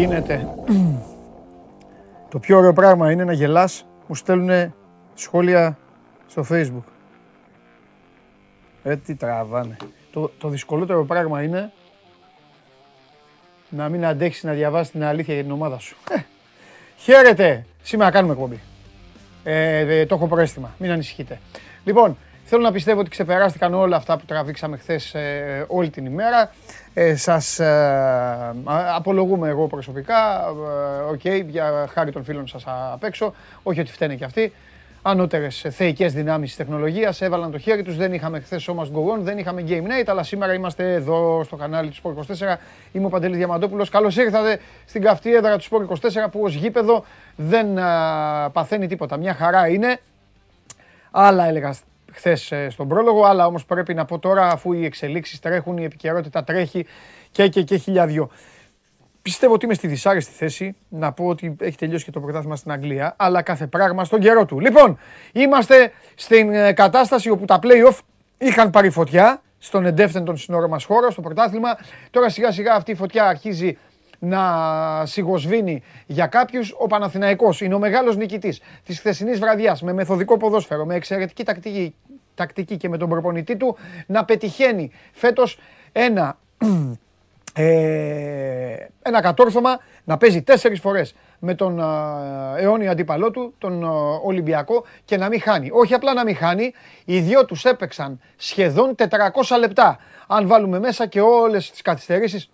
Ε, τι γίνεται. Το πιο ωραίο πράγμα είναι να γελάς, μου στέλνουν σχόλια στο facebook. Ε, τι τραβάνε. Το, το δυσκολότερο πράγμα είναι να μην αντέξεις να διαβάσεις την αλήθεια για την ομάδα σου. Ε, χαίρετε! Σήμερα κάνουμε εκπομπή. Ε, το έχω προέστημα, μην ανησυχείτε. Λοιπόν, θέλω να πιστεύω ότι ξεπεράστηκαν όλα αυτά που τραβήξαμε χθες ε, όλη την ημέρα. Ε, σας ε, απολογούμαι εγώ προσωπικά, ε, OK, okay, για χάρη των φίλων σας απ' έξω, όχι ότι φταίνε και αυτοί. Ανώτερες θεϊκές δυνάμεις της τεχνολογίας έβαλαν το χέρι τους, δεν είχαμε χθες όμως Go On, δεν είχαμε Game Night, αλλά σήμερα είμαστε εδώ στο κανάλι του Sport 24. Είμαι ο Παντελής Διαμαντόπουλος. Καλώς ήρθατε στην καυτή έδρα του Sport 24 που ως γήπεδο δεν α, παθαίνει τίποτα. Μια χαρά είναι. Άλλα έλεγα χθες στον πρόλογο, αλλά όμως πρέπει να πω τώρα αφού οι εξελίξεις τρέχουν, η επικαιρότητα τρέχει και και και χιλιαδιό. Πιστεύω ότι είμαι στη δυσάρεστη θέση να πω ότι έχει τελειώσει και το πρωτάθλημα στην Αγγλία, αλλά κάθε πράγμα στον καιρό του. Λοιπόν, είμαστε στην ε, κατάσταση όπου τα play-off είχαν πάρει φωτιά στον εντεύθυντον συνόρο μας χώρο, στο πρωτάθλημα. Τώρα σιγά σιγά αυτή η φωτιά αρχίζει να σιγοσβήνει για κάποιους. Ο Παναθηναϊκός είναι ο μεγάλος νικητής της χθεσινής βραδιάς με μεθοδικό ποδόσφαιρο, με εξαιρετική τακτική, τακτική και με τον προπονητή του να πετυχαίνει φέτος ένα ε, ένα κατόρθωμα να παίζει τέσσερις φορές με τον αιώνιο αντίπαλό του, τον Ολυμπιακό και να μην χάνει. Όχι απλά να μην χάνει, οι δυο τους έπαιξαν σχεδόν 400 λεπτά. Αν βάλουμε μέσα και όλες τις καθυστερήσεις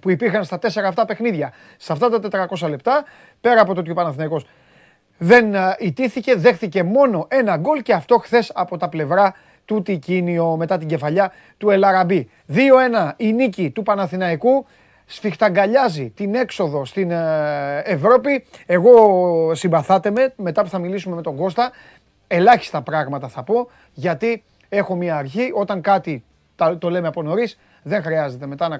που υπήρχαν στα τέσσερα αυτά παιχνίδια. Σε αυτά τα 400 λεπτά, πέρα από το ότι ο Παναθηναϊκός δεν ιτήθηκε, δέχθηκε μόνο ένα γκολ και αυτό χθες από τα πλευρά του Τικίνιο μετά την κεφαλιά του Ελαραμπή. 2-1 η νίκη του Παναθηναϊκού σφιχταγκαλιάζει την έξοδο στην ε, Ευρώπη. Εγώ συμπαθάτε με, μετά που θα μιλήσουμε με τον Κώστα, ελάχιστα πράγματα θα πω, γιατί έχω μια αρχή, όταν κάτι το λέμε από νωρίς, δεν χρειάζεται μετά να,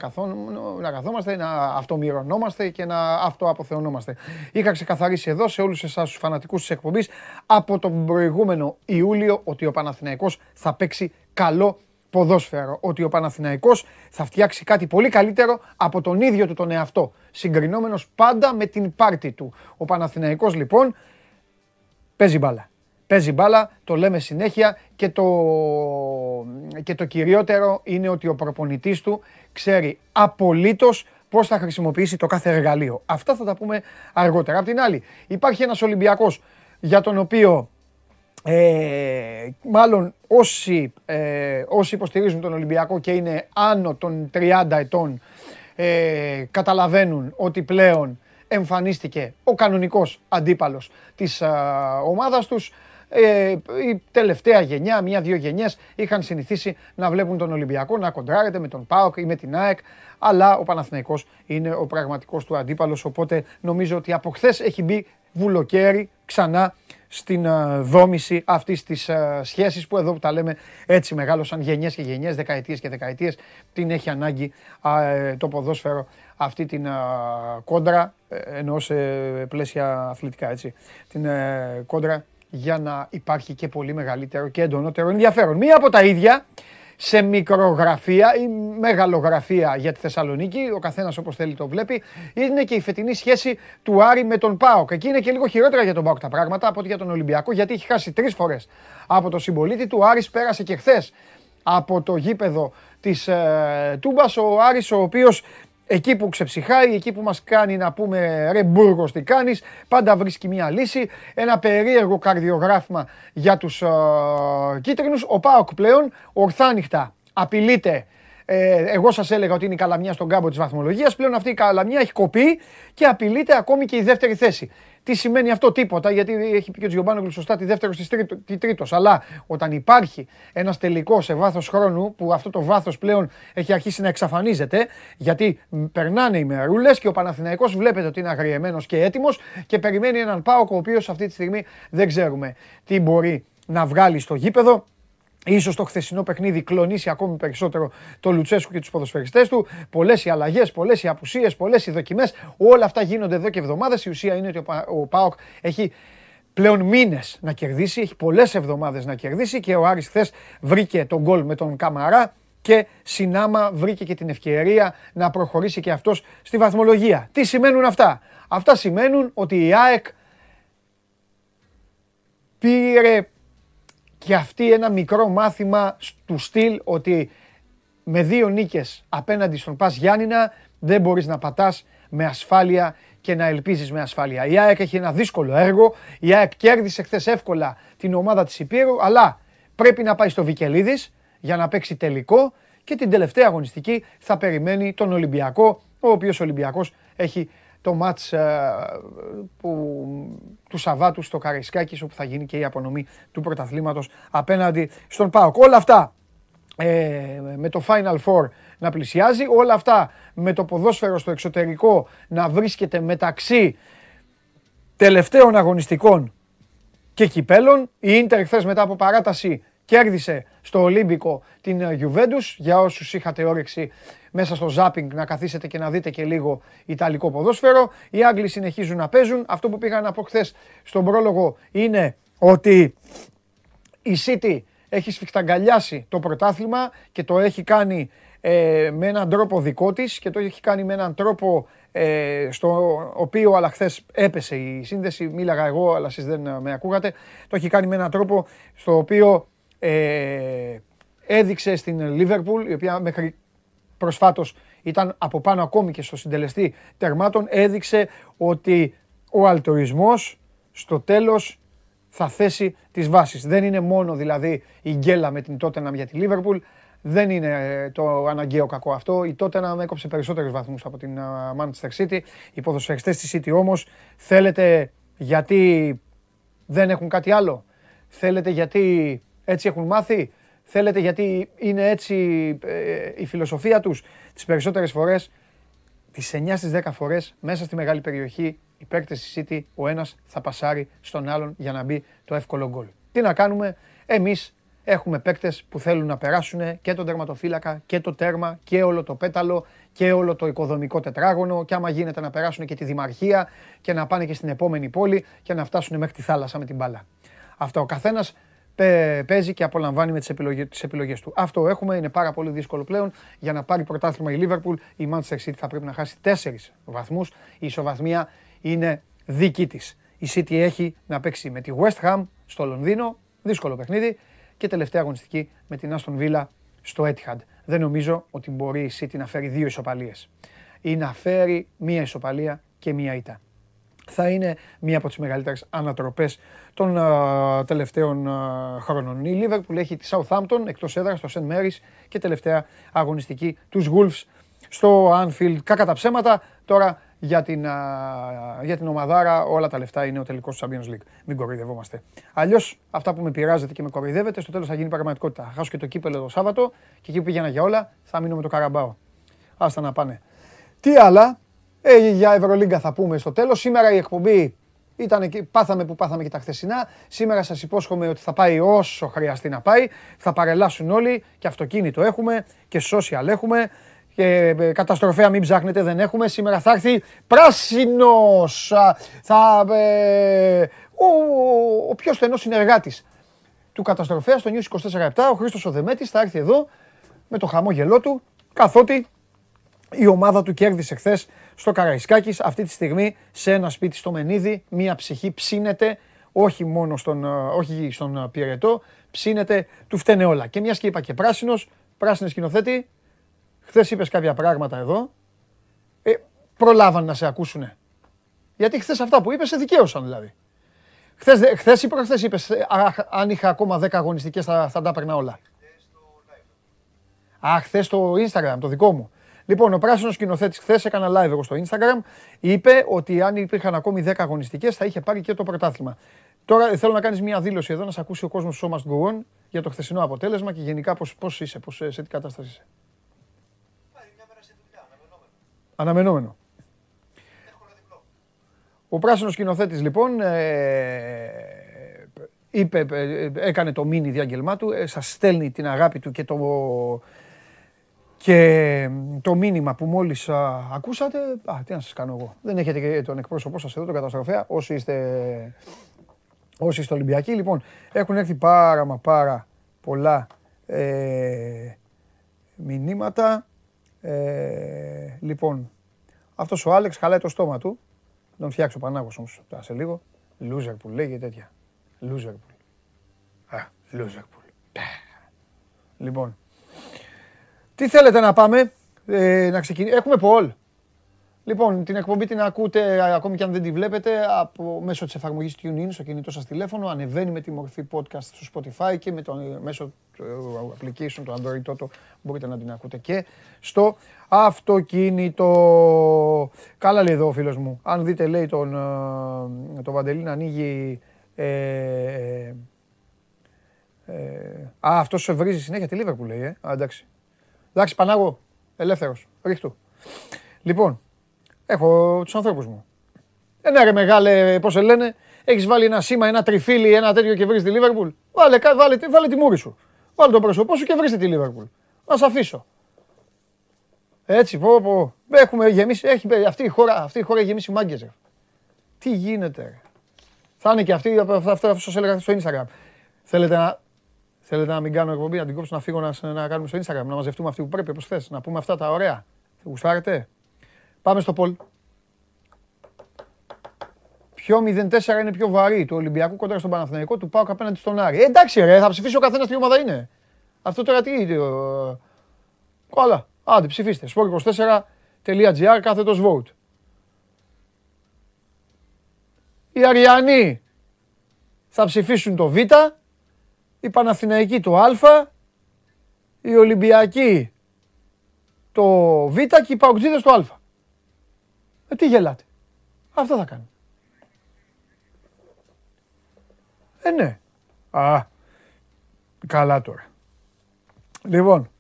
να καθόμαστε, να αυτομοιρωνόμαστε και να αυτοαποθεωνόμαστε. Είχα ξεκαθαρίσει εδώ σε όλους εσάς τους φανατικούς της εκπομπής από τον προηγούμενο Ιούλιο ότι ο Παναθηναϊκός θα παίξει καλό ποδόσφαιρο. Ότι ο Παναθηναϊκός θα φτιάξει κάτι πολύ καλύτερο από τον ίδιο του τον εαυτό. Συγκρινόμενος πάντα με την πάρτη του. Ο Παναθηναϊκός λοιπόν παίζει μπάλα. Παίζει μπάλα, το λέμε συνέχεια και το, και το κυριότερο είναι ότι ο προπονητής του ξέρει απολύτως πώς θα χρησιμοποιήσει το κάθε εργαλείο. Αυτά θα τα πούμε αργότερα. Απ' την άλλη, υπάρχει ένας Ολυμπιακός για τον οποίο ε, μάλλον όσοι, ε, όσοι υποστηρίζουν τον Ολυμπιακό και είναι άνω των 30 ετών ε, καταλαβαίνουν ότι πλέον εμφανίστηκε ο κανονικός αντίπαλος της α, ομάδας τους ε, η τελευταία γενιά, μία-δύο γενιές είχαν συνηθίσει να βλέπουν τον Ολυμπιακό να κοντράρεται με τον ΠΑΟΚ ή με την ΑΕΚ. Αλλά ο Παναθηναϊκός είναι ο πραγματικός του αντίπαλος. Οπότε νομίζω ότι από χθες έχει μπει βουλοκαίρι ξανά στην uh, δόμηση αυτής της uh, σχέσης που εδώ που τα λέμε έτσι μεγάλωσαν γενιές και γενιές, δεκαετίες και δεκαετίες. Την έχει ανάγκη uh, το ποδόσφαιρο αυτή την κόντρα, ε, ενώ σε πλαίσια αθλητικά έτσι, την κόντρα για να υπάρχει και πολύ μεγαλύτερο και εντονότερο ενδιαφέρον. Μία από τα ίδια σε μικρογραφία ή μεγαλογραφία για τη Θεσσαλονίκη, ο καθένας όπως θέλει το βλέπει, είναι και η φετινή σχέση του Άρη με τον Πάοκ. Εκεί είναι και λίγο χειρότερα για τον Πάοκ τα πράγματα από ότι για τον Ολυμπιακό, γιατί έχει χάσει τρεις φορές από τον συμπολίτη του. Ο Άρης πέρασε και χθες από το γήπεδο της ε, Τούμπας, ο Άρης ο οποίος Εκεί που ξεψυχάει, εκεί που μας κάνει να πούμε ρε Μπούργος τι κάνεις, πάντα βρίσκει μια λύση, ένα περίεργο καρδιογράφημα για τους uh, κίτρινους. Ο Πάοκ πλέον ορθάνυχτα απειλείται ε, εγώ σας έλεγα ότι είναι η Καλαμιά στον κάμπο της βαθμολογίας. Πλέον αυτή η Καλαμιά έχει κοπεί και απειλείται ακόμη και η δεύτερη θέση. Τι σημαίνει αυτό, τίποτα, γιατί έχει πει και ο Τζιομπάνογλου σωστά τη δεύτερο τη τρίτος. Αλλά όταν υπάρχει ένας τελικός σε βάθος χρόνου, που αυτό το βάθος πλέον έχει αρχίσει να εξαφανίζεται, γιατί περνάνε οι μερούλες και ο Παναθηναϊκός βλέπετε ότι είναι αγριεμένος και έτοιμος και περιμένει έναν Πάοκ ο οποίος αυτή τη στιγμή δεν ξέρουμε τι μπορεί να βγάλει στο γήπεδο. Ίσως το χθεσινό παιχνίδι κλονίσει ακόμη περισσότερο το Λουτσέσκου και τους ποδοσφαιριστές του. Πολλές οι αλλαγές, πολλές οι απουσίες, πολλές οι δοκιμές. Όλα αυτά γίνονται εδώ και εβδομάδες. Η ουσία είναι ότι ο ΠΑΟΚ έχει πλέον μήνες να κερδίσει, έχει πολλές εβδομάδες να κερδίσει και ο Άρης χθες βρήκε τον γκολ με τον Καμαρά και συνάμα βρήκε και την ευκαιρία να προχωρήσει και αυτός στη βαθμολογία. Τι σημαίνουν αυτά; Αυτά σημαίνουν ότι η ΑΕΚ πήρε και αυτή ένα μικρό μάθημα του στυλ ότι με δύο νίκες απέναντι στον Πας Γιάννηνα δεν μπορείς να πατάς με ασφάλεια και να ελπίζεις με ασφάλεια. Η ΑΕΚ έχει ένα δύσκολο έργο, η ΑΕΚ κέρδισε χθες εύκολα την ομάδα της Υπήρου, αλλά πρέπει να πάει στο Βικελίδης για να παίξει τελικό και την τελευταία αγωνιστική θα περιμένει τον Ολυμπιακό, ο οποίος Ολυμπιακός έχει το μάτς ε, που, του Σαββάτου στο Καραϊσκάκης όπου θα γίνει και η απονομή του πρωταθλήματος απέναντι στον ΠΑΟΚ. Όλα αυτά ε, με το Final Four να πλησιάζει, όλα αυτά με το ποδόσφαιρο στο εξωτερικό να βρίσκεται μεταξύ τελευταίων αγωνιστικών και κυπέλων. Η Ίντερ χθες μετά από παράταση κέρδισε στο Ολύμπικο την Juventus. Για όσους είχατε όρεξη μέσα στο ζάπινγκ να καθίσετε και να δείτε και λίγο Ιταλικό ποδόσφαιρο. Οι Άγγλοι συνεχίζουν να παίζουν. Αυτό που πήγα να πω χθες στον πρόλογο είναι ότι η City έχει σφιχταγκαλιάσει το πρωτάθλημα και το έχει κάνει ε, με έναν τρόπο δικό της και το έχει κάνει με έναν τρόπο ε, στο οποίο αλλά χθες έπεσε η σύνδεση, μίλαγα εγώ αλλά εσείς δεν με ακούγατε, το έχει κάνει με έναν τρόπο στο οποίο ε, έδειξε στην Λίβερπουλ, η οποία μέχρι προσφάτως ήταν από πάνω ακόμη και στο συντελεστή τερμάτων, έδειξε ότι ο αλτορισμός στο τέλος θα θέσει τις βάσεις. Δεν είναι μόνο δηλαδή η γκέλα με την Tottenham για τη Λίβερπουλ, δεν είναι ε, το αναγκαίο κακό αυτό. Η Tottenham έκοψε περισσότερους βαθμούς από την ε, Manchester City. Οι ποδοσφαιριστές της City όμως θέλετε γιατί δεν έχουν κάτι άλλο; Θέλετε γιατί έτσι έχουν μάθει. Θέλετε γιατί είναι έτσι ε, η φιλοσοφία τους. Τις περισσότερες φορές, τις 9 στις 10 φορές, μέσα στη μεγάλη περιοχή, οι παίκτες της City, ο ένας θα πασάρει στον άλλον για να μπει το εύκολο γκολ. Τι να κάνουμε, εμείς έχουμε παίκτες που θέλουν να περάσουν και τον τερματοφύλακα και το τέρμα και όλο το πέταλο και όλο το οικοδομικό τετράγωνο και άμα γίνεται να περάσουν και τη δημαρχία και να πάνε και στην επόμενη πόλη και να φτάσουν μέχρι τη θάλασσα με την μπάλα. Αυτό ο καθένας παίζει και απολαμβάνει με τις επιλογές, τις επιλογές του. Αυτό έχουμε, είναι πάρα πολύ δύσκολο πλέον. Για να πάρει πρωτάθλημα η Liverpool, η Manchester City θα πρέπει να χάσει τέσσερις βαθμούς. Η ισοβαθμία είναι δική της. Η City έχει να παίξει με τη West Ham στο Λονδίνο, δύσκολο παιχνίδι, και τελευταία αγωνιστική με την Aston Villa στο Etihad. Δεν νομίζω ότι μπορεί η City να φέρει δύο ισοπαλίες. Ή να φέρει μία ισοπαλία και μία ήττα θα είναι μία από τις μεγαλύτερες ανατροπές των τελευταίων χρόνων. Η Liverpool έχει τη Southampton εκτός έδρας στο St. Mary's και τελευταία αγωνιστική τους Wolves στο Anfield. Κάκα τα ψέματα, τώρα για την, για την ομαδάρα όλα τα λεφτά είναι ο τελικός του Champions League. Μην κοροϊδευόμαστε. Αλλιώς αυτά που με πειράζετε και με κοροϊδεύετε στο τέλος θα γίνει πραγματικότητα. Θα χάσω και το κύπελο το Σάββατο και εκεί που πήγαινα για όλα θα μείνω με το Καραμπάο. Άστα να πάνε. Τι άλλα, ε, για Ευρωλίγκα θα πούμε στο τέλος. Σήμερα η εκπομπή ήταν και, πάθαμε που πάθαμε και τα χθεσινά. Σήμερα σας υπόσχομαι ότι θα πάει όσο χρειαστεί να πάει. Θα παρελάσουν όλοι και αυτοκίνητο έχουμε και social έχουμε. Και ε, καταστροφέα μην ψάχνετε δεν έχουμε. Σήμερα θα έρθει πράσινος. Θα, ε, ο, ο πιο στενός συνεργάτης του καταστροφέα στο News 24 ο Χρήστος Οδεμέτης θα έρθει εδώ με το χαμόγελό του καθότι η ομάδα του κέρδισε χθες στο Καραϊσκάκης. Αυτή τη στιγμή σε ένα σπίτι στο Μενίδη, μία ψυχή ψήνεται, όχι μόνο στον, ε, όχι στον ε, πυρετό, ψήνεται, του φταίνε όλα. Και μιας και είπα και πράσινος, πράσινο σκηνοθέτη, χθες είπες κάποια πράγματα εδώ. Ε, προλάβαν να σε ακούσουνε. Γιατί χθες αυτά που είπες σε δικαίωσαν δηλαδή. Χθες ή προχθέ είπες, αν είχα ακόμα 10 αγωνιστικές θα, θα τα έπαιρνα όλα. Αχ, χθες στο Instagram, το δικό μου. Λοιπόν, ο πράσινος σκηνοθέτης χθες έκανα live εγώ στο Instagram. Είπε ότι αν υπήρχαν ακόμη 10 αγωνιστικές θα είχε πάρει και το πρωτάθλημα. Τώρα θέλω να κάνεις μια δήλωση εδώ να σε ακούσει ο κόσμος του Σώμα του για το χθεσινό αποτέλεσμα και γενικά πώς είσαι, πώς, σε τι κατάσταση είσαι. Αναμενόμενο. Ο πράσινος σκηνοθέτης λοιπόν ε, είπε, ε, έκανε το μήνυ διάγγελμά του, ε, σας στέλνει την αγάπη του και το, και το μήνυμα που μόλις ακούσατε, α, τι να σας κάνω εγώ. Δεν έχετε και τον εκπρόσωπό σας εδώ, τον καταστροφέα, όσοι είστε, όσοι είστε Ολυμπιακοί. Λοιπόν, έχουν έρθει πάρα μα πάρα πολλά ε, μηνύματα. Ε, λοιπόν, αυτός ο Άλεξ χαλάει το στόμα του. Τον φτιάξω Πανάγος όμως τώρα σε λίγο. Loser που λέγει τέτοια. Loser που. Α, loser που. Λοιπόν, τι θέλετε να πάμε, ε, να ξεκινήσουμε; Έχουμε Πολ. Λοιπόν, την εκπομπή την ακούτε ακόμη και αν δεν τη βλέπετε από μέσω της εφαρμογής TuneIn στο κινητό σας τηλέφωνο. Ανεβαίνει με τη μορφή podcast στο Spotify και με το, μέσω του application, του Android Toto, μπορείτε να την ακούτε και στο αυτοκίνητο. Καλά λέει εδώ ο φίλος μου. Αν δείτε λέει τον, ε, τον Βαντελή να ανοίγει... Ε, ε, α, αυτός σε βρίζει συνέχεια τη Liverpool λέει, ε. Α, εντάξει. Εντάξει, Πανάγο, ελεύθερος, ρίχτου. Λοιπόν, Έχω του ανθρώπου μου. Ε, ναι, ρε μεγάλε, πώ σε λένε, έχει βάλει ένα σήμα, ένα τριφύλι, ένα τέτοιο και βρει τη Λίβερπουλ. Βάλε, βάλε, βάλε τη μούρη σου. Βάλε το πρόσωπό σου και βρει τη Λίβερπουλ. Να σε αφήσω. Έτσι, πω, πω. Έχουμε γεμίσει, έχει, αυτή, η χώρα, αυτή η χώρα έχει γεμίσει μάγκε. Τι γίνεται, ρε. Θα είναι και αυτή, αυτό, αυτό, αυτό σα έλεγα στο Instagram. Θέλετε να, θέλετε να μην κάνω εκπομπή, να την κόψω να φύγω να, να κάνουμε στο Instagram, να μαζευτούμε αυτοί που πρέπει, όπως θες, να πούμε αυτά τα ωραία. Γουστάρετε. Πάμε στο Πολ. Ποιο 0-4 είναι πιο βαρύ, του Ολυμπιακού κοντά στον Παναθηναϊκό, του πάω απέναντι στον Άρη. Ε, εντάξει, ρε, θα ψηφίσει ο καθένας τι ομάδα είναι. Αυτό τώρα τι είναι. Καλά, άντε ψηφίστε. sport24.gr κάθετος vote. Οι Αριανοί θα ψηφίσουν το Β, οι Παναθηναϊκοί το Α, οι Ολυμπιακοί το Β και οι Παουτζίδες το Α. Ε, τι γελάτε. Αυτό θα κάνει. Ε, ναι. Α, καλά τώρα. Λοιπόν.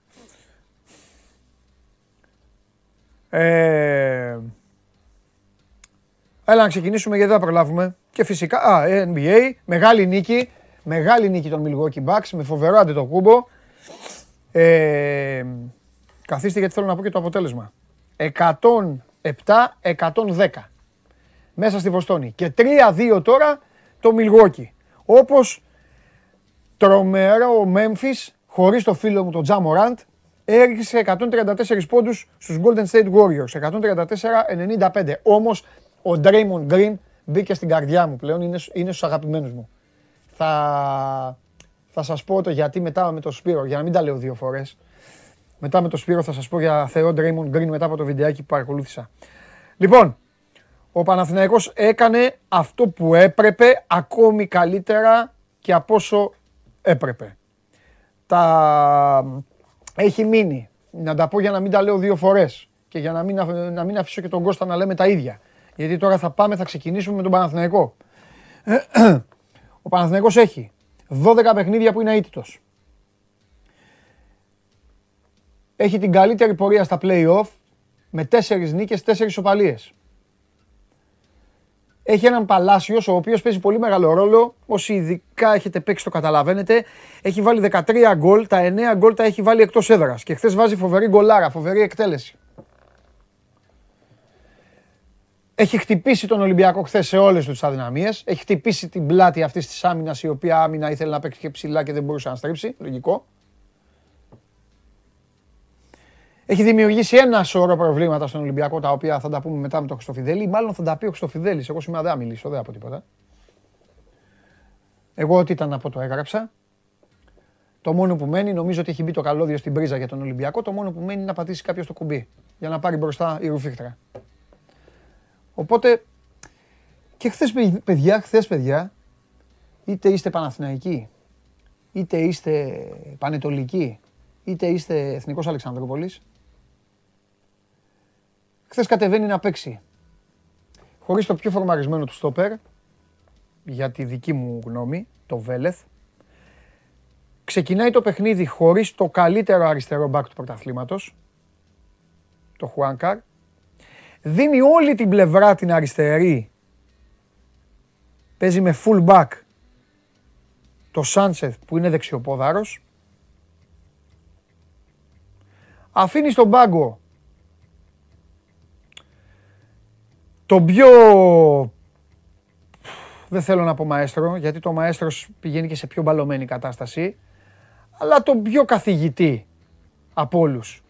Ε, έλα να ξεκινήσουμε γιατί δεν θα προλάβουμε. Και φυσικά, α, NBA, μεγάλη νίκη. Μεγάλη νίκη των Milwaukee Bucks με φοβερό αντιτοκούμπο. Ε, καθίστε γιατί θέλω να πω και το αποτέλεσμα. 7-110 μέσα στη Βοστόνη. Και 3-2 τώρα το Μιλγόκι. Όπως τρομερό ο Memphis, χωρίς το φίλο μου τον Τζα Μοράντ, έριξε 134 πόντους στους Golden State Warriors. 134-95. Όμως ο Draymond Green μπήκε στην καρδιά μου πλέον, είναι, είναι στους αγαπημένους μου. Θα, θα σας πω το γιατί μετά με το Σπύρο, για να μην τα λέω δύο φορές. Μετά με το Σπύρο θα σας πω για Θεό Draymond Green μετά από το βιντεάκι που παρακολούθησα. Λοιπόν, ο Παναθηναϊκός έκανε αυτό που έπρεπε ακόμη καλύτερα και από όσο έπρεπε. Τα έχει μείνει. Να τα πω για να μην τα λέω δύο φορές και για να μην, να μην αφήσω και τον Κώστα να λέμε τα ίδια. Γιατί τώρα θα πάμε, θα ξεκινήσουμε με τον Παναθηναϊκό. Ο Παναθηναϊκός έχει 12 παιχνίδια που είναι αίτητος. Έχει την καλύτερη πορεία στα play-off με τέσσερις νίκες, τέσσερις οπαλίες. Έχει έναν Παλάσιος, ο οποίος παίζει πολύ μεγάλο ρόλο. Όσοι ειδικά έχετε παίξει το καταλαβαίνετε. Έχει βάλει 13 γκολ, τα 9 γκολ τα έχει βάλει εκτός έδρας. Και χθες βάζει φοβερή γκολάρα, φοβερή εκτέλεση. Έχει χτυπήσει τον Ολυμπιακό χθες σε όλες τους τι αδυναμίες. Έχει χτυπήσει την πλάτη αυτής της άμυνας, η οποία άμυνα ήθελε να παίξει και ψηλά και δεν μπορούσε να στρίψει. Λογικό. Έχει δημιουργήσει ένα σώρο προβλήματα στον Ολυμπιακό, τα οποία θα τα πούμε μετά με τον Χρυστοφιδέλη. Μάλλον θα τα πει ο Χρυστοφιδέλη. Εγώ σήμερα δεν θα μιλήσω, δεν από τίποτα. Εγώ ό,τι ήταν να πω το έγραψα. Το μόνο που μένει, νομίζω ότι έχει μπει το καλώδιο στην πρίζα για τον Ολυμπιακό. Το μόνο που μένει είναι να πατήσει κάποιος το κουμπί για να πάρει μπροστά η ρουφίχτρα. Οπότε και χθες, παιδιά, χθες, παιδιά, είτε είστε Παναθηναϊκοί, είτε είστε Πανετολικοί, είτε είστε Εθνικός Αλεξανδρούπολης, Χθες κατεβαίνει να παίξει. Χωρίς το πιο φορμαρισμένο του στόπερ, για τη δική μου γνώμη, το Βέλεθ. Ξεκινάει το παιχνίδι χωρίς το καλύτερο αριστερό μπακ του πρωταθλήματος, το Χουάνκαρ. Δίνει όλη την πλευρά την αριστερή. Παίζει με full back το Σάνσεθ που είναι δεξιοπόδαρος. Αφήνει στον πάγκο Το πιο... Δεν θέλω να πω μαέστρο, γιατί το μαέστρος πηγαίνει και σε πιο μπαλωμένη κατάσταση. Αλλά το πιο καθηγητή από όλους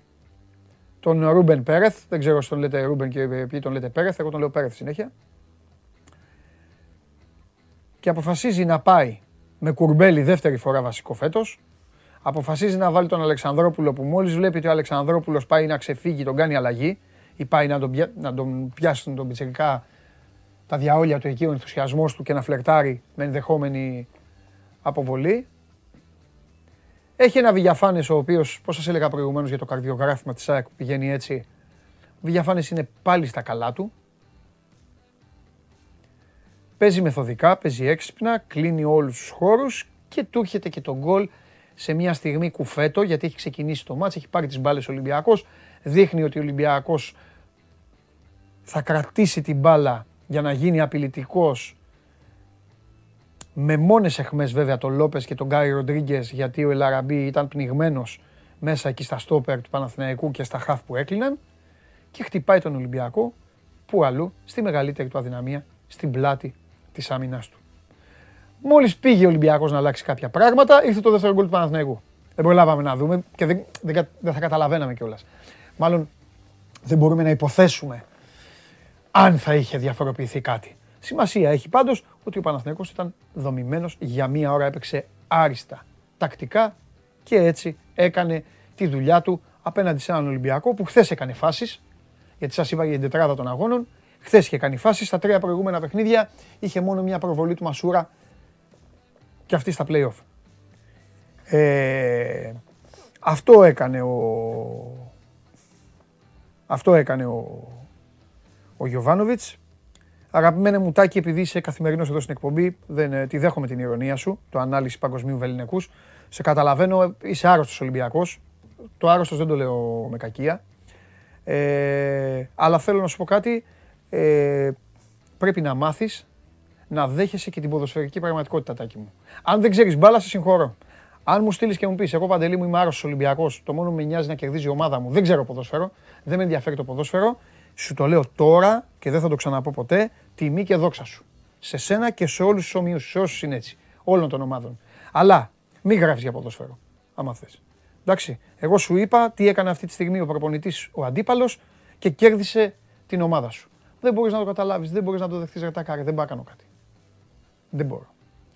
τον Ρούμπεν Πέρεθ. Δεν ξέρω αν τον λέτε Ρούμπεν και ποιοι τον λέτε Πέρεθ. Εγώ τον λέω Πέρεθ συνέχεια. Και αποφασίζει να πάει με κουρμπέλι δεύτερη φορά βασικό φέτος. Αποφασίζει να βάλει τον Αλεξανδρόπουλο που μόλις βλέπει ότι ο Αλεξανδρόπουλος πάει να ξεφύγει, τον κάνει αλλαγή ή πάει να τον, πια... να τον πιάσουν τον πιτσερικά τα διαόλια του εκεί, ο ενθουσιασμός του και να φλερτάρει με ενδεχόμενη αποβολή. Έχει ένα Βηγιαφάνε ο οποίος, πώς σας έλεγα προηγουμένως για το καρδιογράφημα της ΑΕΚ που πηγαίνει έτσι. Ο Βηγιαφάνε είναι πάλι στα καλά του. Παίζει μεθοδικά, παίζει έξυπνα, κλείνει όλους τους χώρους και του έρχεται και τον γκολ σε μια στιγμή κουφέτο γιατί έχει ξεκινήσει το μάτς, έχει πάρει τις μπάλες ο Ολυμπιακός, δείχνει ότι ο Ολυμπιακός θα κρατήσει την μπάλα για να γίνει απειλητικός με μόνες εχμές βέβαια τον Λόπες και τον Γκάι Ροντρίγκες γιατί ο Ελαραμπή ήταν πνιγμένος μέσα εκεί στα στόπερ του Παναθηναϊκού και στα χαφ που έκλειναν και χτυπάει τον Ολυμπιακό που αλλού στη μεγαλύτερη του αδυναμία στην πλάτη της άμυνας του. Μόλις πήγε ο Ολυμπιακός να αλλάξει κάποια πράγματα ήρθε το δεύτερο γκολ του Παναθηναϊκού. Δεν προλάβαμε να δούμε και δεν, δεν, δεν θα καταλαβαίναμε κιόλας. Μάλλον δεν μπορούμε να υποθέσουμε αν θα είχε διαφοροποιηθεί κάτι. Σημασία έχει πάντως ότι ο Παναθηναϊκός ήταν δομημένος, για μία ώρα έπαιξε άριστα, τακτικά και έτσι έκανε τη δουλειά του απέναντι σε έναν Ολυμπιακό που χθες έκανε φάσεις, γιατί σας είπα για την τετράδα των αγώνων, χθες είχε κάνει φάσεις, στα τρία προηγούμενα παιχνίδια είχε μόνο μια προβολή του Μασούρα και αυτή στα play-off. Ε, αυτό έκανε ο... Αυτό έκανε ο, ο Γιωβάνοβιτς. Αγαπημένε μου Τάκη, επειδή είσαι καθημερινός εδώ στην εκπομπή, δεν, ε, τη δέχομαι την ηρωνία σου, το ανάλυση παγκοσμίου βεληνικούς. Σε καταλαβαίνω, είσαι άρρωστος Ολυμπιακός. Το άρρωστος δεν το λέω με κακία. Ε, αλλά θέλω να σου πω κάτι. Ε, πρέπει να μάθεις να δέχεσαι και την ποδοσφαιρική πραγματικότητα, Τάκη μου. Αν δεν ξέρεις μπάλα, σε συγχωρώ. Αν μου στείλεις και μου πεις, Εγώ παντελή μου είμαι άρρωστος Ολυμπιακός, το μόνο που με νοιάζει να κερδίζει η ομάδα μου, δεν ξέρω ποδόσφαιρο, δεν με ενδιαφέρει το ποδόσφαιρο, σου το λέω τώρα και δεν θα το ξαναπώ ποτέ, τιμή και δόξα σου. Σε σένα και σε όλους τους ομοίους, σε όσους είναι έτσι, όλων των ομάδων. Αλλά μην γράφεις για ποδόσφαιρο, άμα θες. Εντάξει, εγώ σου είπα τι έκανε αυτή τη στιγμή ο προπονητής, ο αντίπαλος και κέρδισε την ομάδα σου. Δεν μπορείς να το καταλάβεις, δεν μπορείς να το δεχτείς κάρι, δεν πάω κάνω κάτι. Δεν μπορώ.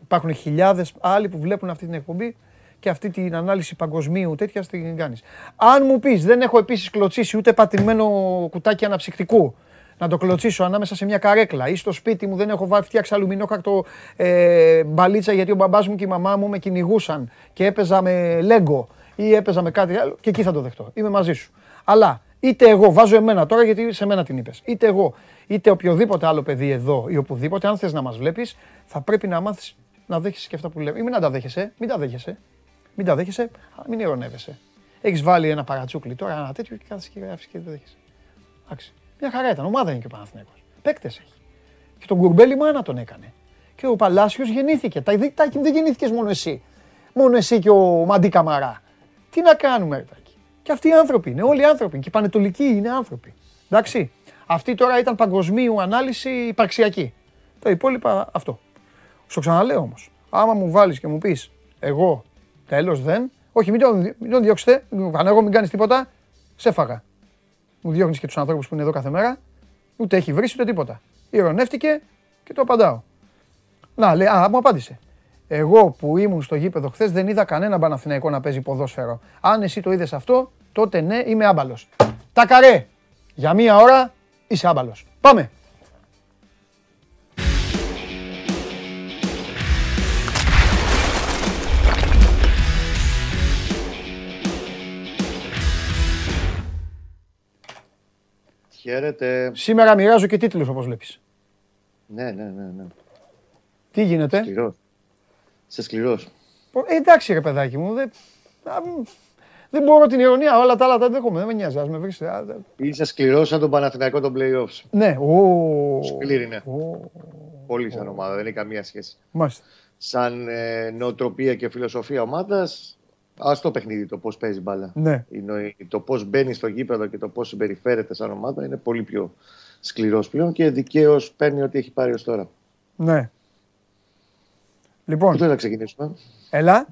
Υπάρχουν χιλιάδες άλλοι που βλέπουν αυτή την εκπομπή και αυτή την ανάλυση παγκοσμίου τέτοια την κάνεις. Αν μου πεις, δεν έχω επίσης κλωτσίσει ούτε πατημένο κουτάκι αναψυκτικού, να το κλωτσίσω ανάμεσα σε μια καρέκλα ή στο σπίτι μου δεν έχω βάλει φτιάξει αλουμινόκαρτο ε, μπαλίτσα γιατί ο μπαμπάς μου και η μαμά μου με κυνηγούσαν και έπαιζα με λέγκο ή έπαιζα με κάτι άλλο και εκεί θα το δεχτώ. Είμαι μαζί σου. Αλλά είτε εγώ, βάζω εμένα τώρα γιατί σε μένα την είπες, είτε εγώ, είτε οποιοδήποτε άλλο παιδί εδώ ή οπουδήποτε, αν θες να μας βλέπεις, θα πρέπει να μάθεις να δέχεσαι και αυτά που λέω. Ή μην τα δέχεσαι, μην τα δέχεσαι. Μην τα δέχεσαι, αλλά μην ειρωνεύεσαι. Έχεις βάλει ένα παρατσούκλι τώρα, ένα τέτοιο και κάθεσαι και γράφεις και δεν δέχεσαι. Εντάξει. Μια χαρά ήταν. Ομάδα είναι και ο Παναθηναίκος. Παίκτες έχει. Και τον Κουρμπέλη μάνα τον έκανε. Και ο Παλάσιος γεννήθηκε. Τα, τα, δεν γεννήθηκες μόνο εσύ. Μόνο εσύ και ο Μαντί Καμαρά. Τι να κάνουμε, Ρετάκι. Και αυτοί οι άνθρωποι είναι. Όλοι οι άνθρωποι. Και οι πανετολικοί είναι άνθρωποι. Εντάξει. Αυτή τώρα ήταν παγκοσμίου ανάλυση υπαρξιακή. Τα υπόλοιπα αυτό. Στο ξαναλέω όμως. Άμα μου βάλεις και μου πεις, εγώ τέλος δεν. Όχι, μην τον, μην τον διώξετε. Αν εγώ μην κάνεις τίποτα, σε φάγα μου διώχνεις και τους ανθρώπους που είναι εδώ κάθε μέρα. Ούτε έχει βρει ούτε τίποτα. Ηρωνεύτηκε και το απαντάω. Να, λέει, α, μου απάντησε. Εγώ που ήμουν στο γήπεδο χθες δεν είδα κανένα Παναθηναϊκό να παίζει ποδόσφαιρο. Αν εσύ το είδες αυτό, τότε ναι, είμαι άμπαλος. Τα καρέ! Για μία ώρα είσαι άμπαλος. Πάμε! Χαίρετε. Σήμερα μοιράζω και τίτλους όπως βλέπεις. Ναι, ναι, ναι. ναι. Τι γίνεται; Σκληρός. Σε σκληρός. Ε, εντάξει ρε παιδάκι μου. Δεν, δεν μπορώ την ηρωνία. Όλα τα άλλα τα δέχομαι. Δεν με νοιάζει. Ας με βρεις. Είσαι σκληρός σαν τον Παναθηναϊκό των play-offs. Ναι. Ο... Σκληρή είναι. Πολύ σαν ομάδα. Δεν έχει καμία σχέση. Μάλιστα. Σαν ε, νοοτροπία και φιλοσοφία ομάδας Α το παιχνίδι, το πώς παίζει μπάλα. Ναι. το πώς μπαίνει στο γήπεδο και το πώς συμπεριφέρεται σαν ομάδα είναι πολύ πιο σκληρός πλέον και δικαίως παίρνει ό,τι έχει πάρει ως τώρα. Ναι. Λοιπόν. Πού θα ξεκινήσουμε; Έλα.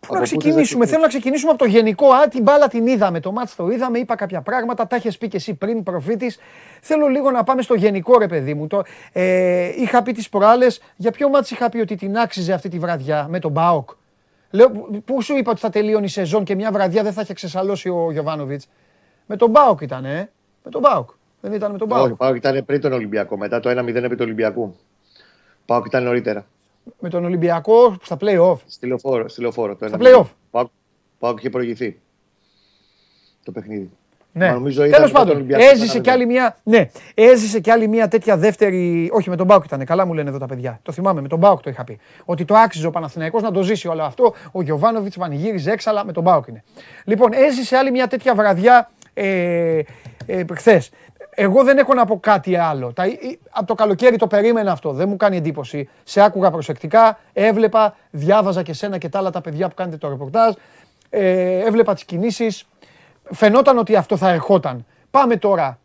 Πού να ξεκινήσουμε, θέλω να ξεκινήσουμε από το γενικό. Α, την μπάλα την είδαμε, το ματς το είδαμε, είπα κάποια πράγματα, τα έχει πει και εσύ πριν, προφήτης. Θέλω λίγο να πάμε στο γενικό ρε παιδί μου. Το, ε, είχα πει τις προάλλες, για ποιο ματς είχα πει ότι την άξιζε αυτή τη βραδιά με τον ΠΑΟΚ; Λέω, πού σου είπα ότι θα τελείωνε η σεζόν και μια βραδιά δεν θα είχε ξεσαλώσει ο Γιοβάνοβιτς; Με τον ΠΑΟΚ ήταν, ε. Με τον ΠΑΟΚ. Δεν ήταν με τον ΠΑΟΚ. Όχι, ΠΑΟΚ ήταν πριν τον Ολυμπιακό. Μετά το 1-0 επί του Ολυμπιακού. Μπάοκ ήταν νωρίτερα. Με τον Ολυμπιακό στα play-off. Στη λεωφόρο. Στη λεωφόρο το στα play-off. Πάοκ είχε προηγηθεί το παιχνίδι. Ναι. Τέλος πάντων, έζησε κι, άλλη μια, ναι, έζησε κι άλλη μια τέτοια δεύτερη. Όχι, με τον Μπάουκ ήταν. Καλά μου λένε εδώ τα παιδιά. Το θυμάμαι, με τον Μπάουκ το είχα πει. Ότι το άξιζε ο Παναθηναϊκός να το ζήσει όλο αυτό. Ο Γιωβάνοβιτς πανηγύριζε έξαλα με τον Μπάουκ είναι. Λοιπόν, έζησε άλλη μια τέτοια βραδιά ε, ε, χθες. Εγώ δεν έχω να πω κάτι άλλο. Τα, από το καλοκαίρι το περίμενα αυτό. Δεν μου κάνει εντύπωση. Σε άκουγα προσεκτικά, έβλεπα, διάβαζα και σένα και τα άλλα τα παιδιά που κάνετε το ρεπορτάζ. Ε, έβλεπα τις κινήσεις φαινόταν ότι αυτό θα ερχόταν. Πάμε τώρα.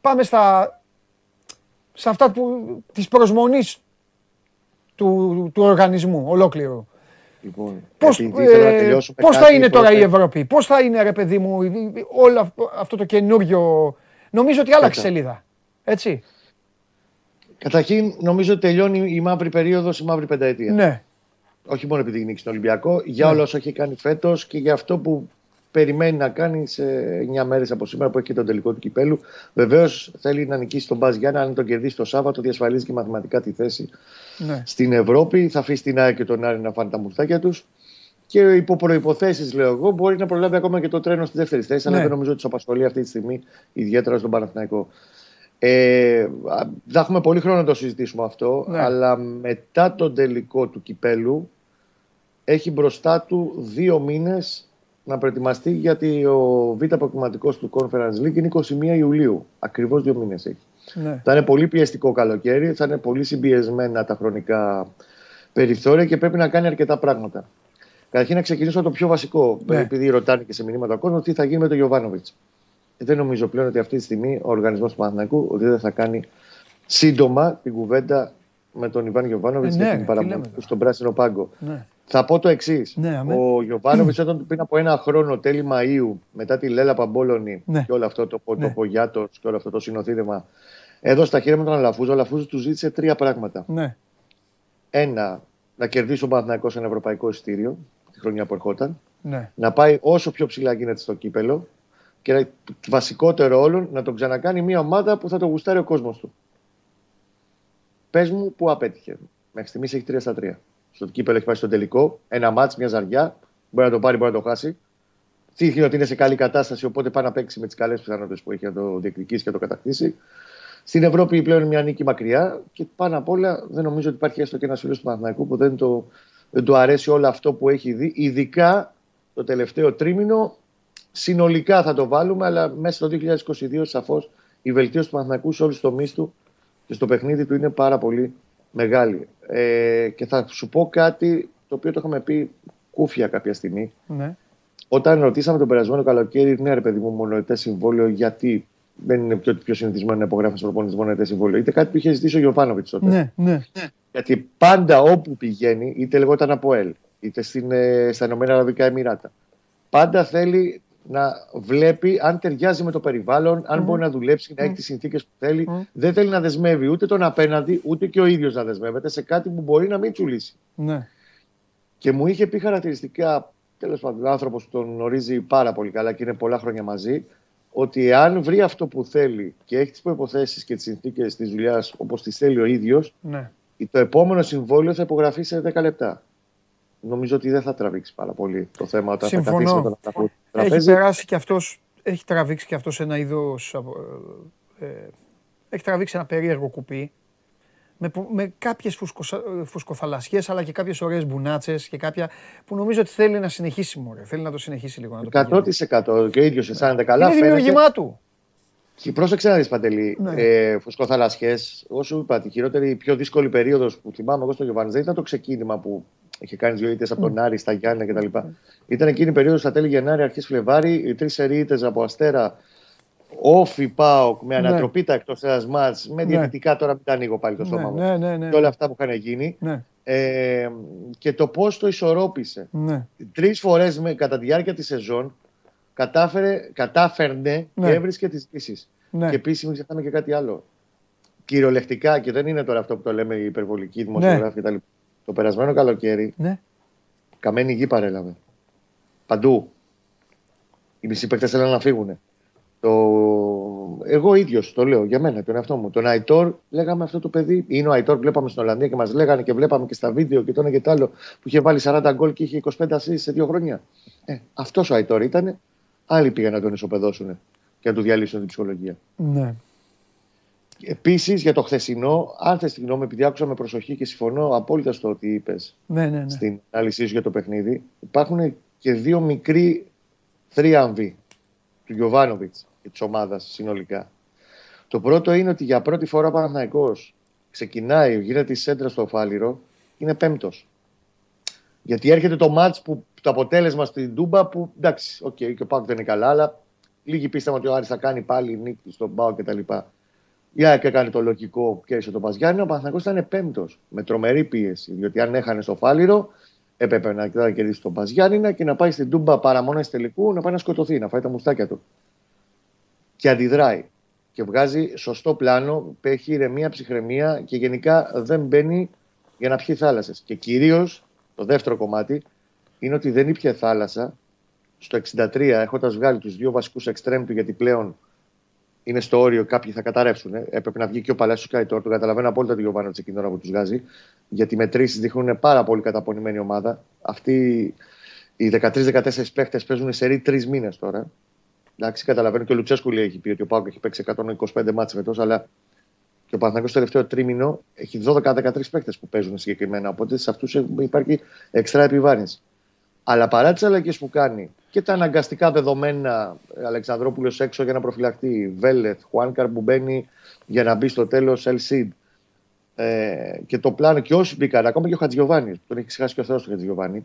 Πάμε στα, σε αυτά που, της προσμονής του, του οργανισμού ολόκληρου. Λοιπόν, πώς, ε, πώς θα είναι τώρα η Ευρώπη, πώς θα είναι ρε παιδί μου όλο αυτό το καινούριο, νομίζω ότι άλλαξε σελίδα, έτσι. Καταρχήν νομίζω ότι τελειώνει η μαύρη περίοδος, η μαύρη πενταετία. Ναι. Όχι μόνο επειδή νίκησε τον Ολυμπιακό, για ναι. όλο όσο έχει κάνει φέτος και για αυτό που περιμένει να κάνει σε 9 μέρες από σήμερα που έχει και τον τελικό του κυπέλου. Βεβαίως θέλει να νικήσει τον Μπάζ Γιάννα. Αν τον κερδίσει το Σάββατο, διασφαλίζει και μαθηματικά τη θέση ναι. στην Ευρώπη. Θα αφήσει την ΑΕΚ και τον Άρη να φάνε τα μουρτάκια τους. Και υπό προποθέσει, λέω εγώ, μπορεί να προλάβει ακόμα και το τρένο στη δεύτερη θέση. Ναι. Αλλά δεν νομίζω ότι τους απασχολεί αυτή τη στιγμή, ιδιαίτερα στον Παναθηναϊκό. Ε, θα έχουμε πολύ χρόνο να το συζητήσουμε αυτό. Ναι. Αλλά μετά τον τελικό του κυπέλου έχει μπροστά του δύο μήνες να προετοιμαστεί γιατί ο β' αποκλειματικό του Conference League είναι 21 Ιουλίου. Ακριβώς δύο μήνες έχει. Ναι. Θα είναι πολύ πιεστικό καλοκαίρι, θα είναι πολύ συμπιεσμένα τα χρονικά περιθώρια και πρέπει να κάνει αρκετά πράγματα. Καταρχήν να ξεκινήσω το πιο βασικό, ναι. επειδή ρωτάνε και σε μηνύματα κόσμος, τι θα γίνει με τον Γιωβάνοβιτς. Δεν νομίζω πλέον ότι αυτή τη στιγμή ο οργανισμός του Παναθηναϊκού ότι δεν θα κάνει σύντομα την κουβέντα με τον Ιβάν Γιωβάνοβιτς ε, ναι, και την παραμονή του στον πράσινο πάγκο. Ναι. Θα πω το εξής. Ναι, ο Γιωβάνοβιτς όταν πριν από ένα χρόνο, τέλη Μαου, μετά τη Λέλα Παμπόλωνη ναι. και όλο αυτό το, το ναι. Πογιάτο και όλο αυτό το συνοθήλευμα, εδώ στα χέρια με τον Αλαφούζο, ο Αλαφούζο του ζήτησε τρία πράγματα. Ναι. Ένα, να κερδίσει ο Παναθυνακό ένα ευρωπαϊκό εισιτήριο τη χρονιά που ερχόταν. Ναι. Να πάει όσο πιο ψηλά γίνεται στο κύπελο. Και βασικότερο όλων, να τον ξανακάνει μια ομάδα που θα το γουστάρει ο κόσμος του. Πες μου που απέτυχε. Μέχρι στιγμής έχει 3 στα 3 στο κύπελο έχει πάει στο τελικό. Ένα μάτς, μια ζαριά. Μπορεί να το πάρει, μπορεί να το χάσει. Δείχνει ότι είναι σε καλή κατάσταση, οπότε πάει να παίξει με τις καλές πιθανότητες που έχει να το διεκδικήσει και να το κατακτήσει. Στην Ευρώπη πλέον είναι μια νίκη μακριά και πάνω απ' όλα δεν νομίζω ότι υπάρχει έστω και ένας φίλος του Παναθηναϊκού που δεν το, δεν το αρέσει όλο αυτό που έχει δει. Ειδικά το τελευταίο τρίμηνο. Συνολικά θα το βάλουμε, αλλά μέσα στο 2022 σαφώς η βελτίωση του Παναθηναϊκού σε όλους τους τομείς του και στο παιχνίδι του είναι πάρα πολύ μεγάλη. Ε, και θα σου πω κάτι το οποίο το είχαμε πει κούφια κάποια στιγμή. Ναι. Όταν ρωτήσαμε τον περασμένο καλοκαίρι, ναι, ρε παιδί μου, μονοετές συμβόλαιο, γιατί δεν είναι πιο, πιο συνηθισμένο να υπογράφεις στο προπονητή μονοετές συμβόλαιο. Είτε κάτι που είχε ζητήσει ο Γιωβάνοβιτς τότε. Ναι, ναι. Γιατί πάντα όπου πηγαίνει, είτε λεγόταν από ΕΛ, είτε στην, ε, στα Ηνωμένα Αραβικά Εμμυράτα, πάντα θέλει να βλέπει αν ταιριάζει με το περιβάλλον, αν μπορεί να δουλέψει, να έχει τις συνθήκες που θέλει. Δεν θέλει να δεσμεύει ούτε τον απέναντι, ούτε και ο ίδιος να δεσμεύεται σε κάτι που μπορεί να μην τσουλήσει. Ναι. Και μου είχε πει χαρακτηριστικά, τέλος πάντων, άνθρωπος που τον γνωρίζει πάρα πολύ καλά και είναι πολλά χρόνια μαζί, ότι αν βρει αυτό που θέλει και έχει τις προποθέσει και τις συνθήκες της δουλειάς όπως τις θέλει ο ίδιος, ναι. το επόμενο συμβόλαιο θα υπογραφεί σε 10 λεπτά νομίζω ότι δεν θα τραβήξει πάρα πολύ το θέμα όταν Συμφωνώ. θα καθίσει με τον τραπέζι. Έχει περάσει και αυτός, έχει τραβήξει και αυτός ένα είδος, ε, ε, έχει τραβήξει ένα περίεργο κουπί με, με κάποιες φουσκοθαλασσιές αλλά και κάποιες ωραίες μπουνάτσες και κάποια που νομίζω ότι θέλει να συνεχίσει μωρέ. Θέλει να το συνεχίσει λίγο. Να το 100% και ο ίδιος αισθάνεται καλά. Είναι δημιουργήμά του. Και πρόσεξε να δεις Παντελή, ναι. ε, φουσκοθαλασσιές, όσο είπα, τη χειρότερη, η πιο δύσκολη περίοδος που θυμάμαι εγώ στο Γιωβάνι δεν ήταν το ξεκίνημα που είχε κάνει δύο ήττε από τον Άρη στα Γιάννα κτλ. Ήταν εκείνη η περίοδος στα τέλη Γενάρη, αρχές Φλεβάρι, οι τρεις ερείτε από Αστέρα, όφι πάω με ναι. ανατροπή ναι. τα εκτός ένας μάτς, με ναι. διαιτητικά τώρα μην τα ανοίγω πάλι το ναι, στόμα μου. Ναι, ναι, ναι. Και όλα αυτά που είχαν γίνει. Ναι. Ε, και το πώς το ισορρόπησε. Ναι. Τρεις φορές κατά τη διάρκεια της σεζόν κατάφερε, κατάφερνε ναι. και έβρισκε τις λύσει. Ναι. Και επίσης μην ξεχνάμε και κάτι άλλο. Κυριολεκτικά, και δεν είναι τώρα αυτό που το λέμε η υπερβολική δημοσιογράφη ναι. κτλ. Το περασμένο καλοκαίρι, ναι. καμένη γη παρέλαβε. Παντού. Οι μισοί παίκτες θέλουν να φύγουν. Το... Εγώ ίδιος το λέω για μένα, τον εαυτό μου. Τον Αϊτόρ, λέγαμε αυτό το παιδί. Είναι ο Αϊτόρ, βλέπαμε στην Ολλανδία και μας λέγανε και βλέπαμε και στα βίντεο και το ένα και το άλλο που είχε βάλει 40 γκολ και είχε 25 ασύ σε δύο χρόνια. Ε, αυτός ο Αϊτόρ ήταν. Άλλοι πήγαν να τον ισοπεδώσουν και να του διαλύσουν την ψυχολογία. Ναι. Επίσης για το χθεσινό, αν θες τη γνώμη, επειδή άκουσα με προσοχή και συμφωνώ απόλυτα στο ότι είπες ναι, ναι, ναι. στην ανάλυση σου για το παιχνίδι, υπάρχουν και δύο μικροί θρίαμβοι του Γιωβάνοβιτς και της ομάδας συνολικά. Το πρώτο είναι ότι για πρώτη φορά ο Παναθναϊκό ξεκινάει, γίνεται η σέντρα στο Φάληρο, είναι πέμπτος. Γιατί έρχεται το ματς που το αποτέλεσμα στην Τούμπα που εντάξει, OK, okay, και ο ΠΑΟΚ δεν είναι καλά, αλλά λίγοι πίστευαν ότι ο Άρης θα κάνει πάλι νίκη στον ΠΑΟΚ κτλ. Η ΑΕΚ έκανε το λογικό που κέρδισε τον ΠΑΣ Γιάννενα. Ο Παναθηναϊκός ήταν πέμπτος με τρομερή πίεση. Διότι αν έχανε στο Φάληρο, έπρεπε να κερδίσει τον ΠΑΣ Γιάννενα και να πάει στην Τούμπα παραμονές τελικού να πάει να σκοτωθεί, να φάει τα μουστάκια του. Και αντιδράει. Και βγάζει σωστό πλάνο, έχει ηρεμία, ψυχραιμία και γενικά δεν μπαίνει για να πιει θάλασσες. Και κυρίως το δεύτερο κομμάτι είναι ότι δεν ήπια θάλασσα στο 63 έχοντας βγάλει τους δύο βασικούς εξτρέμ του γιατί πλέον είναι στο όριο, κάποιοι θα καταρρεύσουν. Ε. Έπρεπε να βγει και ο Παλάσιο Καϊτόρ. Το καταλαβαίνω απόλυτα τον Γιωβάνο εκείνη ώρα που του βγάζει. Γιατί οι μετρήσει δείχνουν πάρα πολύ καταπονημένη ομάδα. Αυτοί οι 13-14 παίχτες παίζουν σε ρί τρεις μήνες τώρα. Εντάξει, καταλαβαίνω και ο Λουτσέσκου λέει έχει πει ότι ο Πάουκ έχει παίξει 125 μάτσε φετό, αλλά και ο Παναθανικό το τελευταίο τρίμηνο έχει 12-13 παίχτες που παίζουν συγκεκριμένα. Οπότε σε αυτούς υπάρχει εξτρά επιβάρυνση. Αλλά παρά τι αλλαγέ που κάνει και τα αναγκαστικά δεδομένα Αλεξανδρόπουλος έξω για να προφυλαχτεί, Βέλεθ, Χουάνκαρ που μπαίνει για να μπει στο τέλος Ελσίντ. Ε, και το πλάνο και όσοι μπήκαν, ακόμα και ο Χατζιωβάνη, τον έχει ξεχάσει και ο Θεός του Χατζιωβάνη.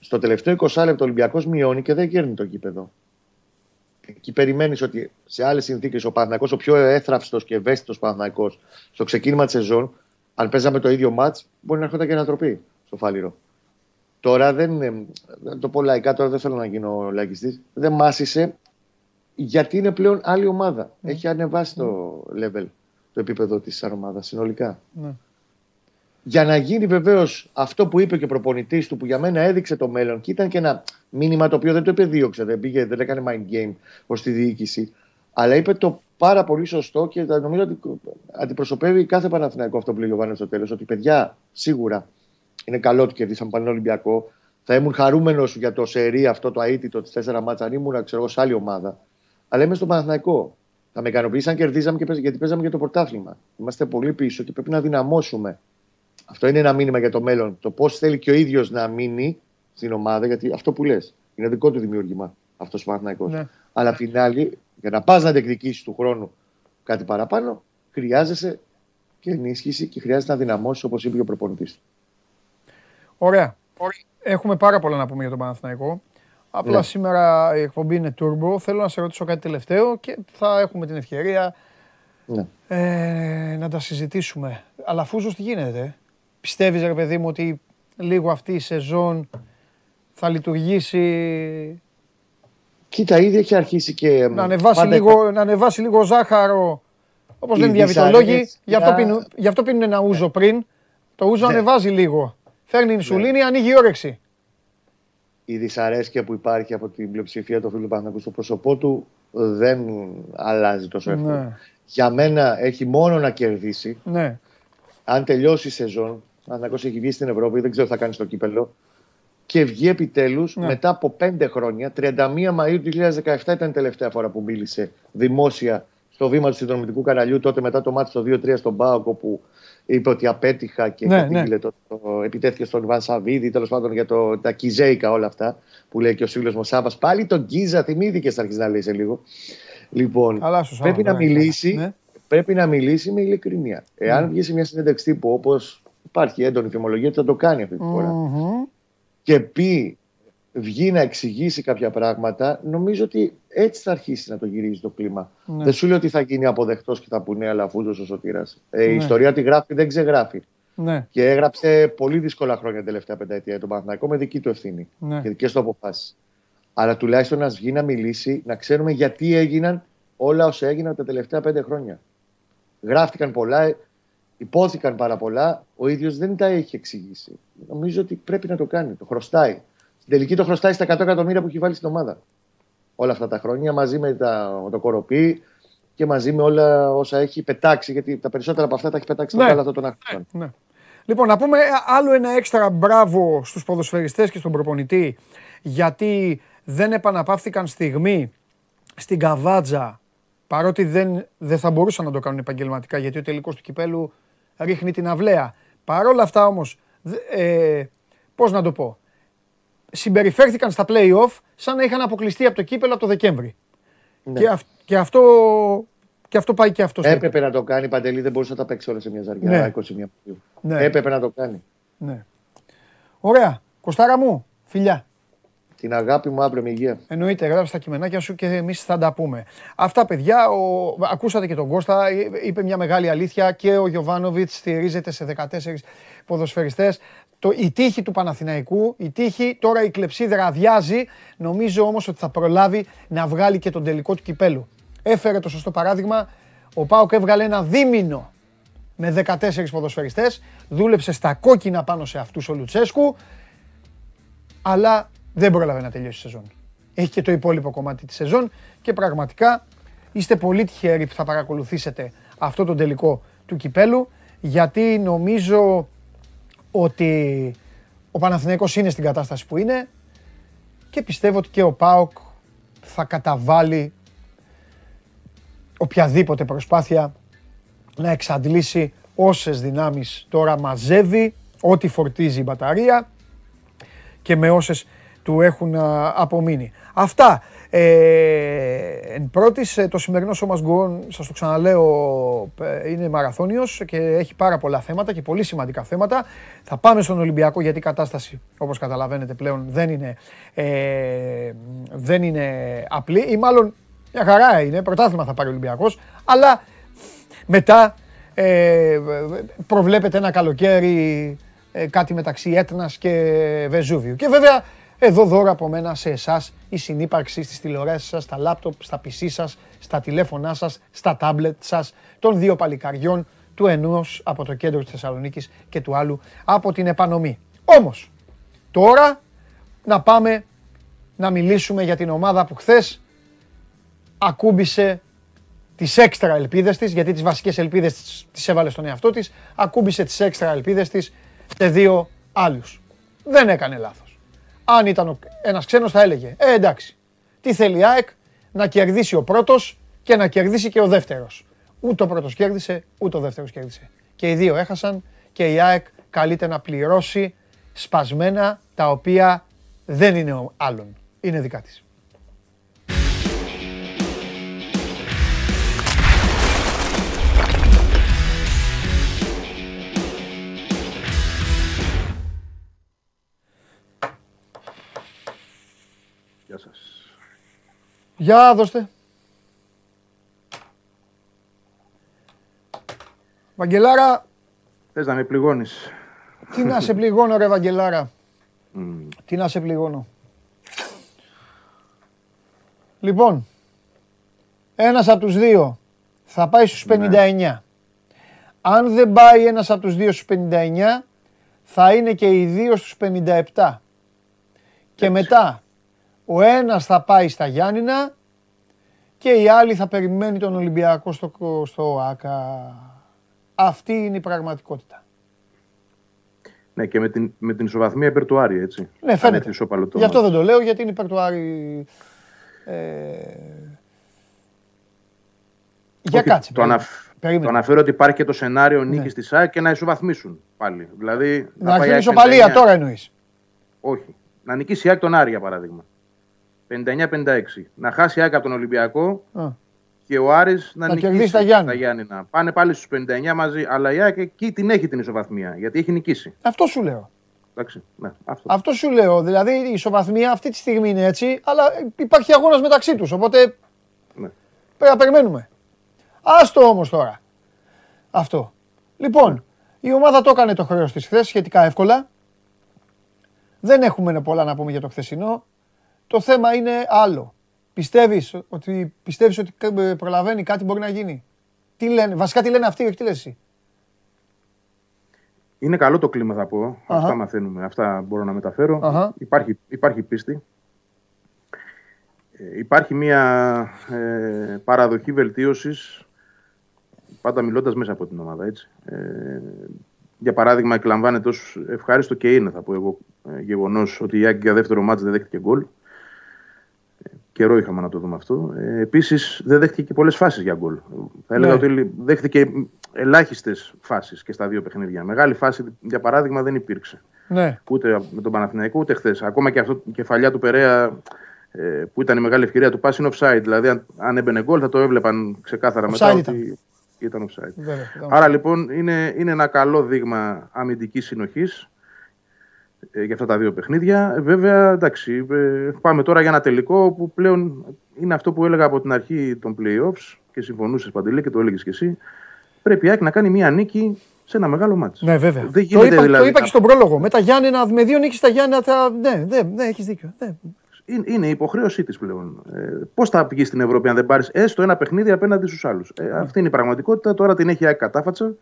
Στο τελευταίο 20 λεπτό ο Ολυμπιακός μειώνει και δεν γέρνει το γήπεδο. Εκεί περιμένεις ότι σε άλλες συνθήκες ο Παναγικό, ο πιο έθραυστος και ευαίσθητος Παναγικό, στο ξεκίνημα της σεζόν, αν παίζαμε το ίδιο μάτς, μπορεί να έρχονταν και ανατροπή στο φάληρο. Τώρα δεν είναι, το πω λαϊκά, τώρα δεν θέλω να γίνω λαϊκιστής. Δεν μάσησε γιατί είναι πλέον άλλη ομάδα. Ναι. Έχει ανεβάσει το level, το επίπεδο της ομάδα συνολικά. Ναι. Για να γίνει βεβαίως αυτό που είπε και ο προπονητής του, που για μένα έδειξε το μέλλον και ήταν και ένα μήνυμα το οποίο δεν το επεδίωξε, δεν πήγε, δεν έκανε mind game προ τη διοίκηση. Αλλά είπε το πάρα πολύ σωστό και νομίζω ότι αντιπροσωπεύει κάθε Παναθηναϊκό αυτό που λέει ο Βάνο στο τέλος. Ότι παιδιά, σίγουρα είναι καλό ότι κερδίσαμε πάλι Ολυμπιακό. Θα ήμουν χαρούμενος για το σερί αυτό το αίτητο τη 4 μάτσα αν ήμουν ξέρω, σε άλλη ομάδα. Αλλά είμαι στο Παναθηναϊκό. Θα με ικανοποιήσει αν κερδίζαμε και γιατί παίζαμε για το πρωτάθλημα. Είμαστε πολύ πίσω και πρέπει να δυναμώσουμε. Αυτό είναι ένα μήνυμα για το μέλλον. Το πώς θέλει και ο ίδιος να μείνει στην ομάδα, γιατί αυτό που λες είναι δικό του δημιούργημα αυτός ο Παναθηναϊκός. Ναι. Αλλά απ' την άλλη, για να πας να διεκδικήσει του χρόνου κάτι παραπάνω, χρειάζεσαι και ενίσχυση και χρειάζεται να δυναμώσεις όπως είπε ο προπονητής του. Ωραία. Έχουμε πάρα πολλά να πούμε για τον Παναθηναϊκό. Απλά ναι. σήμερα η εκπομπή είναι turbo. Θέλω να σε ρωτήσω κάτι τελευταίο και θα έχουμε την ευκαιρία ναι. ε, να τα συζητήσουμε. Αλλά Φούζος τι γίνεται; Πιστεύεις ρε παιδί μου ότι λίγο αυτή η σεζόν θα λειτουργήσει... Κοίτα, ήδη έχει αρχίσει και... Να ανεβάσει, λίγο, να ανεβάσει λίγο ζάχαρο, όπως λένε οι διαβητολόγοι. Γι' αυτό, πίνουν, γι αυτό πίνουν ένα ούζο πριν. Το ούζο ναι. ανεβάζει λίγο. Φέρνει ινσουλίνη, ναι. ανοίγει η όρεξη. Η δυσαρέσκεια που υπάρχει από την πλειοψηφία του φίλου Παναγού στο πρόσωπό του δεν αλλάζει τόσο εύκολα. Ναι. Για μένα έχει μόνο να κερδίσει. Ναι. Αν τελειώσει η σεζόν, αν έχει βγει στην Ευρώπη, δεν ξέρω τι θα κάνει στο κύπελο. Και βγει επιτέλους ναι. μετά από πέντε χρόνια, 31 Μαου 2017 ήταν η τελευταία φορά που μίλησε δημόσια στο βήμα του συνδρομητικού καναλιού. Τότε μετά το μάτι στο 2-3 στον Πάοκο που είπε ότι απέτυχα και ναι, ναι. Το, το, επιτέθηκε στον Ιβάν Σαββίδη, τέλος πάντων για το, τα Κιζέικα όλα αυτά που λέει και ο φίλο μου Σάβα. Πάλι τον Κίζα θυμήθηκε θα αρχίσει να λέει σε λίγο. Λοιπόν, πρέπει, να μιλήσει, ναι. πρέπει να μιλήσει με ειλικρινία. Εάν mm. βγει σε μια συνέντευξη τύπου όπως υπάρχει έντονη θυμολογία, θα το κάνει αυτή τη φορα Και πει βγει να εξηγήσει κάποια πράγματα, νομίζω ότι έτσι θα αρχίσει να το γυρίζει το κλίμα. Ναι. Δεν σου λέω ότι θα γίνει αποδεκτός και θα πούνε αλλά ο σωτήρας. Ε, Η ναι. ιστορία τη γράφει, δεν ξεγράφει. Ναι. Και έγραψε πολύ δύσκολα χρόνια την τελευταία πενταετία τον Παναθηναϊκό με δική του ευθύνη ναι. και δικές του αποφάσεις. Αλλά τουλάχιστον να βγει να μιλήσει, να ξέρουμε γιατί έγιναν όλα όσα έγιναν τα τελευταία πέντε χρόνια. Γράφτηκαν πολλά, υπόθηκαν πάρα πολλά. Ο ίδιος δεν τα έχει εξηγήσει. Νομίζω ότι πρέπει να το κάνει. Το χρωστάει. Στην τελική το χρωστάει στα 100 εκατομμύρια που έχει βάλει στην ομάδα. Όλα αυτά τα χρόνια μαζί με, τα, το κοροπή και μαζί με όλα όσα έχει πετάξει. Γιατί τα περισσότερα από αυτά τα έχει πετάξει ναι. αυτό τον ναι. ναι. Λοιπόν, να πούμε άλλο ένα έξτρα μπράβο στους ποδοσφαιριστές και στον προπονητή γιατί δεν επαναπαύθηκαν στιγμή στην Καβάτζα παρότι δεν, δεν θα μπορούσαν να το κάνουν επαγγελματικά γιατί ο τελικός του κυπέλου ρίχνει την αυλαία. Παρ' όλα αυτά όμως, ε, πώς να το πω, συμπεριφέρθηκαν στα play-off σαν να είχαν αποκλειστεί από το κύπελο από το Δεκέμβρη. Ναι. Και, και, αυτό, και αυτό πάει και αυτός. Έπρεπε να το κάνει Παντελή, δεν μπορούσε να τα παίξει όλα σε μια ζαριά. Ναι. 21 ναι. Έπρεπε να το κάνει. Ναι. Ωραία. Κοστάρα μου, φιλιά. Την αγάπη μου αύριο με υγεία. Εννοείται, γράψε τα κειμενάκια σου και εμείς θα τα πούμε. Αυτά, παιδιά, ο... ακούσατε και τον Κώστα. Είπε μια μεγάλη αλήθεια και ο Γιωβάνοβιτς στηρίζεται σε 14 ποδοσφαιριστές. Το, η τύχη του Παναθηναϊκού, η τύχη, τώρα η κλεψίδρα αδειάζει. Νομίζω όμως ότι θα προλάβει να βγάλει και τον τελικό του κυπέλου. Έφερε το σωστό παράδειγμα. Ο Πάοκ έβγαλε ένα δίμηνο με 14 ποδοσφαιριστές. Δούλεψε στα κόκκινα πάνω σε αυτούς ο Λουτσέσκου. Αλλά δεν πρόλαβε να τελειώσει η σεζόν. Έχει και το υπόλοιπο κομμάτι της σεζόν και πραγματικά είστε πολύ τυχεροί που θα παρακολουθήσετε αυτό το τελικό του κυπέλου γιατί νομίζω ότι ο Παναθηναίκος είναι στην κατάσταση που είναι και πιστεύω ότι και ο ΠΑΟΚ θα καταβάλει οποιαδήποτε προσπάθεια να εξαντλήσει όσες δυνάμεις τώρα μαζεύει, ό,τι φορτίζει η μπαταρία και με όσες του έχουν απομείνει. Αυτά. Ε, εν πρώτης, ε, το σημερινό σώμα γκουόν, σας το ξαναλέω, ε, είναι μαραθώνιος και έχει πάρα πολλά θέματα και πολύ σημαντικά θέματα. Θα πάμε στον Ολυμπιακό γιατί η κατάσταση, όπως καταλαβαίνετε πλέον, δεν είναι, ε, δεν είναι απλή ή μάλλον μια χαρά είναι, πρωτάθλημα θα πάρει ο Ολυμπιακός, αλλά μετά ε, προβλέπεται ένα καλοκαίρι ε, κάτι μεταξύ Έτνας και Βεζούβιου. Και βέβαια εδώ δώρα από μένα σε εσάς η συνύπαρξη στις τηλεοράσεις σας, στα λάπτοπ, στα PC σας, στα τηλέφωνά σας, στα τάμπλετ σας, των δύο παλικαριών, του ενός από το κέντρο της Θεσσαλονίκης και του άλλου από την επανομή. Όμως, τώρα να πάμε να μιλήσουμε για την ομάδα που χθες ακούμπησε τις έξτρα ελπίδες της, γιατί τις βασικές ελπίδες τις έβαλε στον εαυτό της, ακούμπησε τις έξτρα ελπίδες της σε δύο άλλους. Δεν έκανε λάθος. Αν ήταν ένας ξένος, θα έλεγε: Ε, εντάξει. Τι θέλει η ΑΕΚ να κερδίσει ο πρώτος και να κερδίσει και ο δεύτερος. Ούτε ο πρώτος κέρδισε, ούτε ο δεύτερος κέρδισε. Και οι δύο έχασαν και η ΑΕΚ καλείται να πληρώσει σπασμένα τα οποία δεν είναι άλλων. Είναι δικά της. Για δώστε. Βαγγελάρα. Θες να με πληγώνεις. Τι να σε πληγώνω ρε Βαγγελάρα. Τι να σε πληγώνω. Λοιπόν, ένας από τους δύο θα πάει στους 59. Ναι. Αν δεν πάει ένας από τους δύο στους 59, θα είναι και οι δύο στους 57. Και μετά ο ένας θα πάει στα Γιάννηνα και οι άλλοι θα περιμένει τον Ολυμπιακό στο, στο ΆΚΑ. Αυτή είναι η πραγματικότητα. Ναι, και με την, με την ισοβαθμία υπέρ του Άρη, έτσι. Ναι, φαίνεται. Γι' αυτό δεν το λέω, γιατί είναι υπέρ του Άρη. Ε... Για κάτσε. Το, αναφ... το αναφέρω ότι υπάρχει και το σενάριο ναι. νίκης της ΑΕΚ και να ισοβαθμίσουν πάλι. Δηλαδή, να, να ισοπαλία τώρα εννοείς. Όχι. Να νικήσει η ΑΕΚ τον Άρη, για παράδειγμα. 59-56. Να χάσει άκρα από τον Ολυμπιακό και ο Άρης να, να νικήσει τα, Γιάννη. τα Γιάννηνα. Πάνε πάλι στους 59 μαζί, αλλά η ΑΕΚ εκεί την έχει την ισοβαθμία, γιατί έχει νικήσει. Αυτό σου λέω. Εντάξει, ναι, αυτό. αυτό σου λέω. Δηλαδή η ισοβαθμία αυτή τη στιγμή είναι έτσι, αλλά υπάρχει αγώνας μεταξύ τους. Οπότε ναι. πρέπει να περιμένουμε. Άστο όμως τώρα. Αυτό. Λοιπόν, η ομάδα το έκανε το χρέος της χθες σχετικά εύκολα. Δεν έχουμε πολλά να πούμε για το χθεσινό. Το θέμα είναι άλλο. Πιστεύεις ότι, πιστεύεις ότι προλαβαίνει κάτι μπορεί να γίνει; Τι λένε, βασικά τι λένε αυτοί, όχι τι λες εσύ; Είναι καλό το κλίμα θα πω. uh Αυτά μαθαίνουμε, αυτά μπορώ να μεταφερω Υπάρχει, υπάρχει πίστη. Ε, υπάρχει μια ε, παραδοχή βελτίωσης πάντα μιλώντας μέσα από την ομάδα. Έτσι. Ε, για παράδειγμα, εκλαμβάνεται ως ευχάριστο και είναι, θα πω εγώ, ε, γεγονός ότι η Άκη για δεύτερο μάτς δεν δέχτηκε γκολ. Καιρό είχαμε να το δούμε αυτό. Ε, Επίσης, δεν δέχτηκε και πολλές φάσεις για γκολ. Θα έλεγα ναι. ότι δέχτηκε ελάχιστες φάσεις και στα δύο παιχνίδια. Μεγάλη φάση, για παράδειγμα, δεν υπήρξε. Ναι. Ούτε με τον Παναθηναϊκό, ούτε χθες. Ακόμα και αυτό η κεφαλιά του Περέα ε, που ήταν η μεγάλη ευκαιρία του pass είναι offside. Δηλαδή, αν, αν έμπαινε γκολ, θα το έβλεπαν ξεκάθαρα μετά ήταν. ότι ήταν offside. Βέβαια, Άρα λοιπόν είναι, είναι ένα καλό δείγμα αμυντικής συνοχής ε, για αυτά τα δύο παιχνίδια. Ε, βέβαια, εντάξει, ε, πάμε τώρα για ένα τελικό που πλέον είναι αυτό που έλεγα από την αρχή των playoffs και συμφωνούσες Παντελή και το έλεγες και εσύ. Πρέπει η Άκη να κάνει μία νίκη σε ένα μεγάλο μάτι. Ναι, βέβαια. Δεν το, είπα, δηλαδή, το είπα και στον πρόλογο. Με τα Γιάννενα, με δύο νίκες στα Γιάννενα θα. Ναι, ναι, ναι έχεις δίκιο. Ναι. Είναι η υποχρέωσή της πλέον. Ε, Πώς θα πηγεί στην Ευρώπη αν δεν πάρεις έστω ένα παιχνίδι απέναντι στους άλλους; Ε, αυτή είναι η πραγματικότητα. Τώρα την έχει η Άκη κατάφατσα.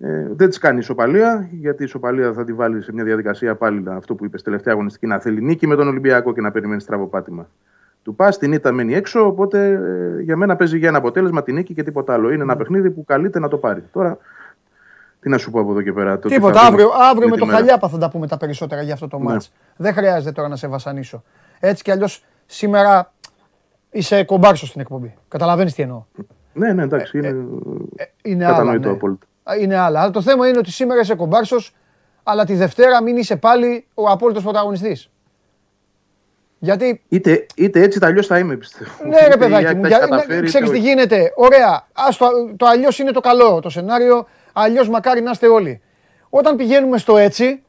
Ε, δεν της κάνει ισοπαλία, γιατί η ισοπαλία θα τη βάλει σε μια διαδικασία πάλι αυτό που είπες τελευταία αγωνιστική να θέλει νίκη με τον Ολυμπιακό και να περιμένει στραβοπάτημα. Του πας, την ήττα μένει έξω, οπότε ε, για μένα παίζει για ένα αποτέλεσμα την νίκη και τίποτα άλλο. Είναι ένα ναι. παιχνίδι που καλείται να το πάρει. Τώρα, τι να σου πω από εδώ και πέρα. Το τίποτα, αύριο, αύριο με, το Χαλιάπα θα τα πούμε τα περισσότερα για αυτό το ναι. Δεν χρειάζεται τώρα να σε βασανίσω. Έτσι κι αλλιώς σήμερα είσαι κομπάρσος στην εκπομπή. Καταλαβαίνεις τι εννοώ. Ναι, ναι, εντάξει. Ε, είναι, ε, ε, είναι κατανοητό ναι. απόλυτα είναι άλλα. Αλλά το θέμα είναι ότι σήμερα είσαι κομπάρσος, αλλά τη Δευτέρα μην είσαι πάλι ο απόλυτος πρωταγωνιστής. Γιατί... Είτε, είτε έτσι, αλλιώς θα είμαι, πιστεύω. Ναι, ρε παιδάκι μου. Ναι, Ξέρεις τι γίνεται. Ωραία. Ας το το αλλιώς είναι το καλό το σενάριο. Αλλιώς μακάρι να είστε όλοι. Όταν πηγαίνουμε στο έτσι,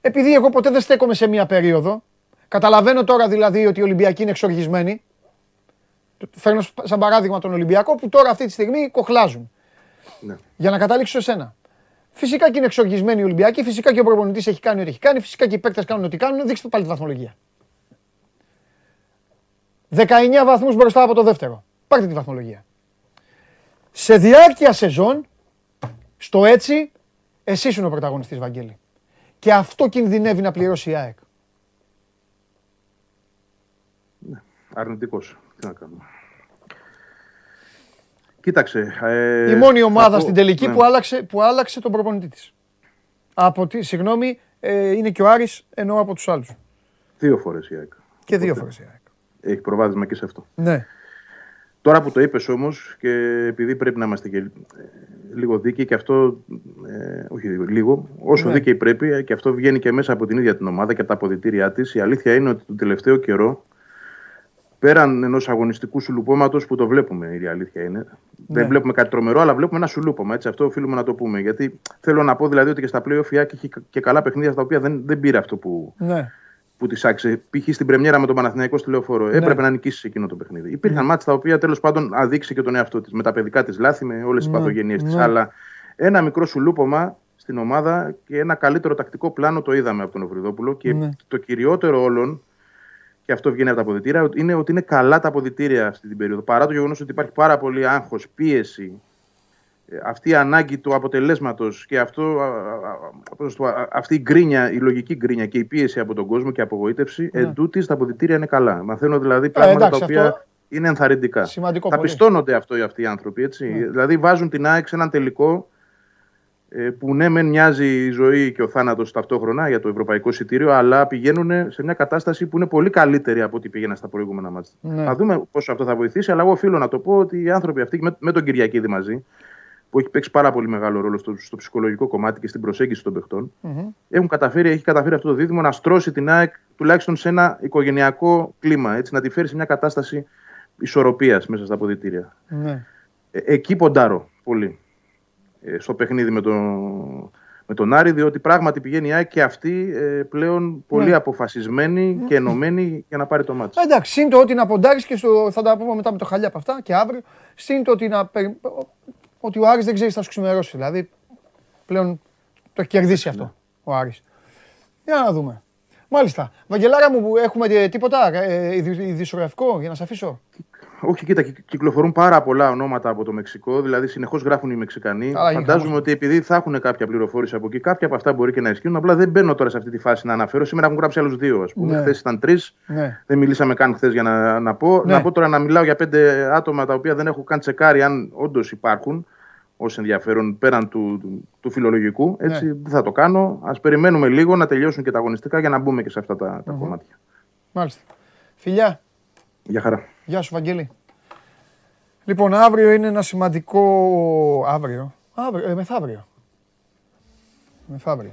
επειδή εγώ ποτέ δεν στέκομαι σε μία περίοδο, καταλαβαίνω τώρα δηλαδή ότι οι Ολυμπιακοί είναι εξοργισμένοι. Φέρνω σαν παράδειγμα τον Ολυμπιακό που τώρα αυτή τη στιγμή κοχλάζουν. Ναι. Για να καταλήξω σε σένα. Φυσικά και είναι εξοργισμένοι οι Ολυμπιακοί, φυσικά και ο προπονητής έχει κάνει ό,τι έχει κάνει, φυσικά και οι παίκτες κάνουν ό,τι κάνουν. Δείξτε πάλι τη βαθμολογία. 19 βαθμούς μπροστά από το δεύτερο. Πάρτε τη βαθμολογία. Σε διάρκεια σεζόν, στο έτσι, εσύ είσαι ο πρωταγωνιστής, Βαγγέλη. Και αυτό κινδυνεύει να πληρώσει η ΑΕΚ. Ναι, αρνητικός. Τι να κάνουμε. Κοίταξε. Ε, η μόνη ομάδα στην τελική ναι. που, άλλαξε, που άλλαξε τον προπονητή της. Από τι, συγγνώμη, ε, είναι και ο Άρης ενώ από τους άλλους. Δύο φορές η ΑΕΚ. Και δύο φορές η ΑΕΚ. Έχει προβάδισμα και σε αυτό. Ναι. Τώρα που το είπες όμως και επειδή πρέπει να είμαστε και ε, λίγο δίκαιοι και αυτό. Ε, όχι λίγο, όσο ναι. δίκαιοι πρέπει και αυτό βγαίνει και μέσα από την ίδια την ομάδα και από τα αποδητήριά της. Η αλήθεια είναι ότι τον τελευταίο καιρό πέραν ενός αγωνιστικού σουλουπώματος που το βλέπουμε, η αλήθεια είναι. Ναι. Δεν βλέπουμε κάτι τρομερό, αλλά βλέπουμε ένα σουλούπωμα. Έτσι, αυτό οφείλουμε να το πούμε. Γιατί θέλω να πω δηλαδή ότι και στα playoff η έχει και καλά παιχνίδια στα οποία δεν, δεν πήρε αυτό που, ναι. που τη άξε. Π.χ. στην Πρεμιέρα με τον Παναθηναϊκό στη Λεωφόρο. Ναι. Έπρεπε να νικήσει εκείνο το παιχνίδι. Υπήρχαν ναι. μάτια τα οποία τέλος πάντων αδείξει και τον εαυτό της. Με τα παιδικά της λάθη, με όλες τις ναι. παθογένειε της. Ναι. Αλλά ένα μικρό σουλούπωμα στην ομάδα και ένα καλύτερο τακτικό πλάνο το είδαμε από τον Οβριδόπουλο. Και ναι. το κυριότερο όλων και αυτό βγαίνει από τα αποδητήρια, είναι ότι είναι καλά τα αποδητήρια αυτή την περίοδο. Παρά το γεγονός ότι υπάρχει πάρα πολύ άγχος, πίεση, ε, αυτή η ανάγκη του αποτελέσματος και αυτό, αυτή η γκρίνια, η λογική γκρίνια και η πίεση από τον κόσμο και η απογοήτευση, ναι. εντούτοις τα αποδητήρια είναι καλά. Μαθαίνω δηλαδή ε, πράγματα τα οποία είναι ενθαρρυντικά. Σημαντικό, θα πιστώνονται αυτό αυτοί οι άνθρωποι. Έτσι. Ναι. Δηλαδή βάζουν την ΑΕΚ σε έναν τελικό ε, που ναι, μεν μοιάζει η ζωή και ο θάνατος ταυτόχρονα για το ευρωπαϊκό εισιτήριο, αλλά πηγαίνουν σε μια κατάσταση που είναι πολύ καλύτερη από ό,τι πήγαιναν στα προηγούμενα μάτια. Ναι. Θα δούμε πόσο αυτό θα βοηθήσει, αλλά εγώ οφείλω να το πω ότι οι άνθρωποι αυτοί με, με τον Κυριακίδη μαζί, που έχει παίξει πάρα πολύ μεγάλο ρόλο στο, στο ψυχολογικό κομμάτι και στην προσέγγιση των παιχτών, mm-hmm. έχουν καταφέρει, έχει καταφέρει αυτό το δίδυμο να στρώσει την ΑΕΚ τουλάχιστον σε ένα οικογενειακό κλίμα, έτσι, να τη φέρει σε μια κατάσταση ισορροπίας μέσα στα αποδητήρια. Mm-hmm. Ε, εκεί ποντάρω πολύ. Ε, στο παιχνίδι με τον, με τον Άρη, διότι πράγματι πηγαίνει η ΑΕΚ και αυτή ε, πλέον πολύ Ναι. αποφασισμένη και ενωμένη για να πάρει το μάτι. Εντάξει, συν το ότι να ποντάρεις και στο, θα τα πούμε μετά με το χαλιά από αυτά και αύριο. Συν το ότι, να, περι- ότι ο Άρης δεν ξέρει τι θα σου ξημερώσει. Δηλαδή πλέον το έχει κερδίσει αυτό ο Άρης. Για να δούμε. Μάλιστα. Βαγγελάρα μου, έχουμε ε, τίποτα ε, ειδη- ειδησιογραφικό για να σε αφήσω; Όχι, κοίτα, κυ- κυκλοφορούν πάρα πολλά ονόματα από το Μεξικό, δηλαδή συνεχώς γράφουν οι Μεξικανοί. Καλά, γίνει Φαντάζομαι χαμός. ότι επειδή θα έχουν κάποια πληροφόρηση από εκεί, κάποια από αυτά μπορεί και να ισχύουν. Απλά δεν μπαίνω τώρα σε αυτή τη φάση να αναφέρω. Σήμερα έχουν γράψει άλλους δύο, ας πούμε. Ναι. Χθες ήταν τρεις. Ναι. Δεν μιλήσαμε καν χθες για να, να πω. Ναι. Να πω τώρα να μιλάω για πέντε άτομα τα οποία δεν έχω καν τσεκάρει αν όντως υπάρχουν ως ενδιαφέρον πέραν του, του, του φιλολογικού. Έτσι Ναι. δεν θα το κάνω. Α περιμένουμε λίγο να τελειώσουν και τα αγωνιστικά για να μπούμε και σε αυτά τα, τα κομμάτια. Μάλιστα. Φιλιά. Για χαρά. Γεια σου, Βαγγέλη. Λοιπόν, αύριο είναι ένα σημαντικό. Αύριο. αύριο ε, μεθαύριο. Μεθαύριο.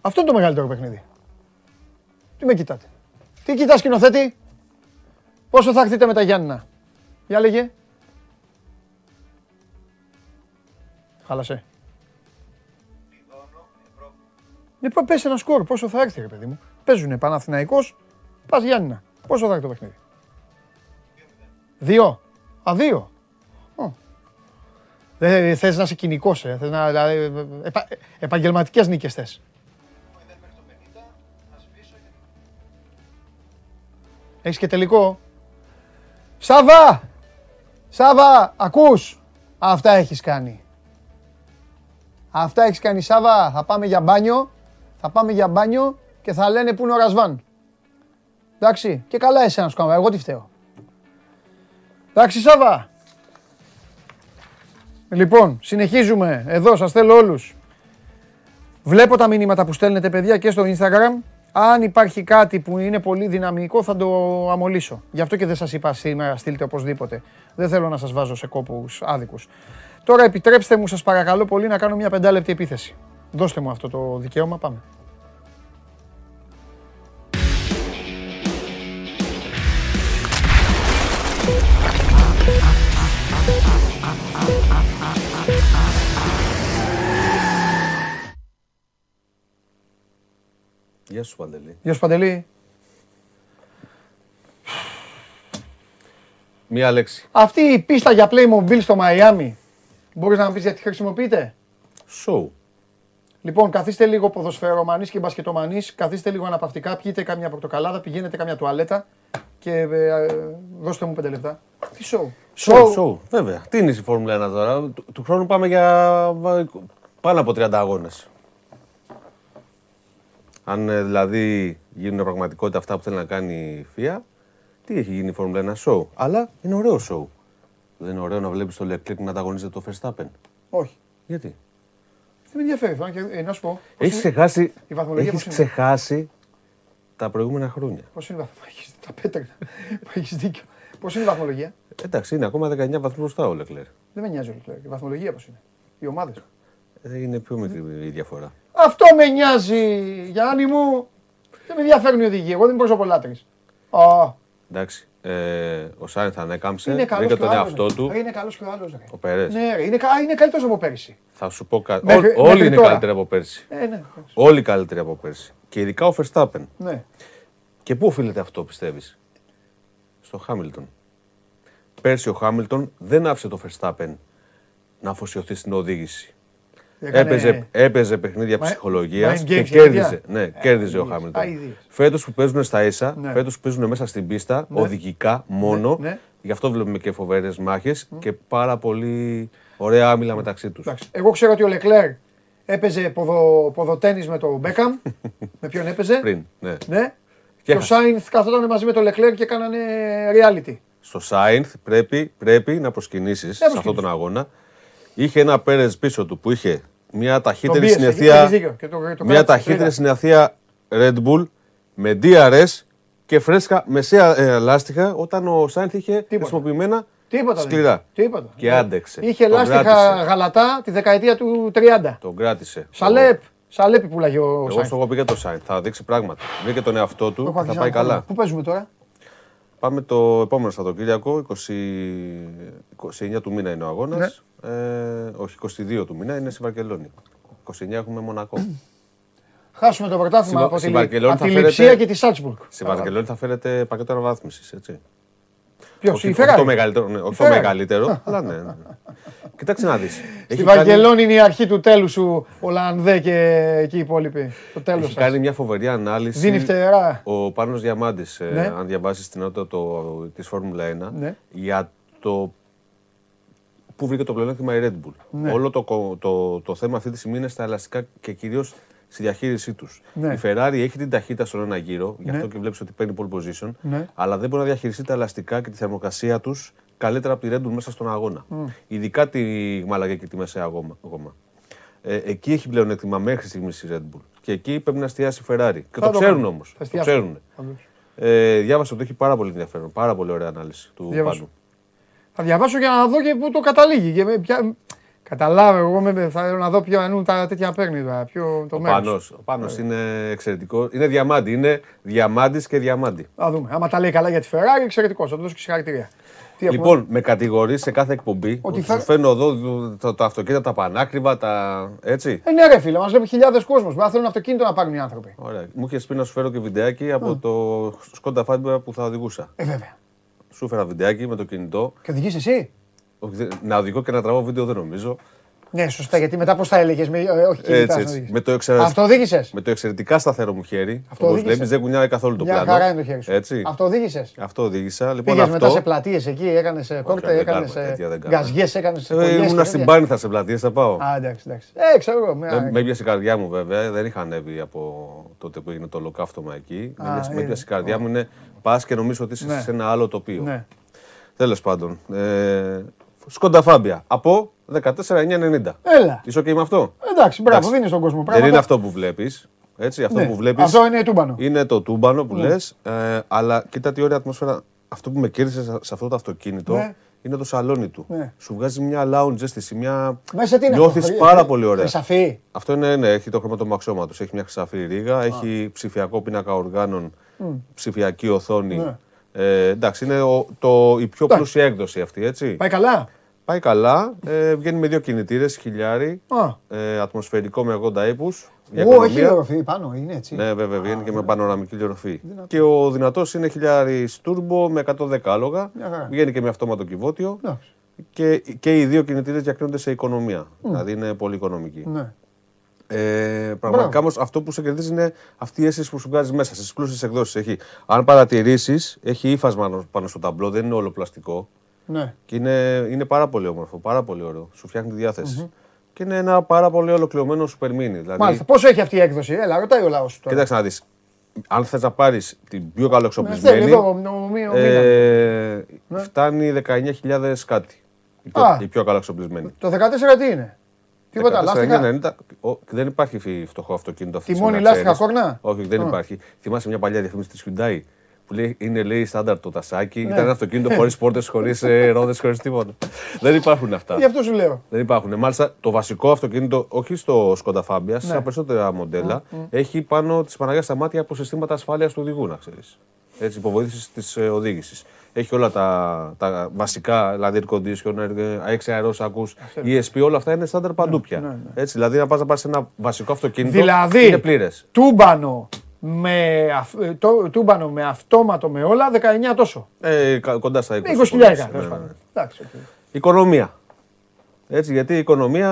Αυτό είναι το μεγαλύτερο παιχνίδι. Τι με κοιτάτε; Τι κοιτάς σκηνοθέτη; Πόσο θα έρθετε με τα Γιάννηνα; Για λέγε. Χάλασε. Λοιπόν, πες ένα σκορ. Πόσο θα έρθει, ρε παιδί μου. Παίζουνε Παναθηναϊκός, πας Γιάννηνα. Πόσο θα έρθει το παιχνίδι; Δύο. Α, δύο. Ω. Δεν θες να είσαι κοινικός, ε. Θες να, δηλαδή, επα, επαγγελματικές νίκες θες. Έχεις και τελικό. Σάβα! Σάβα, ακούς. Αυτά έχεις κάνει. Αυτά έχεις κάνει Σάβα. Θα πάμε για μπάνιο. Θα πάμε για μπάνιο και θα λένε πού είναι ο Ρασβάν. Εντάξει. Και καλά εσένα σου κάνω. Εγώ τι φταίω. Εντάξει Σάβα. Λοιπόν, συνεχίζουμε. Εδώ σας θέλω όλους. Βλέπω τα μηνύματα που στέλνετε παιδιά και στο Instagram. Αν υπάρχει κάτι που είναι πολύ δυναμικό θα το αμολύσω. Γι' αυτό και δεν σας είπα σήμερα στείλτε οπωσδήποτε. Δεν θέλω να σας βάζω σε κόπους άδικους. Τώρα επιτρέψτε μου σας παρακαλώ πολύ να κάνω μια πεντάλεπτη επίθεση. Δώστε μου αυτό το δικαίωμα, πάμε. Γεια σου Παντελή. Γεια σου Παντελή. Μία λέξη. Αυτή η πίστα για Playmobil στο Μαϊάμι, μπορείς να μου πεις γιατί χρησιμοποιείται. Show. Λοιπόν, καθίστε λίγο ποδοσφαιρομανείς και μπασκετομανείς, καθίστε λίγο αναπαυτικά, πιείτε κάμια πορτοκαλάδα, πηγαίνετε κάμια τουαλέτα και ε, ε, δώστε μου πέντε λεπτά. Τι σοου; Show, show. Βέβαια. Τι είναι η Φόρμουλα 1 τώρα; Του, του χρόνου πάμε για βα- πάνω από 30 αγώνες. Αν ε, δηλαδή γίνουν πραγματικότητα αυτά που θέλει να κάνει η FIA, τι έχει γίνει η Φόρμουλα 1 show. Αλλά είναι ωραίο show. Δεν είναι ωραίο να βλέπεις το Leclerc να ανταγωνίζεται το Verstappen. Όχι. Γιατί; Δεν με ενδιαφέρει. θέλω να και- ε, να σου πω. πώς Έχεις είναι- ξεχάσει, η βαθμολογία έχεις πώς είναι; ξεχάσει τα προηγούμενα χρόνια. Πώς είναι η βαθμολογία. Έχεις τα πέτρα. Έχεις δίκιο. Πώς είναι η βαθμολογία; Εντάξει, είναι ακόμα 19 βαθμούς μπροστά ο Leclerc. Δεν με νοιάζει ο Leclerc. Η βαθμολογία πώς είναι; Οι ομάδες. Ε, Είναι πιο μικρή η διαφορά. Αυτό με νοιάζει. Γιάννη μου. Δεν με ενδιαφέρουν οι οδηγοί. Εγώ δεν είμαι προσωπολάτρης. Α, Εντάξει. Ε, ο Σάιν θα ανέκαμψε. είναι καλός βρήκε και ο τον άλλος, εαυτό ρε. του. Ρε, Είναι καλός και ο άλλος. ρε. Ο Περές. Ναι, ρε, είναι, κα- είναι καλύτερος από πέρυσι. Θα σου πω κάτι. Μέχρι- Όλοι μέχρι είναι τώρα. καλύτεροι από πέρσι. Ε, ναι. εντάξει. Όλοι καλύτεροι από πέρσι. Και ειδικά ο Verstappen. ναι. Και πού οφείλεται αυτό, πιστεύεις, Στο Χάμιλτον. Πέρσι ο Χάμιλτον δεν άφησε το Verstappen να αφοσιωθεί στην οδήγηση. Έκανε- Έπαιζε, έπαιζε παιχνίδια Μα- ψυχολογίας mind games και και κέρδιζε. τέτοια. Ναι, Ε, κέρδιζε ο αηδίες, Χάμιλτον. αηδίες. Φέτος που παίζουν στα ίσα, Ναι. φέτος που παίζουν μέσα στην πίστα, Ναι. οδηγικά μόνο. ναι. Γι' αυτό βλέπουμε και φοβερές μάχες και πάρα πολύ ωραία άμυλα μεταξύ τους. Εντάξει. Εγώ ξέρω ότι ο Λεκλέρ έπαιζε ποδο, ποδοτένις με τον Μπέκαμ. με ποιον έπαιζε; Πριν, ναι. Ναι. Και Και ο έχασε. Σάινθ καθόταν μαζί με τον Λεκλέρ και κάνανε reality. Στο Σάινθ πρέπει, πρέπει να προσκυνήσεις σε αυτόν τον αγώνα. Είχε ένα Πέρες πίσω του που είχε μια Τον ταχύτερη πίεσε, συνεθεία. έχεις δίκιο. Και το- το Μια κράτησε ταχύτερη τρίτα. συνεθεία Red Bull με DRS και φρέσκα μεσαία ε, λάστιχα όταν ο Σάινθ είχε χρησιμοποιημένα Τίποτα. δεν σκληρά. είχε. Τίποτα. Και άντεξε. Είχε Τον λάστιχα κράτησε. γαλατά τη δεκαετία του 30. Τον κράτησε. Σαλέπ. Σαλέπ που πουλάγε ο Εγώ Σάινθ. στο έχω πει για το Σάινθ. Θα δείξει πράγματα. Βρήκε τον εαυτό του Το έχω και θα αρχίσει πάει να κάνω. καλά. Πού παίζουμε τώρα; Πάμε το επόμενο Σαββατοκύριακο, 20... 29 του μήνα είναι ο αγώνας. Ναι. Ε, όχι, 22 του μήνα είναι στη Βαρκελόνη. 29 έχουμε Μονακό. Χάσουμε το πρωτάθλημα Στη- από τη, στη Βαρκελόνη από θα τη φέρετε- Λιψία και τη Σάλτσμπουργκ. Στη Βαρκελόνη θα φέρετε πακέτο αναβάθμιση. Έτσι. Ποιος, όχι, η όχι το Ferrari. μεγαλύτερο, ναι, όχι το Ferrari. μεγαλύτερο, αλλά ναι. ναι. Κοίταξε να δεις. Στη Βαρκελόνη είναι η αρχή του τέλους σου, Ολλανδέ και εκεί οι υπόλοιποι. Το τέλος Έχει κάνει μια φοβερή ανάλυση. Δίνει φτερά. Ο Πάνος Διαμάντης, ε, Ναι. αν διαβάσεις την νότα το, της Φόρμουλα 1, Ναι. για το πού βρήκε το πλεονέκτημα η Red Bull. Ναι. Όλο το, κο- το, το θέμα αυτή τη στιγμή είναι στα ελαστικά και κυρίως στη διαχείρισή τους. Ναι. Η Ferrari έχει την ταχύτητα στον ένα γύρο, γι' αυτό Ναι. και βλέπεις ότι παίρνει pole position, Ναι. αλλά δεν μπορεί να διαχειριστεί τα ελαστικά και τη θερμοκρασία τους καλύτερα από τη Red Bull μέσα στον αγώνα. Ειδικά τη Μαλαγία και τη μεσαία γόμα. γόμα. Ε, εκεί έχει πλεονέκτημα μέχρι στιγμής η Red Bull. Και εκεί πρέπει να εστιάσει η Ferrari. Και Θα το το ξέρουν κάνει. όμως. Θα Το εστιάσουν. ξέρουν. Θα δώσω. Ε, διάβασα ότι έχει πάρα πολύ ενδιαφέρον. Πάρα πολύ ωραία ανάλυση του Διάβασα. Πάνου. Θα διαβάσω για να δω και πού το καταλήγει. Και με ποια... Καταλάβω, εγώ με, θα θέλω να δω ποιο εννοούν τα τέτοια παίρνει τώρα. Ποιο το Ο μέρος. Πάνος, ο Πάνος είναι εξαιρετικό. Είναι διαμάντη. Είναι διαμάντης και διαμάντη. Θα δούμε. Άμα τα λέει καλά για τη Ferrari, εξαιρετικός. Θα του δώσω και συγχαρητήρια. Τι έχουμε; Λοιπόν, με κατηγορείς σε κάθε εκπομπή Ότι ότι θα- σου φέρνω εδώ το, το, το αυτοκίνητα, τα πανάκριβα, τα. Έτσι. Ε, ναι, ρε φίλε, μας βλέπει χιλιάδες κόσμος. Μα θέλουν αυτοκίνητο να πάρουν οι άνθρωποι. Ωραία. Μου είχες πει να σου φέρω και βιντεάκι από το Σκόντα Φάμπια που θα οδηγούσα. Ε, βέβαια. Σου φέρα βιντεάκι με το κινητό. Και οδηγείς εσύ; Όχι, δεν- Να οδηγώ και να τραβώ βίντεο δεν νομίζω. Ναι, σωστά, γιατί μετά πώς θα έλεγες. Με, ε, όχι, κινητάς Έτσι, να έτσι. οδηγείς. Με το, εξερα... Αυτό οδήγησες; με το εξαιρετικά σταθερό μου χέρι. Αυτό Όπως οδήγησες; βλέπεις, δεν κουνιάει καθόλου το Μια πλάνο. χαρά είναι το χέρι σου. Έτσι. Αυτό οδήγησες; Αυτό οδήγησα. Λοιπόν, Πήγες αυτό. μετά σε πλατείες εκεί, έκανες κόρτε, δεν έκανες κάνουμε τέτοια, δεν κάνουμε. γκαζιέ, έκανες. Ε, ήμουνα στην Πάνηθα σε πλατείες, θα πάω. Α, εντάξει, εντάξει. Ε, ξέρω εγώ. μια- Με, με έπιασε η καρδιά μου βέβαια, δεν είχα ανέβει από τότε που έγινε το ολοκαύτωμα εκεί. Α, με, έπιασε- με είναι. έπιασε η καρδιά μου, είναι πας και νομίζω ότι είσαι Ναι. σε ένα άλλο τοπίο. Ναι. Τέλος πάντων. Ε, Σκόντα Φάμπια από 14,990. Έλα. Είσαι OK με αυτό; Εντάξει, μπράβο, Εντάξει. δίνεις στον κόσμο Δεν πράγματα. είναι αυτό που βλέπεις. Έτσι, αυτό Ναι. που βλέπεις. Αυτό είναι τούμπανο. Είναι το τούμπανο που Ναι. λες, ε, αλλά κοίτα τι ωραία ατμόσφαιρα. Αυτό που με κέρδισε σε- σε αυτό το αυτοκίνητο Ναι. είναι το σαλόνι του. Ναι. Σου βγάζει μια lounge αίσθηση, μια. Μέσα τι είναι Νιώθεις αυτό, πάρα χρυ- πολύ ωραία. Χρυσαφή. Αυτό είναι, ναι, έχει το χρώμα του αξιώματο. Έχει μια χρυσαφή ρίγα, έχει ψηφιακό πίνακα οργάνων, ψηφιακή οθόνη. Ναι. Ε, εντάξει, είναι ο, το, η πιο πλούσια έκδοση αυτή, έτσι. Πάει καλά; Πάει καλά. Ε, βγαίνει με δύο κινητήρες, χιλιάρι, Α. ε, ατμοσφαιρικό με 80 ύπους. Ω, έχει οροφή πάνω, είναι έτσι. Ναι, βέβαια, βγαίνει και με πανοραμική λιοροφή. Και ο δυνατός είναι χιλιάρι turbo με 110 άλογα. Μια χαρά. Βγαίνει και με αυτόματο κυβότιο. Εντάξει. Και, και οι δύο κινητήρες διακρίνονται σε οικονομία. Δηλαδή είναι πολύ οικονομική. Ναι. Ε, πραγματικά όμως αυτό που σε κερδίζει είναι αυτή η αίσθηση που σου βγάζει μέσα στις πλούσιες εκδόσεις. Έχει, αν παρατηρήσεις, έχει ύφασμα πάνω στο ταμπλό, δεν είναι όλο πλαστικό. Ναι. Και είναι, είναι πάρα πολύ όμορφο, πάρα πολύ ωραίο. Σου φτιάχνει τη διαθεση Και είναι ένα πάρα πολύ ολοκληρωμένο super mini. Δηλαδή, Μάλιστα. Πόσο έχει αυτή η έκδοση, έλα, ρωτάει ο λαός τώρα. Κοίταξε να δεις. Αν θες να πάρεις την πιο Ναι, θέλει καλοεξοπλισμένη. εδώ ο μη- ο Μίλαν. ε, φτάνει 19.000 κάτι. Η πιο, Α. η πιο καλοεξοπλισμένη. Το 14 τι είναι; Τίποτα, 14, λάστιχα; 90, ο- δεν υπάρχει φι- φτωχό αυτοκίνητο αυτή τη Τιμόνι, στιγμή, να λάστιχα, ξέρεις. κόρνα; Όχι, δεν Α. υπάρχει. Θυμάσαι μια παλιά διαφήμιση της Hyundai; Που λέει, είναι λέει στάνταρ το τασάκι. Ναι. Ήταν ένα αυτοκίνητο χωρίς πόρτες, χωρίς ρόδες, χωρίς τίποτα. δεν υπάρχουν αυτά. Γι' αυτό σου λέω. Δεν υπάρχουν. Μάλιστα, το βασικό αυτοκίνητο, όχι στο Skoda Fabia, Ναι. στα περισσότερα μοντέλα, έχει πάνω της Παναγιάς τα μάτια από συστήματα ασφάλειας του οδηγού, να ξέρεις. Έτσι, υποβοήθησης της οδήγησης. Έχει όλα τα, τα βασικά, δηλαδή air conditioner, ε, έξι αερόσακους, ESP, όλα αυτά είναι στάνταρ παντού πια. ναι, ναι. Έτσι, δηλαδή, να πας να πάρεις ένα βασικό αυτοκίνητο. Δηλαδή, είναι πλήρες. τούμπανο με, αυ- ε, το, τούμπανο με αυτόματο με όλα, 19 τόσο. Ε, κα- κοντά στα 20. 20 χιλιάρικα, Ναι, τέλος ναι, ναι. πάντων. Εντάξει, οκ. Οικονομία. Έτσι, γιατί η οικονομία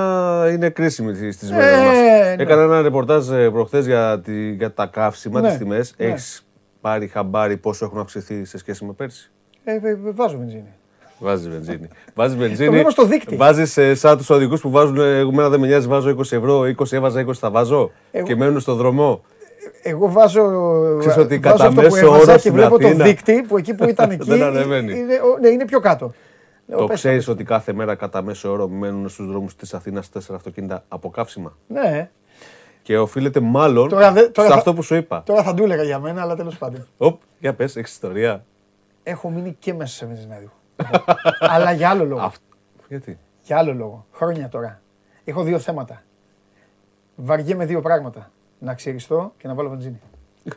είναι κρίσιμη στις Ε, μέρες μας. ναι. Έκανα ένα ρεπορτάζ προχθές για, τη- για τα καύσιμα, Ναι, τις τιμές. ναι. Έχεις πάρει χαμπάρι πόσο έχουν αυξηθεί σε σχέση με πέρσι; Ε, ε, ε, βάζω βενζίνη. Βάζεις βενζίνη. Βάζεις βενζίνη. βλέπω στο δείκτη. Βάζεις σαν τους οδηγούς που βάζουν. ε, Εμένα δεν με νοιάζει, βάζω 20 ευρώ, 20 έβαζα, 20 θα βάζω. Εγώ- Και μένουν στον δρόμο. Εγώ βάζω, Ξέρεις ότι βάζω κατά αυτό που μέσο έβαζα όρο και στην βλέπω το Αθήνα δείκτη που εκεί που ήταν εκεί δεν ανεβαίνει. είναι, ο- ναι, είναι πιο κάτω. Λέω, Το πες ξέρεις πες ότι κάθε μέρα κατά μέσο όρο μένουν στους δρόμους της Αθήνας 4 αυτοκίνητα από καύσιμα. Ναι, Και οφείλεται μάλλον Τώρα δε- τώρα σε θα- αυτό που σου είπα. τώρα θα του έλεγα για μένα, αλλά τέλος πάντων. Οπ, για πες, έχεις ιστορία. Έχω μείνει και μέσα σε βενζινάδιο. αλλά για άλλο λόγο. Αυτ- Γιατί; Για άλλο λόγο. Χρόνια τώρα. Έχω δύο θέματα. Βαριέμαι δύο πράγματα. Να ξυριστώ και να βάλω βενζίνη.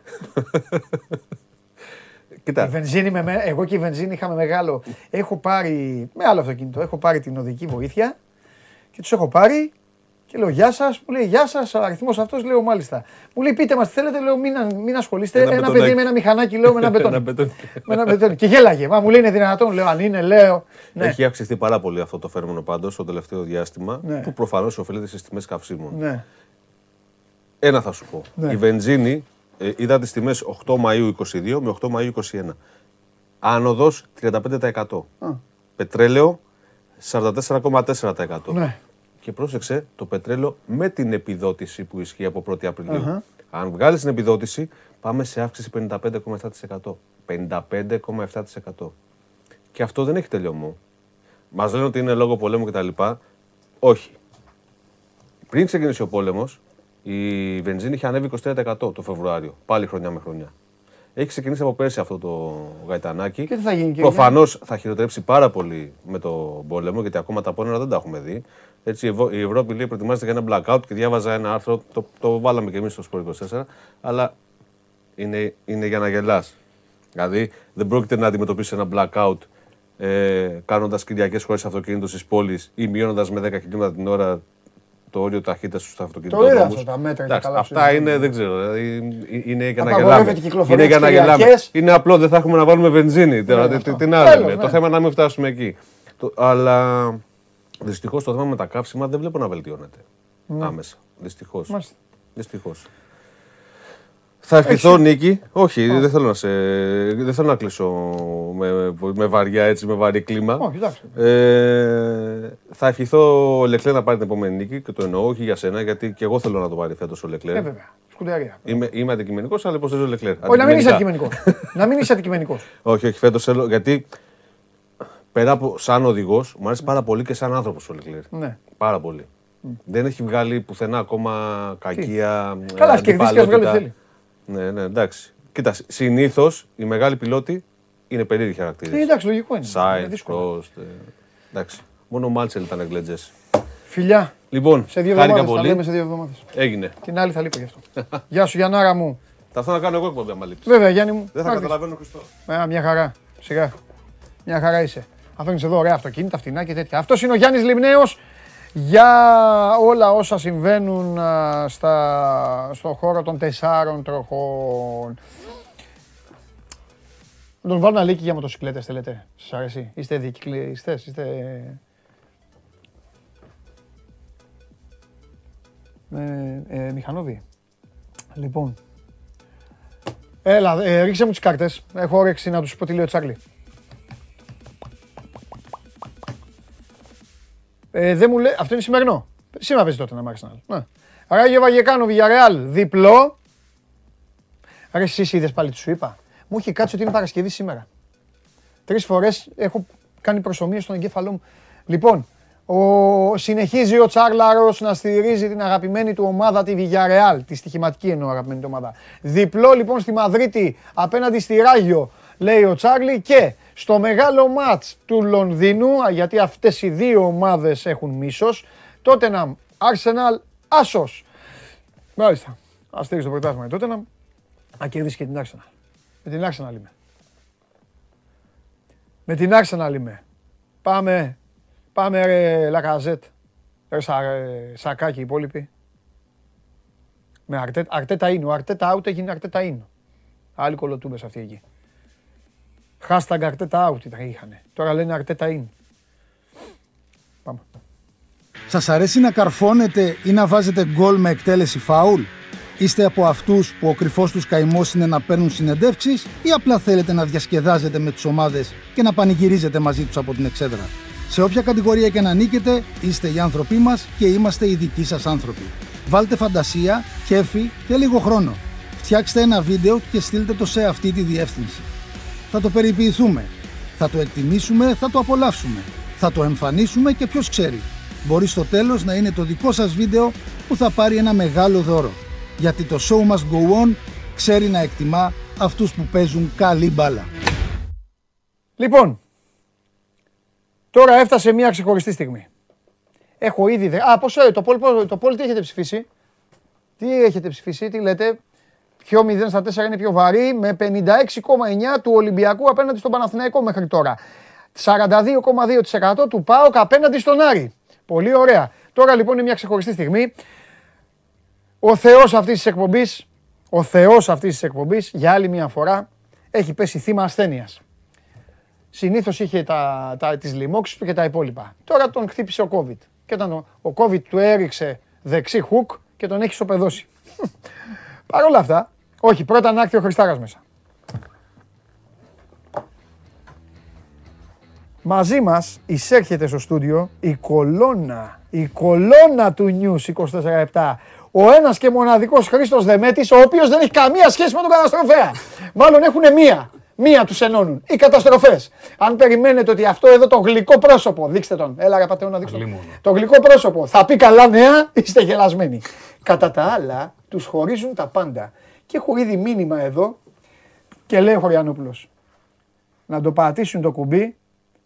Η Κοίτα, βενζίνη με, με- εγώ και η βενζίνη είχαμε μεγάλο. Έχω πάρει, με άλλο αυτοκίνητο, έχω πάρει την οδική βοήθεια και τους έχω πάρει και λέω Γεια σας. Μου λέει Γεια σας, ο αριθμός αυτός λέω μάλιστα. Μου λέει Πείτε μας τι θέλετε, λέω Μην, μην ασχολείστε. Ένα Ένα, μπετονάκι. παιδί με ένα μηχανάκι, λέω με ένα Ένα μπετόν. μπετόν. με ένα μπετόν. Και γέλαγε. Μα μου λέει Είναι δυνατόν, λέω Αν είναι, λέω. Ναι, Έχει αυξηθεί πάρα πολύ αυτό το φέρμονο πάντως το τελευταίο διάστημα, Ναι. που προφανώς οφείλεται στις τιμές καυσίμων. ναι. Ένα θα σου πω. Ναι. Η βενζίνη ε, είδα τις τιμές 8 Μαου 22 με 8 Μαου 21. Άνοδος 35%. Πετρέλαιο 44,4%. ναι. Και πρόσεξε το πετρέλαιο με την επιδότηση που ισχύει από 1η απριλιου Αν βγάλεις την επιδότηση, πάμε σε αύξηση 55,7%. 55,7%. Και αυτό δεν έχει τελειωμό. Μας λένε ότι είναι λόγω πολέμου κτλ. Όχι. Πριν ξεκινήσει ο πόλεμος, η βενζίνη είχε ανέβει 23% το Φεβρουάριο. Πάλι χρονιά με χρονιά. Έχει ξεκινήσει από πέρσι αυτό το γαϊτανάκι. Και τι θα γίνει, κύριε; Προφανώς θα χειροτερέψει πάρα πολύ με το πόλεμο, γιατί ακόμα τα πόνερα δεν τα έχουμε δει. Έτσι, η Ευώ- η Ευρώπη λέει προετοιμάζεται για ένα blackout και διάβαζα ένα άρθρο, το, το βάλαμε και εμείς στο Σπορ 24, αλλά είναι, είναι για να γελάς. Δηλαδή, δεν πρόκειται να αντιμετωπίσεις ένα blackout ε, κάνοντας κυριακές χωρίς αυτοκίνητο στις πόλεις ή μειώνοντας με 10 χιλιόμετρα την ώρα το όριο ταχύτητα στους αυτοκινητόδρομους. είδα αυτά τα μέτρα και καλά που Αυτά συζητάμε. είναι, δεν ξέρω. Δηλαδή, ε, είναι για να Απαγορεύεται γελάμε. η κυκλοφορία Είναι για τις να γελάμε. Κυριακές. Είναι απλό, δεν θα έχουμε να βάλουμε βενζίνη. Τώρα, τι, αυτό. τι να Τέλος, λέμε. ναι. Το θέμα είναι να μην φτάσουμε εκεί. Το, αλλά δυστυχώς το θέμα με τα καύσιμα δεν βλέπω να βελτιώνεται. Άμεσα. Δυστυχώς. Μάλιστα. Δυστυχώ. Θα ευχηθώ νίκη. Όχι, δεν θέλω να, σε, δεν θέλω να κλείσω με, με βαριά έτσι, με βαρύ κλίμα. Όχι, εντάξει. Ε, θα ευχηθώ ο Λεκλέρ να πάρει την επόμενη νίκη και το εννοώ όχι για σένα, γιατί και εγώ θέλω να το πάρει φέτος ο Λεκλέρ. Ε, βέβαια. Σκουτερία. Είμαι, είμαι αντικειμενικός, αλλά υποστηρίζω ο Λεκλέρ. Όχι, να μην είσαι Αντικειμενικά. αντικειμενικός. να μην είσαι αντικειμενικός. Όχι, όχι, φέτος θέλω. Γιατί πέρα από σαν οδηγός, μου αρέσει πάρα πολύ και σαν άνθρωπος ο Λεκλέρ. Ναι. Πάρα πολύ. Δεν έχει βγάλει πουθενά ακόμα κακία. ε, Καλά, ας κερδίσει και ας βγάλει ό,τι αντιπαλότητα. Ναι, ναι, εντάξει. Κοίτα, συνήθως οι μεγάλοι πιλότοι είναι περίεργοι χαρακτήρες. Ε, εντάξει, λογικό είναι. Είναι Σάιν, δύσκολο. Φρόστ. ε, Εντάξει. Μόνο ο Μάλτσελ ήταν εγκλέτζε. Φιλιά. Λοιπόν, Σε δύο χάρηκα εβδομάδες θα λέμε πολύ. σε δύο εβδομάδες. Έγινε. Την άλλη θα λείπω γι' αυτό. Γεια σου, Γιαννάρα μου. Θα έρθω να κάνω εγώ εκπομπή άμα λείψεις. Βέβαια, Γιάννη μου. Δεν θα να έρθεις. καταλαβαίνω Χριστό. Α, μια χαρά. Σιγά. Μια χαρά είσαι. Αφήνει εδώ ωραία αυτοκίνητα, φτηνά και τέτοια. Αυτός είναι ο Γιάννης Λιμνέος για όλα όσα συμβαίνουν α, στα, στον χώρο των τεσσάρων τροχών. Να τον βάλω ένα λύκι για μοτοσυκλέτες θέλετε; Σας αρέσει; Είστε δικλειστές, είστε... Ε, ε, μηχανόβοι. Λοιπόν. Έλα, ε, ρίξε μου τις κάρτες. Έχω όρεξη να τους πω τι λέει ο Τσάρλι. Ε, δεν μου λέει, αυτό είναι σημερινό. Σήμερα παίζει τότε να μ' Arsenal. Ναι. Ράγιο Βαγεκάνο, Villarreal, διπλό. Ρε εσύ είδες πάλι τι σου είπα. Μου έχει κάτσει ότι είναι Παρασκευή σήμερα. Τρεις φορές έχω κάνει προσωμίες στον εγκέφαλό μου. Λοιπόν, ο, συνεχίζει ο Τσάρλαρος να στηρίζει την αγαπημένη του ομάδα, τη Villarreal, τη στοιχηματική εννοώ αγαπημένη του ομάδα. Διπλό λοιπόν στη Μαδρίτη απέναντι στη Ράγιο, λέει ο Τσάρλι και στο μεγάλο μάτς του Λονδίνου, α, γιατί αυτές οι δύο ομάδες έχουν μίσος, τότε να Arsenal, Άσος. Μάλιστα. Αστέρι στο πρωτάθλημα η Tottenham. Να κερδίσει και την Arsenal. Με την Arsenal είμαι. Με την Arsenal είμαι. Πάμε. Πάμε ρε Λακαζέτ. Ρε σα, ρε, Σακάκι οι υπόλοιποι. Με Αρτέτα, Αρτέτα είναι. Ο Αρτέτα out έγινε Αρτέτα in. Άλλοι κολοτούμπες αυτοί εκεί. Hashtag Αρτέτα out ήταν- είχανε. Τώρα λένε Αρτέτα in. Πάμε. Σας αρέσει να καρφώνετε ή να βάζετε γκολ με εκτέλεση φάουλ; Είστε από αυτούς που ο κρυφός τους καημός είναι να παίρνουν συνεντεύξεις ή απλά θέλετε να διασκεδάζετε με τις ομάδες και να πανηγυρίζετε μαζί τους από την εξέδρα; Σε όποια κατηγορία και να νίκετε, είστε οι άνθρωποι μας και είμαστε οι δικοί σας άνθρωποι. Βάλτε φαντασία, κέφι και λίγο χρόνο. Φτιάξτε ένα βίντεο και στείλτε το σε αυτή τη διεύθυνση. Θα το περιποιηθούμε. Θα το εκτιμήσουμε, θα το απολαύσουμε. Θα το εμφανίσουμε και ποιος ξέρει. Μπορεί στο τέλος να είναι το δικό σας βίντεο που θα πάρει ένα μεγάλο δώρο. Γιατί το show must go on ξέρει να εκτιμά αυτούς που παίζουν καλή μπάλα. Λοιπόν, τώρα έφτασε μια ξεχωριστή στιγμή. Έχω ήδη. Δε... Α, πόσο ε, το πόλ, το πόλ τι έχετε ψηφίσει; Τι έχετε ψηφίσει, τι λέτε; Ποιο 0 στα 4 είναι πιο βαρύ με 56,9 του Ολυμπιακού απέναντι στον Παναθηναϊκό μέχρι τώρα. 42,2% του ΠΑΟΚ απέναντι στον Άρη. Πολύ ωραία. Τώρα λοιπόν είναι μια ξεχωριστή στιγμή. Ο Θεός αυτής της εκπομπής, ο Θεός αυτής της εκπομπής, για άλλη μια φορά, έχει πέσει θύμα ασθένειας. Συνήθως είχε τα, τα, τις λοιμώξεις του και τα υπόλοιπα. Τώρα τον χτύπησε ο COVID. Και όταν ο, ο COVID του έριξε δεξί χουκ και τον έχει σοπεδώσει. Παρ' όλα αυτά, όχι, πρώτα να έρθει ο Χριστάρας μέσα. Μαζί μας εισέρχεται στο στούντιο η κολόνα, η κολόνα του News 24-7. Ο ένας και μοναδικός Χρήστος Δεμέτης, ο οποίος δεν έχει καμία σχέση με τον καταστροφέα. Μάλλον έχουν μία. Μία τους ενώνουν. Οι καταστροφές. Αν περιμένετε ότι αυτό εδώ το γλυκό πρόσωπο, δείξτε τον. Έλα ρε πατεώνα, δείξτε τον. Το γλυκό πρόσωπο θα πει καλά νέα, είστε γελασμένοι. Κατά τα άλλα, τους χωρίζουν τα πάντα. Και έχω ήδη μήνυμα εδώ και λέει ο Χωριανόπουλος. Να το πατήσουν το κουμπί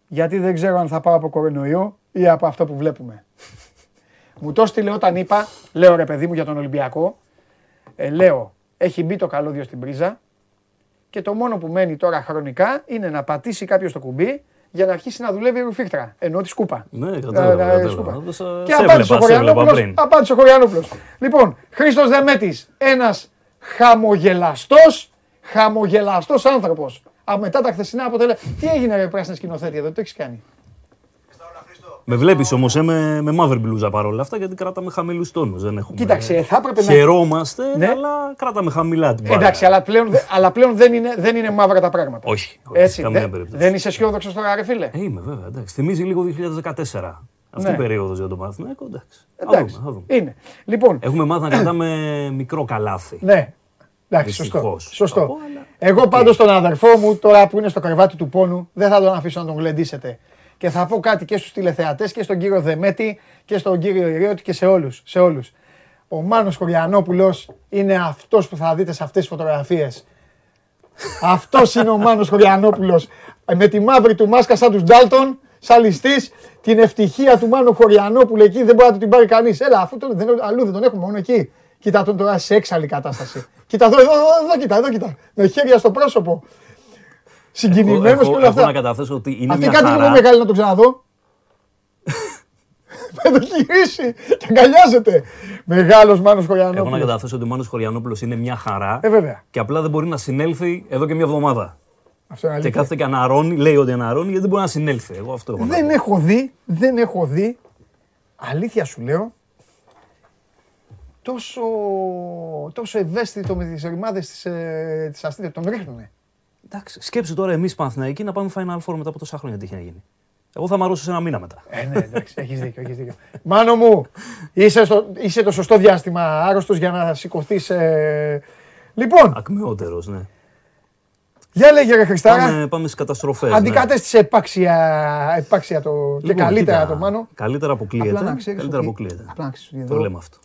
γιατί δεν ξέρω αν θα πάω από κορονοϊό ή από αυτό που βλέπουμε. μου το έστειλε όταν είπα, λέω ρε παιδί μου για τον Ολυμπιακό, ε, λέω, έχει μπει το καλώδιο στην πρίζα και το μόνο που μένει τώρα χρονικά είναι να πατήσει κάποιος το κουμπί για να αρχίσει να δουλεύει η ρουφίχτρα. Ενώ τη σκούπα. Ναι, κατάλαβα. Ε, ε, σκούπα. Και απάντησε ο Χωριανόπουλος. Απάντησε ο Χωριανόπουλος. Λοιπόν, Χρήστος Δεμέτης, ένας χαμογελαστός, χαμογελαστός άνθρωπος. Α, μετά τα χθεσινά αποτελέσματα. Τι έγινε, ρε πράσινη σκηνοθέτη εδώ, το έχεις κάνει; Με βλέπεις όμως με, με μαύρη μπλούζα παρόλα αυτά γιατί κρατάμε χαμηλούς τόνους. Δεν έχουμε. Κοίταξε, θα έπρεπε να. Χαιρόμαστε, ναι. αλλά κρατάμε χαμηλά την παρέα. Εντάξει, αλλά πλέον, αλλά πλέον δεν, είναι, δεν είναι μαύρα τα πράγματα. Όχι. όχι Έτσι, καμία δεν, περίπτωση. δεν είσαι αισιόδοξος τώρα, ρε φίλε; Ε, είμαι βέβαια. Εντάξει. Θυμίζει λίγο 2014. Αυτή ναι. η περίοδος για τον Παναθηναϊκό. Εντάξει. εντάξει. Θα δούμε, Είναι. Λοιπόν, Έχουμε μάθει να κρατάμε μικρό καλάθι. Ναι. Εντάξει, σωστό. σωστό. Εγώ πάντως τον αδερφό μου, τώρα που είναι στο κρεβάτι του πόνου, δεν θα τον αφήσω να τον γλεντήσετε και θα πω κάτι και στους τηλεθεατές και στον κύριο Δεμέτη και στον κύριο Ιριώτη και σε όλους, σε όλους. Ο Μάνος Χωριανόπουλος είναι αυτός που θα δείτε σε αυτές τις φωτογραφίες. αυτός είναι ο Μάνος Χωριανόπουλος. Με τη μαύρη του μάσκα σαν τους Ντάλτον, σαν ληστής, την ευτυχία του Μάνου Χωριανόπουλου εκεί δεν μπορεί να την πάρει κανείς. Έλα, αφού τον, δεν, αλλού δεν τον έχουμε μόνο εκεί. Κοίτα τον τώρα σε έξαλλη κατάσταση. κοίτα εδώ, εδώ, εδώ, κοίτα, εδώ, κοίτα. Με χέρια στο πρόσωπο. Συγκινημένος και όλα αυτά. Έχω να καταθέσω ότι είναι Αυτή μια κάτι χαρά. λίγο μεγάλη να το ξαναδώ. Θα το γυρίσει και αγκαλιάζεται. Μεγάλος Μάνος Χωριανόπουλος. Έχω να καταθέσω ότι ο Μάνος Χωριανόπουλος είναι μια χαρά Ε, βέβαια. και απλά δεν μπορεί να συνέλθει εδώ και μια εβδομάδα. Αυτό είναι Και αλήθεια. κάθεται και αναρώνει, λέει ότι αναρώνει γιατί δεν μπορεί να συνέλθει. Εγώ αυτό έχω να Δεν πω. έχω δει, δεν έχω δει, αλήθεια σου λέω, τόσο, τόσο ευαίσθητο με τις ρημάδες της, ε, της αστήτες. Τον ρίχνουνε. Εντάξει, σκέψου τώρα εμείς Παναθηναϊκοί να πάμε Final Four μετά από τόσα χρόνια τι έχει να γίνει. Εγώ θα μαρώσω σε ένα μήνα μετά. Ε, ναι, εντάξει, έχεις δίκιο, έχεις δίκιο. Μάνο μου, είσαι, στο, είσαι το σωστό διάστημα άρρωστος για να σηκωθείς. Ε... Λοιπόν, Ακμεότερο, ναι. Για λέγε ρε Χριστάρα, Πάμε, πάμε στις καταστροφές. αντικατέστησε επάξια, επάξια το, και καλύτερα το Μάνο. Καλύτερα αποκλείεται. Απλά να ξέρεις Καλύτερα ότι- αποκλείεται. απλά να ξέρεις ότι Το εδώ- λέμε αυτό.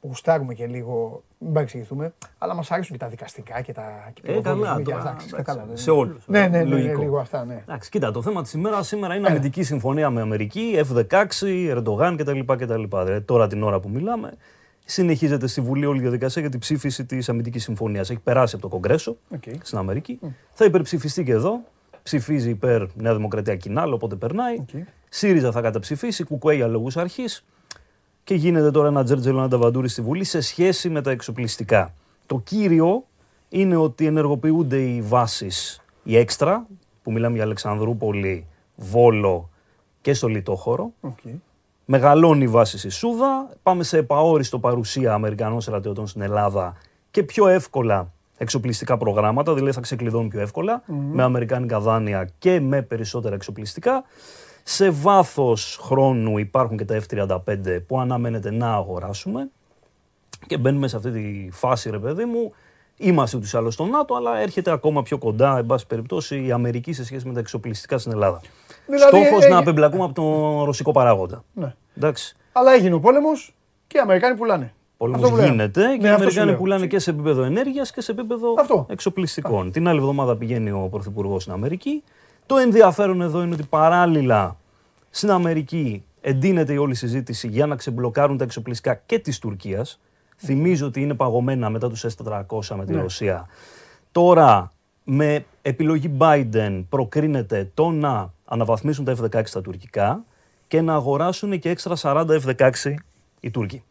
γουστάρουμε και λίγο, μην παρεξηγηθούμε, αλλά μας αρέσουν και τα δικαστικά και τα και Ε, καλά. πυροβολισμοί και τώρα, αυτά, εντάξει, κατάλαβες. Σε όλους. Ναι, ναι, ναι, ναι, λίγο αυτά, ναι. Εντάξει, κοίτα, το θέμα της ημέρας σήμερα είναι Έλα. αμυντική συμφωνία με Αμερική, F-16, Ερντογάν κτλ. κτλ. Δηλαδή, τώρα την ώρα που μιλάμε, συνεχίζεται στη Βουλή όλη η διαδικασία για την ψήφιση της αμυντικής συμφωνίας. Έχει περάσει από το Κογκρέσο Οκ. στην Αμερική. Θα υπερψηφιστεί και εδώ. Ψηφίζει υπέρ Νέα Δημοκρατία ΚΙΝΑΛ, οπότε περνάει. Οκ. ΣΥΡΙΖΑ θα καταψηφίσει, ΚΚΕ για λόγους αρχής. Και γίνεται τώρα ένα τζέρτζελο νταβαντούρι στη Βουλή σε σχέση με τα εξοπλιστικά. Το κύριο είναι ότι ενεργοποιούνται οι βάσεις, οι έξτρα, που μιλάμε για Αλεξανδρούπολη, Βόλο και στο Λιτόχωρο. Οκ. Μεγαλώνει η βάση στη Σούδα. Πάμε σε επ' αόριστο παρουσία Αμερικανών στρατιωτών στην Ελλάδα και πιο εύκολα εξοπλιστικά προγράμματα, δηλαδή θα ξεκλειδώνουν πιο εύκολα με αμερικάνικα δάνεια και με περισσότερα εξοπλιστικά. Σε βάθος χρόνου υπάρχουν και τα F-35 που αναμένεται να αγοράσουμε και μπαίνουμε σε αυτή τη φάση, ρε παιδί μου. Είμαστε ούτως ή άλλως στο ΝΑΤΟ, αλλά έρχεται ακόμα πιο κοντά, εν πάση περιπτώσει, η Αμερική σε σχέση με τα εξοπλιστικά στην Ελλάδα. Δηλαδή, Στόχος ε, να ε, απεμπλακούμε από τον ρωσικό παράγοντα. Ναι. Εντάξει. Αλλά έγινε ο πόλεμος και οι Αμερικάνοι πουλάνε. Πόλεμος Αυτό που λέω. γίνεται Ναι, και οι αυτό σου Αμερικάνοι λέω. πουλάνε και σε επίπεδο ενέργειας και σε επίπεδο Αυτό. εξοπλιστικών. Την άλλη εβδομάδα πηγαίνει ο Πρωθυπουργός στην Αμερική. Το ενδιαφέρον εδώ είναι ότι παράλληλα στην Αμερική εντείνεται η όλη συζήτηση για να ξεμπλοκάρουν τα εξοπλιστικά και της Τουρκίας. Θυμίζω ότι είναι παγωμένα μετά τους S400 με τη Ναι. Ρωσία. Τώρα με επιλογή Biden προκρίνεται το να αναβαθμίσουν τα F-16 στα τουρκικά και να αγοράσουν και έξτρα 40 F-16 οι Τούρκοι.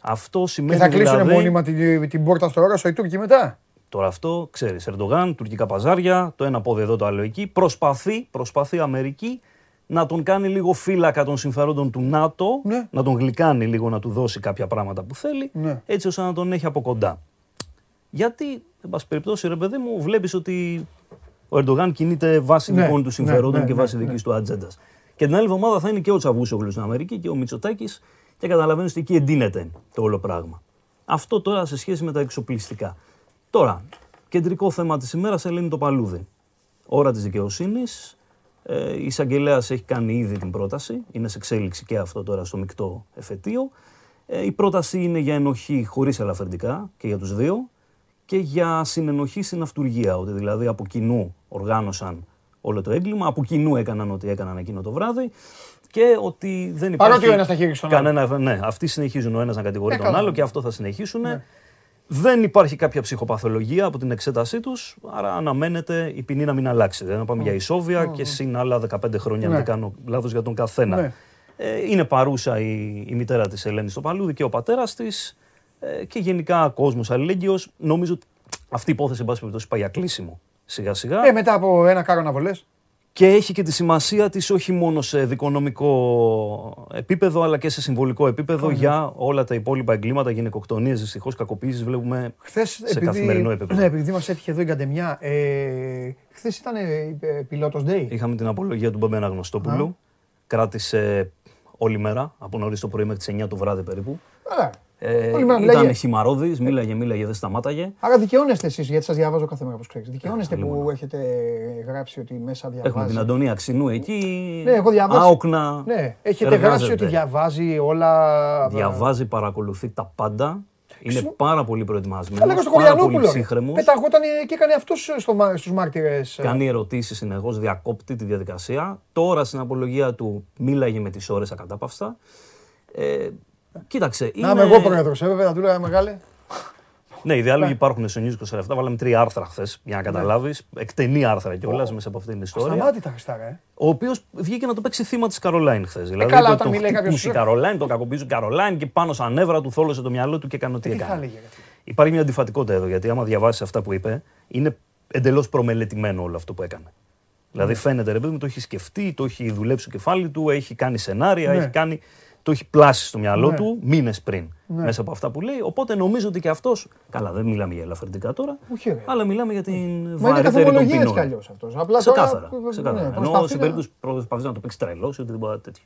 Αυτό Και σημαίνει θα κλείσουν δηλαδή... μόνιμα την, την πόρτα στο Ρώσο οι Τούρκοι μετά; Τώρα αυτό ξέρεις, Ερντογάν, τουρκικά παζάρια, το ένα πόδι εδώ, το άλλο εκεί. Προσπαθεί, προσπαθεί η Αμερική να τον κάνει λίγο φύλακα των συμφερόντων του ΝΑΤΟ, Ναι. να τον γλυκάνει λίγο, να του δώσει κάποια πράγματα που θέλει, Ναι. έτσι ώστε να τον έχει από κοντά. Γιατί, εν πάση περιπτώσει, ρε παιδί μου, βλέπεις ότι ο Ερντογάν κινείται βάσει Ναι, δικών του συμφερόντων ναι, και ναι, βάσει ναι. δικής του ατζέντας. Και την άλλη εβδομάδα θα είναι και ο Τσαβούσογλου στην Αμερική και ο Μητσοτάκης και καταλαβαίνεις ότι εκεί εντείνεται το όλο πράγμα. Αυτό τώρα σε σχέση με τα εξοπλιστικά. Τώρα, κεντρικό θέμα της ημέρας ελύνει το παλούδι. Ώρα της δικαιοσύνης. Ε, η εισαγγελέας έχει κάνει ήδη την πρόταση. Είναι σε εξέλιξη και αυτό τώρα στο μεικτό εφετείο. Ε, η πρόταση είναι για ενοχή χωρίς ελαφρυντικά και για τους δύο και για συνενοχή στην αυτουργία. Ότι δηλαδή από κοινού οργάνωσαν όλο το έγκλημα, από κοινού έκαναν ό,τι έκαναν εκείνο το βράδυ και ότι δεν υπάρχει. Παρότι ο ένας θα χείριξει τον άλλο. κανένα, Ναι, αυτοί συνεχίζουν ο ένας να κατηγορεί Ε, τον καλά. άλλο και αυτό θα συνεχίσουν. Δεν υπάρχει κάποια ψυχοπαθολογία από την εξέτασή τους, άρα αναμένεται η ποινή να μην αλλάξει. Δηλαδή να πάμε για ισόβια και συν άλλα 15 χρόνια, αν Ναι. δεν κάνω λάθος για τον καθένα. Ναι. Ε, είναι παρούσα η, η μητέρα της Ελένης στο Παλούδι και ο πατέρας της ε, και γενικά κόσμος αλληλέγγυος. Νομίζω ότι αυτή η υπόθεση, εν πάση περιπτώσει, πάει για κλείσιμο σιγά σιγά. Ε, μετά από ένα κάρο αναβολές. Και έχει και τη σημασία της όχι μόνο σε δικονομικό επίπεδο, αλλά και σε συμβολικό επίπεδο για όλα τα υπόλοιπα εγκλήματα, γυναικοκτονίες, δυστυχώς κακοποίησεις, βλέπουμε Χθες, σε καθημερινό επίπεδο. Ναι, επειδή μας έτυχε εδώ η Καντεμιά, ε, χθες ήταν ε, πιλότος Day. Είχαμε την απολογία του Μπεμπένα Γνωστόπουλου. Κράτησε όλη μέρα, από νωρίς το πρωί μέχρι τις 9 το βράδυ περίπου. Καλά. Ε, Όλη μέρα ήταν μιλάγε. χυμαρώδης, μίλαγε, μίλαγε, δεν σταμάταγε. Άρα δικαιώνεστε εσείς, γιατί σας διαβάζω κάθε μέρα, όπως ξέρει. Δικαιώνεστε που έχετε γράψει ότι μέσα διαβάζει. Έχουμε την Αντωνία Ξινού εκεί. Ναι, έχω διαβάσει. Άοκνα. Ναι, έχετε εργάζεται. γράψει ότι διαβάζει όλα. Διαβάζει, παρακολουθεί τα πάντα. Είναι πάρα πολύ προετοιμασμένος. Τα λέγα στο πάρα πολύ Κοριανόπουλο. ψύχρεμος. Πεταγόταν και έκανε αυτού στους μάρτυρες. Κάνει ερωτήσεις συνεχώς, διακόπτει τη διαδικασία. Τώρα στην απολογία του μίλαγε με τις ώρες ακατάπαυστα. Ε, κοίταξε. Να είμαι εγώ πρόεδρος, έπρεπε να του λέγα μεγάλε. Ναι, οι διάλογοι υπάρχουν στο News 27. Βάλαμε τρία άρθρα χθες για να καταλάβεις. Εκτενή άρθρα κιόλας μέσα από αυτήν την ιστορία. Σταμάτη τα Χριστάρα, ε. Ο οποίος βγήκε να το παίξει θύμα της Καρολάιν χθες. Δηλαδή, καλά, το- όταν τον μιλάει κάποιος χτύπησε η σου- Καρολάιν, τον κακοποιούσε η Καρολάιν και πάνω σαν νεύρα του θόλωσε το μυαλό του και έκανε ό,τι Τι θα έκανε. έλεγε. ρε φίλε. Υπάρχει μια αντιφατικότητα εδώ, γιατί άμα διαβάσεις αυτά που είπε, είναι εντελώς προμελετημένο όλο αυτό που έκανε. Ναι. Δηλαδή φαίνεται ρε παιδί μου, το έχει σκεφτεί, το έχει δουλέψει στο κεφάλι του, έχει κάνει σενάρια, Ναι. έχει κάνει, το έχει πλάσει στο μυαλό Ναι. του μήνες πριν Ναι. μέσα από αυτά που λέει. Οπότε νομίζω ότι και αυτός. Καλά, δεν μιλάμε για ελαφρυντικά τώρα, Όχι, ρε. αλλά μιλάμε για την Μα είναι βαρύτερη των καθομολογία έτσι ποινών. κι αλλιώς αυτός. Απλά Ξεκάθαρα. τώρα, ξεκάθαρα. ναι, Ενώ προσπαθεί στην να- περίπτωση προσπαθεί να το παίξεις τρελός ή οτιδήποτε τέτοιο.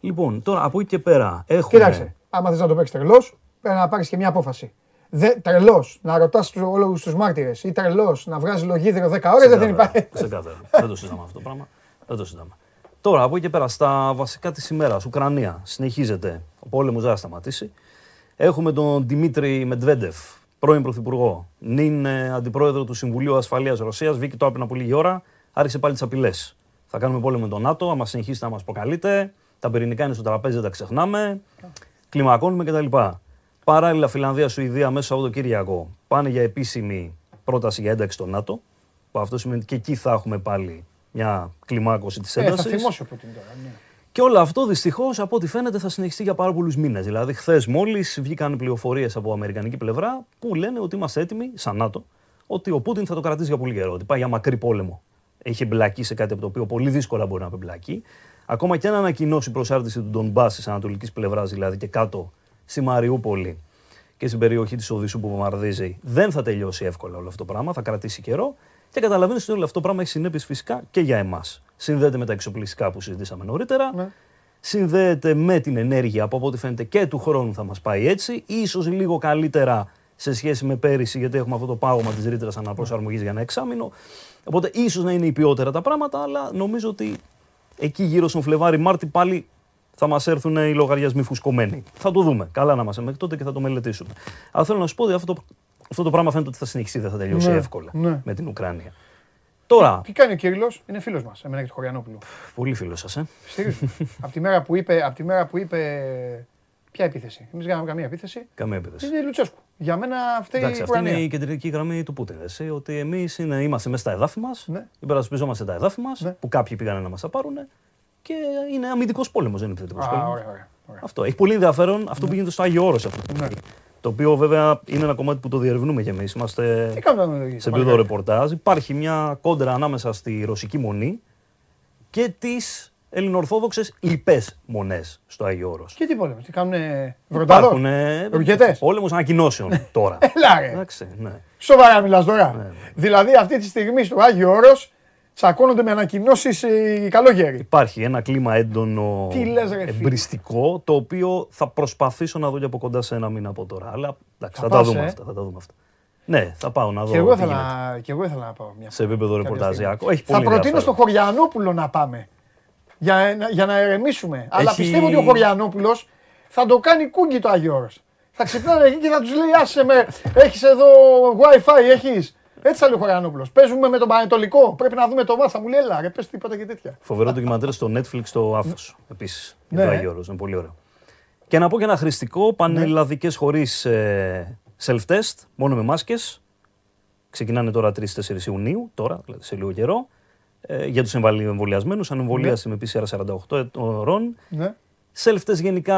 Λοιπόν, τώρα από εκεί και πέρα έχουμε. Κοίταξε, άμα θες να το παίξεις τρελός, πρέπει να πάρεις και μια απόφαση. Τρελός να ρωτάς όλους τους μάρτυρες ή τρελός να βγάζει λογίδριο 10 ώρες δεν υπάρχει. Ξεκάθαρα. δεν το συζητάμε αυτό το πράγμα. Δεν το συζητάμε. Τώρα, από εκεί και πέρα, στα βασικά της ημέρας, Ουκρανία, συνεχίζεται. Ο πόλεμος δεν θα σταματήσει. Έχουμε τον Δημήτρη Μετβέντεφ, πρώην Πρωθυπουργό, νυν ε, αντιπρόεδρο του Συμβουλίου Ασφαλείας Ρωσίας. Βγήκε τώρα πριν από λίγη ώρα, άρχισε πάλι τις απειλές. Θα κάνουμε πόλεμο με τον ΝΑΤΟ, άμα συνεχίσετε να μας προκαλείτε. Τα πυρηνικά είναι στο τραπέζι, δεν τα ξεχνάμε. Κλιμακώνουμε κτλ. Παράλληλα, Φιλανδία, Σουηδία, μέσα Σαββατοκύριακο πάνε για επίσημη πρόταση για ένταξη στο ΝΑΤΟ. Που αυτό σημαίνει ότι και εκεί θα έχουμε πάλι μια κλιμάκωση της Ε, θα έντασης. θυμώσει ο Πούτιν τώρα. ναι. Και όλο αυτό δυστυχώς από ό,τι φαίνεται θα συνεχιστεί για πάρα πολλούς μήνες. Δηλαδή, χθες μόλις βγήκαν πληροφορίες από αμερικανική πλευρά που λένε ότι είμαστε έτοιμοι, σαν ΝΑΤΟ, ότι ο Πούτιν θα το κρατήσει για πολύ καιρό. Ότι πάει για μακρύ πόλεμο. Έχει εμπλακεί σε κάτι από το οποίο πολύ δύσκολα μπορεί να εμπλακεί. Ακόμα και αν ανακοινώσει η προσάρτηση του Ντομπά της ανατολικής πλευράς, δηλαδή και κάτω στη Μαριούπολη και στην περιοχή της Οδύσσου που βομβαρδίζει, δεν θα τελειώσει εύκολα όλο αυτό το πράγμα, θα κρατήσει καιρό. Και καταλαβαίνεις ότι όλο αυτό το πράγμα έχει συνέπειες φυσικά και για εμάς. Συνδέεται με τα εξοπλιστικά που συζητήσαμε νωρίτερα. Ναι. Συνδέεται με την ενέργεια που από ό,τι φαίνεται και του χρόνου θα μας πάει έτσι. ίσως λίγο καλύτερα σε σχέση με πέρυσι, γιατί έχουμε αυτό το πάγωμα της ρήτρας αναπροσαρμογής για ένα εξάμεινο. Οπότε ίσως να είναι υπιότερα τα πράγματα, αλλά νομίζω ότι εκεί γύρω στον Φλεβάρι-Μάρτι πάλι θα μας έρθουν οι λογαριασμοί φουσκωμένοι. Θα το δούμε. Καλά να είμαστε μέχρι τότε και θα το μελετήσουμε. Αλλά θέλω να σου πω ότι αυτό το, αυτό το πράγμα φαίνεται ότι θα συνεχιστεί, δεν θα τελειώσει Ναι, εύκολα ναι. με την Ουκρανία. Τώρα, Τι κάνει ο Κύριλο, είναι φίλος μας, εμένα και του Χωριανόπουλου. πολύ φίλος σας, ε. Στηρίζουμε. από, τη μέρα που είπε, από τη μέρα που είπε. Ποια επίθεση; Εμείς δεν κάναμε καμία επίθεση. Καμία επίθεση. Είναι Λουτσέσκου. Για μένα αυτή Εντάξει, η αυτή είναι Ουκρανία. η κεντρική γραμμή του Πούτιν. Εσύ, ότι εμείς είμαστε μέσα στα εδάφη μας, Ναι. υπερασπιζόμαστε τα εδάφη μας, Ναι. που κάποιοι πήγαν να μας τα πάρουν και είναι αμυντικός πόλεμος, δεν είναι επιθετικός Α, πόλεμος. ωραία, ωραία, ωραία. Αυτό. Έχει πολύ ενδιαφέρον αυτό που γίνεται στο Άγιο Όρος αυτή τη στιγμή. Το οποίο βέβαια είναι ένα κομμάτι που το διερευνούμε κι εμείς. Είμαστε Τι κάνουμε εδώ, σε επίπεδο ρεπορτάζ. Υπάρχει μια κόντρα ανάμεσα στη ρωσική μονή και τις ελληνοορθόδοξες λοιπές μονές στο Άγιο Όρος. Και τι πόλεμο, τι κάνουν βροντάδο. Υπάρχουν ε, Ρουκετές. πόλεμος ανακοινώσεων τώρα. Έλα ρε. Εντάξει, ναι. Σοβαρά μιλάς τώρα. Ναι, Δηλαδή αυτή τη στιγμή στο Άγιο Όρος τσακώνονται με ανακοινώσεις ε, οι καλόγεροι. Υπάρχει ένα κλίμα έντονο, Τι λες, ρε, φίλε; εμπριστικό, το οποίο θα προσπαθήσω να δω και από κοντά σε ένα μήνα από τώρα. Αλλά εντάξει, Θα θα, τα πας, δούμε ε; αυτά, θα τα δούμε αυτά. Ναι, θα πάω να δω Και εγώ, τι γίνεται. ήθελα, και εγώ ήθελα να πάω μια σε επίπεδο κάποια ρεπορταζιακό. Έχει Θα πολύ προτείνω ενδιαφέρον. στον Χωριανόπουλο να πάμε. Για, να- για να ερεμήσουμε. Αλλά Έχει- πιστεύω ότι ο Χωριανόπουλος θα το κάνει κούγκι το Άγιο Όρος. Θα ξυπνάνε εκεί και θα τους λέει άσε με, έχεις εδώ wifi, έχεις; Έτσι θα λέει ο Χωριανόπουλος. Παίζουμε με τον Πανετολικό, πρέπει να δούμε το μάτσα. Θα μου λέει έλα ρε πες τίποτα και τέτοια. Φοβερό ντοκιμαντέρ στο Netflix το Άφος επίσης. Ναι. Για το Άγιο Όρος, είναι πολύ ωραίο. Και να πω και ένα χρηστικό, πανελλαδικές χωρίς ε, self-test, μόνο με μάσκες. Ξεκινάνε τώρα 3-4 Ιουνίου, τώρα, δηλαδή σε λίγο καιρό. Ε, για τους εμβολιασμένους, ανεμβολίαστοι με PCR 48 ώρων. Ναι. Self-test γενικά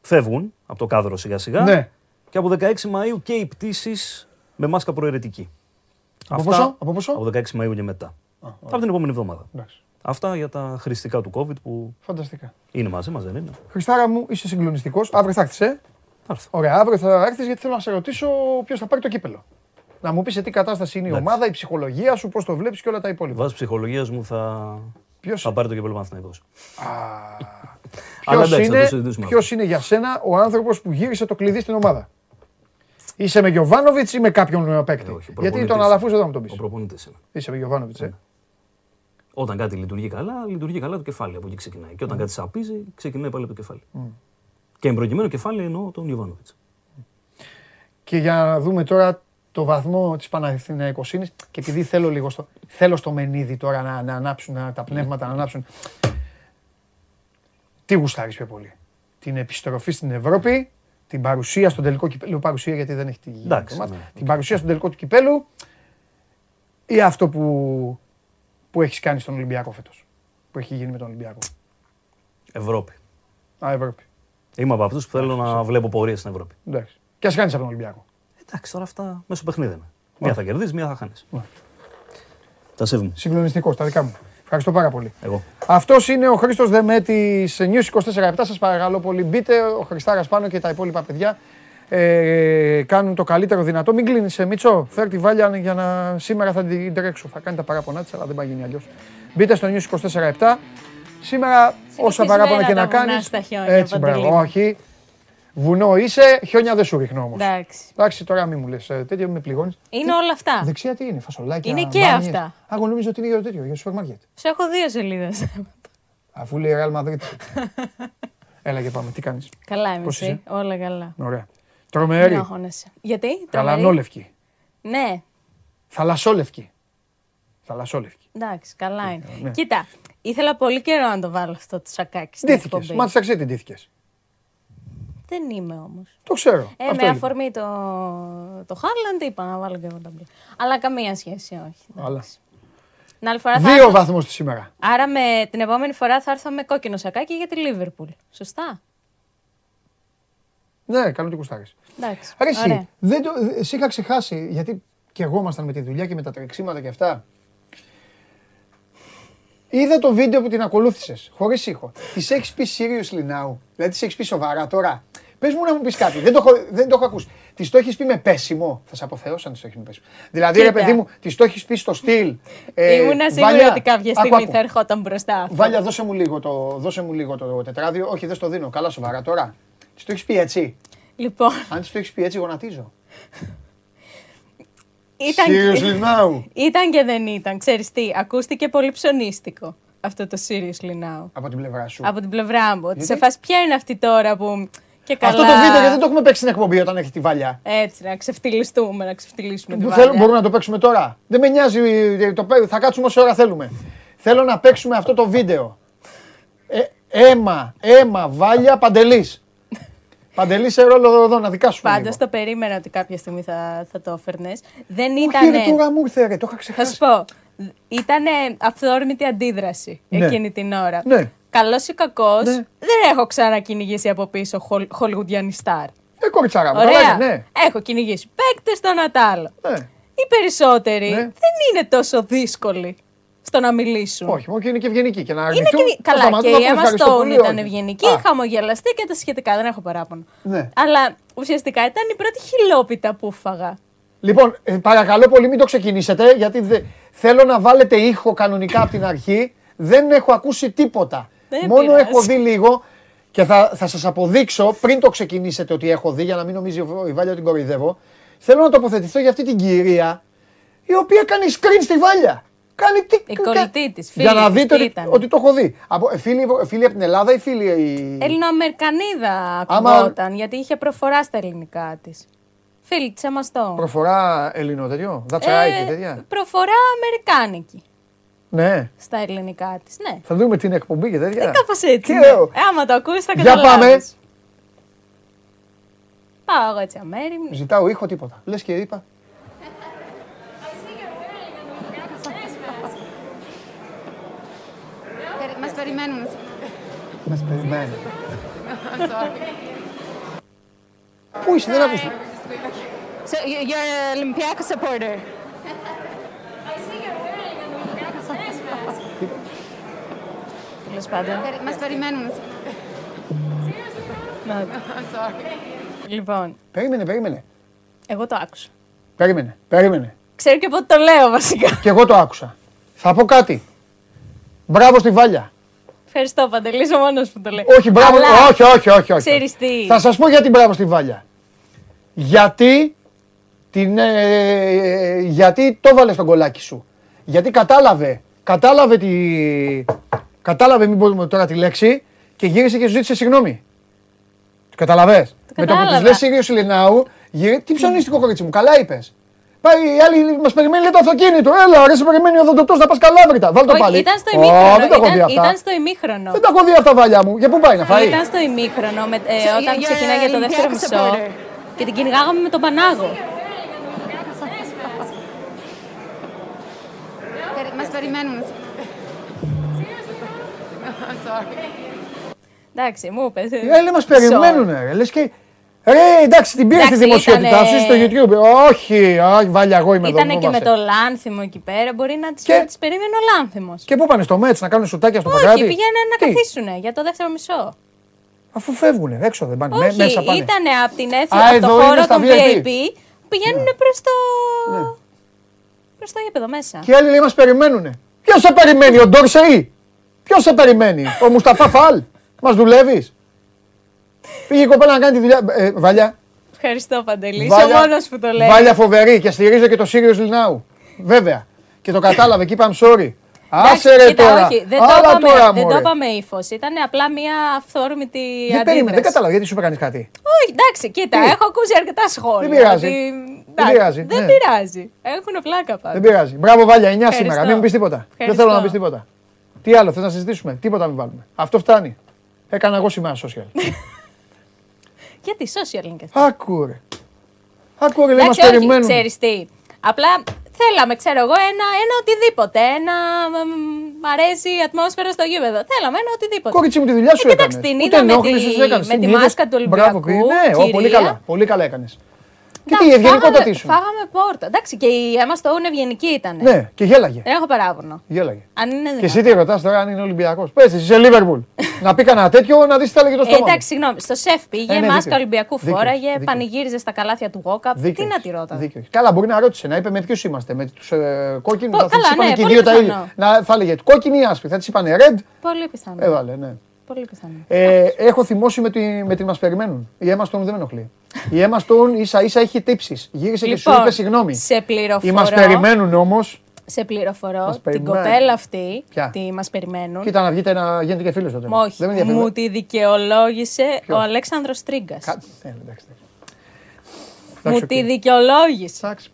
φεύγουν από το κάδρο σιγά σιγά. Ναι. Και από 16 Μαΐου και οι πτήσεις με μάσκα προαιρετική. Από πόσο, από πόσο; Από 16 Μαΐου και μετά. από την επόμενη εβδομάδα. Εντάξει. Αυτά για τα χρηστικά του COVID που Φανταστικά. είναι μαζί μας, δεν είναι; Χριστάρα μου, είσαι συγκλονιστικός. Αύριο θα έρθεις, ε; Θα έρθω. Ωραία, αύριο θα έρθεις γιατί θέλω να σε ρωτήσω ποιος θα πάρει το κύπελο. Να μου πεις σε τι κατάσταση είναι η Εντάξει. ομάδα, η ψυχολογία σου, πώς το βλέπεις και όλα τα υπόλοιπα. Βάσει ψυχολογίας μου θα, Ποιος, θα πάρει το κύπελο Παναθηναϊκός. ποιος, εντάξει, θα το είναι, συζητήσουμε ποιος είναι για σένα ο άνθρωπος που γύρισε το κλειδί στην ομάδα; Είσαι με Γιωβάνοβιτς ή με κάποιον ε, παίκτη; Ε, όχι, ο γιατί τον προπονητής. αλαφούς εδώ μου τον Ο πεις. προπονητής είναι. Είσαι με Γιωβάνοβιτς, ε. Όταν κάτι λειτουργεί καλά, λειτουργεί καλά το κεφάλι. Από εκεί ξεκινάει. Και όταν κάτι σαπίζει, ξεκινάει πάλι από το κεφάλι. Και εν προκειμένου κεφάλι εννοώ τον Ιωβάνοβιτ. Και για να δούμε τώρα το βαθμό της Παναθηναϊκοσύνης και επειδή θέλω λίγο στο, θέλω στο μενίδι τώρα να, να ανάψουν να, τα πνεύματα να ανάψουν. Τι γουστάρεις πιο πολύ; Την επιστροφή στην Ευρώπη, την παρουσία στον τελικό κυπέλου, λέω παρουσία γιατί δεν έχει τη Εντάξει, το μάτς. ναι. την παρουσία στον τελικό του κυπέλου ή αυτό που, που έχεις κάνει στον Ολυμπιακό φέτος. Που έχει γίνει με τον Ολυμπιακό; Ευρώπη. Α, Ευρώπη. Είμαι από αυτούς που θέλω να βλέπω πορεία στην Ευρώπη. Εντάξει. Και ας κάνεις από τον Ολυμπιακό. Εντάξει, τώρα αυτά μέσω παιχνίδι είναι. Μία θα κερδίσεις, μία θα χάνεις. Τα σέβομαι. Συγκλονιστικός, τα δικά μου. Ευχαριστώ πάρα πολύ. Εγώ. Αυτός είναι ο Χρήστος Δεμέτη News 24-7. Σας παρακαλώ πολύ, μπείτε. Ο Χριστάρας πάνω και τα υπόλοιπα παιδιά ε, κάνουν το καλύτερο δυνατό. Μην κλείνει, Μίτσο. Φέρ τη βάλια για να. Σήμερα θα την τρέξω. Θα κάνει τα παράπονά της, αλλά δεν πάει γίνει αλλιώς. Μπείτε στο News 24-7. Σήμερα, όσα παράπονα και να τα βουνά κάνεις. στα χιόνια, Έτσι, Παντελή μπράβο. μου. Όχι. Βουνό είσαι, χιόνια δεν σου ρίχνω όμως. Εντάξει. Εντάξει, τώρα μην μου λες τέτοιο, με πληγώνεις. Είναι όλα αυτά. Δεξιά τι είναι, φασολάκια. Είναι και μπάνιες. αυτά. Α, εγώ νομίζω ότι είναι για το τέτοιο, για το σούπερ μάρκετ. Σε έχω δύο σελίδες. Αφού λέει Real Madrid. Έλα και πάμε, τι κάνεις; καλά είμαι Πώς εσύ; είσαι; Όλα καλά. Ωραία. Μην Τρομερή. αγχώνεσαι. Γιατί, τρομερή; Καλανόλευκη. Ναι, Θαλασσόλευκη. Θαλασσόλευκη. εντάξει, καλά είναι. ναι. Κοίτα, ήθελα πολύ καιρό να το βάλω αυτό το σακάκι στην Ντύθηκες. εκπομπή. Μα τι την ντύθηκες. Δεν είμαι όμως. Το ξέρω. Ε, Αυτό με είπα. αφορμή το, το Χάρλαντ είπα να βάλω και εγώ τα μπλε. Αλλά καμία σχέση, όχι. εντάξει. Αλλά. Την άλλη φορά θα Δύο έρθω- βαθμούς της σήμερα. Άρα με, την επόμενη φορά θα έρθω με κόκκινο σακάκι για τη Λίβερπουλ. Σωστά; Ναι, καλό τι κουστάρεις. Εντάξει. Άρα εσύ, ωραία. δεν το, εσύ είχα ξεχάσει, γιατί και εγώ ήμασταν με τη δουλειά και με τα τρεξίματα και αυτά. Είδα το βίντεο που την ακολούθησες, χωρίς ήχο. Της έχεις πει seriously now. Δηλαδή της έχεις πει σοβαρά τώρα. Πες μου να μου πεις κάτι. Δεν το, έχω, δεν το έχω ακούσει. Τη το έχεις πει με πέσιμο; Θα σε αποθεώσω αν τη το έχεις πει με πέσιμο. Δηλαδή, ρε Κοίτα. παιδί μου, τη το έχεις πει στο στυλ. Ε, Ήμουνα σίγουρη Βάλια, ότι κάποια άκου, στιγμή άκου. θα ερχόταν μπροστά. αυτό. Βάλια, δώσε μου λίγο το, δώσε μου λίγο το τετράδιο. Όχι, δεν στο δίνω. Καλά, σοβαρά τώρα. Τη το έχεις πει έτσι; Λοιπόν, Αν τη το έχεις πει έτσι, γονατίζω. ήταν, Seriously now. ήταν και δεν ήταν. Ξέρεις τι, ακούστηκε πολύ ψωνίστικο αυτό το seriously now. Από την πλευρά σου. Από την πλευρά μου. Ότι Γιατί; σε φας ποια είναι αυτή τώρα που και καλά... Αυτό το βίντεο γιατί δεν το έχουμε παίξει στην εκπομπή όταν έχει τη βαλιά. Έτσι, να ξεφτυλιστούμε, να ξεφτυλίσουμε τη Που βάρδια. θέλ- μπορούμε να το παίξουμε τώρα. Δεν με νοιάζει, ε, το, πέ- θα κάτσουμε όση ώρα θέλουμε. Θέλω να παίξουμε αυτό το βίντεο. Ε, αίμα, αίμα, βάλια, παντελής. Παντελή σε ρόλο εδώ να δικάσουμε Πάντω λίγο. το περίμενα ότι κάποια στιγμή θα, θα το έφερνες. Δεν Όχι ήταν. ρε τώρα μου ήρθε ρε, το είχα Θα ξεχάσει. σου πω. Ήταν αυθόρμητη αντίδραση Ναι. εκείνη την ώρα. Ναι. Καλός ή κακός, Ναι. δεν έχω ξανακυνηγήσει από πίσω χολ, χολιγουντιανή στάρ. Ε, κοριτσάρα μου, Ωραία. καλά είναι, ναι. Έχω κυνηγήσει παίκτες στον Ατάλο. ναι. Οι περισσότεροι Ναι. δεν είναι τόσο δύσκολοι στο να μιλήσουν. Όχι, μόνο και είναι και ευγενική. Και να Είναι αρνηθούν, και... θα Καλά, σταματούν και να η πούνε Emma ευχαριστώ Stone πολύ, ήταν όχι. ευγενική, Α, χαμογελαστή και τα σχετικά. Δεν έχω παράπονο. Ναι. Αλλά ουσιαστικά ήταν η πρώτη χιλόπιτα που φάγα. Λοιπόν, ε, παρακαλώ πολύ μην το ξεκινήσετε, γιατί δε- θέλω να βάλετε ήχο κανονικά από την αρχή. Δεν έχω ακούσει τίποτα. Δεν Μόνο πειράζει. έχω δει λίγο και θα, θα σας αποδείξω πριν το ξεκινήσετε ότι έχω δει, για να μην νομίζει ο- η Βάλια ότι την κοροϊδεύω. Θέλω να τοποθετηθώ για αυτή την κυρία, η οποία κάνει screen στη Βάλια. Κάνει τι, Η κα- κολλητή της, Για φίλη να της, δείτε τι ότι, ήταν. ότι το έχω δει. Από, ε, φίλοι, ε, φίλοι από την Ελλάδα ή φίλοι. η- Ελληνοαμερικανίδα Άμα- ακουγόταν, γιατί είχε προφορά στα ελληνικά της. Φίλη της Εμαστό. Προφορά ελληνό τέτοιο; That's right και τέτοια; Ε, προφορά αμερικάνικη Ναι. στα ελληνικά της. Ναι. Θα δούμε την εκπομπή και τέτοια. Κάπως έτσι. Τι ναι. λέω. Ε, άμα το ακούσει, θα Για καταλάβεις. πάμε. Πάω εγώ έτσι αμέριμνη. Ζητάω ήχο τίποτα. Λες και είπα. Περι- Μας περιμένουν. Μας περιμένει. Πού είσαι, δεν άκουσα. So you- you're an Olympiacos supporter. Τέλος πάντων. Περι- Μας περιμένουν. Να- Λοιπόν, Περίμενε, περίμενε. εγώ το άκουσα. Περίμενε, περίμενε. Ξέρω και πότε το λέω βασικά. Και εγώ το άκουσα. Θα πω κάτι. Μπράβο στη Βάλια. Ευχαριστώ, Παντελή, ο μόνος που το λέει. Όχι, μπράβο. Αλλά Όχι, όχι, όχι. όχι. Ξέρεις τι. Θα σας πω γιατί μπράβο στη Βάλια. Γιατί, την, ε, γιατί το βάλε στον κολάκι σου. Γιατί κατάλαβε, κατάλαβε τη, κατάλαβε μην πούμε τώρα τη λέξη και γύρισε και σου ζήτησε συγγνώμη. Το καταλαβες; Με το που της κατάλαβα. λες Σύριος Λινάου, γύρι... τι ψωνίστικο κορίτσι μου, καλά είπες. Πάει, οι άλλοι μας περιμένει λέει, το αυτοκίνητο. Έλα, ρε, σε περιμένει ο δοντοτός να πας καλάβρητα. Βάλ το Όχι, πάλι. ήταν στο Ω, ημίχρονο. δεν τα έχω δει Ήταν, αυτά. ήταν στο ημίχρονο. Δεν τα έχω δει αυτά, Βάλια μου. Για πού πάει να φάει; Ήταν στο ημίχρονο με, ε, So όταν you're ξεκινάει για το an δεύτερο Olympiacos μισό supporter. και την κυνηγάγαμε με τον Πανάγο. Περι- Μας περιμένουν. Εντάξει, μου είπες. ε, Οι άλλοι μα περιμένουν. Ρε. Λες και. Ρε, εντάξει, την πήρες στη Εντάξει, δημοσιότητά ήτανε- σου στο YouTube. Όχι, όχι, βάλια εγώ είμαι εδώ. Ήταν μην και με φοβάσαι. το λάνθιμο εκεί πέρα. Μπορεί να τις, Και- τις περίμενε ο λάνθιμος. Και πού πάνε στο Μέτς να κάνουν σουτάκια στο Όχι, παγκράτη. πηγαίνανε να Τι; καθίσουν για το δεύτερο μισό. Αφού φεύγουν, έξω δεν πάνε. με- Όχι, μέσα πάνε. ήταν από την Α, αίθουσα, από εδώ το είναι χώρο στα των VIP. VIP, πηγαίνουν προς το... Ναι. προς το γήπεδο μέσα. Και οι άλλοι λέει μας περιμένουν. Ποιος σε περιμένει, ο Ντόρσεϊ; Ποιος σε περιμένει, ο Μουσταφά Φαλ. Μας δουλεύεις. Πήγε η κοπέλα να κάνει τη δουλειά. Ε, βαλιά. Ευχαριστώ, Παντελή. Είσαι ο Βάλια- μόνος που το λέει. Βάλια φοβερή και στηρίζω και το Sirius Λινάου. Βέβαια. Και το κατάλαβε και είπα I'm sorry. Εντάξει, Άσε ρε κοίτα, τώρα. όχι, δεν, το Άλλα είπαμε, τώρα, δεν το μωρέ. είπαμε ύφος. Ήταν απλά μια αυθόρμητη Δεν αντίδραση. περίμενε, δεν κατάλαβα γιατί σου είπε κανείς κάτι. Όχι, εντάξει, κοίτα, Τι; έχω ακούσει αρκετά σχόλια. Δεν πειράζει. ότι- Δεν εντάξει, πειράζει, Δεν ναι. πειράζει. Έχουν πλάκα πάντα. Δεν πειράζει. Μπράβο, Βάλια, 9 Ευχαριστώ. σήμερα. Μην μου πεις τίποτα. Δεν Ευχαριστώ. θέλω να πεις τίποτα. Τι άλλο, θες να συζητήσουμε; Τίποτα μην βάλουμε. Αυτό φτάνει. Έκανα εγώ σήμερα social. Γιατί social είναι και αυτό; Άκου ρε. Άκου ρε, λέει, μας Εντάξει, όχι, περιμένουν. ξέρεις τι. Απλά θέλαμε, ξέρω εγώ, ένα, ένα οτιδήποτε. Ένα μ, μ, αρέσει η ατμόσφαιρα στο γήπεδο. Θέλαμε ένα οτιδήποτε. Κόκκιτσι μου τη δουλειά σου Ε, κοίταξε, έκανες. την Ούτε είδα με ενόχλησες, τη- έκανες. με Την τη είδες. μάσκα του Μπράβο, Ολυμπιακού, Ναι, ω, πολύ κυρία. καλά. Πολύ καλά έκανες. Και τι, Εντάξει, η ευγενικότητα φάγαμε- τι σου. Φάγαμε πόρτα. Εντάξει, και η Emma Stone ευγενική ήταν. Ναι, και γέλαγε. Δεν έχω παράπονο. Γέλαγε. Αν είναι Και δυνατόν. εσύ τι ρωτάς τώρα αν είναι Ολυμπιακός. Πες, εσύ είσαι Λίβερπουλ. να πει κανένα τέτοιο να δεις τι θα έλεγε το Ε, στόμα. μου. εντάξει, συγγνώμη. Στο σεφ πήγε, Ε, ναι, μάσκα δίκιο. Ολυμπιακού Δίκιο, φόραγε, δίκιο. πανηγύριζε στα καλάθια του Walkup. Τι Δίκιο να έχεις. τη ρώτα. Δίκιο έχεις. Καλά, μπορεί να ρώτησε να είπε με ποιους είμαστε. Με τους ε, κόκκινους. Πο- Θα καλά, τη είπαν ναι, και οι πολύ δύο τα πιθανό. ίδια. Να, θα έλεγε κόκκινη ή άσπρη. Θα τη είπαν red. Πολύ πιθανό. Έβαλε, ναι. Πολύ πιθανό. Ε, έχω θυμώσει με, τη, με την μας περιμένουν. Η Emma Stone δεν με ενοχλεί. Η Emma Stone ίσα ίσα έχει τύψεις. Γύρισε και σου Λοιπόν, είπε συγγνώμη. σε Οι πληροφορώ, μας περιμένουν όμως. σε πληροφορώ Μας την περιμένουν. κοπέλα αυτή, Ποια; τι μας περιμένουν, Κοίτα να βγείτε να γίνετε και φίλος τότε. Μα όχι, Δεν με ενδιαφέρει. μου τη δικαιολόγησε Ποιος; ο Αλέξανδρος Τρίγκας. Κα- Ε, εντάξει, εντάξει. Μου Εντάξει, τη οκ. δικαιολόγησε. Εντάξει,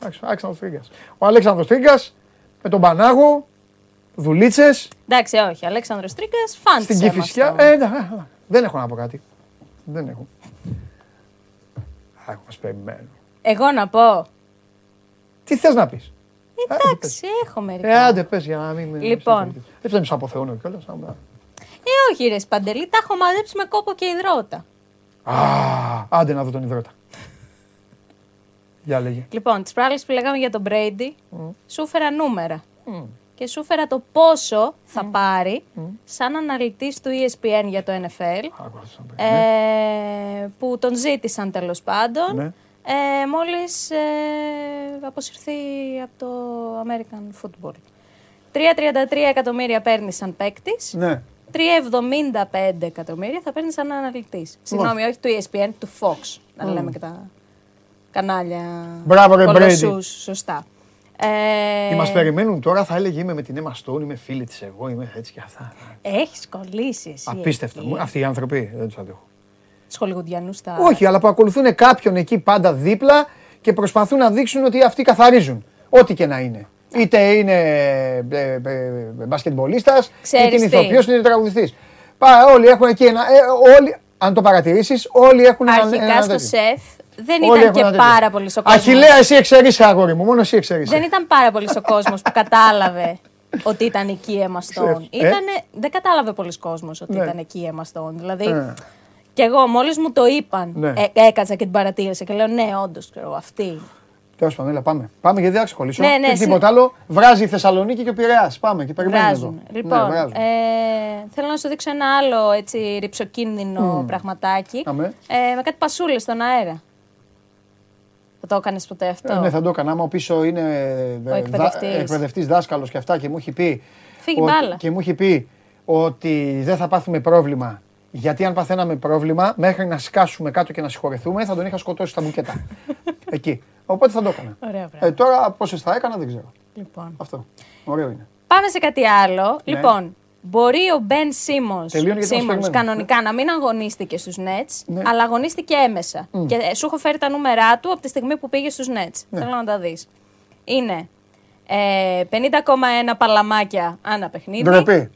εντάξει, ο Αλέξανδρος Τρίγκας. Ο Αλέξανδρος Τρίγκας με τον Πανάγο, δουλίτσες, Εντάξει, όχι, Αλέξανδρος Τρίγκας, φαν στην της Emma Κηφισιά. Stone. Ε, ναι, ναι, ναι. δεν έχω να πω κάτι. Δεν έχω. Άκου, μας περιμένουν. Εγώ να πω, Τι θες να πεις; εντάξει, έχω μερικά. Ε, άντε πες για να μην... Λοιπόν. Δεν φταίει που σε αποθεώνω κιόλας. άμα- Ε, όχι, ρε Παντελή, τα έχω μαζέψει με κόπο και υδρότα. Α, άντε να δω τον υδρότα. Για λέγε. Λοιπόν, τις προάλλες που λέγαμε για τον Brady, σου έφερα νούμερα. Και σου έφερα το πόσο θα πάρει σαν αναλυτής του E ESPN για το NFL, Άκουσα να πει. ε, που τον ζήτησαν τέλος πάντων, Ναι. ε, μόλις ε, αποσυρθεί από το American Football. 3,33 εκατομμύρια παίρνει σαν παίκτης. Ναι. 3,75 εκατομμύρια θα παίρνει σαν αναλυτής. Συγγνώμη, όχι του ESPN, του Fox. Να λέμε και τα κανάλια. Μπράβο, ρε, κολοσσούς, Σωστά. Ε, Και μας περιμένουν τώρα, θα έλεγε είμαι με την Emma Stone, είμαι φίλη της εγώ, είμαι έτσι και αυτά. Έχεις κολλήσει εσύ. Απίστευτο. εκεί. Μου- Αυτοί οι άνθρωποι δεν τους αντέχω. Σχολιγουντιανού στα. Όχι, αλλά που ακολουθούν κάποιον εκεί πάντα δίπλα και προσπαθούν να δείξουν ότι αυτοί καθαρίζουν. Ό,τι και να είναι. Είτε είναι ε, ε, ε, μπασκετμπολίστας, Ξέρεις είτε είναι τι. ηθοποιός, είτε είναι τραγουδιστής. Πά, όλοι έχουν εκεί ένα. Ε, όλοι, αν το παρατηρήσεις, όλοι έχουν ένα, Αρχικά ένα στο τέτοιο. σεφ δεν Όλοι ήταν έχουν και ένα τέτοιο. πάρα πολύ ο κόσμος. Αχιλέα, εσύ εξαιρείσαι, αγόρι μου. Μόνο εσύ εξαιρείσαι. Δεν ήταν πάρα πολύ ο κόσμος που κατάλαβε ότι ήταν εκεί η Emma Stone. Ξέρεις, ε. Ήτανε, δεν κατάλαβε πολλοί κόσμος ότι Ναι. ήταν εκεί η Emma Stone. Δηλαδή, Ε. κι εγώ μόλις μου το είπαν, Ναι. ε, έκατσα και την παρατήρησα και λέω ναι, όντως, ξέρω, αυτή. Τέλος πάντων, έλα, πάμε. Πάμε γιατί δεν θα ξεκολλήσω. Ναι, ναι, και συ- τίποτα άλλο. Βράζει η Θεσσαλονίκη και ο Πειραιάς. Πάμε και περιμένουμε Βράζουν. εδώ. Λοιπόν, Ναι, βράζουν. ε, θέλω να σου δείξω ένα άλλο έτσι ρηψοκίνδυνο πραγματάκι. Αμέ. Ε, με κάτι πασούλες στον αέρα. Θα το έκανες ποτέ αυτό; Ε, ναι, θα το έκανα. Άμα ο πίσω είναι Ο εκπαιδευτής. εκπαιδευτής δάσκαλος και αυτά και μου έχει πει. Φύγει ότι- μπάλα. Και μου έχει πει ότι δεν θα πάθουμε πρόβλημα. Γιατί αν παθαίναμε πρόβλημα, μέχρι να σκάσουμε κάτω και να συγχωρεθούμε, θα τον είχα σκοτώσει στα μπουκέτα. Εκεί. Οπότε θα το έκανα. Ωραία, μπράβο. Ε, τώρα πόσες θα έκανα δεν ξέρω. Λοιπόν. Αυτό. Ωραίο είναι. Πάμε σε κάτι άλλο. Λοιπόν, μπορεί ο Μπεν Σίμονς Ναι. Τελείωνε γιατί μας περιμένουν. κανονικά να μην αγωνίστηκε στους Nets, Ναι. αλλά αγωνίστηκε έμεσα. Και ε, σου έχω φέρει τα νούμερά του από τη στιγμή που πήγε στους Nets. Ναι. Θέλω να τα δεις. Είναι ε, 50,1 παλαμάκια ανά παιχνίδι. Ντροπή.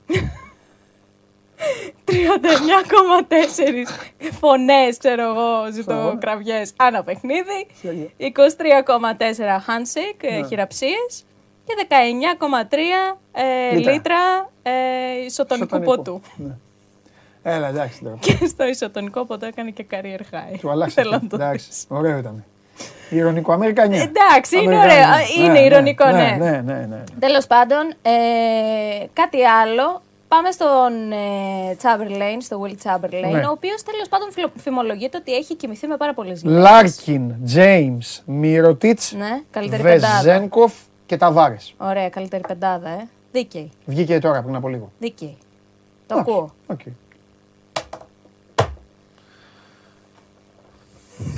39,4 φωνές, ξέρω εγώ, ζητοκραυγέ ανά παιχνίδι. 23,4 handshake, Ναι. ε, χειραψίες και 19,3 ε, Λίτρα. λίτρα ε, ισοτονικού Ισοτονικό. ποτού. Ναι. Έλα, εντάξει. ντροπή. Και στο ισοτονικό ποτό έκανε και career high. Του αλλάξει. Θέλω αυτό. να το Εντάξει. δεις. Ωραίο ήταν. Ηρωνικό. Αμερικανιά. Εντάξει, είναι Αμερικανιά. ωραίο. Είναι ηρωνικό, ναι. Ναι, ναι, ναι. ναι. Τέλος πάντων, ε, κάτι άλλο. Πάμε στον ε, Chamberlain, στο Will Chamberlain, Ναι. ο οποίος τέλος πάντων φιλο- φημολογείται ότι έχει κοιμηθεί με πάρα πολλές γυναίκες. Λάρκιν, James, Μίροτιτς, Ναι, καλύτερη πεντάδα. Βεζένκοφ και Ταβάρες. Ωραία, καλύτερη πεντάδα, ε. Δίκαιη. Βγήκε τώρα πριν από λίγο. Δίκαιη. Το ακούω. Οκ.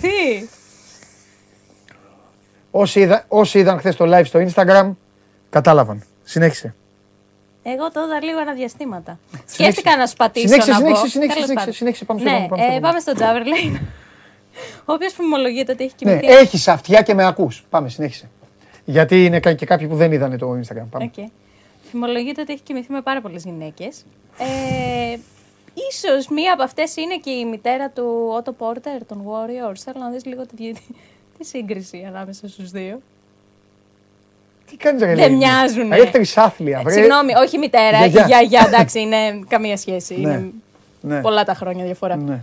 Τι; Όσοι, είδα, όσοι είδαν χθες το live στο Instagram, κατάλαβαν. Συνέχισε. Εγώ το είδα λίγο ανά διαστήματα. Σκέφτηκα να σου πατήσω Συνέχισε, να συνέχισε, πω. συνέχισε, Τέλος συνέχισε, πάντων. συνέχισε, πάμε στο ναι, επόμενο, πάμε στο ε, επόμενο. πάμε στον Τσάμπερλεϊν. ο οποίο φημολογείται ότι έχει Ναι, κοιμηθεί. έχεις αυτιά και με ακούς. Πάμε, συνέχισε. Γιατί είναι κα- και κάποιοι που δεν είδαν το Instagram. Πάμε. Οκ. Φημολογείται ότι έχει κοιμηθεί με πάρα πολλές γυναίκες. Ε, ίσως μία από αυτές είναι και η μητέρα του Otto Porter, των Warriors. Θέλω να δεις λίγο τη, τη σύγκριση ανάμεσα στους δύο. Τι κάνεις, Ρε Δεν Ελένη; μοιάζουνε. Ρε τρισάθλια. βρε. Συγγνώμη, όχι μητέρα, Γιαγιά. η γιαγιά, εντάξει, είναι καμία σχέση. Ναι. Είναι Ναι. πολλά τα χρόνια διαφορά. Ναι,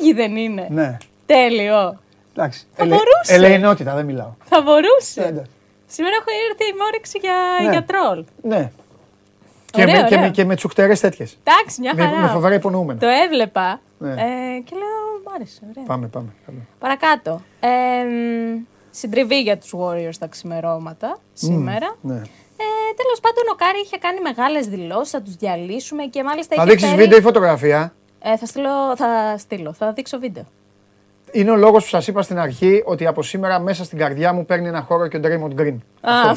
Ίδιοι δεν είναι. ναι. Τέλειο. Εντάξει. Θα μπορούσε. Ελεηνότητα, δεν μιλάω. Θα μπορούσε. Ναι, εντάξει. Σήμερα έχω έρθει με όρεξη για, Ναι. για τρόλ. Ναι. Και Ωραίο, με, και, ωραίο. με, και με τσουχτερέ τέτοιες. Εντάξει, μια Με, χαρά. με φοβερά υπονοούμενα. Το έβλεπα Ναι. ε, και λέω, μ' άρεσε, ωραία. Πάμε, πάμε. Καλό. Παρακάτω. Ε, μ, συντριβή για τους Warriors τα ξημερώματα σήμερα. Ναι. Ε, Τέλος πάντων, ο Κάρι είχε κάνει μεγάλες δηλώσεις, θα τους διαλύσουμε και μάλιστα Θα είχε δείξεις φέρει- βίντεο ή φωτογραφία; Ε, θα, στείλω, θα στείλω, θα δείξω βίντεο. Είναι ο λόγος που σας είπα στην αρχή ότι από σήμερα μέσα στην καρδιά μου παίρνει ένα χώρο και ο Draymond Green. Α,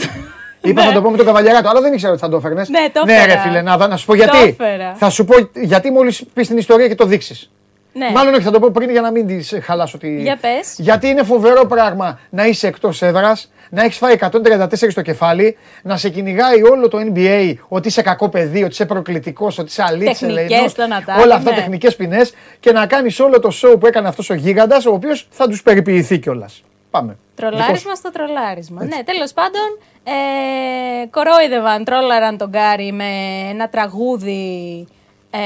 Είπα θα το πω με τον καβαλιαράτο, αλλά δεν ήξερα ότι θα το έφερνες. Ναι, το Ναι, έφερα. ρε φίλε, να, να σου πω Το γιατί. έφερα. Θα σου πω γιατί μόλις πεις την ιστορία και το δείξεις. Ναι. Μάλλον όχι, θα το πω πριν για να μην τη χαλάσω τη. Για πες. Γιατί είναι φοβερό πράγμα να είσαι εκτός έδρας, να έχεις φάει 134 στο κεφάλι, να σε κυνηγάει όλο το NBA ότι είσαι κακό παιδί, ότι είσαι προκλητικός, ότι είσαι αλήτης, Τεχνικές στο Νατάλι, Όλα αυτά ναι. τεχνικές ποινές και να κάνεις όλο το show που έκανε αυτός ο γίγαντας, ο οποίος θα τους περιποιηθεί κιόλας. Πάμε. Δικός σου. Τρολάρισμα στο τρολάρισμα. Ναι, τέλος πάντων, ε, κορόιδευαν, τρόλαραν τον Κάρι με ένα τραγούδι ε,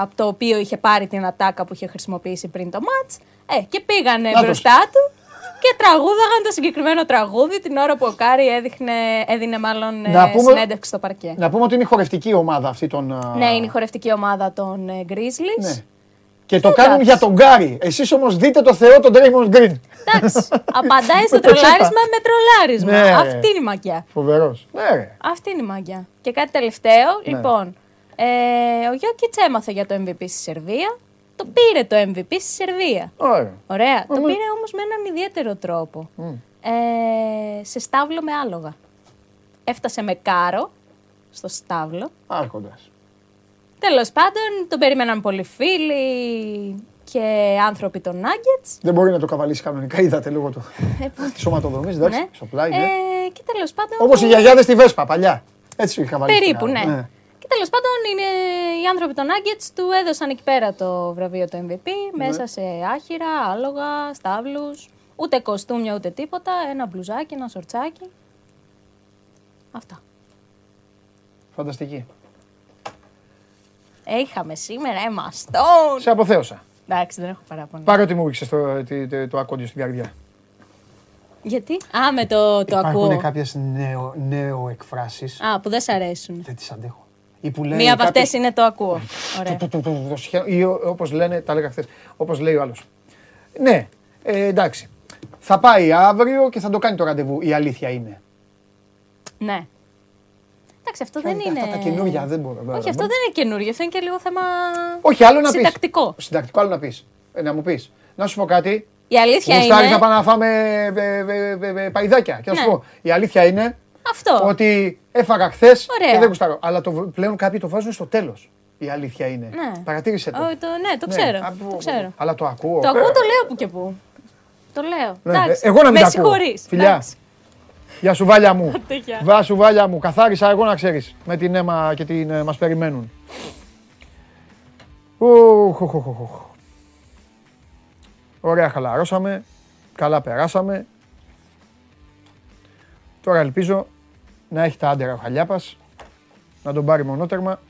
από το οποίο είχε πάρει την ατάκα που είχε χρησιμοποιήσει πριν το ματς. Ε, και πήγανε Νάτος. μπροστά του και τραγούδαγαν το συγκεκριμένο τραγούδι την ώρα που ο Κάρι έδειχνε, έδινε μάλλον ε, Να πούμε- συνέντευξη στο παρκέ. Να πούμε ότι είναι η χορευτική ομάδα αυτή των. α, Ναι, είναι η χορευτική ομάδα των ε, Grizzlies. Ναι. Και το Εντάξει. κάνουν για τον Κάρι. Εσείς όμως δείτε το Θεό τον Draymond Green. Εντάξει, απαντάει στο Το είπα. τρολάρισμα με τρολάρισμα. Ναι, ρε. Αυτή είναι η μαγιά. Φοβερός. Ναι, ρε. Αυτή είναι η μαγιά. Και κάτι τελευταίο, Ναι. λοιπόν. Ε, ο Γιόκιτς έμαθε για το MVP στη Σερβία. Το πήρε το MVP στη Σερβία. Ωραία. Ωραία. Το Μμμ. πήρε όμως με έναν ιδιαίτερο τρόπο. Ε, σε στάβλο με άλογα. Έφτασε με κάρο στο στάβλο. Άρχοντας. Τέλος πάντων, τον περίμεναν πολλοί φίλοι και άνθρωποι των Nuggets. Δεν μπορεί να το καβαλήσει κανονικά. Είδατε λόγω του. Ε, που- Τη οματοδομή, εντάξει. ναι. Στο πλάι, ναι. Ε, και τέλος πάντων... Όπως οι γιαγιάδες στη Βέσπα παλιά. Έτσι το είχα βάλει. Περίπου, ναι. Και τέλος πάντων είναι, οι άνθρωποι των Nuggets του έδωσαν εκεί πέρα το βραβείο του MVP Ναι. μέσα σε άχυρα, άλογα, στάβλους, ούτε κοστούμια ούτε τίποτα, ένα μπλουζάκι, ένα σορτσάκι. Αυτά. Φανταστική. Ε, είχαμε σήμερα Emma Stone. Σε αποθέωσα. Εντάξει, δεν έχω παράπονο. Πάρε ότι μου ρίξε το, το, το, το ακόντιο στην καρδιά. Γιατί; Α, με το, το ακούω. Υπάρχουν κάποιες νέο, νέο εκφράσεις. Α, που δεν σ' αρέσουν. Δεν τις αντέχω. Ή που λέει Μία από κάποιος- αυτές είναι το ακούω. Ωραία. Το- το- το- το σχέ- Ή όπω λένε, τα έλεγα χθε. Όπω λέει ο άλλο. Ναι, ε, εντάξει. Θα πάει αύριο και θα το κάνει το ραντεβού. Η αλήθεια είναι. Ναι. Εντάξει, αυτό Αυτά δεν είναι. τα καινούργια δεν μπορώ. Όχι, αυτό δεν είναι καινούριο. Αυτό είναι και λίγο θέμα. Όχι, άλλο να πει. Συντακτικό. Συντακτικό, άλλο να πει. να μου πει. Να σου πω κάτι. Η αλήθεια Γουστάρεις είναι. να πάμε να φάμε ε, ε, ε, ε, παϊδάκια. Και να σου Ναι. πω, η αλήθεια είναι Αυτό. ότι έφαγα χθες Ωραία. και δεν γουστάρω. Αλλά το, πλέον κάποιοι το βάζουν στο τέλος. Η αλήθεια είναι. Ναι. Παρατήρησε το. Ω, το, ναι, το Ναι, ξέρω. από- το ξέρω. Αλλά το ακούω. Το ακούω, το λέω που και που. Το λέω. Ναι, Εντάξει. εγώ να μην Με τα ακούω. συγχωρείς. Φιλιά. Εντάξει. Γεια σου βάλια μου. Άντε, γεια. Βά σου βάλια μου. Καθάρισα εγώ να ξέρεις. Με την αίμα και την ε, μας περιμένουν. Ουχ, ουχ, ουχ, ουχ. Ωραία χαλαρώσαμε. Καλά περάσαμε. Τώρα ελπίζω να έχει τα άντερα ο Χαλιάπας, να τον πάρει μονότερμα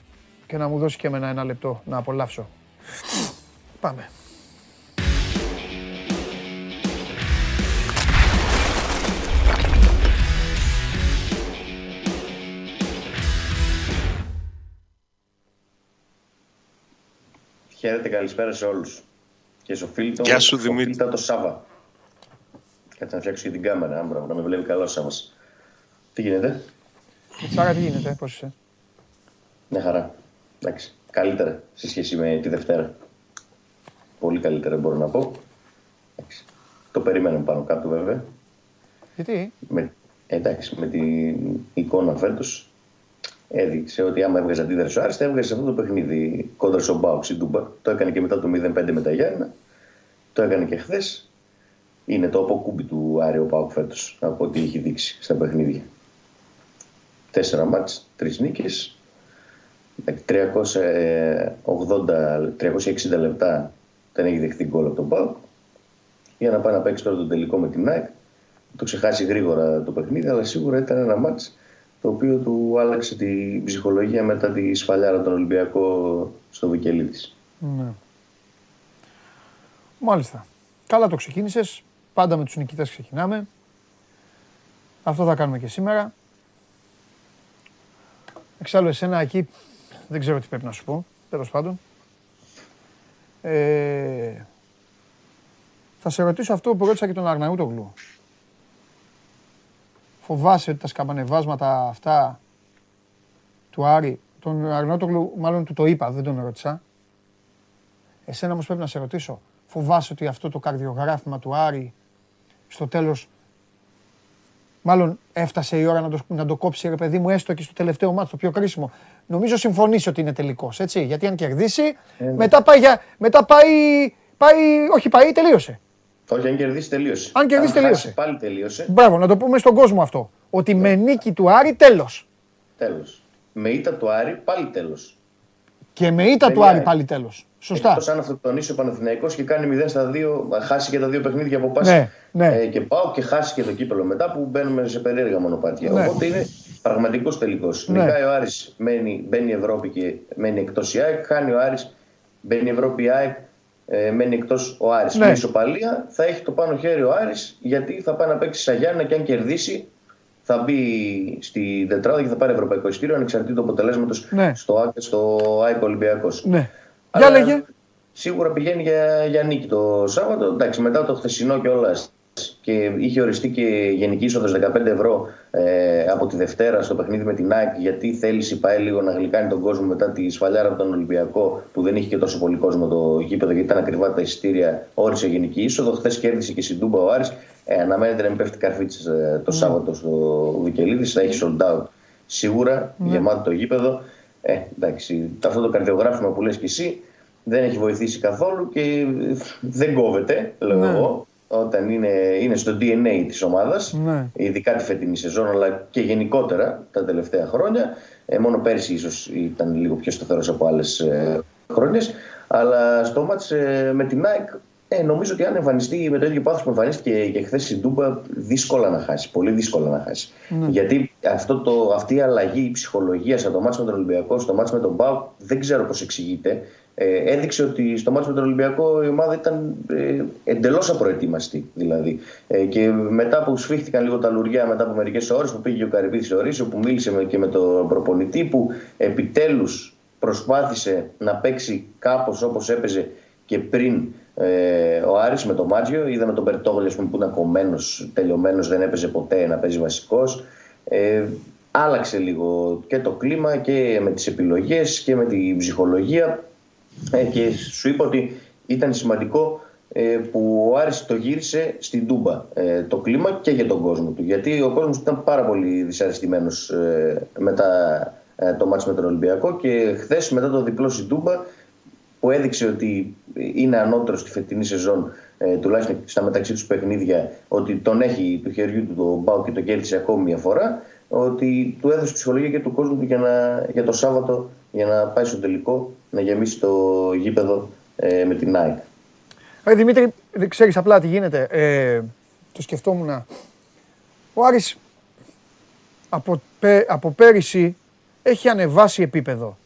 και να μου δώσει και εμένα ένα λεπτό να απολαύσω. Πάμε. Χαίρετε, καλησπέρα σε όλους. Και στο φίλτο Γεια σου, στο Δημήτρη. φίλτα το Σάβα. Κάτσε να φτιάξω και την κάμερα, άμπρα, να με βλέπει καλό ο Σάβας. Τι γίνεται, Τσάρα τι γίνεται, πώς είσαι; μια χαρά. Εντάξει, καλύτερα σε σχέση με τη Δευτέρα. Πολύ καλύτερα μπορώ να πω. Εντάξει. Το περιμένουμε πάνω κάτω βέβαια. Γιατί, Με, εντάξει, με την εικόνα φέτος έδειξε ότι άμα έβγαζε αντίδραση ο Άρης θα έβγαζε αυτό το παιχνίδι κόντρα στον Μπάουξ η Ντούμπα. Το έκανε και μετά το 0-5 με τα Γιάννα. Το έκανε και χθες. Είναι το αποκούμπι του Άρη ο Πάουκ φέτος από ό,τι έχει δείξει στα παιχνίδια. Τέσσερα μάτς, τρεις νίκες, 380, 360 λεπτά δεν έχει δεχτεί γκολ από τον Πάουκ. Για να πάει να παίξει τώρα το τελικό με την ΑΕΚ το ξεχάσει γρήγορα το παιχνίδι, αλλά σίγουρα ήταν ένα μάτς το οποίο του άλλαξε την ψυχολογία μετά τη σφαλιάρα τον Ολυμπιακό στο Βικελίδης. Ναι. Μάλιστα. Καλά το ξεκίνησες. Πάντα με τους νικητές ξεκινάμε. Αυτό θα κάνουμε και σήμερα. Εξάλλου εσένα εκεί δεν ξέρω τι πρέπει να σου πω. Τέλος πάντων. Ε, θα σε ρωτήσω αυτό που ρώτησα και τον Αρναούτογλου. Φοβάσαι ότι τα σκαμπανεβάσματα αυτά του Άρη, τον Αρναούτογλου μάλλον του το είπα, δεν τον ρώτησα. Εσένα όμως πρέπει να σε ρωτήσω. Φοβάσαι ότι αυτό το καρδιογράφημα του Άρη στο τέλος μάλλον έφτασε η ώρα να το, να το κόψει ρε παιδί μου έστω και στο τελευταίο μάτι, το πιο κρίσιμο. Νομίζω συμφωνείς ότι είναι τελικός, έτσι; Γιατί αν κερδίσει, μετά πάει, για, μετά πάει, πάει, όχι πάει, τελείωσε. Όχι, αν κερδίσει τελείωσε. Αν κερδίσει, τελείωσε. χάσει, πάλι τελείωσε. Μπράβο, να το πούμε στον κόσμο αυτό. Ότι με νίκη του Άρη τέλος. Τέλος. Με ήττα του Άρη πάλι τέλος. Και με ήττα του Παιδιά, Άρη πάλι τέλος. Σωστά. Εκτός αν αυτοκτονήσει ο Παναθηναϊκός και κάνει 0 στα 2, χάσει και τα δύο παιχνίδια από πάση Ναι, ναι. ε, και πάω και χάσει και το κύπελο μετά που μπαίνουμε σε περίεργα μονοπάτια. Ναι. Οπότε είναι Πραγματικός τελικός. Ναι. Νικάει ο Άρης, μένει, μπαίνει Ευρώπη και μένει εκτός η ΑΕΚ. Χάνει ο Άρης, μπαίνει Ευρώπη η ΑΕΚ, ε, μένει εκτός ο Άρης. Ναι. Με ισοπαλία θα έχει το πάνω χέρι ο Άρης γιατί θα πάει να παίξει στα Γιάννα και αν κερδίσει θα μπει στη τετράδα και θα πάρει ευρωπαϊκό ειστήριο ανεξαρτήτως αποτελέσματος Ναι. στο, ΑΕΚ- στο ΑΕΚ Ολυμπιακός. Ναι. Για λέγε. Σίγουρα πηγαίνει για, για νίκη το Σάββατο. Εντάξει, μετά το χθεσινό κιόλας και είχε οριστεί και γενική είσοδος 15 ευρώ ε, από τη Δευτέρα στο παιχνίδι με την ΑΕΚ γιατί θέλησε η ΠαΕ λίγο να γλυκάνει τον κόσμο μετά τη σφαλιάρα από τον Ολυμπιακό που δεν είχε και τόσο πολύ κόσμο το γήπεδο γιατί ήταν ακριβά τα εισιτήρια. Όρισε γενική είσοδο. Χθες κέρδισε και στην Τούμπα ο Άρης. Ε, αναμένεται να μην πέφτει καρφίτσα ε, το Σάββατο στο Βικελίδη. Θα έχει sold out σίγουρα, γεμάτο το γήπεδο. Ε, εντάξει, αυτό το καρδιογράφημα που λες και εσύ δεν έχει βοηθήσει καθόλου και δεν κόβεται, λέω Ναι. εγώ, όταν είναι, είναι στο DNA της ομάδας, Ναι. ειδικά τη φετινή σεζόν, αλλά και γενικότερα τα τελευταία χρόνια. Ε, μόνο πέρσι ίσως ήταν λίγο πιο σταθερός από άλλες ε, χρόνιες. Αλλά στο μάτς ε, με την ΑΕΚ ε, νομίζω ότι αν εμφανιστεί με το ίδιο πάθος που εμφανίστηκε και χθες στην Τούμπα, δύσκολα να χάσει. Πολύ δύσκολα να χάσει. Γιατί αυτό το, αυτή η αλλαγή ψυχολογίας από το μάτς με τον Ολυμπιακό στο μάτς με τον Μπάου δεν ξέρω πώς εξηγείται. Ε, έδειξε ότι στο μάτς με τον Ολυμπιακό η ομάδα ήταν ε, εντελώς απροετοίμαστη. Δηλαδή. Ε, και μετά που σφίχτηκαν λίγο τα λουριά, μετά από μερικές ώρες που πήγε ο Καρυπίδης σε Ορίσιο, που μίλησε με, και με τον προπονητή, που επιτέλους προσπάθησε να παίξει κάπως όπως έπαιζε και πριν ε, ο Άρης με τον Μάτζιο. Είδαμε τον Περτόγλη ας πούμε, που ήταν κομμένος, τελειωμένος, δεν έπαιζε ποτέ να παίζει βασικός. Ε, άλλαξε λίγο και το κλίμα και με τις επιλογές και με την ψυχολογία ε, και σου είπα ότι ήταν σημαντικό ε, που ο Άρης το γύρισε στην Τούμπα ε, το κλίμα και για τον κόσμο του γιατί ο κόσμος ήταν πάρα πολύ δυσαρεστημένος ε, μετά ε, το μάτς με τον Ολυμπιακό και χθες μετά το διπλό στην Τούμπα που έδειξε ότι είναι ανώτερος στη φετινή σεζόν, ε, τουλάχιστον στα μεταξύ τους παιχνίδια, ότι τον έχει του χεριού του τον Μπάου και τον κέρδισε ακόμη μια φορά, ότι του έδωσε ψυχολογία και του κόσμου του για, να, για το Σάββατο για να πάει στο τελικό, να γεμίσει το γήπεδο ε, με την ΑΕΚ. Ρε Δημήτρη, δεν ξέρεις απλά τι γίνεται. Ε, το σκεφτόμουν. Ο Άρης από, πέ- από πέρυσι έχει ανεβάσει επίπεδο.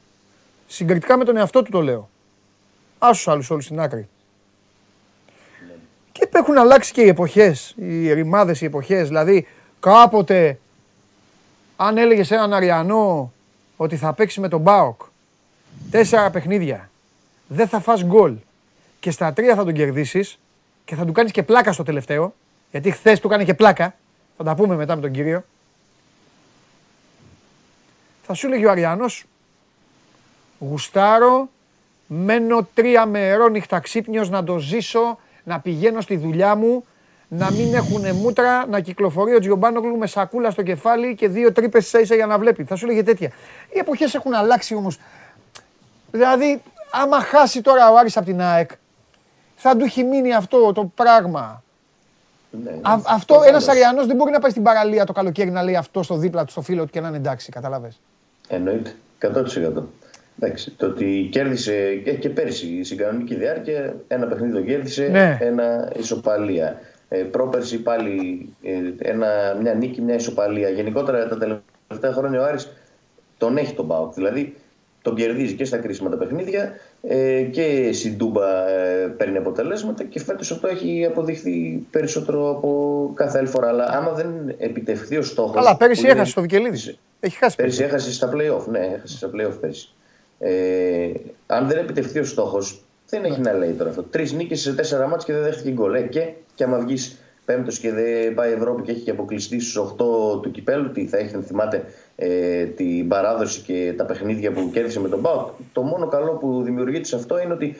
Συγκριτικά με τον εαυτό του το λέω. Άσους άλλους όλους στην άκρη. Και έχουν αλλάξει και οι εποχές, οι ρημάδες, οι εποχές. Δηλαδή κάποτε αν έλεγες σε έναν Αριανό ότι θα παίξει με τον Μπάοκ τέσσερα παιχνίδια, δεν θα φας γκολ και στα τρία θα τον κερδίσεις και θα του κάνεις και πλάκα στο τελευταίο, γιατί χθες του κάνει και πλάκα, θα τα πούμε μετά με τον κύριο. Θα σου έλεγε ο Αριανός, γουστάρω, μένω τρία μερό νύχτα ξύπνιος να το ζήσω, να πηγαίνω στη δουλειά μου, να μην έχουν μούτρα, να κυκλοφορεί ο Τζιομπάνογλου με σακούλα στο κεφάλι και δύο τρύπες ίσα ίσα για να βλέπει. Θα σου λέγε τέτοια. Οι εποχές έχουν αλλάξει όμως. Δηλαδή, άμα χάσει τώρα ο Άρης από την ΑΕΚ, θα του έχει μείνει αυτό το πράγμα. Ναι, Α, αυτό ένας Αριανός δεν μπορεί να πάει στην παραλία το καλοκαίρι να λέει αυτό στο δίπλα του, στο φίλο του και να είναι εντάξει, καταλαβες. Εννοείται. 100%. Εντάξει, το ότι κέρδισε και, και πέρσι στην κανονική διάρκεια ένα παιχνίδι το κέρδισε, Ναι. ένα ισοπαλία. Ε, πρόπερσι πάλι ε, ένα, μια νίκη, μια ισοπαλία. Γενικότερα τα τελευταία χρόνια ο Άρης τον έχει τον Πάοκ. Δηλαδή τον κερδίζει και στα κρίσιμα τα παιχνίδια ε, και στην Τούμπα ε, παίρνει αποτελέσματα και φέτος αυτό έχει αποδειχθεί περισσότερο από κάθε άλλη φορά. Αλλά άμα δεν επιτευχθεί ο στόχος... Αλλά πέρυσι που είναι- έχασε στο Βικελίδη. Έχει χάσει Πέρυσι πέρυσι. έχασε στα play-off, ναι, έχασε στα play-off πέρυσι. Ε, αν δεν επιτευχθεί ο στόχος, δεν έχει να λέει τώρα αυτό. Τρεις νίκες σε τέσσερα μάτια και δεν δέχτηκε γκολ. Ε, και, και άμα βγεις πέμπτος και δεν πάει Ευρώπη και έχει και αποκλειστεί στους 8 του κυπέλου, τι θα έχει, αν θυμάται ε, την παράδοση και τα παιχνίδια που κέρδισε με τον Πάοκ. Το μόνο καλό που δημιουργείται σε αυτό είναι ότι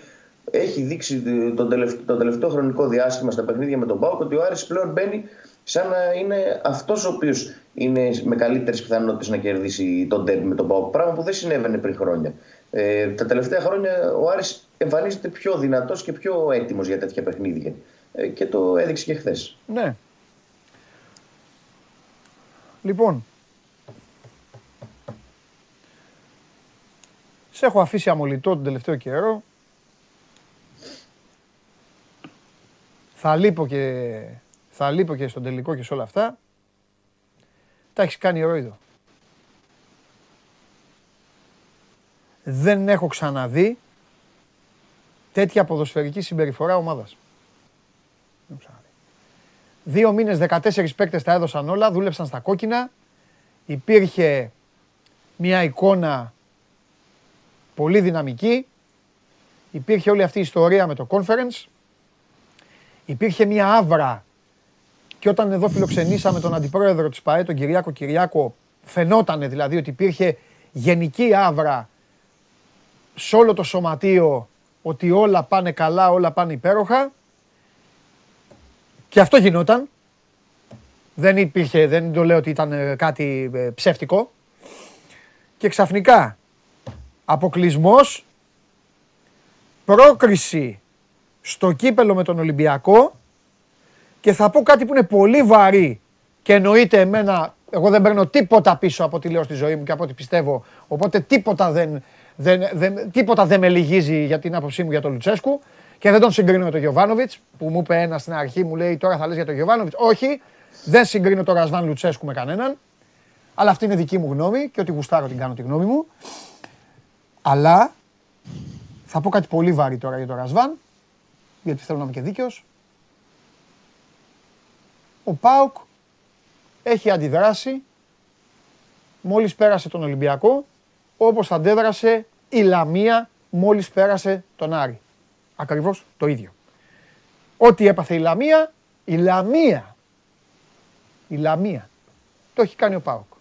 έχει δείξει το τελευταίο, το τελευταίο χρονικό διάστημα στα παιχνίδια με τον Πάοκ ότι ο Άρης πλέον μπαίνει σαν να είναι αυτός ο οποίος είναι με καλύτερες πιθανότητες να κερδίσει τον τέρμι με τον Πάοκ. Πράγμα που δεν συνέβαινε πριν χρόνια. Ε, τα τελευταία χρόνια ο Άρης εμφανίζεται πιο δυνατός και πιο έτοιμος για τέτοια παιχνίδια. Ε, και το έδειξε και χθες. Ναι. Λοιπόν. Σε έχω αφήσει αμολυτό τον τελευταίο καιρό. Θα λείπω και, θα λείπω και στον τελικό και σε όλα αυτά. Τα έχεις κάνει ρόιδο. Δεν έχω ξαναδεί τέτοια ποδοσφαιρική συμπεριφορά ομάδας. Δύο μήνες, 14 παίκτες τα έδωσαν όλα, δούλεψαν στα κόκκινα. Υπήρχε μια εικόνα πολύ δυναμική. Υπήρχε όλη αυτή η ιστορία με το conference. Υπήρχε μια άβρα και όταν εδώ φιλοξενήσαμε τον αντιπρόεδρο της ΠαΕ, τον Κυριάκο Κυριάκο, φαινόταν δηλαδή ότι υπήρχε γενική άβρα σε όλο το σωματείο ότι όλα πάνε καλά, όλα πάνε υπέροχα. Και αυτό γινόταν. Δεν υπήρχε, δεν το λέω ότι ήταν ε, κάτι ε, ψεύτικο. Και ξαφνικά αποκλεισμός, πρόκριση στο κύπελο με τον Ολυμπιακό και θα πω κάτι που είναι πολύ βαρύ και εννοείται εμένα, εγώ δεν παίρνω τίποτα πίσω από ό,τι λέω στη ζωή μου και από ό,τι πιστεύω, οπότε τίποτα δεν, δεν, δεν, τίποτα δεν με λυγίζει για την άποψή μου για τον Λουτσέσκου και δεν τον συγκρίνω με τον Γιωβάνοβιτς που μου είπε ένας στην αρχή, μου λέει τώρα θα λες για τον Γιωβάνοβιτς. Όχι, δεν συγκρίνω τον Ρασβάν Λουτσέσκου με κανέναν. Αλλά αυτή είναι δική μου γνώμη και ό,τι γουστάρω την κάνω τη γνώμη μου. Αλλά θα πω κάτι πολύ βαρύ τώρα για τον Ρασβάν, γιατί θέλω να είμαι και δίκαιος. Ο Πάουκ έχει αντιδράσει μόλις πέρασε τον Ολυμπιακό, όπως αντέδρασε η Λαμία μόλις πέρασε τον Άρη. Ακριβώς το ίδιο. Ό,τι έπαθε η Λαμία, η Λαμία, η Λαμία, το έχει κάνει ο Πάουκ.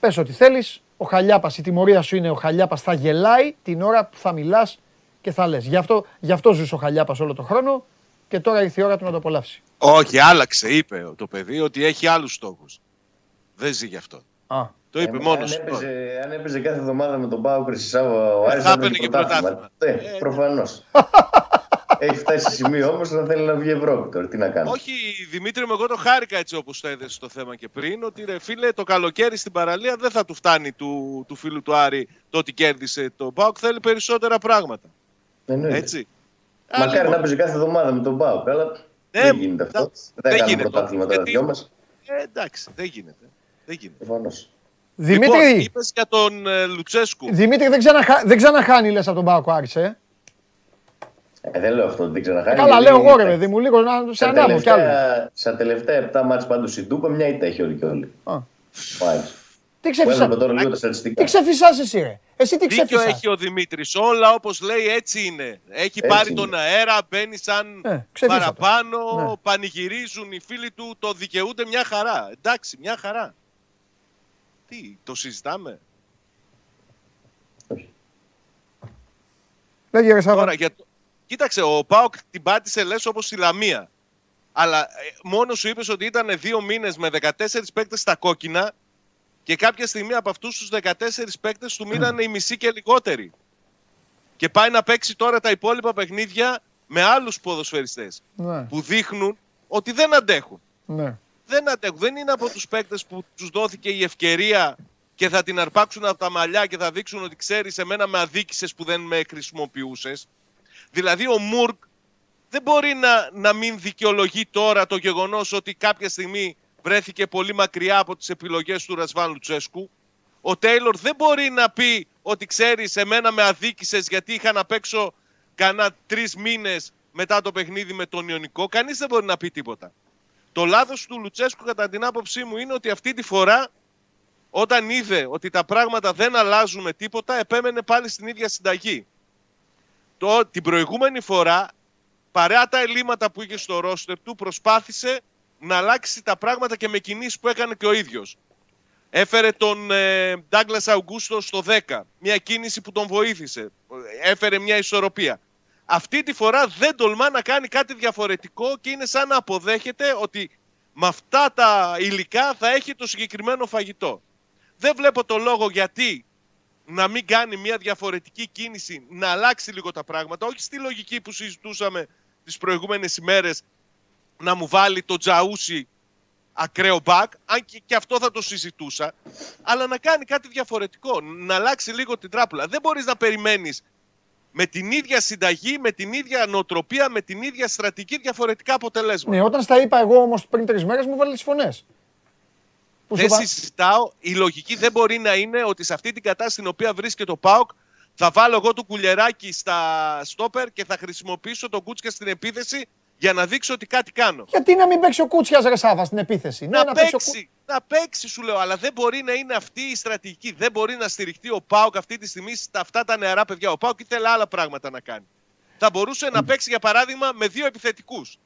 Πες ό,τι θέλεις, ο Χαλιάπας, η τιμωρία σου είναι ο Χαλιάπας θα γελάει την ώρα που θα μιλάς και θα λες. Γι' αυτό, γι αυτό ζούσε ο Χαλιάπας όλο τον χρόνο και τώρα ήρθε η ώρα του να το απολαύσει. Όχι, άλλαξε, είπε το παιδί ότι έχει άλλους στόχους. Δεν ζει γι' αυτό. Α. Το είπε Ε, μόνος αν, του. έπαιζε, αν έπαιζε κάθε εβδομάδα με τον Πάο Χρυσισάβα ο Άρης θα θα έπαιρνε έπαιρνε και πρωτάθλημα. Ε, προφανώς. Έχει φτάσει σε σημείο όμως να θέλει να βγει Ευρώπη τώρα. Τι να κάνεις; Όχι, Δημήτρη, μου εγώ το χάρηκα έτσι όπως το έδεσες το θέμα και πριν. Ότι ρε φίλε, το καλοκαίρι στην παραλία δεν θα του φτάνει του, του φίλου του Άρη το ότι κέρδισε το Πάοκ. Θέλει περισσότερα πράγματα. Εννοείται. Έτσι. Μακάρι Α, να έπαιζε κάθε εβδομάδα με τον Πάο. Αλλά Ναι, δεν γίνεται αυτό. εντάξει, Δεν δεν κάνουμε γίνεται. πρωτάθλημα τα Γιατί- δυο μας. Ε, εντάξει, δεν γίνεται. Δεν γίνεται. Προφανώς. Δημήτρη, Λοιπόν, είπες για τον ε, Λουτσέσκου. Δημήτρη δεν, ξαναχα... δεν ξαναχάνει λες από τον Πάοκ ο Άρης, ε; Ε, δεν λέω αυτό ότι δεν ξαναχάνει. Καλά, γιατί λέω εγώ ρε παιδί μου, λίγο να σε Στα ανάβω κι άλλο. τελευταία, στα τελευταία 7 μάτς πάντως η Ντούπα μια ήττα έχει όλοι και όλοι. Α. Ο Άρης. Τι Που ξεφυσά... έβλεπε τώρα λίγο τα Τι στατιστικά. ξεφυσάς εσύ ρε. Εσύ τι Δίκιο ξεφυσάς. έχει ο Δημήτρης. Όλα όπως λέει έτσι είναι. Έχει Έτσι πάρει είναι. τον αέρα, μπαίνει σαν Ε, ξεφύσα το. παραπάνω, Ναι. πανηγυρίζουν οι φίλοι του, το δικαιούνται μια χαρά. Εντάξει, μια χαρά. Τι, το συζητάμε; Λέγε ρε Σάβα. Τώρα, για το... Κοίταξε, ο Πάοκ την πάτησε λες όπως η Λαμία. Αλλά ε, μόνος σου είπες ότι ήταν δύο μήνες με 14 παίκτες στα κόκκινα και κάποια στιγμή από αυτούς τους 14 παίκτες του μείνανε οι μισοί και λιγότεροι. Και πάει να παίξει τώρα τα υπόλοιπα παιχνίδια με άλλους ποδοσφαιριστές Ναι, που δείχνουν ότι δεν αντέχουν. ναι. Δεν αντέχουν. Δεν είναι από τους παίκτες που τους δόθηκε η ευκαιρία και θα την αρπάξουν από τα μαλλιά και θα δείξουν ότι ξέρεις εμένα με αδίκησες που δεν με χρησιμοποιούσες. Δηλαδή ο Μουρκ δεν μπορεί να, να μην δικαιολογεί τώρα το γεγονός ότι κάποια στιγμή βρέθηκε πολύ μακριά από τις επιλογές του Ρασβάν Λουτσέσκου. Ο Τέιλορ δεν μπορεί να πει ότι ξέρεις εμένα με αδίκησες γιατί είχα να παίξω κανένα τρεις μήνες μετά το παιχνίδι με τον Ιωνικό. Κανείς δεν μπορεί να πει τίποτα. Το λάθος του Λουτσέσκου κατά την άποψή μου είναι ότι αυτή τη φορά όταν είδε ότι τα πράγματα δεν αλλάζουν με τίποτα επέμενε πάλι στην ίδια συνταγή. Το, την προηγούμενη φορά παρά τα ελλείμματα που είχε στο ρόστερ του προσπάθησε να αλλάξει τα πράγματα και με κινήσεις που έκανε και ο ίδιος. Έφερε τον ε, Douglas Augusto στο 10, μια κίνηση που τον βοήθησε. Έφερε μια ισορροπία. Αυτή τη φορά δεν τολμά να κάνει κάτι διαφορετικό και είναι σαν να αποδέχεται ότι με αυτά τα υλικά θα έχει το συγκεκριμένο φαγητό. Δεν βλέπω το λόγο γιατί να μην κάνει μια διαφορετική κίνηση, να αλλάξει λίγο τα πράγματα, όχι στη λογική που συζητούσαμε τις προηγούμενες ημέρες, να μου βάλει το Τζαούσι ακραίο μπακ, αν και, και αυτό θα το συζητούσα, αλλά να κάνει κάτι διαφορετικό, να αλλάξει λίγο την τράπουλα. Δεν μπορείς να περιμένεις με την ίδια συνταγή, με την ίδια νοοτροπία, με την ίδια στρατηγική διαφορετικά αποτελέσματα. Ναι, όταν στα είπα εγώ όμως πριν τρεις μέρες μου βάλε τις φωνές. Που σου Δεν είπα- συζητάω. Η λογική δεν μπορεί να είναι ότι σε αυτή την κατάσταση στην οποία βρίσκεται ο Πάοκ θα βάλω εγώ το κουλεράκι στα στόπερ και θα χρησιμοποιήσω τον Κούτσκα στην επίθεση για να δείξω ότι κάτι κάνω. Γιατί να μην παίξει ο Κούτσιας ρε Σάβα στην επίθεση; Ναι, Να, παίξει ο παίξει, να παίξει σου λέω, αλλά δεν μπορεί να είναι αυτή η στρατηγική. Δεν μπορεί να στηριχτεί ο Πάοκ αυτή τη στιγμή στα αυτά τα νεαρά παιδιά. Ο Πάοκ ήθελε άλλα πράγματα να κάνει. Θα μπορούσε να παίξει για παράδειγμα με δύο επιθετικούς.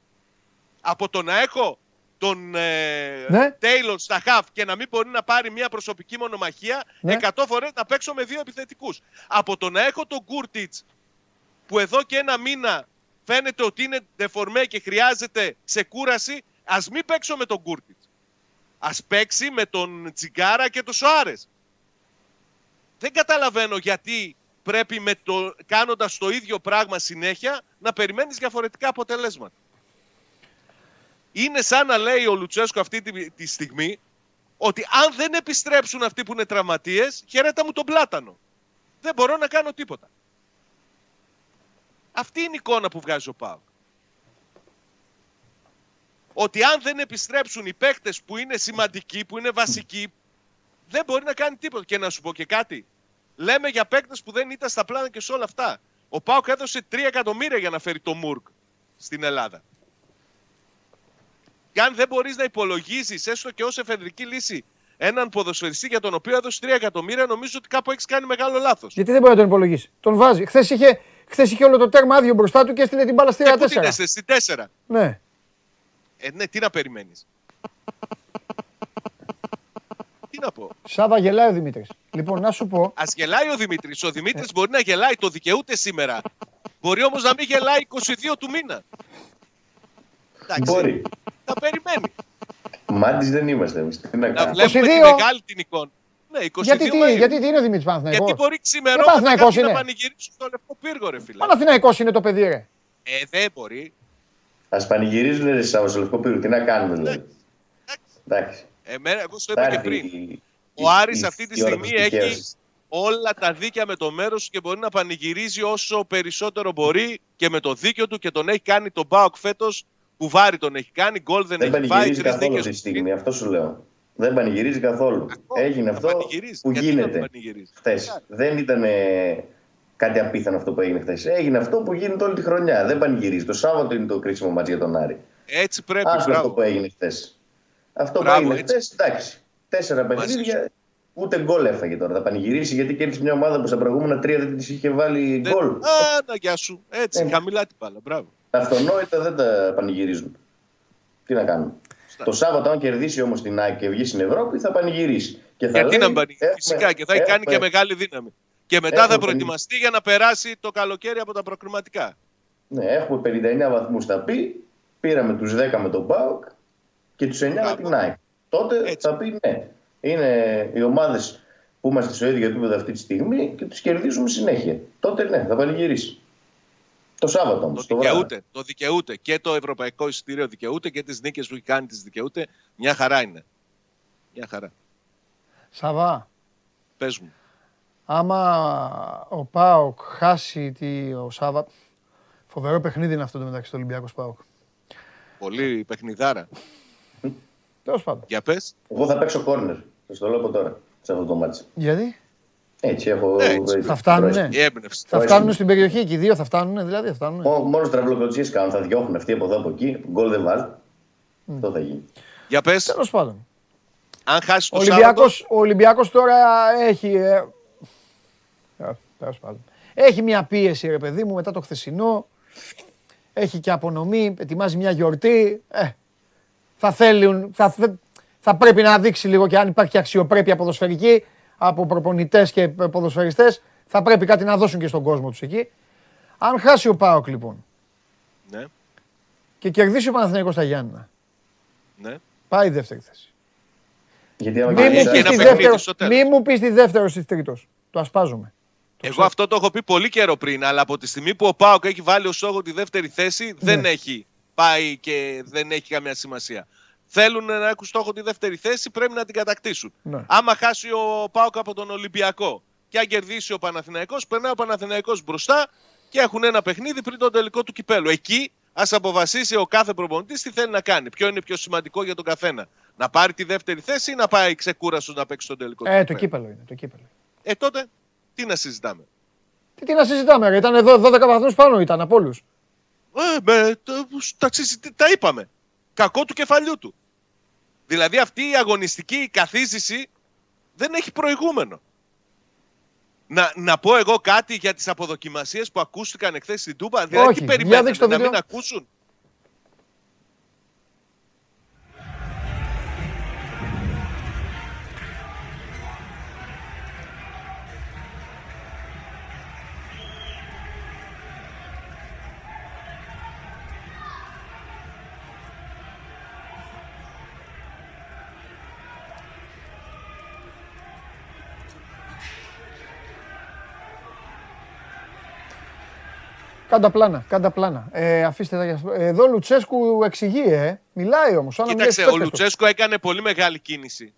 Από το να έχω τον ε, Ναι. Taylor στα χαφ και να μην μπορεί να πάρει μια προσωπική μονομαχία, Ναι. 100 φορές να παίξω με δύο επιθετικούς. Από το να έχω τον Γκούρτιτς που εδώ και ένα μήνα φαίνεται ότι είναι δεφορμέ και χρειάζεται ξεκούραση, ας μην παίξω με τον Γκούρτιτς. Ας παίξει με τον Τσιγκάρα και τον Σοάρες. Δεν καταλαβαίνω γιατί πρέπει με το, κάνοντας το ίδιο πράγμα συνέχεια να περιμένεις διαφορετικά αποτελέσματα. Είναι σαν να λέει ο Λουτσέσκο αυτή τη, τη στιγμή ότι αν δεν επιστρέψουν αυτοί που είναι τραυματίες, χαιρέτα μου τον πλάτανο. Δεν μπορώ να κάνω τίποτα. Αυτή είναι η εικόνα που βγάζει ο Πάοκ. Ότι αν δεν επιστρέψουν οι παίκτες που είναι σημαντικοί, που είναι βασικοί, δεν μπορεί να κάνει τίποτα. Και να σου πω και κάτι. Λέμε για παίκτες που δεν ήταν στα πλάνα και σε όλα αυτά. Ο Πάοκ έδωσε 3 εκατομμύρια για να φέρει το Μουρκ στην Ελλάδα. Και αν δεν μπορείς να υπολογίσεις έστω και ως εφεδρική λύση έναν ποδοσφαιριστή για τον οποίο έδωσε 3 εκατομμύρια, νομίζω ότι κάπου έχεις κάνει μεγάλο λάθος. Γιατί δεν μπορεί να τον υπολογίσει; Τον βάζει. Χθες είχε, χθες είχε όλο το τέρμα άδειο μπροστά του και έστειλε την μπάλα στη Και πού την 4. έστειλε, στη 4. Ναι. Ε, ναι, τι να περιμένεις. τι να πω. Σάβα γελάει ο Δημήτρης. Λοιπόν, να σου πω. Α γελάει ο Δημήτρης. Ο Δημήτρης μπορεί να γελάει, το δικαιούται σήμερα. Μπορεί όμως να μην γελάει 22 του μήνα. Εντάξει, Μπορεί. Θα περιμένει. Μάντι δεν είμαστε εμείς. Τι να Να κάνουμε. βλέπουμε 22. τη μεγάλη την εικόνα. Ναι, 22 Γιατί τι, Μαΐου. γιατί τι είναι ο Δημήτρης Παναθηναϊκός; Γιατί μπορεί Ε, ξημερώματα Παναθηναϊκός κάποιοι να είναι. πανηγυρίσουν στο λευκό πύργο, ρε φίλε. Παναθηναϊκός είναι το παιδί, ρε. Ε, δεν μπορεί. Α πανηγυρίζουν ρε Σάββα στο λευκό πύργο. Τι να κάνουμε δηλαδή. Εντάξει. Εμένα, εγώ σου Θα είπα και έρθει πριν. η- Ο Άρης η- αυτή τη η ώρα στιγμή της έχει δικαίωσης. όλα τα δίκαια με το μέρος του και μπορεί να πανηγυρίζει όσο περισσότερο μπορεί και με το δίκιο του και τον έχει κάνει τον Μπάουκ φέτος που βάρη τον έχει κάνει. Γκολ δεν, Δεν έχει φάει. πανηγυρίζει Τρεις καθόλου δίκε αυτή τη στιγμή. Αυτό σου λέω. Δεν πανηγυρίζει καθόλου. Έγινε αυτό πανηγυρίζει. που Γιατί να γίνεται μην πανηγυρίζει; χθες. Δεν ήταν ε, κάτι απίθανο αυτό που έγινε χθες. Έγινε αυτό που γίνεται όλη τη χρονιά. Δεν πανηγυρίζει. Το Σάββατο είναι το κρίσιμο μάτς για τον Άρη. Έτσι πρέπει. Άστο αυτό Μπράβο. που έγινε χθες. Αυτό Μπράβο, που έγινε έτσι. χθες, εντάξει. Τέσσερα Μαζί παιχνίδια. Ούτε γκολ έφαγε τώρα. Θα πανηγυρίσει γιατί κέρδισε μια ομάδα που στα προηγούμενα τρία δεν της είχε βάλει Δεν- γκολ. Α, να γεια σου. Έτσι, Ε. χαμηλά την μπάλα. Μπράβο. Τα αυτονόητα δεν τα πανηγυρίζουν. Τι να κάνουν. Το Σάββατο, αν κερδίσει όμως την ΑΕΚ και βγει στην Ευρώπη, θα πανηγυρίσει. Και θα Γιατί λέει, να πανηγυρίσει; έχουμε- Φυσικά και θα έχει κάνει έχουμε- και μεγάλη δύναμη. Και μετά έχουμε θα προετοιμαστεί για να περάσει το καλοκαίρι από τα προκριματικά. Ναι, έχουμε 59 βαθμούς θα πει. Πήραμε τους 10 με τον ΠΑΟΚ και τους 9 με Μπράβο. την ΑΕΚ. Τότε Έτσι. θα πει ναι. Είναι οι ομάδες που είμαστε στο ίδιο επίπεδο αυτή τη στιγμή και του κερδίζουμε συνέχεια. Τότε ναι, θα πανηγυρίσει. Το Σάββατο όμως. Το δικαιούται, το δικαιούται. Και το ευρωπαϊκό εισιτήριο δικαιούται και τις νίκες που έχει κάνει τις δικαιούται. Μια χαρά είναι. Μια χαρά. Σαβά, Πες μου. άμα ο Πάοκ χάσει τη, ο Σάβα. Φοβερό παιχνίδι είναι αυτό το μεταξύ του Ολυμπιακού Πάοκ. Πολύ παιχνιδάρα. Τέλος πάντων. Για πες. Εγώ θα παίξω κόρνερ. Θα το λέω από τώρα σε αυτό το μάτσο. Γιατί; Έτσι έχω. Έτσι. θα φτάνουνε. Η έμπνευση. Θα Όχι. φτάνουν στην περιοχή και οι δύο θα φτάνουν, δηλαδή θα φτάνουν. Μόνος τραυλοκοτσίε κάνουν. Θα διώχνουν αυτοί από εδώ από εκεί. Γκολ δεν βάζουν. Αυτό θα γίνει. Για πες. Τέλος πάντων. Αν χάσεις Ο το Ολυμπιακός, Σάββατο. ο Ολυμπιακός τώρα έχει... Ε, ε, τέλος πάντων. Έχει μια πίεση ρε παιδί μου μετά το χθεσινό. Έχει και απονομή, ετοιμάζει μια γιορτή. Ε, θα θέλουν, θα, θε- θα πρέπει να δείξει λίγο και αν υπάρχει και αξιοπρέπεια ποδοσφαιρική από προπονητές και ποδοσφαιριστές. Θα πρέπει κάτι να δώσουν και στον κόσμο τους εκεί. Αν χάσει ο Πάοκ λοιπόν Ναι, και κερδίσει ο Παναθηναϊκός στα Γιάννηνα, ναι. πάει δεύτερη θέση. Γιατί άμα Μη μου έχει πεις ένα τη παιχνίδι δεύτερο, στο τέλος. μη μου πεις τη δεύτερο ή τρίτος. Το ασπάζομαι. Εγώ αυτό το έχω πει πολύ καιρό πριν, αλλά από τη στιγμή που ο Πάοκ έχει βάλει ως στόχο τη δεύτερη θέση, δεν Ναι. έχει πάει και δεν έχει καμία σημασία. Θέλουν να έχουν στόχο τη δεύτερη θέση, πρέπει να την κατακτήσουν. Ναι. Άμα χάσει ο Πάοκ από τον Ολυμπιακό και αν κερδίσει ο Παναθηναϊκός, περνάει ο Παναθηναϊκός μπροστά και έχουν ένα παιχνίδι πριν τον τελικό του κυπέλου. Εκεί Α αποφασίσει ο κάθε προπονητής τι θέλει να κάνει. Ποιο είναι πιο σημαντικό για τον καθένα. Να πάρει τη δεύτερη θέση ή να πάει ξεκούραστος να παίξει τον τελικό. Ε, του το κυπέλλου. κύπελο είναι. Το κύπελο. Ε, τότε τι να συζητάμε. Τι, τι να συζητάμε, ρε. Ήταν εδώ 12 βαθμούς πάνω, ήταν από όλους. Ε, με, το- τα, συζητη- τα είπαμε. Κακό του κεφαλιού του. Δηλαδή αυτή η αγωνιστική καθίζηση δεν έχει προηγούμενο. Να, να πω εγώ κάτι για τις αποδοκιμασίες που ακούστηκαν εχθές στην Τούμπα; Δηλαδή Όχι, τι για περιμένετε δείξτε το να βίντεο. μην ακούσουν. Κάντα πλάνα, κάντα πλάνα. Ε, αφήστε τα για... Εδώ ο Λουτσέσκου εξηγεί, ε. Μιλάει όμως. Κοίταξε, ο Λουτσέσκο έκανε πολύ μεγάλη κίνηση.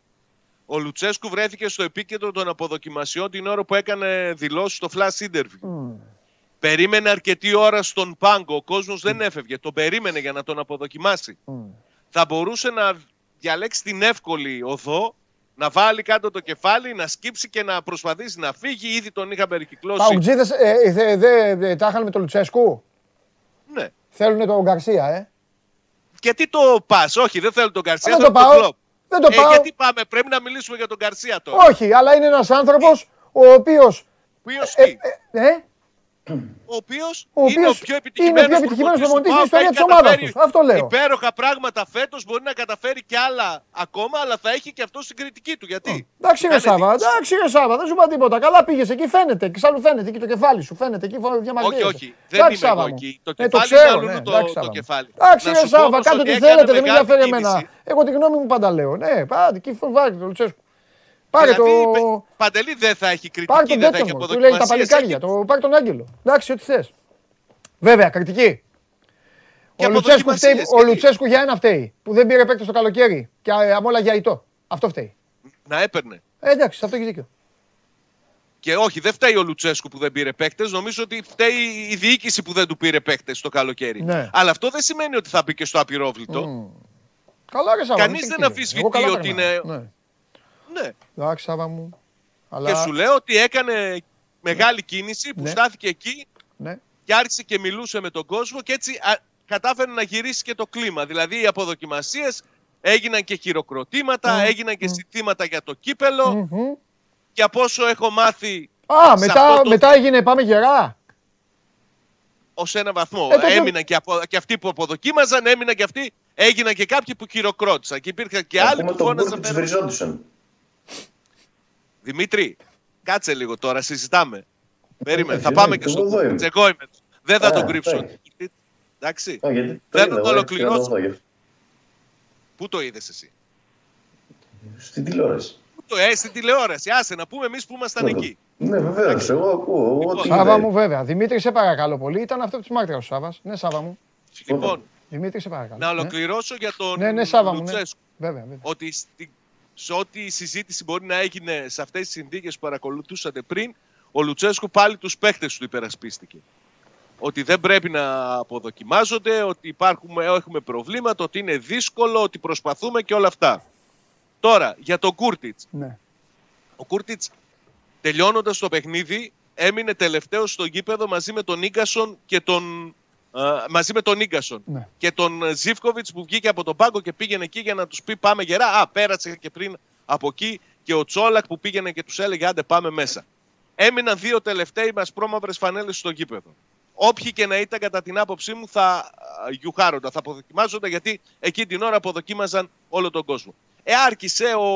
Ο Λουτσέσκου βρέθηκε στο επίκεντρο των αποδοκιμασιών την ώρα που έκανε δηλώσεις στο flash interview. Περίμενε αρκετή ώρα στον πάγκο. Ο κόσμος δεν έφευγε. Τον περίμενε για να τον αποδοκιμάσει. Θα μπορούσε να διαλέξει την εύκολη οδό, να βάλει κάτω το κεφάλι, να σκύψει και να προσπαθήσει να φύγει. Ήδη τον είχα περικυκλώσει. Παουτζίδε ε, δε, δε, δε, τα είχαν με τον Λουτσέσκου; Ναι. Θέλουν τον Γκαρσία, ε; Γιατί το πας, Όχι, δεν θέλω τον Καρσία. Δεν θέλω το τον πάω. Κλοπ. Δεν το Ε, πάω. γιατί πάμε, πρέπει να μιλήσουμε για τον Καρσία τώρα. Όχι, αλλά είναι ένας άνθρωπος ο οποίος. Οποίος Ε, τι; ε, ε, ο οποίος Ο είναι ο οποίος πιο είναι επιτυχημένος ο πιο επιτυχημένος προπονητής στην ιστορίας της ομάδας τους. Αυτό λέω. Υπέροχα πράγματα φέτος μπορεί να καταφέρει και άλλα ακόμα, αλλά θα έχει και αυτό στην κριτική του. Γιατί; Εντάξει, ρε Κάνε Σάβα, δίκιο. εντάξει, ρε Σάβα, δεν σου είπα τίποτα. Καλά πήγες εκεί, φαίνεται. Και σ' άλλου φαίνεται εκεί το κεφάλι σου. Φαίνεται εκεί, διαμαρτύρεσαι. Όχι, όχι. Δεν Εντάξει, είμαι εγώ Σάβα μου. εκεί. Το Ε, το κεφάλι ξέρω, είναι ναι, αλλού το- εντάξει, το Σάβα μου. κεφάλι. Εντάξει, Να ρε σου πω Σάβα, όμως κάντε ότι ό,τι έκανε θέλετε, δεν με μεγάλη ενδιαφέρει κίνηση. εμένα. Εγώ τη γνώμη μου πάντα λέω. Ναι, πάτε εκεί φοβάται το Λουτσέσκου. Πάρε το. Δηλαδή, Πε- Παντελή δεν θα έχει Πάρε κριτική, τον δεν θα έχει τέτοιο. Του λέει τα αποδοκιμασίες. παλικάρια. Το, πάρε τον Άγγελο. Εντάξει, ό,τι θες. Βέβαια, κριτική. Και Ο Λουτσέσκου, αποδοκιμασίες, φταίει, ο γιατί; Λουτσέσκου για ένα φταίει. Που δεν πήρε παίκτη το καλοκαίρι. Και ε, απ' όλα για ητό. Αυτό φταίει. Να έπαιρνε. Ε, εντάξει, σε αυτό έχεις δίκιο. Και όχι, δεν φταίει ο Λουτσέσκου που δεν πήρε παίκτες. Νομίζω ότι φταίει η διοίκηση που δεν του πήρε παίκτες το καλοκαίρι. Ναι. Αλλά αυτό δεν σημαίνει ότι θα μπει και στο απειρόβλητο. Καλά, ρε Σάβα. Κανείς μου, δεν τι αμφισβητεί Εγώ καλά ότι περνάω. είναι- Ναι. Ναι. Εντάξει, Σάβα μου. Αλλά... Και σου λέω ότι έκανε μεγάλη κίνηση που Ναι. στάθηκε εκεί Ναι. και άρχισε και μιλούσε με τον κόσμο και έτσι α, κατάφερε να γυρίσει και το κλίμα. Δηλαδή οι αποδοκιμασίες έγιναν και χειροκροτήματα, Μμμ. έγιναν και συστήματα για το κύπελο Μμμ. και από όσο έχω μάθει Α, σε μετά, αυτό το- μετά έγινε πάμε γερά. ως ένα βαθμό. Ε, τότε- Έμειναν και, απο, και αυτοί που αποδοκίμαζαν, έμειναν και αυτοί, έγιναν και κάποιοι που χειροκρότησαν. Και υπήρχαν και Να άλλοι πούμε που τον φώναζαν. Κούρτιτς πέρα- βριζόντουσαν. Δημήτρη, κάτσε λίγο τώρα, συζητάμε. Περίμενε, Όχι, θα ναι, πάμε και εγώ στο εδώ είμαι. Κούρτιτς. Εγώ είμαι. Δεν θα Α, τον κρύψω. εντάξει. Εντάξει. Α, γιατί το Δεν είδα, θα το εγώ, ολοκληρώσω. ήθελα να το δω, γι' αυτό. Πού το είδες εσύ; Στην τηλεόραση. Πού το ε, στην τηλεόραση. Άσε να πούμε εμείς που ήμασταν Ναι, εκεί. Ναι, βεβαίως. Εγώ ακούω. Εγώ Λοιπόν, τι Σάβα είδα. μου, βέβαια. Δημήτρη, σε παρακαλώ πολύ. Ήταν αυτό της μάρτυρα ο Σάβας. Ναι, Σάβα μου. Λοιπόν, Δημήτρη, σε παρακαλώ. να Ναι. ολοκληρώσω για τον Ναι, ναι, Σάβα μου. Ναι. Λουτσέσκου. Βέβαια, βέβαια. ότι στη, σε ό,τι συζήτηση μπορεί να έγινε σε αυτές τις συνθήκες που παρακολουθούσατε πριν, ο Λουτσέσκου πάλι τους παίχτες του υπερασπίστηκε. Ότι δεν πρέπει να αποδοκιμάζονται, ότι υπάρχουμε, έχουμε προβλήματα, ότι είναι δύσκολο, ότι προσπαθούμε και όλα αυτά. Τώρα, για τον Κούρτιτς. Ναι. Ο Κούρτιτς, τελειώνοντας το παιχνίδι, έμεινε τελευταίος στο γήπεδο μαζί με τον Ίγκασον και τον... α, μαζί με τον Ίγκασον Ναι. και τον ε, Ζήφκοβιτς που βγήκε από τον πάγκο και πήγαινε εκεί για να τους πει πάμε γερά. Α, πέρασε και πριν από εκεί και ο Τσόλακ που πήγαινε και τους έλεγε άντε πάμε μέσα. Έμειναν δύο τελευταίοι με ασπρόμαυρε φανέλες στο γήπεδο. Όποιοι και να ήταν κατά την άποψή μου θα α, γιουχάρονταν, θα αποδοκιμάζονταν γιατί εκεί την ώρα αποδοκίμαζαν όλο τον κόσμο. Ε, άρχισε ο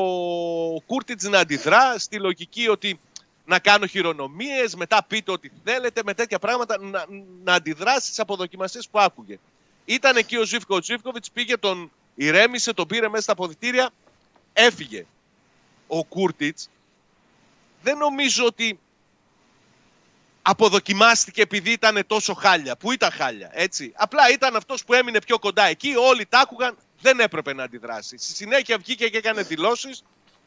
Κούρτιτς να αντιδρά στη λογική ότι να κάνω χειρονομίες, μετά πείτε ό,τι θέλετε, με τέτοια πράγματα, να, να αντιδράσει στις αποδοκιμασίες που άκουγε. Ήταν εκεί ο Ζήφκο. Ο Ζήφκοβιτς πήγε, τον ηρέμησε, τον πήρε μέσα στα αποδητήρια, έφυγε. Ο Κούρτιτς δεν νομίζω ότι αποδοκιμάστηκε επειδή ήταν τόσο χάλια. Που ήταν χάλια, έτσι. Απλά ήταν αυτός που έμεινε πιο κοντά εκεί. Όλοι τα άκουγαν, δεν έπρεπε να αντιδράσει. Στη συνέχεια βγήκε και έκανε δηλώσεις.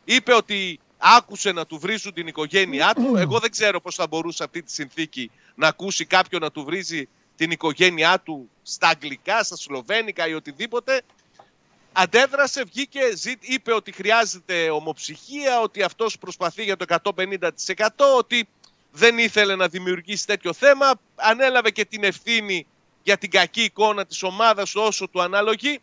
Είπε ότι άκουσε να του βρίζουν την οικογένειά του. Εγώ δεν ξέρω πώς θα μπορούσε αυτή τη συνθήκη να ακούσει κάποιον να του βρίζει την οικογένειά του στα αγγλικά, στα σλοβένικα ή οτιδήποτε. Αντέδρασε, βγήκε, ζή- είπε ότι χρειάζεται ομοψυχία, ότι αυτός προσπαθεί για το 150%, ότι δεν ήθελε να δημιουργήσει τέτοιο θέμα. Ανέλαβε και την ευθύνη για την κακή εικόνα της ομάδας όσο του αναλογεί.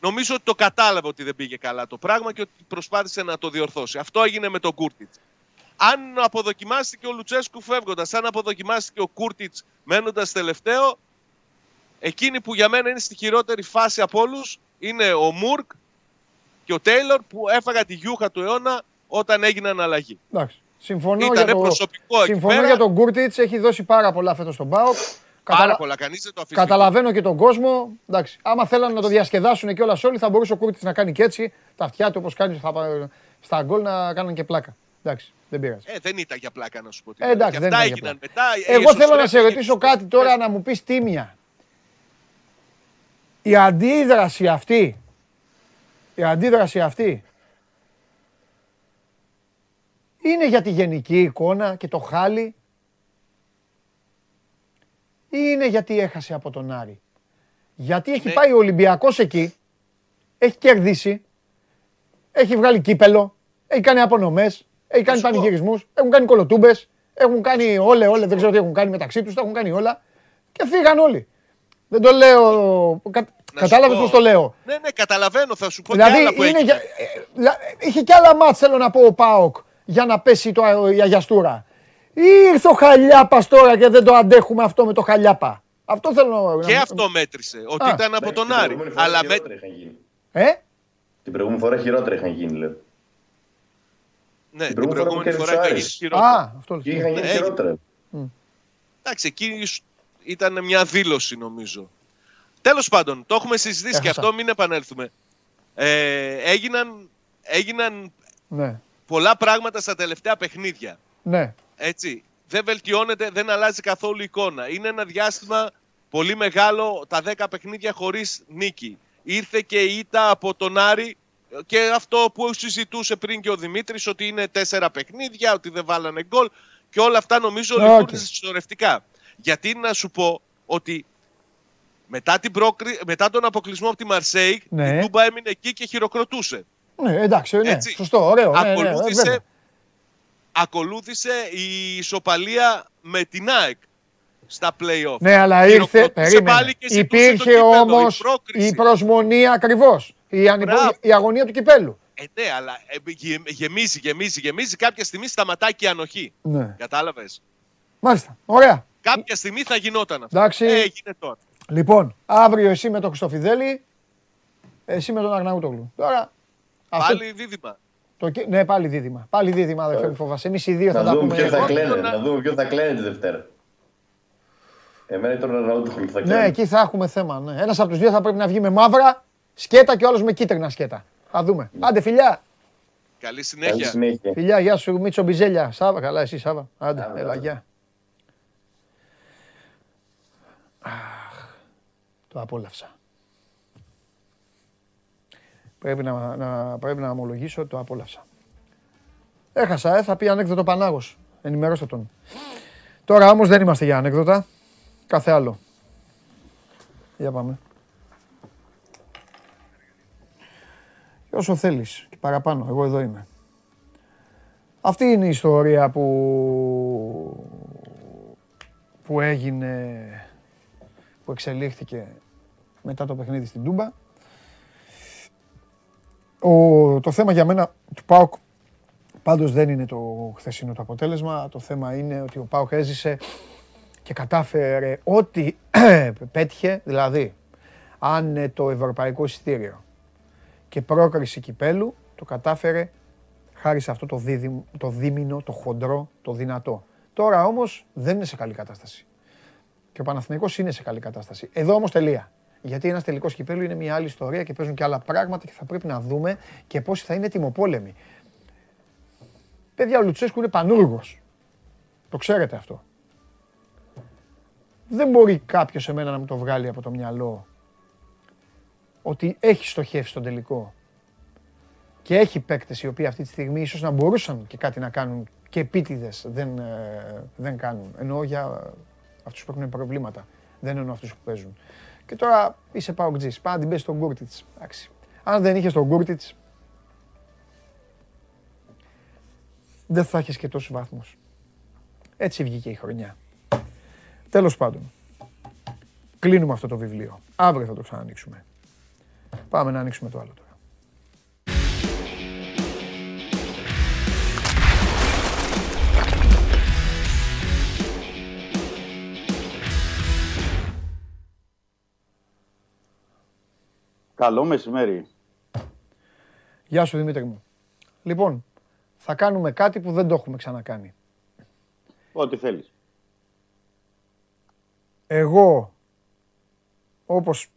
Νομίζω ότι το κατάλαβε ότι δεν πήγε καλά το πράγμα και ότι προσπάθησε να το διορθώσει. Αυτό έγινε με τον Κούρτιτς. Αν αποδοκιμάστηκε ο Λουτσέσκου φεύγοντας, αν αποδοκιμάστηκε ο Κούρτιτς μένοντας τελευταίο, εκείνη που για μένα είναι στη χειρότερη φάση από όλους είναι ο Μουρκ και ο Τέιλορ που έφαγα τη γιούχα του αιώνα όταν έγιναν αλλαγή. Εντάξει. Συμφωνώ, Ήτανε για, το... προσωπικό εκεί Συμφωνώ πέρα. για τον Κούρτιτς, έχει δώσει πάρα πολλά φέτος στον Πάοκ. Πάρα Καταλα- πολλά, κανείς δεν το αφήνει. Καταλαβαίνω και τον κόσμο. Εντάξει, άμα θέλανε να το διασκεδάσουν και όλας όλοι, θα μπορούσε ο Κούρτιτ να κάνει και έτσι. Τα αυτιά του όπως κάνεις στα, στα γκολ να κάνουν και πλάκα. Εντάξει, δεν πειράζει. Ε, δεν ήταν για πλάκα να σου πω. τι Ε, είναι. εντάξει, Και δεν αυτά ήταν για έγιναν μετά. ε, Εγώ θέλω να σε εσωστρέφηκε ρωτήσω και- κάτι τώρα να μου πεις τίμια. Η αντίδραση αυτή, η αντίδραση αυτή, είναι για τη γενική εικόνα και το χάλι ή είναι γιατί έχασε από τον Άρη. Γιατί έχει Ναι. πάει ο Ολυμπιακός εκεί, έχει κερδίσει, έχει βγάλει κύπελο, έχει κάνει απονομές, έχει κάνει σου πω. πανηγυρισμούς, έχουν κάνει κολοτούμπες, έχουν κάνει όλε, όλε, δεν ξέρω τι έχουν κάνει μεταξύ τους, τα έχουν κάνει όλα και φύγαν όλοι. Δεν το λέω, κα, Να σου κατάλαβες πω. πώς το λέω. Ναι, ναι, καταλαβαίνω. Θα σου πω Δηλαδή και άλλα που είναι έγινε. για, ε, λα- είχε και άλλα μάτς θέλω να πω ο ΠΑΟΚ για να πέσει το, α- η Αγιαστούρα. Ή ήρθε ο Χαλιάπας τώρα και δεν το αντέχουμε αυτό με το Χαλιάπα. Αυτό θέλω να... Και αυτό μέτρησε. Ότι Α. ήταν από Ναι, τον την Άρη. προηγούμενη φορά Αλλά με... χειρότερα είχαν γίνει. Ε, Την προηγούμενη φορά χειρότερα είχαν γίνει, λέω. Ναι, την προηγούμενη φορά που προηγούμενη φορά κέρδισε ο είχε γίνει Άρης. χειρότερα. α, αυτό Και λέω. είχαν γίνει Ναι, χειρότερα. Εντάξει, εκεί σ- ήταν μια δήλωση νομίζω. Τέλος πάντων, το έχουμε συζητήσει και Έχασα. αυτό, μην επανέλθουμε. Ε, έγιναν, έγιναν Ναι, πολλά πράγματα στα τελευταία παιχνίδια. ναι. Έτσι. Δεν βελτιώνεται, δεν αλλάζει καθόλου η εικόνα. Είναι ένα διάστημα πολύ μεγάλο, τα 10 παιχνίδια χωρίς νίκη. Ήρθε και η ήττα από τον Άρη και αυτό που συζητούσε πριν και ο Δημήτρης ότι είναι τέσσερα παιχνίδια, ότι δεν βάλανε γκολ και όλα αυτά νομίζω Οκ. λειτουργήσαν συσσωρευτικά. Γιατί να σου πω ότι μετά, την πρόκρι... μετά τον αποκλεισμό από τη Μαρσέιγ, Ναι. η Τούμπα έμεινε εκεί και χειροκροτούσε. Ναι, εντάξει, ναι, Έτσι. σωστό, ωραίο. Ναι, ναι, ακολούθησε, βέβαια. ακολούθησε η ισοπαλία με την ΑΕΚ στα play-off. Ναι, αλλά ήρθε, Χειροκροτούσε περίμενε. πάλι και ζητούσε το Υπήρχε κύπελλο, η όμως πρόκριση. η προσμονή ακριβώς. Η, ανυπο... Μπράβο. η αγωνία του κυπέλου. Ε, ναι, αλλά ε, γε- γεμίζει, γεμίζει, γεμίζει. Κάποια στιγμή σταματάει και η ανοχή. Ναι. Κατάλαβες; Μάλιστα, ωραία. Κάποια στιγμή θα γινόταν αυτό. Εντάξει. Ε, έγινε τώρα. Λοιπόν, αύριο εσύ με τον Χρυστοφιδέλη, εσύ με τον Αρναούτογλου. Τώρα, αυτό Πάλι δίδυμα. Το... κι- Ναι, πάλι δίδυμα. Πάλι δίδυμα, αδερφέ μου φοβάσαι. Εμείς οι δύο θα Να τα δούμε πούμε. ποιο θα Εγώ κλαίνε. τον- Να δούμε ποιο θα κλαίνε τη Δευτέρα. Εμένα ήταν ο Ραούτογλου θα Ναι, κλαίνε. εκεί θα έχουμε θέμα. Ναι. Ένας από τους δύο θα πρέπει να βγει με μαύρα σκέτα και ο άλλος με κίτρινα σκέτα. Θα δούμε. Άντε, φιλιά. Καλή Καλή συνέχεια. συνέχεια. Φιλιά, γεια σου, Μίτσο Μπιζέλια. Σάβα, καλά, εσύ Σάβα. Άντε, Σάβα, έλα, Σάβα. γεια. Αχ, το απόλαυσα. Πρέπει να, να, πρέπει να ομολογήσω ότι το απόλαυσα. Έχασα, ε, θα πει ανέκδοτο Πανάγος. Ενημερώστε τον. Τώρα όμως δεν είμαστε για ανέκδοτα. Κάθε άλλο. Για πάμε. Και όσο θέλεις και παραπάνω, εγώ εδώ είμαι. Αυτή είναι η ιστορία που, που έγινε, που εξελίχθηκε μετά το παιχνίδι στην Τούμπα. Ο, το θέμα για μένα του ΠΑΟΚ πάντως δεν είναι το χθεσινό το αποτέλεσμα. Το θέμα είναι ότι ο ΠΑΟΚ έζησε και κατάφερε ό,τι πέτυχε, δηλαδή αν ε, το ευρωπαϊκό εισιτήριο και πρόκριση κυπέλου το κατάφερε χάρη σε αυτό το, δίδυμ, το δίμηνο, το χοντρό, το δυνατό. Τώρα όμως δεν είναι σε καλή κατάσταση. Και ο Παναθηναϊκός είναι σε καλή κατάσταση. Εδώ όμως τελεία. Γιατί ένας τελικός κυπέλου είναι μια άλλη ιστορία και παίζουν και άλλα πράγματα και θα πρέπει να δούμε και πόσοι θα είναι τιμοπόλεμοι. Παιδιά, ο Λουτσέσκου είναι πανούργος. Το ξέρετε αυτό. Δεν μπορεί κάποιος εμένα να μου το βγάλει από το μυαλό ότι έχει στοχεύσει στον τελικό και έχει παίκτες οι οποίοι αυτή τη στιγμή ίσως να μπορούσαν και κάτι να κάνουν και επίτηδες δεν, ε, δεν κάνουν. Εννοώ για αυτούς που έχουν προβλήματα. Δεν εννοώ αυτούς που παίζουν. Και τώρα είσαι Παοκτζής. Πάμε να την πέσει στον Κούρτιτς. Αν δεν είχες τον Κούρτιτς, δεν θα έχεις και τόσους βαθμούς. Έτσι βγήκε η χρονιά. Τέλος πάντων. Κλείνουμε αυτό το βιβλίο. Αύριο θα το ξανανοίξουμε. Πάμε να ανοίξουμε το άλλο τώρα. Καλό μεσημέρι. Γεια σου Δημήτρη μου. Λοιπόν, θα κάνουμε κάτι που δεν το έχουμε ξανακάνει. Ό,τι θέλεις. Εγώ, όπως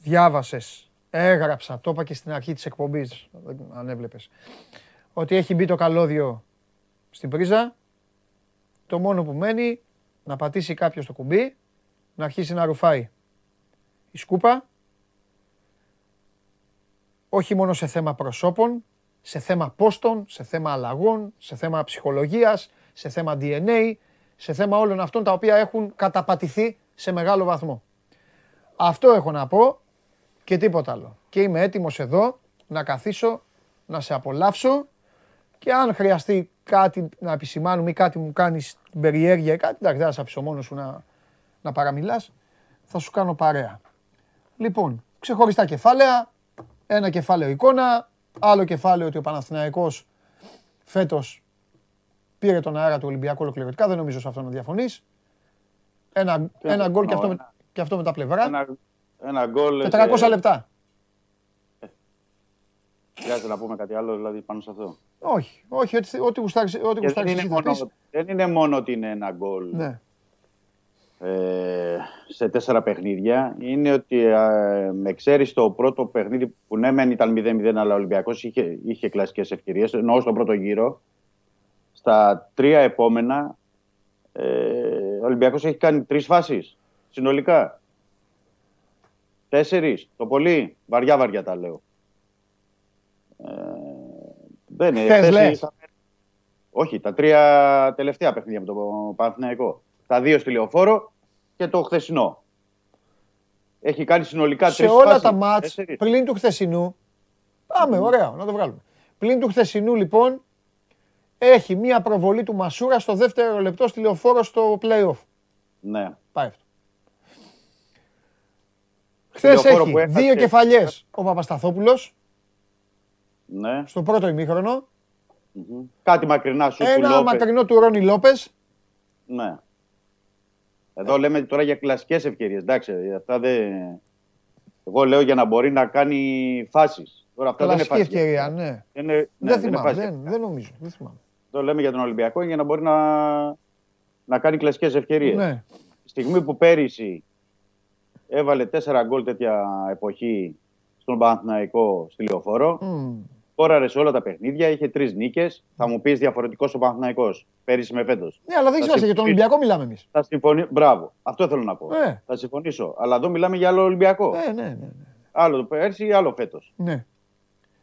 διάβασες, έγραψα, το είπα και στην αρχή της εκπομπής, αν έβλεπες, ότι έχει μπει το καλώδιο στην πρίζα, το μόνο που μένει να πατήσει κάποιος το κουμπί, να αρχίσει να ρουφάει η σκούπα, όχι μόνο σε θέμα προσώπων, σε θέμα πόστων, σε θέμα αλλαγών, σε θέμα ψυχολογίας, σε θέμα DNA, σε θέμα όλων αυτών τα οποία έχουν καταπατηθεί σε μεγάλο βαθμό. Αυτό έχω να πω και τίποτα άλλο. Και είμαι έτοιμος εδώ να καθίσω, να σε απολαύσω και αν χρειαστεί κάτι να επισημάνουμε ή κάτι μου κάνεις την περιέργεια ή κάτι, εντάξει δεν θα σε αφήσω μόνος σου να, να παραμιλάς, θα σου κάνω παρέα. Λοιπόν, ξεχωριστά κεφάλαια, ένα κεφάλαιο εικόνα, άλλο κεφάλαιο ότι ο Παναθηναϊκός φέτος πήρε τον αέρα του Ολυμπιακού ολοκληρωτικά, δεν νομίζω σε αυτό να διαφωνείς. Ένα, ένα γκολ και αυτό, με, και αυτό με τα πλευρά. Ένα, ένα γκολ. 400 σε... λεπτά. Χρειάζεται να πούμε κάτι άλλο δηλαδή πάνω σε αυτό. Όχι, όχι, ό,τι, ό,τι γουστάρεις, ό,τι δεν, είναι μόνο, δεν είναι μόνο ότι είναι ένα γκολ ναι. ε, σε τέσσερα παιχνίδια. Είναι ότι ε, με εξαίρεση το πρώτο παιχνίδι που ναι μεν ήταν 0-0 αλλά ο Ολυμπιακός είχε, είχε κλασικές ευκαιρίες, ενώ στο πρώτο γύρο, στα τρία επόμενα ε, ο Ολυμπιακός έχει κάνει τρεις φάσεις συνολικά. Τέσσερις, το πολύ, βαριά βαριά τα λέω. Ε, δεν είναι. Όχι, τα τρία τελευταία παιχνίδια με το Παναθηναϊκό. Τα δύο στη Λεωφόρο και το χθεσινό. Έχει κάνει συνολικά τρεις Σε όλα τα μάτς, πλην του χθεσινού, πάμε, ωραία, να το βγάλουμε. Πλην του χθεσινού, λοιπόν, έχει μία προβολή του Μασούρα στο δεύτερο λεπτό στη Λεωφόρο στο play-off. Ναι. Πάει αυτό. Χθες έχει δύο κεφαλιές ο Παπασταθόπουλος. Ναι. Στο πρώτο ημίχρονο. Mm-hmm. Κάτι μακρινά σου Ένα μακρινό του Ρόνι Λόπες. Ναι. Εδώ λέμε τώρα για κλασικές ευκαιρίες. Εντάξει, αυτά δεν. Εγώ λέω για να μπορεί να κάνει φάσεις. Τώρα αυτά Κλασική δεν είναι ευκαιρία, ναι. Είναι, ναι, δεν, θυμάμαι, δεν, δεν, νομίζω. Δεν θυμάμαι. Το λέμε για τον Ολυμπιακό για να μπορεί να, να κάνει κλασικές ευκαιρίες. Ναι. Στη στιγμή που πέρυσι έβαλε τέσσερα γκολ τέτοια εποχή στον Παναθηναϊκό στη Λεωφόρο. Mm. Κόραρε σε όλα τα παιχνίδια, είχε τρεις νίκες. Θα μου πεις διαφορετικός ο Παναθηναϊκός πέρυσι με φέτος; Ναι, αλλά δεν σημασία, για τον Ολυμπιακό μιλάμε εμείς. Θα συμφωνήσω. Μπράβο, αυτό θέλω να πω. Ναι. Θα συμφωνήσω. Αλλά εδώ μιλάμε για άλλο Ολυμπιακό. Ναι, ναι, ναι. ναι. Άλλο πέρσι, άλλο φέτος. Ναι.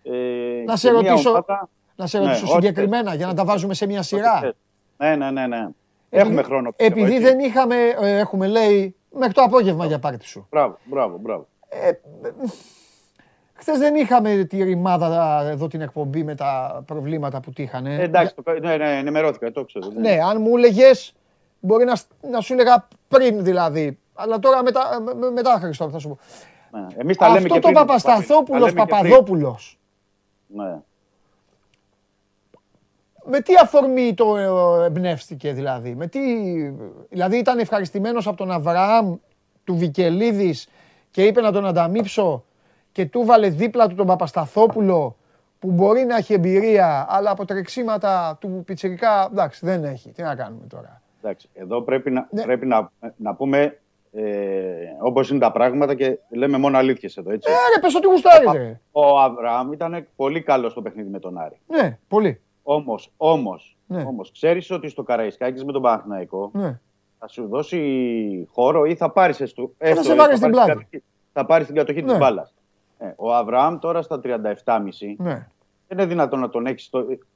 Ε, να σε ρωτήσω, ομάδα... να σε ρωτήσω ναι, συγκεκριμένα για να τα βάζουμε σε μια σειρά. Ναι, ναι, ναι. ναι. Έχουμε χρόνο. Επειδή δεν είχαμε, ε, έχουμε λέει, μέχρι το απόγευμα για πάρτι σου. Μπράβο, μπράβο, μπράβο. Ε, Χθες δεν είχαμε τη ρημάδα εδώ την εκπομπή με τα προβλήματα που τύχαν. Ε, εντάξει, ναι, ναι, ενημερώθηκα, το ξέρω. Ναι, ναι αν μου έλεγες, μπορεί να, να σου έλεγα πριν δηλαδή. Αλλά τώρα μετά, μετά Χριστό θα σου πω. Ναι, εμείς τα λέμε Αυτό και το Παπασταθόπουλος Παπαδόπουλος. Ναι με τι αφορμή το ε, εμπνεύστηκε δηλαδή; Με τι... Δηλαδή ήταν ευχαριστημένος από τον Αβραάμ του Βικελίδης και είπε να τον ανταμείψω; Και του βάλε δίπλα του τον Παπασταθόπουλο που μπορεί να έχει εμπειρία, αλλά από τρεξίματα του πιτσιρικά, εντάξει, δεν έχει. Τι να κάνουμε τώρα. Εντάξει, εδώ πρέπει να, ναι. πρέπει να, να πούμε ε, όπως είναι τα πράγματα και λέμε μόνο αλήθειες εδώ, έτσι. Ε, ρε, πες ότι γουστάρεις, Ο Αβραάμ ήταν πολύ καλός στο παιχνίδι με τον Άρη. Ναι, πολύ. Όμως, όμως, ναι. όμως, ξέρεις ότι στο Καραϊσκάκης με τον Παναθηναϊκό ναι. θα σου δώσει χώρο ή θα πάρεις έστω. Θα σε πάρει στην πλάτη. Θα πάρεις την κατοχή ναι. τη μπάλας. Ε, ο Αβραάμ τώρα στα 37,5 ναι. δεν είναι δυνατόν να τον έχεις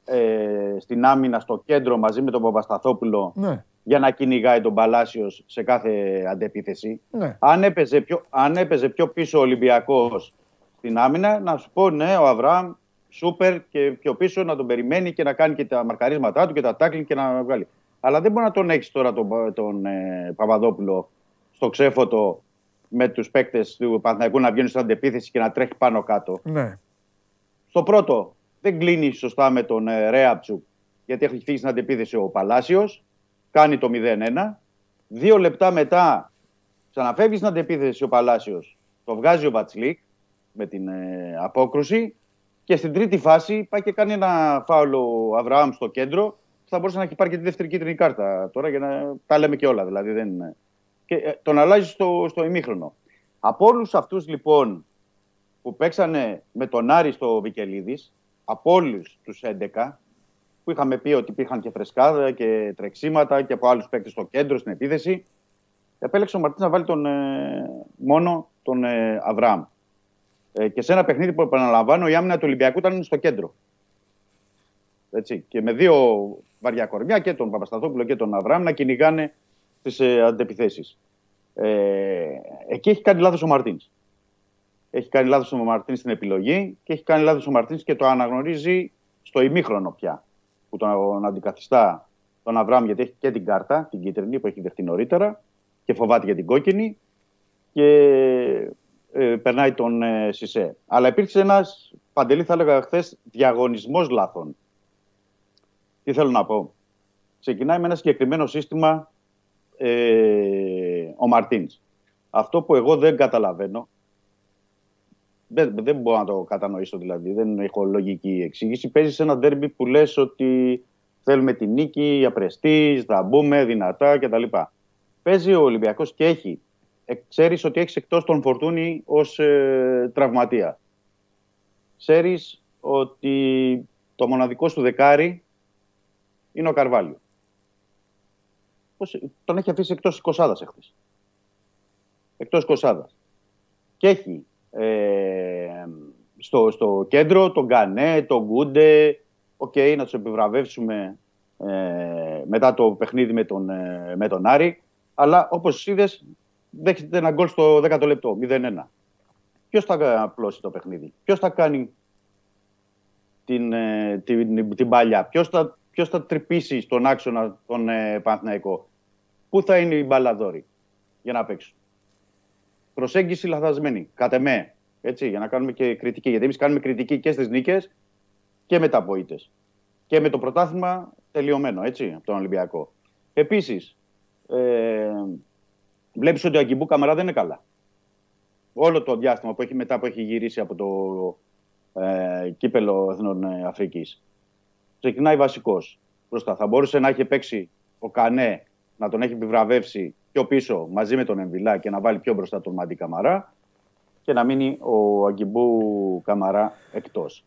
ε, στην άμυνα στο κέντρο μαζί με τον Παπασταθόπουλο ναι. για να κυνηγάει τον Παλάσιος σε κάθε αντεπίθεση. Ναι. Αν έπαιζε πιο, αν έπαιζε πιο πίσω ο Ολυμπιακός στην άμυνα, να σου πω ναι, ο Αβραάμ σούπερ και πιο πίσω να τον περιμένει και να κάνει και τα μαρκαρίσματά του και τα τάκλινγκ και να βγάλει. Αλλά δεν μπορεί να τον έχεις τώρα τον, τον ε, Παπαδόπουλο στο ξέφωτο με τους παίκτες του Παναθηναϊκού να βγαίνουν στην αντεπίθεση και να τρέχει πάνω κάτω. Ναι. Στο πρώτο, δεν κλείνει σωστά με τον ε, Ρέαπτσουκ, γιατί έχει φύγει στην αντεπίθεση ο Παλάσιος. Κάνει το 0-1. Δύο λεπτά μετά, ξαναφεύγει στην αντεπίθεση ο Παλάσιος. Το βγάζει ο Βατσλίκ με την ε, απόκρουση. Και στην τρίτη φάση πάει και κάνει ένα φάουλο ο Αβραάμ στο κέντρο. που Θα μπορούσε να έχει πάρει και τη δεύτερη κίτρινη κάρτα τώρα για να τα λέμε και όλα. Δηλαδή δεν... Και ε, τον αλλάζεις στο, στο ημίχρονο. Από όλους αυτούς λοιπόν που παίξανε με τον Άρη στο Βικελίδης, από όλους τους 11, που είχαμε πει ότι υπήρχαν και φρεσκάδα και τρεξίματα και από άλλους παίκτες στο κέντρο, στην επίθεση, επέλεξε ο Μαρτίνς να βάλει τον, ε, μόνο τον ε, Αβραάμ. Ε, και σε ένα παιχνίδι που επαναλαμβάνω, η άμυνα του Ολυμπιακού ήταν στο κέντρο. Έτσι, και με δύο βαριά κορμιά και τον Παπασταθόπουλο και τον Αβραάμ να κυνηγάνε τις ε, αντεπιθέσεις. Ε, εκεί έχει κάνει λάθος ο Μαρτίνς. Έχει κάνει λάθος ο Μαρτίνς στην επιλογή και έχει κάνει λάθος ο Μαρτίνς και το αναγνωρίζει στο ημίχρονο πια. Που τον αντικαθιστά τον Αβραάμ γιατί έχει και την κάρτα, την κίτρινη που έχει δεχτεί νωρίτερα και φοβάται για την κόκκινη και ε, περνάει τον ε, Σισε. Αλλά υπήρξε ένας, παντελή θα έλεγα χθες, διαγωνισμός λάθων. Τι θέλω να πω. Ξεκινάει με ένα συγκεκριμένο σύστημα ε, ο Μαρτίνς. Αυτό που εγώ δεν καταλαβαίνω, δεν, δεν μπορώ να το κατανοήσω δηλαδή, δεν έχω λογική εξήγηση. Παίζεις σε ένα ντέρμπι που λες ότι θέλουμε τη νίκη, απρεστή, θα μπούμε δυνατά κτλ. Παίζει ο Ολυμπιακός και έχει ε, ξέρεις ότι έχεις εκτός τον Φορτούνη ως ε, τραυματία. Ξέρεις ότι το μοναδικό σου δεκάρι είναι ο Καρβάλιο. Πώς, τον έχει αφήσει εκτός κοσάδας εχθές. Εκτός κοσάδας. Και έχει ε, στο, στο κέντρο τον Γκανέ, τον Γκούντε. OK, okay, να τους επιβραβεύσουμε ε, μετά το παιχνίδι με τον, ε, με τον Άρη. Αλλά όπως είδες, δέχεται ένα γκολ στο 10 λεπτό, 0-1. Ποιος θα απλώσει το παιχνίδι, ποιος θα κάνει την, ε, την, την, την παλιά, ποιος θα, ποιος θα τρυπήσει στον άξονα τον ε, Παναθηναϊκό, πού θα είναι οι μπαλαδόροι για να παίξουν; Προσέγγιση λαθασμένη, κατ' εμέ, έτσι, για να κάνουμε και κριτική. Γιατί εμείς κάνουμε κριτική και στις νίκες και με τα Και με το πρωτάθλημα τελειωμένο, έτσι, από τον Ολυμπιακό. Επίσης, ε, βλέπεις ότι ο Αγκιμπού Καμαρά δεν είναι καλά. Όλο το διάστημα που έχει μετά που έχει γυρίσει από το ε, κύπελο Εθνών ε, Αφρικής. Ξεκινάει βασικός μπροστά. Θα μπορούσε να έχει παίξει ο Κανέ, να τον έχει επιβραβεύσει πιο πίσω μαζί με τον Εμβιλά και να βάλει πιο μπροστά τον Μαντί Καμαρά και να μείνει ο Αγκιμπού Καμαρά εκτός.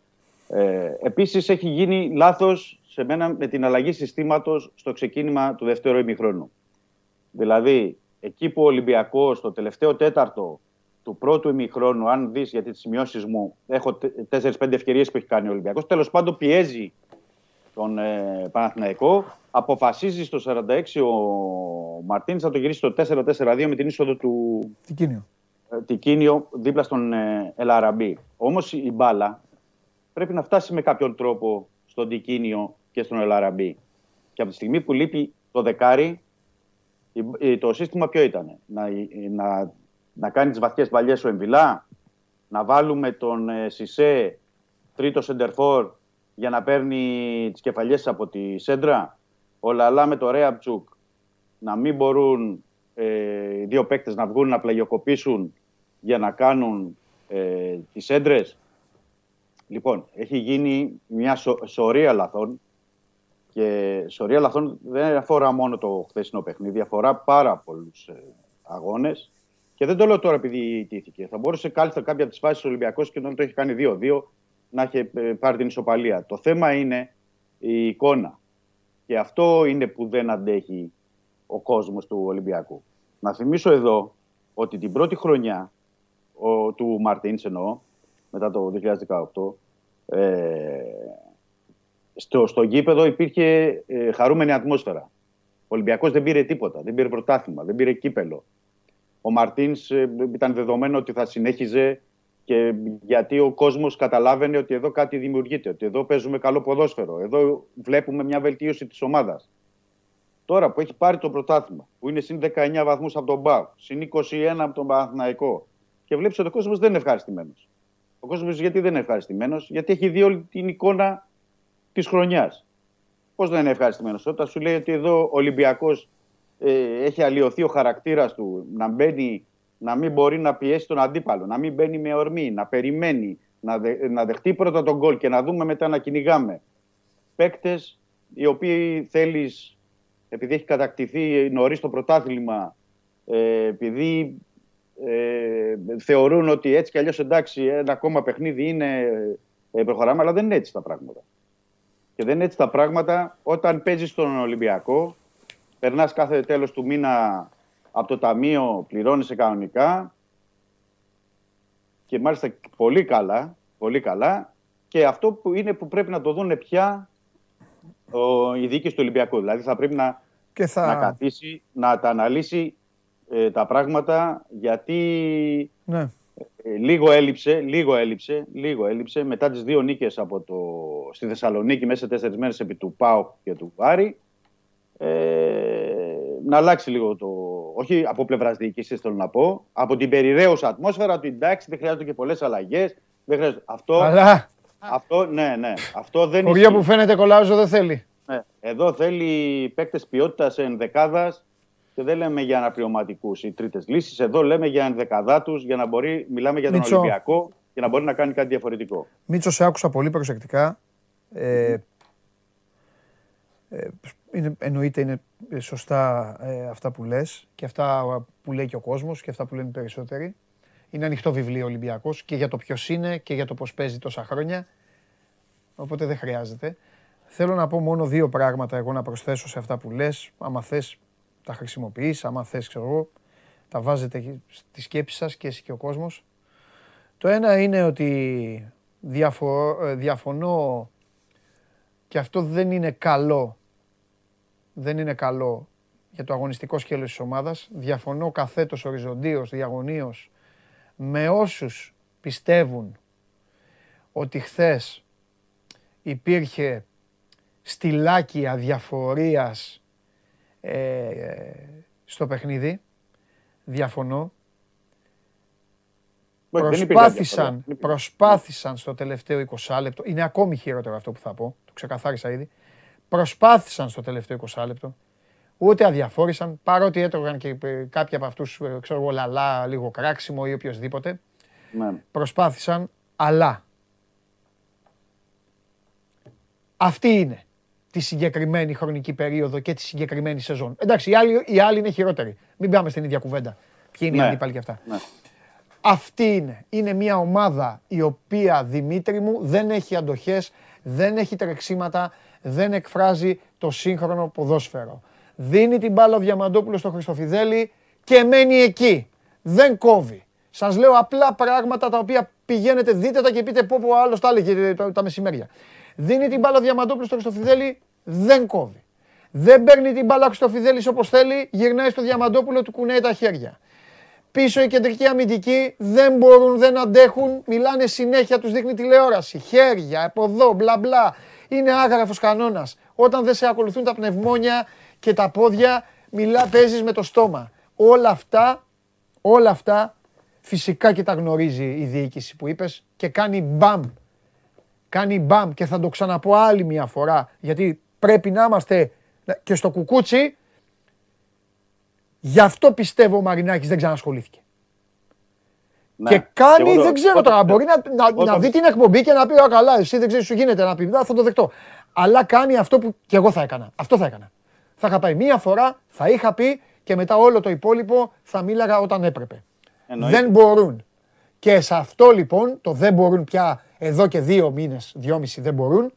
Ε, Επίσης έχει γίνει λάθος σε μένα με την αλλαγή συστήματος στο ξεκίνημα του δεύτερου ημιχρόνου. Δηλαδή, εκεί που ο Ολυμπιακός στο τελευταίο τέταρτο του πρώτου ημιχρόνου, αν δεις για τις σημειώσεις μου, έχω 4-5 ευκαιρίες που έχει κάνει ο Ολυμπιακός. Τέλος πάντων, πιέζει τον ε, Παναθηναϊκό. Αποφασίζει στο 46 ο Μαρτίνης να το γυρίσει στο 4-4-2 με την είσοδο του Τικίνιο, ε, Τικίνιο δίπλα στον ε, Ελαραμπή. Όμως η μπάλα πρέπει να φτάσει με κάποιον τρόπο στον Τικίνιο και στον Ελαραμπή. Και από τη στιγμή που λείπει το δεκάρι, το σύστημα ποιο ήταν. Να, να, να κάνει τις βαθιές παλιέ ο Εμβιλά, να βάλουμε τον ε, Σισε τρίτο σεντερφόρ για να παίρνει τις κεφαλιές από τη σέντρα. Ο Λαλά με το Ρέαπτσουκ να μην μπορούν ε, οι δύο παίκτες να βγουν να πλαγιοκοπήσουν για να κάνουν ε, τις σέντρες. Λοιπόν, έχει γίνει μια σωρία λαθών και σωρία λαθών δεν αφορά μόνο το χθεσινό παιχνίδι, αφορά πάρα πολλούς ε, αγώνες. Και δεν το λέω τώρα επειδή ιτήθηκε. Θα μπορούσε κάλλιστα κάποια από τις φάσεις του Ολυμπιακού και όταν το έχει κάνει 2-2 να έχει ε, πάρει την ισοπαλία. Το θέμα είναι η εικόνα. Και αυτό είναι που δεν αντέχει ο κόσμος του Ολυμπιακού. Να θυμίσω εδώ ότι την πρώτη χρονιά ο, του Μαρτίν, εννοώ, μετά το 2018, ε, στο, στο γήπεδο υπήρχε ε, χαρούμενη ατμόσφαιρα. Ο Ολυμπιακός δεν πήρε τίποτα. Δεν πήρε πρωτάθλημα, δεν πήρε κύπελο. Ο Μαρτίνς ήταν δεδομένο ότι θα συνέχιζε και γιατί ο κόσμος καταλάβαινε ότι εδώ κάτι δημιουργείται, ότι εδώ παίζουμε καλό ποδόσφαιρο, εδώ βλέπουμε μια βελτίωση της ομάδας. Τώρα που έχει πάρει το πρωτάθλημα, που είναι συν 19 βαθμούς από τον Μπάου, συν 21 από τον Παναθηναϊκό, και βλέπεις ότι ο κόσμος δεν είναι ευχαριστημένος. Ο κόσμος γιατί δεν είναι ευχαριστημένος, γιατί έχει δει όλη την εικόνα της χρονιάς. Πώς δεν είναι ευχαριστημένος, όταν σου λέει ότι εδώ ο Ολυμπιακός ε, έχει αλλοιωθεί ο χαρακτήρας του, να μπαίνει, να μην μπορεί να πιέσει τον αντίπαλο, να μην μπαίνει με ορμή, να περιμένει, να, δε, να δεχτεί πρώτα τον γκολ και να δούμε μετά να κυνηγάμε. Παίκτες οι οποίοι θέλεις, επειδή έχει κατακτηθεί νωρίς το πρωτάθλημα, ε, επειδή ε, θεωρούν ότι έτσι κι αλλιώς εντάξει, ένα ακόμα παιχνίδι είναι. Ε, προχωράμε, αλλά δεν είναι έτσι τα πράγματα. Και δεν είναι έτσι τα πράγματα όταν παίζεις στον Ολυμπιακό, περνάς κάθε τέλος του μήνα από το ταμείο, πληρώνει κανονικά και μάλιστα πολύ καλά, πολύ καλά. Και αυτό που είναι που πρέπει να το δουν πια ο, η διοίκηση του Ολυμπιακού. Δηλαδή θα πρέπει να, και θα... να καθίσει, να τα αναλύσει ε, τα πράγματα γιατί Ναι. ε, λίγο έλειψε, λίγο έλειψε, λίγο έλειψε μετά τις δύο νίκες από το, στη Θεσσαλονίκη μέσα σε τέσσερις μέρες επί του ΠΑΟΚ και του Άρη ε, να αλλάξει λίγο το, όχι από πλευράς διοίκησης θέλω να πω, από την περιραίωσα ατμόσφαιρα ότι εντάξει δεν χρειάζονται και πολλές αλλαγές, δεν χρειάζεται. Αυτό, Αλλά αυτό, ναι, ναι, αυτό δεν χωριά που φαίνεται κολάζο δεν θέλει. ναι. Εδώ θέλει παίκτες ποιότητας ενδεκάδας και δεν λέμε για αναπληρωματικούς ή τρίτες λύσεις. Εδώ λέμε για ενδεκαδάτους για να μπορεί, μιλάμε για τον Μίτσο. Ολυμπιακό και να μπορεί να κάνει κάτι διαφορετικό. Μίτσο, σε άκουσα πολύ προσεκτικά. Ε, ε, είναι, εννοείται είναι σωστά ε, αυτά που λες και αυτά που λέει και ο κόσμος και αυτά που λένε οι περισσότεροι. Είναι ανοιχτό βιβλίο ο Ολυμπιακός και για το ποιος είναι και για το πώς παίζει τόσα χρόνια. Οπότε δεν χρειάζεται. Θέλω να πω μόνο δύο πράγματα εγώ να προσθέσω σε αυτά που λες. Άμα θες τα χρησιμοποιείς, άμα θες ξέρω εγώ, τα βάζετε στη σκέψη σας και εσύ και ο κόσμος. Το ένα είναι ότι διαφο- ε, διαφωνώ και αυτό δεν είναι καλό. Δεν είναι καλό για το αγωνιστικό σκέλος της ομάδας. Διαφωνώ καθέτος οριζοντίως, διαγωνίως με όσους πιστεύουν ότι χθες υπήρχε στυλάκι αδιαφορίας ε, στο παιχνίδι. Διαφωνώ. Όχι, δεν υπήρχε Προσπάθησαν, διαφορά. προσπάθησαν στο τελευταίο 20 λεπτό. Είναι ακόμη χειρότερο αυτό που θα πω. Το ξεκαθάρισα ήδη. Προσπάθησαν στο τελευταίο 20 λεπτό. Ούτε αδιαφόρησαν, παρότι έτρωγαν και ε, κάποιοι από αυτούς, ε, ξέρω εγώ, λαλά, λίγο κράξιμο ή οποιοδήποτε. Ναι. Προσπάθησαν, αλλά αυτή είναι τη συγκεκριμένη χρονική περίοδο και τη συγκεκριμένη σεζόν. Εντάξει, οι άλλοι, οι άλλοι είναι χειρότεροι. Μην πάμε στην ίδια κουβέντα. Ποιοι είναι οι Ναι. αντίπαλοι και αυτά. Ναι. Αυτή είναι. Είναι μια ομάδα η οποία, Δημήτρη μου, δεν έχει αντοχές, δεν έχει τρεξίματα, δεν εκφράζει το σύγχρονο ποδόσφαιρο. Δίνει την μπάλα ο Διαμαντόπουλος στο Χριστοφιδέλη και μένει εκεί. Δεν κόβει. Σας λέω απλά πράγματα τα οποία πηγαίνετε, δείτε τα και πείτε πω πω ο άλλος τα έλεγε τα, τα μεσημέρια. Δίνει την μπάλα ο Διαμαντόπουλος στο Χριστοφιδέλη, δεν κόβει. Δεν παίρνει την μπάλα ο Χριστοφιδέλης όπως θέλει, γυρνάει στο Διαμαντόπουλο, του κουνάει τα χέρια. Πίσω οι κεντρικοί αμυντικοί δεν μπορούν, δεν αντέχουν, μιλάνε συνέχεια, τους δείχνει τηλεόραση. Χέρια, από εδώ, μπλα μπλα. Είναι άγραφος κανόνας. Όταν δεν σε ακολουθούν τα πνευμόνια και τα πόδια, μιλά, παίζεις με το στόμα. Όλα αυτά, όλα αυτά, φυσικά και τα γνωρίζει η διοίκηση που είπες και κάνει μπαμ. Κάνει μπαμ και θα το ξαναπώ άλλη μια φορά, γιατί πρέπει να είμαστε και στο κουκούτσι, Γι' αυτό πιστεύω ο Μαρινάκης δεν ξανασχολήθηκε. Ναι. Και κάνει, εγώ το- δεν ξέρω όταν- τώρα, μπορεί να, να, όταν- να δει την εκπομπή και να πει «Α, καλά, εσύ δεν ξέρεις σου γίνεται να πει, «Α, θα το δεχτώ». Αλλά κάνει αυτό που και εγώ θα έκανα. Αυτό θα έκανα. Θα είχα πάει μία φορά, θα είχα πει και μετά όλο το υπόλοιπο θα μίλαγα όταν έπρεπε. Εννοείται. Δεν μπορούν. Και σε αυτό λοιπόν, το δεν μπορούν πια εδώ και δύο μήνες, δυόμισι δεν μπορούν,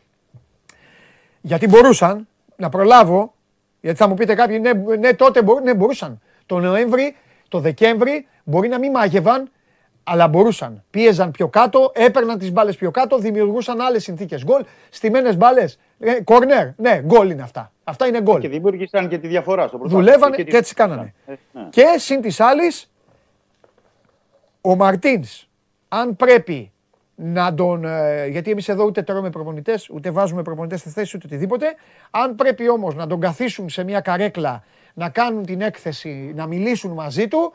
γιατί μπορούσαν να προλάβω, γιατί θα μου πείτε κάποιοι, ναι, ναι τότε μπορούν, ναι, μπορούσαν. Το Νοέμβρη, το Δεκέμβρη, μπορεί να μην μάγευαν, Αλλά μπορούσαν. Πίεζαν πιο κάτω, έπαιρναν τις μπάλες πιο κάτω, δημιουργούσαν άλλες συνθήκες γκολ. Στημένες μπάλες. Ε, κορνέρ. Ναι, γκολ είναι αυτά. Αυτά είναι γκολ. Και δημιούργησαν και τη διαφορά στο πρωτάθλημα. Δουλεύανε τη- και έτσι κάνανε. Ε, ναι. Και συν της άλλης, ο Μαρτίνς, αν πρέπει να τον. ε, γιατί εμείς εδώ ούτε τρώμε προπονητές, ούτε βάζουμε προπονητές στη θέση, ούτε οτιδήποτε. Αν πρέπει όμως να τον καθίσουν σε μια καρέκλα, να κάνουν την έκθεση, να μιλήσουν μαζί του,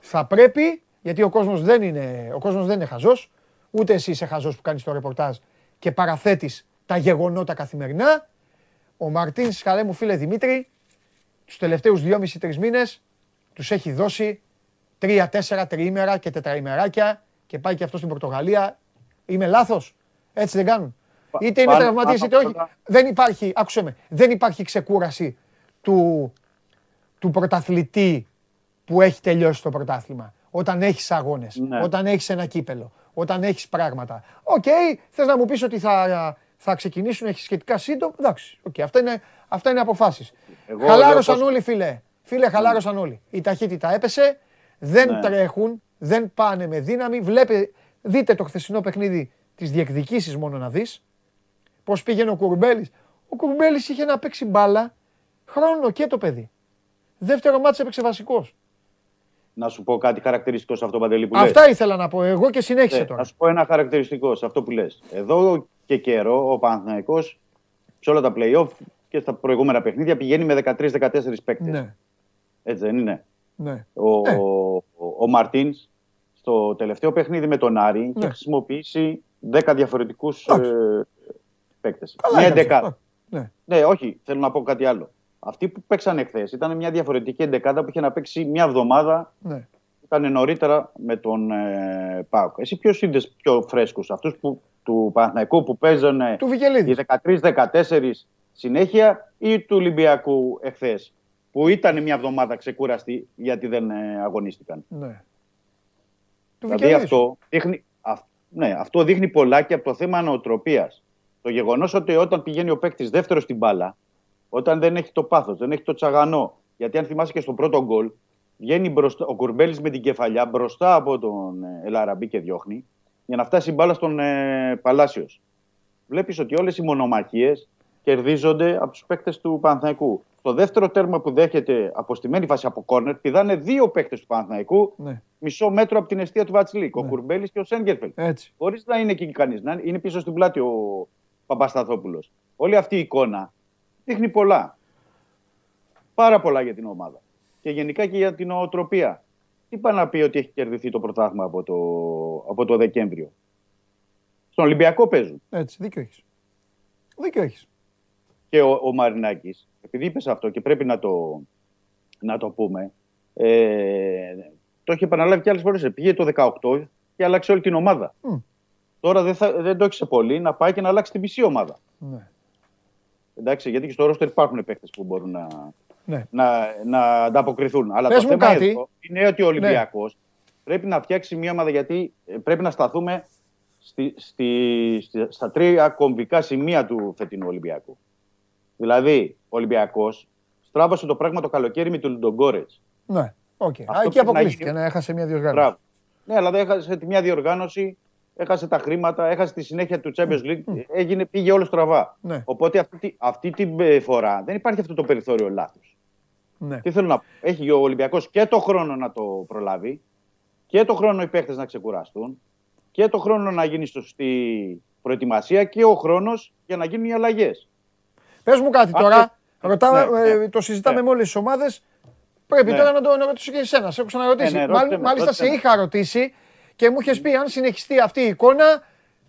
θα πρέπει, γιατί ο κόσμος δεν είναι, ο κόσμος δεν είναι χαζός, ούτε εσύ είσαι χαζός που κάνεις το ρεπορτάζ και παραθέτεις τα γεγονότα καθημερινά. Ο Μαρτίνς, καλέ μου φίλε Δημήτρη, τους τελευταίους 2,5-3 μήνες τους έχει δώσει 3-4 τριήμερα και τετραημεράκια και πάει και αυτός στην Πορτογαλία. Είμαι λάθος; Έτσι δεν κάνουν; Πα- Είτε είναι πάνω- τραυματίες πάνω είτε όχι. απ' όλα- Δεν υπάρχει, άκουσε με, δεν υπάρχει ξεκούραση του, του πρωταθλητή που έχει τελειώσει το πρωτάθλημα. Όταν έχεις αγώνες, Ναι. όταν έχεις ένα κύπελλο, όταν έχεις πράγματα. Οκ, θες να μου πεις ότι θα, θα ξεκινήσουν έχεις σχετικά σύντομα. Εντάξει, οκ, αυτά είναι, αυτά είναι αποφάσεις. Εγώ Χαλάρωσαν λέω πως- όλοι, φίλε. Φίλε, χαλάρωσαν όλοι. Η ταχύτητα έπεσε, δεν Ναι. τρέχουν, δεν πάνε με δύναμη. Βλέπε, δείτε το χθεσινό παιχνίδι της διεκδικήσεις μόνο να δεις. Πώς πήγαινε ο Κουρμπέλης. Ο Κουρμπέλης είχε να παίξει μπάλα χρόνο και το παιδί. Δεύτερο μάτσο έπαιξε βασικός. Να σου πω κάτι χαρακτηριστικό σε αυτό Παντελή που λες. Αυτά ήθελα να πω εγώ και συνέχισε Ναι, τώρα. Να σου πω ένα χαρακτηριστικό σε αυτό που λες. Εδώ και καιρό ο Παναθηναϊκός σε όλα τα play-off και στα προηγούμενα παιχνίδια πηγαίνει με 13-14 παίκτες. Ναι, Έτσι δεν είναι; ναι. Ο, Ναι. ο, ο Μαρτίνς στο τελευταίο παιχνίδι με τον Άρη Ναι. είχε χρησιμοποιήσει 10 διαφορετικούς Εντάξει. ε, παίκτες. Καλά Μια έκανες, εντεκάδα. εντάξει. Ναι. Ναι, όχι, θέλω να πω κάτι άλλο. Αυτοί που παίξαν εχθέ ήταν μια διαφορετική εντεκάδα που είχε να παίξει μια εβδομάδα ναι. ήταν νωρίτερα με τον ε, Πάουκ. Εσύ ποιος είδες πιο φρέσκους, αυτούς του Παναθηναϊκού που παίζανε Του Βικελίδης. οι 13-14 συνέχεια ή του Ολυμπιακού εχθές, που ήταν μια εβδομάδα ξεκούραστοι γιατί δεν ε, αγωνίστηκαν. ναι. Του Δηλαδή Βικελίδη. αυτό δείχνει, αυ- ναι, αυτό δείχνει πολλά και από το θέμα νοοτροπία. Το γεγονός ότι όταν πηγαίνει ο παίκτης δεύτερος στην μπάλα, όταν δεν έχει το πάθος, δεν έχει το τσαγανό. Γιατί αν θυμάσαι και στο πρώτο γκολ, βγαίνει μπροστά, ο Κουρμπέλης με την κεφαλιά μπροστά από τον ε, Ελαραμπή και διώχνει για να φτάσει η μπάλα στον ε, Παλάσιος. Βλέπεις ότι όλες οι μονομαχίες κερδίζονται από τους παίκτες του Παναθηναϊκού. Στο δεύτερο τέρμα που δέχεται αποστημένη φάση από κόρνερ, πηδάνε δύο παίκτες του Παναθηναϊκού Ναι, μισό μέτρο από την αιστεία του Βατσλίκ. Ο Ναι. Κουρμπέλης και ο Σέγκερφελ. έτσι. Χωρίς να είναι εκεί κανείς. Να είναι πίσω στην πλάτη ο Παπασταθόπουλος. Όλη αυτή η εικόνα δείχνει πολλά. Πάρα πολλά για την ομάδα. Και γενικά και για την οτροπία. Τι πάει να πει ότι έχει κερδιθεί το πρωτάθλημα από το, από το Δεκέμβριο; Στον Ολυμπιακό παίζουν. Έτσι, δίκιο έχεις. Δίκιο έχεις. Και ο, ο Μαρινάκης, επειδή είπες αυτό και πρέπει να το, να το πούμε, ε, το έχει επαναλάβει και άλλες φορές. Πήγε το 18 και άλλαξε όλη την ομάδα. Μμ. Τώρα δεν, θα, δεν το έχει σε πολύ να πάει και να αλλάξει τη μισή ομάδα. Ναι. Εντάξει, γιατί και στο ρόστερ υπάρχουν παίκτες που μπορούν να, Ναι. να, να ανταποκριθούν. Αλλά Πες το μου θέμα κάτι. Ναι. εδώ είναι ότι ο Ολυμπιακός πρέπει να φτιάξει μια ομάδα γιατί ε, πρέπει να σταθούμε στη, στη, στη- στα τρία κομβικά σημεία του φετινού Ολυμπιακού. Δηλαδή, ο Ολυμπιακός στράβωσε το πράγμα το καλοκαίρι με τον Λουντογκόρετς. Ναι, οκ. Αυτό Α, εκεί πρέπει να αποκλείστηκε, γίνει- να έχασε μια διοργάνωση. Μπράβο. Ναι, αλλά δεν έχασε τη μια διοργάνωση, έχασε τα χρήματα, έχασε τη συνέχεια του Champions League, έγινε, πήγε όλο στραβά. Ναι. Οπότε αυτή, τη- αυτή την ε, φορά δεν υπάρχει αυτό το περιθώριο λάθος. Ναι. Τι θέλω να πω. Έχει ο Ολυμπιακός και το χρόνο να το προλάβει και το χρόνο οι παίχτε να ξεκουραστούν και το χρόνο να γίνει σωστή προετοιμασία και ο χρόνος για να γίνουν οι αλλαγές. Πες μου κάτι Αν τώρα. θε- Ρωτάω, Ναι, ε, ναι. το συζητάμε Ναι. με όλες τις ομάδες. Πρέπει Ναι. τώρα να το να ρωτήσω και εσένα. Σε έχω ξαναρωτήσει. Ναι, ναι, Μάλ- ρώτησε με, μάλιστα ρώτησε σε με. είχα ρωτήσει και μου είχες πει αν συνεχιστεί αυτή η εικόνα,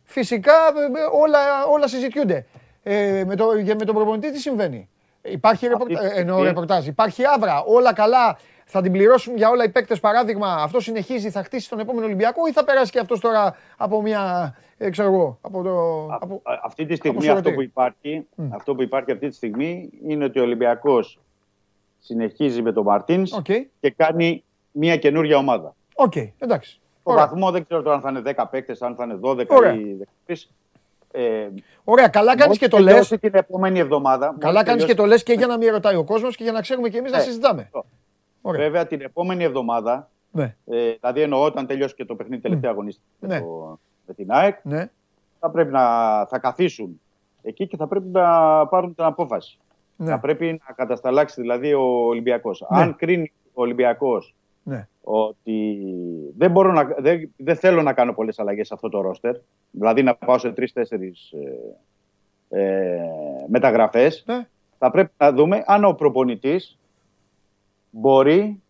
φυσικά ε, ε, όλα, όλα συζητιούνται. Ε, με, το, για- με τον προπονητή τι συμβαίνει; Υπάρχει ρεπορτα... τη ε, εννοώ στιγμή- ρεπορτάζ. Υπάρχει αύρα. Όλα καλά. Θα την πληρώσουν για όλα οι παίκτες παράδειγμα. Αυτό συνεχίζει, θα χτίσει τον επόμενο Ολυμπιακό ή θα περάσει και αυτός τώρα από μια. Ε, ξέρω εγώ. Από το, Α- από... α- αυτή τη στιγμή από αυτό σωματείο. που, υπάρχει, αυτό που υπάρχει αυτή τη στιγμή είναι ότι ο Ολυμπιακός συνεχίζει με τον Μαρτίνς Οκ. και κάνει μια καινούργια ομάδα. Οκ. Εντάξει. Το Ωραία. βαθμό δεν ξέρω τώρα αν θα είναι 10 παίκτες, αν θα είναι 12 Ωραία. ή 13. Ε, Ωραία, καλά κάνεις μόλις και το λες. τελειώσει την επόμενη εβδομάδα. Καλά μόλις κάνεις και τελειώσει- το λες και για να μην ρωτάει ο κόσμος και για να ξέρουμε και εμείς να Ναι. συζητάμε. Ωραία. Βέβαια την επόμενη εβδομάδα Ναι. Ε, δηλαδή εννοώ όταν τελειώσει και το παιχνίδι τελευταία αγωνιστική με, Ναι. το- με την ΑΕΚ, Ναι. θα πρέπει να θα καθίσουν εκεί και θα πρέπει να πάρουν την απόφαση. Ναι. Θα πρέπει να κατασταλάξει δηλαδή ο Ολυμπιακός. Ναι. Αν κρίνει ο Ολυμπιακός Ναι. ότι δεν, μπορώ να, δεν, δεν θέλω να κάνω πολλές αλλαγές σε αυτό το ρόστερ, δηλαδή να πάω σε τρεις-τέσσερις ε, ε, μεταγραφές, Ναι. θα πρέπει να δούμε αν ο προπονητής μπορεί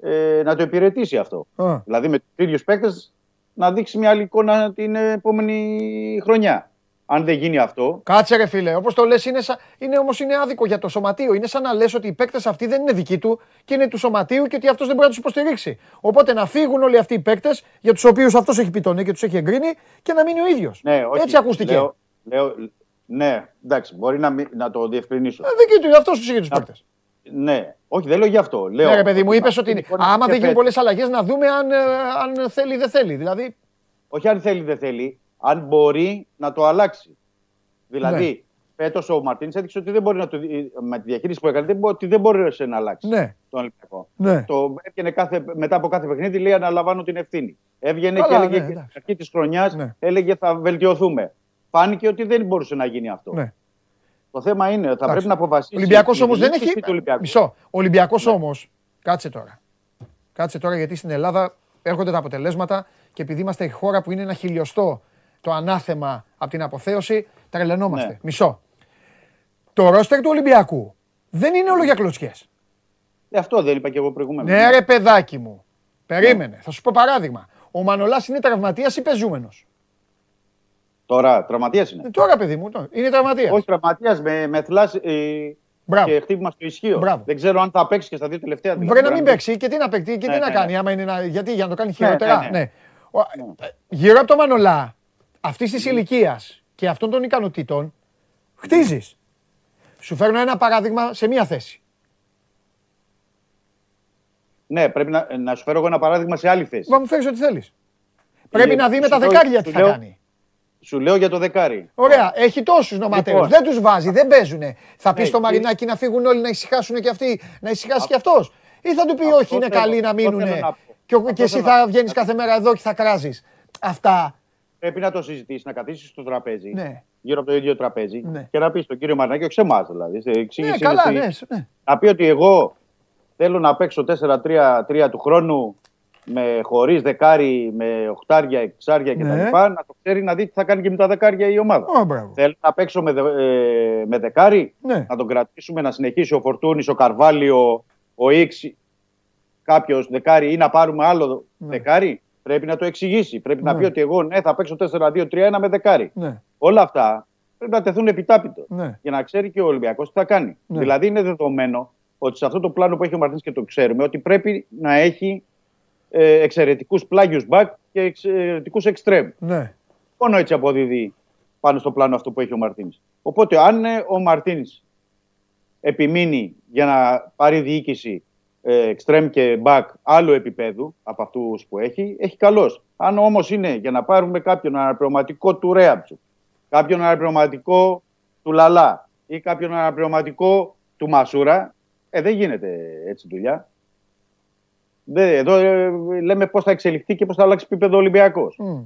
ε, να το υπηρετήσει αυτό. Α. Δηλαδή με τους ίδιους παίκτες να δείξει μια άλλη εικόνα την επόμενη χρονιά. Αν δεν γίνει αυτό, Κάτσε ρε φίλε, όπως το λες είναι, σα... είναι όμως είναι άδικο για το σωματείο. Είναι σαν να λες ότι οι παίκτες αυτοί δεν είναι δικοί του και είναι του σωματείου και ότι αυτός δεν μπορεί να τους υποστηρίξει. Οπότε να φύγουν όλοι αυτοί οι παίκτες για τους οποίους αυτός έχει πει το ναι και τους έχει εγκρίνει και να μείνει ο ίδιος. ναι, όχι, Έτσι ακούστηκε. Λέω, λέω, ναι, εντάξει, μπορεί να, μην- να το διευκρινίσω. Ε, Δική του, αυτός τους είχε τους Να- παίκτες. Ναι, όχι, δεν λέω γι' αυτό. Λέω, Ναι ρε παιδί μου, είπες ότι Λοιπόν, άμα και δεν γίνουν φέτος. πολλές αλλαγές να δούμε αν, ε, αν θέλει ή δεν θέλει. Δηλαδή, Όχι αν θέλει δεν θέλει, αν μπορεί να το αλλάξει. Δηλαδή, Ναι. φέτος ο Μαρτίνς έδειξε ότι δεν μπορεί να το, δι- με τη διαχείριση που έκανε, δεν μπο- ότι δεν μπορούσε να αλλάξει ναι, τον Ολυμπιακό. ναι. Το έβγαινε κάθε, μετά από κάθε παιχνίδι, λέει αναλαμβάνω την ευθύνη. Έβγαινε Καλά, και έλεγε ναι, και εντάξει. στην αρχή της χρονιάς, Ναι. έλεγε θα βελτιωθούμε. Φάνηκε ότι δεν μπορούσε να γίνει αυτό. ναι. Το θέμα είναι ότι θα Εντάξει. πρέπει να αποφασίσει. Ο Ολυμπιακός η όμως δεν διοίκηση έχει... του Ολυμπιακού. Μισό. Ο Ολυμπιακός όμως, κάτσε τώρα. Κάτσε τώρα γιατί στην Ελλάδα έρχονται τα αποτελέσματα και επειδή είμαστε η χώρα που είναι ένα χιλιοστό το ανάθεμα από την αποθέωση, τρελαινόμαστε. Ναι. Μισό. Το ρόστερ του Ολυμπιακού δεν είναι όλο για κλωτσιές. Ε, αυτό δεν είπα και εγώ προηγουμένω. Ναι ρε παιδάκι μου. Περίμενε. Θα σου πω παράδειγμα. Ο Μανολάς είναι τραυματίας ή πεζούμενος; Τώρα, τραυματίας είναι. Ε, Τώρα παιδί μου, τώρα. είναι τραυματίας. Όχι τραυματίας με, με θλάση ε, Μπράβο. και χτύπημα στο ισχύο. Μπράβο. Δεν ξέρω αν θα παίξει και στα δύο τελευταία. δηλαδή. Βρε να μην Αν- παίξει και τι να παίξει και τι Ναι, να ναι, κάνει. ναι. Άμα είναι να... Γιατί για να το κάνει Ναι, χειρότερα. ναι, Ναι, ναι. Ο- Γύρω από το Μανολά αυτής της ηλικίας και αυτών των ικανοτήτων χτίζεις. Σου φέρνω ένα παράδειγμα σε μία θέση. Ναι, πρέπει να, να σου φέρω εγώ ένα παράδειγμα σε άλλη θέση. Μα μου φέρεις ό,τι θέλεις. Πρέπει Ε, να δει με σου τα λέω- δεκάρια τι σου θα λέω- κάνει. Σου λέω για το δεκάρι. Ωραία, έχει τόσους νοματέους. Λοιπόν. Δεν τους βάζει, δεν παίζουνε. Θα πεις Ναι, στο και- Μαρινάκι να φύγουν όλοι να ησυχάσουν και αυτοί, να ησυχάσει και αυτός. Ή θα του πει Αυτό όχι, είναι θέλω- καλοί να αυτό μείνουν. θέλω να πω. Και, ο- Αυτό και εσύ θέλω θα να- βγαίνεις κάθε μέρα εδώ και θα κράζεις. Αυτά. Πρέπει να το συζητήσεις, να καθίσεις στο τραπέζι. Ναι. Γύρω από το ίδιο τραπέζι. Ναι. Και να πεις στον κύριο Μαρινάκη, όχι σε εμάς δηλαδή. σε Ναι, εξήγηση καλά, ότι- ναι. ναι. Να πει ότι εγώ θέλω να παίξω 4-3-3 του χρόνου με χωρίς δεκάρι, με οχτάρια, εξάρια κτλ. Ναι. Να το ξέρει να δει τι θα κάνει και με τα δεκάρια η ομάδα. Ω, μπράβο. Θέλω να παίξω με, δε- ε, με δεκάρι, Ναι. να τον κρατήσουμε, να συνεχίσει ο Φορτούνης, ο Καρβάλιο, ο Ήξη, κάποιος δεκάρι ή να πάρουμε άλλο δεκάρι. Πρέπει να το εξηγήσει. Πρέπει να Ναι. πει ότι εγώ ναι, θα παίξω 4-2-3-1 με δεκάρι. Ναι, Όλα αυτά πρέπει να τεθούν επιτάπητος ναι. για να ξέρει και ο Ολυμπιακός τι θα κάνει. Ναι. Δηλαδή είναι δεδομένο ότι σε αυτό το πλάνο που έχει ο Μαρτίνς και το ξέρουμε ότι πρέπει να έχει ε, εξαιρετικούς πλάγιους back και εξαιρετικούς extreme. ναι. Μόνο έτσι αποδίδει πάνω στο πλάνο αυτό που έχει ο Μαρτίνς. Οπότε αν ε, ο Μαρτίνς επιμείνει για να πάρει διοίκηση ε, extreme και back άλλου επίπεδου από αυτούς που έχει, έχει καλώ. Αν όμως είναι για να πάρουμε κάποιον αναπληρωματικό του Ρέαμπτσου, κάποιον αναπληρωματικό του Λαλά ή κάποιον αναπληρωματικό του Μασούρα, ε, δεν γίνεται έτσι δουλειά. Δεν, εδώ ε, λέμε πώς θα εξελιχθεί και πώς θα αλλάξει επίπεδο ο Ολυμπιακός. Μμ.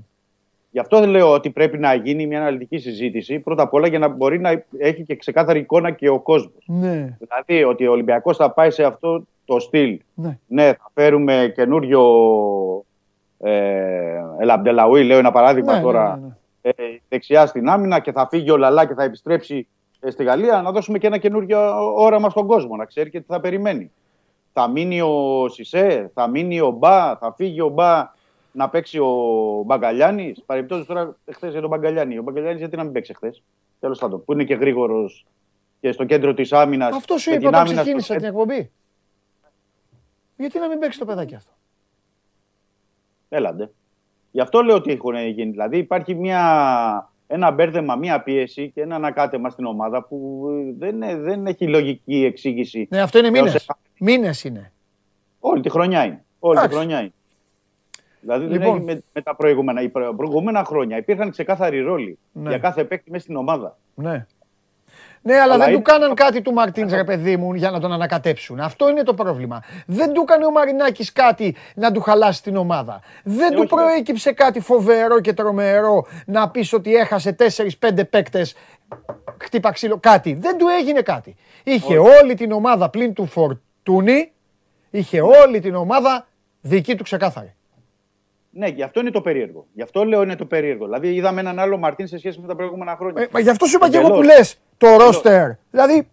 Γι' αυτό λέω ότι πρέπει να γίνει μια αναλυτική συζήτηση πρώτα απ' όλα για να μπορεί να έχει και ξεκάθαρη εικόνα και ο κόσμος. Ναι, Δηλαδή ότι ο Ολυμπιακός θα πάει σε αυτό το στυλ. ναι. Ναι, θα φέρουμε καινούριο ε, Ελαμπτελαούι, λέω ένα παράδειγμα Ναι, ναι, τώρα, ναι, ναι. ε, δεξιά στην άμυνα και θα φύγει ο Λαλά και θα επιστρέψει ε, στη Γαλλία, να δώσουμε και ένα καινούριο όραμα στον κόσμο, να ξέρει και τι θα περιμένει. Θα μείνει ο Σισε, θα μείνει ο Μπα, θα φύγει ο Μπα να παίξει ο Μπαγκαλιάνης. Παρεμπιπτόντως τώρα χθε για τον Μπαγκαλιάνη. Ο Μπαγκαλιάνης γιατί να μην παίξει χθε. Τέλος πάντων, που είναι και γρήγορος και στο κέντρο της άμυνας. Αυτός σου είπα όταν ξεκίνησα την εκπομπή. Γιατί να μην παίξει το παιδάκι αυτό; Έλαντε. Γι' αυτό λέω ότι έχουν γίνει. Δηλαδή υπάρχει μια, ένα μπέρδεμα, μια πίεση και ένα ανακάτεμα στην ομάδα που ε, δεν, είναι- δεν έχει λογική εξήγηση. Ναι, αυτό είναι Έως μήνες. εχ- Μήνες είναι. Όλη τη χρονιά είναι. Όλη Εντάξει. τη χρονιά είναι. Δηλαδή Λοιπόν. δεν έχει με, με τα προηγούμενα. Οι προ- προηγούμενα χρόνια υπήρχαν ξεκάθαροι ρόλοι Ναι. για κάθε παίκτη μέσα στην ομάδα. Ναι. Ναι, αλλά, Αλλά δεν είναι- του κάναν κάτι του Μαρτίν, ρε παιδί μου, για να τον ανακατέψουν. Αυτό είναι το πρόβλημα. Δεν του έκανε ο Μαρινάκης κάτι να του χαλάσει την ομάδα. Δεν Ε, του όχι, προέκυψε κάτι φοβερό και τρομερό να πεις ότι έχασε 4-5 παίκτες. Χτύπα ξύλο, κάτι. Δεν του έγινε κάτι. Είχε όλη την ομάδα πλην του Φορτούνη, είχε όλη την ομάδα δική του ξεκάθαρη. Ναι, γι' αυτό είναι το περίεργο. Γι' αυτό λέω είναι το περίεργο. Δηλαδή, είδαμε έναν άλλο Μαρτίνς σε σχέση με τα προηγούμενα χρόνια. Ε, μα γι' αυτό σου είπα και εγώ που Εντελώς. λες το ρόστερ. Δηλαδή,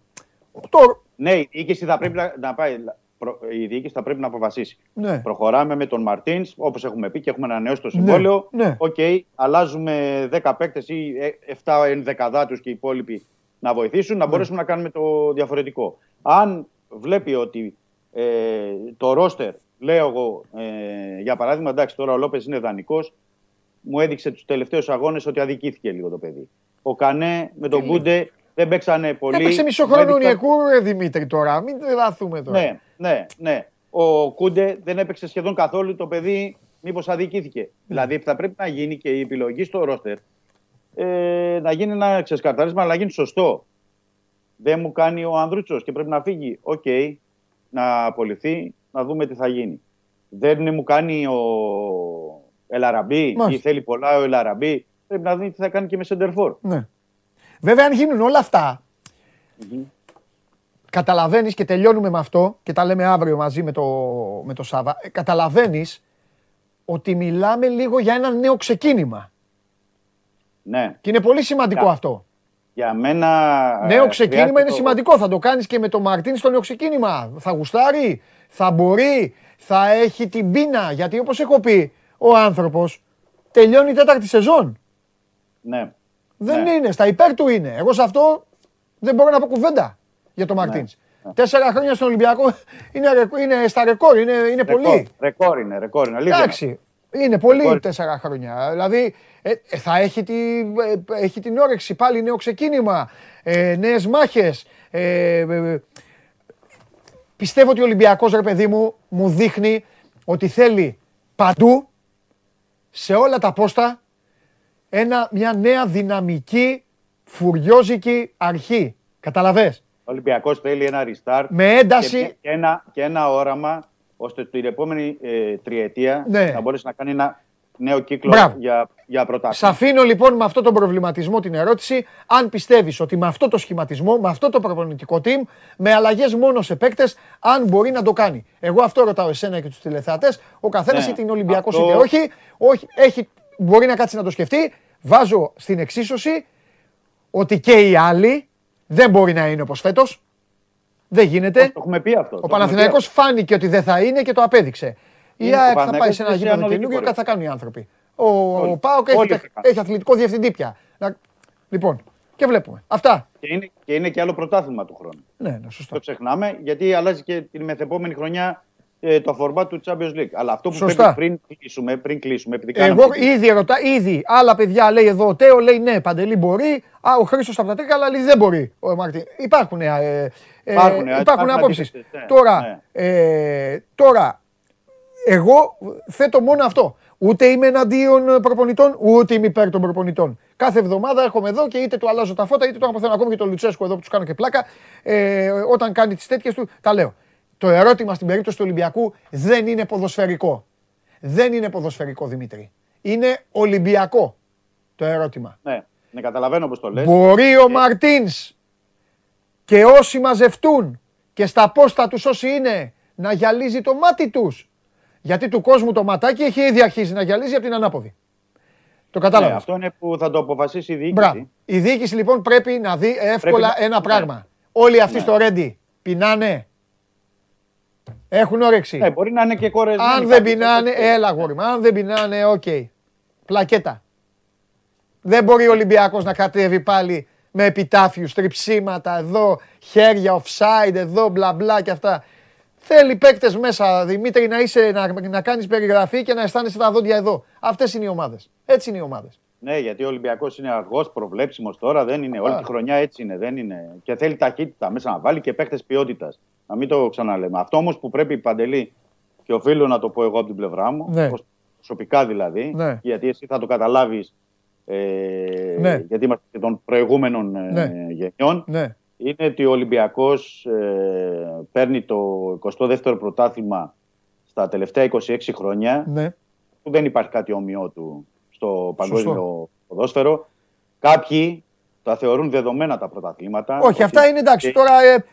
το, Ναι, η διοίκηση θα πρέπει να, να πάει. προ- Η διοίκηση θα πρέπει να αποφασίσει. Ναι. Προχωράμε με τον Μαρτίνς, όπως έχουμε πει και έχουμε ανανεώσει το συμβόλαιο. ναι. Οκ, αλλάζουμε 10 παίκτες ή 7 ενδεκαδά του και οι υπόλοιποι να βοηθήσουν, Ναι. να μπορέσουμε να κάνουμε το διαφορετικό. Αν βλέπει ότι ε, το ρόστερ, λέω εγώ, ε, για παράδειγμα, εντάξει, τώρα ο Λόπες είναι δανεικός, μου έδειξε τους τελευταίους αγώνες ότι αδικήθηκε λίγο το παιδί. Ο Κανέ με τον Κούντε δεν παίξανε πολύ. έπαιξε μισό Μου χρόνο έδειξαν- Ονιεκού, ρε Δημήτρη τώρα. Μην τρελαθούμε τώρα. ναι, ναι, ναι. Ο Κούντε δεν έπαιξε σχεδόν καθόλου το παιδί, μήπως αδικήθηκε. Δηλαδή θα πρέπει να γίνει και η επιλογή στο ρόστερ ε, να γίνει ένα ξεσκαρτάρισμα, αλλά να γίνει σωστό. Δεν μου κάνει ο Ανδρούτσος και πρέπει να φύγει. Οκ, να απολυθεί, να δούμε τι θα γίνει. Δεν μου κάνει ο Ελ Αραμπί Μάλιστα. ή θέλει πολλά ο Ελ Αραμπί. Πρέπει να δει τι θα κάνει και με σέντερ φορ. Ναι. Βέβαια, αν γίνουν όλα αυτά, καταλαβαίνεις και τελειώνουμε με αυτό και τα λέμε αύριο μαζί με το, με το Σάβα, ε, καταλαβαίνεις ότι μιλάμε λίγο για ένα νέο ξεκίνημα. Ναι. Και είναι πολύ σημαντικό Για- αυτό. Για μένα. Νέο ε, ξεκίνημα χρειάζεται είναι το- σημαντικό. Θα το κάνεις και με τον Μαρτίν στο νέο ξεκίνημα. Θα γουστάρει, θα μπορεί, θα έχει την πείνα. Γιατί όπως έχω πει, ο άνθρωπος τελειώνει η τέταρτη σεζόν. Ναι. Δεν Ναι. είναι, στα υπέρ του είναι. Εγώ σε αυτό δεν μπορώ να πω κουβέντα για τον Μαρτίν. Τέσσερα χρόνια στον Ολυμπιακό είναι, ρεκ- είναι στα ρεκόρ, είναι, είναι Ρεκόρ, πολύ. Ρεκόρ είναι, ρεκόρ είναι. Αλήθεια είναι. Εντάξει, είναι πολύ Ρεκόρ. τέσσερα χρόνια. Δηλαδή ε, ε, θα έχει, τη, ε, έχει την όρεξη πάλι νέο ξεκίνημα, ε, νέες μάχες. Ε, ε, ε, πιστεύω ότι ο Ολυμπιακός, ρε παιδί μου, μου δείχνει ότι θέλει παντού, σε όλα τα πόστα, ένα, μια νέα δυναμική, φουριόζικη αρχή. Καταλαβες; Ο Ολυμπιακός θέλει ένα restart. Με ένταση. Και, και ένα, και ένα όραμα ώστε την επόμενη ε, τριετία Ναι. να μπορέσει να κάνει ένα νέο κύκλο Μπράβο. για, για Σ' πρωτάθλημα. αφήνω λοιπόν με αυτό τον προβληματισμό την ερώτηση, αν πιστεύεις ότι με αυτό το σχηματισμό, με αυτό το προπονητικό team, με αλλαγές μόνο σε παίκτες, αν μπορεί να το κάνει. Εγώ αυτό ρωτάω εσένα και τους τηλεθεατές, ο καθένας Ναι. είτε είναι Ολυμπιακός Αυτό- είτε όχι, όχι έχει, μπορεί να κάτσει να το σκεφτεί, βάζω στην εξίσωση ότι και οι άλλοι δεν μπορεί να είναι όπως φέτος, δεν γίνεται. Το έχουμε πει αυτό. το Ο έχουμε Παναθηναϊκός πει φάνηκε ότι δεν θα είναι και το απέδειξε. Η Είναι- ο ΑΕΚ θα πάει Παναθηναϊκός σε ένα είναι σε γήπεδο ανωδική καινούργιο και πορεία. κάτι θα κάνουν οι άνθρωποι. Ο, Όλοι. ο Πάοκ έχει, Όλοι τεχ- θα κάνουν. έχει αθλητικό διευθυντή πια. Να- Λοιπόν, και βλέπουμε. Αυτά. Και είναι, και είναι και άλλο πρωτάθλημα του χρόνου. Ναι, ναι, σωστό. Το ξεχνάμε γιατί αλλάζει και την μεθεπόμενη χρονιά ε, το αφορμά του Champions League. Αλλά αυτό που Σωστά. πρέπει πριν κλείσουμε, πριν κλείσουμε επειδή κάναμε Εγώ την- ήδη ρωτά, ήδη άλλα παιδιά λέει εδώ ο Τέο λέει ναι, Παντελή μπορεί. Α, ο Χρήστος από τα τρίκα, αλλά λέει δεν μπορεί. Ο Μαρτίν. Υπάρχουν, ε, ε, Υπάρχουν, ε, υπάρχουν υπάρχουν απόψεις. αντίθετες, ναι, Τώρα, ε, τώρα, εγώ θέτω μόνο αυτό. Ούτε είμαι εναντίον προπονητών, ούτε είμαι υπέρ των προπονητών. Κάθε εβδομάδα έρχομαι εδώ και είτε του αλλάζω τα φώτα, είτε το αποθέτω ακόμη και τον Λουτσέσκο εδώ που τους κάνω και πλάκα. Ε, όταν κάνει τις τέτοιες του, τα λέω. Το ερώτημα στην περίπτωση του Ολυμπιακού δεν είναι ποδοσφαιρικό. Δεν είναι ποδοσφαιρικό, Δημήτρη. Είναι Ολυμπιακό το ερώτημα. Ναι, ναι, καταλαβαίνω πώς το λες. Μπορεί ο Μαρτίνς και όσοι μαζευτούν και στα πόστα τους όσοι είναι να γυαλίζει το μάτι τους. Γιατί του κόσμου το ματάκι έχει ήδη αρχίσει να γυαλίζει από την ανάποδη. Το Ναι, κατάλαβες. αυτό είναι που θα το αποφασίσει η διοίκηση. Μπράβο. Η διοίκηση λοιπόν πρέπει να δει εύκολα να- ένα ναι. πράγμα. Όλοι αυτοί Ναι. στο Ρέντι πεινάνε; Έχουν όρεξη; Ναι, μπορεί να είναι και κορεσμένοι. Αν δεν κάποιοι, πεινάνε, όπως- έλα αγόρι μου. Αν δεν πεινάνε, οκ. Πλακέτα. Δεν μπορεί ο Ολυμπιακός να κατέβει πάλι με επιτάφιους, τριψίματα εδώ, χέρια offside εδώ, μπλα μπλα και αυτά. Θέλει παίκτες μέσα, Δημήτρη, να, είσαι, να, να κάνεις περιγραφή και να αισθάνεσαι τα δόντια εδώ. Αυτές είναι οι ομάδες. Έτσι είναι οι ομάδες. Ναι, γιατί ο Ολυμπιακός είναι αργός, προβλέψιμος τώρα. Δεν είναι. Όλη Α. τη χρονιά έτσι είναι. Δεν είναι. Και θέλει ταχύτητα μέσα να βάλει και παίχτε ποιότητας. Να μην το ξαναλέμε. Αυτό όμως που πρέπει παντελή και οφείλω να το πω εγώ από την πλευρά μου, Ναι. ως- προσωπικά δηλαδή, Ναι. γιατί εσύ θα το καταλάβεις ε, Ναι. γιατί είμαστε και των προηγούμενων ε, Ναι. γενιών, Ναι. Είναι ότι ο Ολυμπιακός ε, παίρνει το 22ο πρωτάθλημα στα τελευταία 26 χρόνια, Ναι. που δεν υπάρχει κάτι όμοιό του στο παγκόσμιο ποδόσφαιρο. Κάποιοι τα θεωρούν δεδομένα τα πρωταθλήματα. Όχι, ότι- αυτά είναι εντάξει. και- Τώρα ε,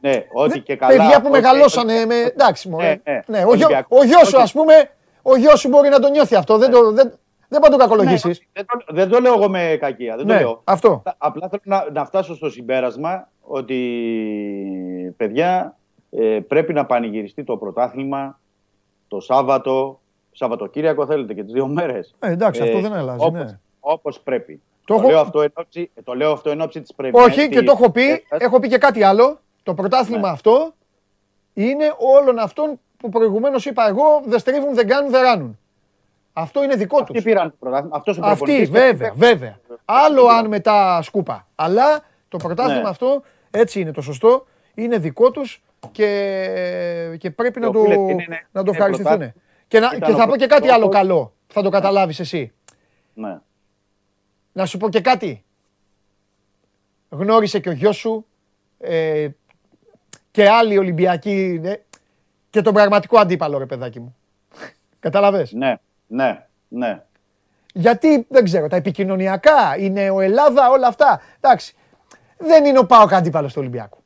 Ναι, ότι και καλά. παιδιά που ότι- μεγαλώσανε με. Εντάξει, μωρέ. Ναι, ναι. Ναι, ο, γιο, Ολυμπιακός. ο γιος σου, Όχι. ας πούμε, ο γιος σου μπορεί να το νιώθει αυτό. Δεν, το, δεν, δεν πάει να το κακολογήσεις. Ναι, δεν, το, δεν το λέω εγώ με κακία. Δεν Ναι, το λέω. αυτό. Απλά θέλω να, να φτάσω στο συμπέρασμα ότι παιδιά ε, πρέπει να πανηγυριστεί το πρωτάθλημα το Σάββατο, Σαββατοκύριακο θέλετε και τις δύο μέρες. Ε, εντάξει, αυτό δεν αλλάζει, Όπως, ναι. όπως πρέπει. Το Το, έχω- λέω αυτό εν ώψη, το λέω αυτό εν ώψη της Premier. Όχι, και το έχω πει. Ε, Έχω πει και κάτι άλλο. Το πρωτάθλημα Ναι. αυτό είναι όλων αυτών που προηγουμένως είπα εγώ δεν στρίβουν, δεν κάνουν, δεν ράνουν. Αυτό είναι δικό τους. Αυτοί πήραν το πρωτάθλημα. Αυτός ο Αυτή, προπονητής- βέβαια, βέβαια. Άλλο αν μετά σκούπα. Αλλά το πρωτάθλημα Ναι. αυτό έτσι είναι το σωστό. Είναι δικό τους και, και πρέπει να Και το, οφείλεται, είναι- να το είναι ευχαριστηθούν. πρωτάθλημα. Και, να, Ήταν και ο θα πω και κάτι άλλο πρώτος- καλό. Θα το καταλάβεις εσύ. Ναι. Να σου πω και κάτι. Γνώρισε και ο γιος σου ε, και άλλοι Ολυμπιακοί ε, και τον πραγματικό αντίπαλο ρε παιδάκι μου. Καταλαβες. Ναι, ναι, ναι. Γιατί δεν ξέρω, τα επικοινωνιακά, η νεοελλάδα, όλα αυτά. Εντάξει. Δεν είναι ο Πάοκ αντίπαλος του Ολυμπιακού.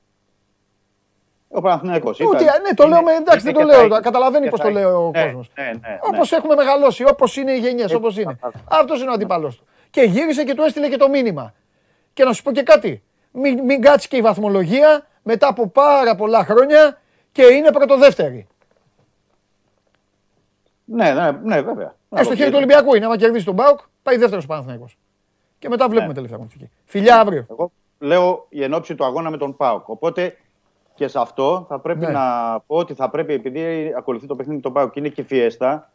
Ο Παναθηναϊκός Ούτε, ήταν. ναι, το λέω με, εντάξει, δεν είναι το και λέω. θα- Καταλαβαίνει και πώς θα το είναι. λέει ο Ναι, κόσμος. ναι, ναι, ναι. Όπως έχουμε μεγαλώσει, όπως είναι οι γενιές, όπως είναι. κατάλαβα. Αυτός είναι ο αντίπαλος του. Και γύρισε και του έστειλε και το μήνυμα. Και να σου πω και κάτι. Μην, μην κάτσει και η βαθμολογία μετά από πάρα πολλά χρόνια και είναι πρωτοδεύτερη. Ναι, ναι, ναι, βέβαια. Ε, στο χέρι του Ολυμπιακού είναι. Άμα κερδίσει τον Μπάουκ, πάει δεύτερος Παναθηναϊκός. Και μετά βλέπουμε Ναι. τελευταία αγωνιστική. Φιλιά αύριο. Εγώ λέω η ενόψη του αγώνα με τον ΠΑΟΚ. Οπότε και σε αυτό θα πρέπει Ναι. να πω ότι θα πρέπει, επειδή ακολουθεί το παιχνίδι με τον ΠΑΟΚ και είναι και φιέστα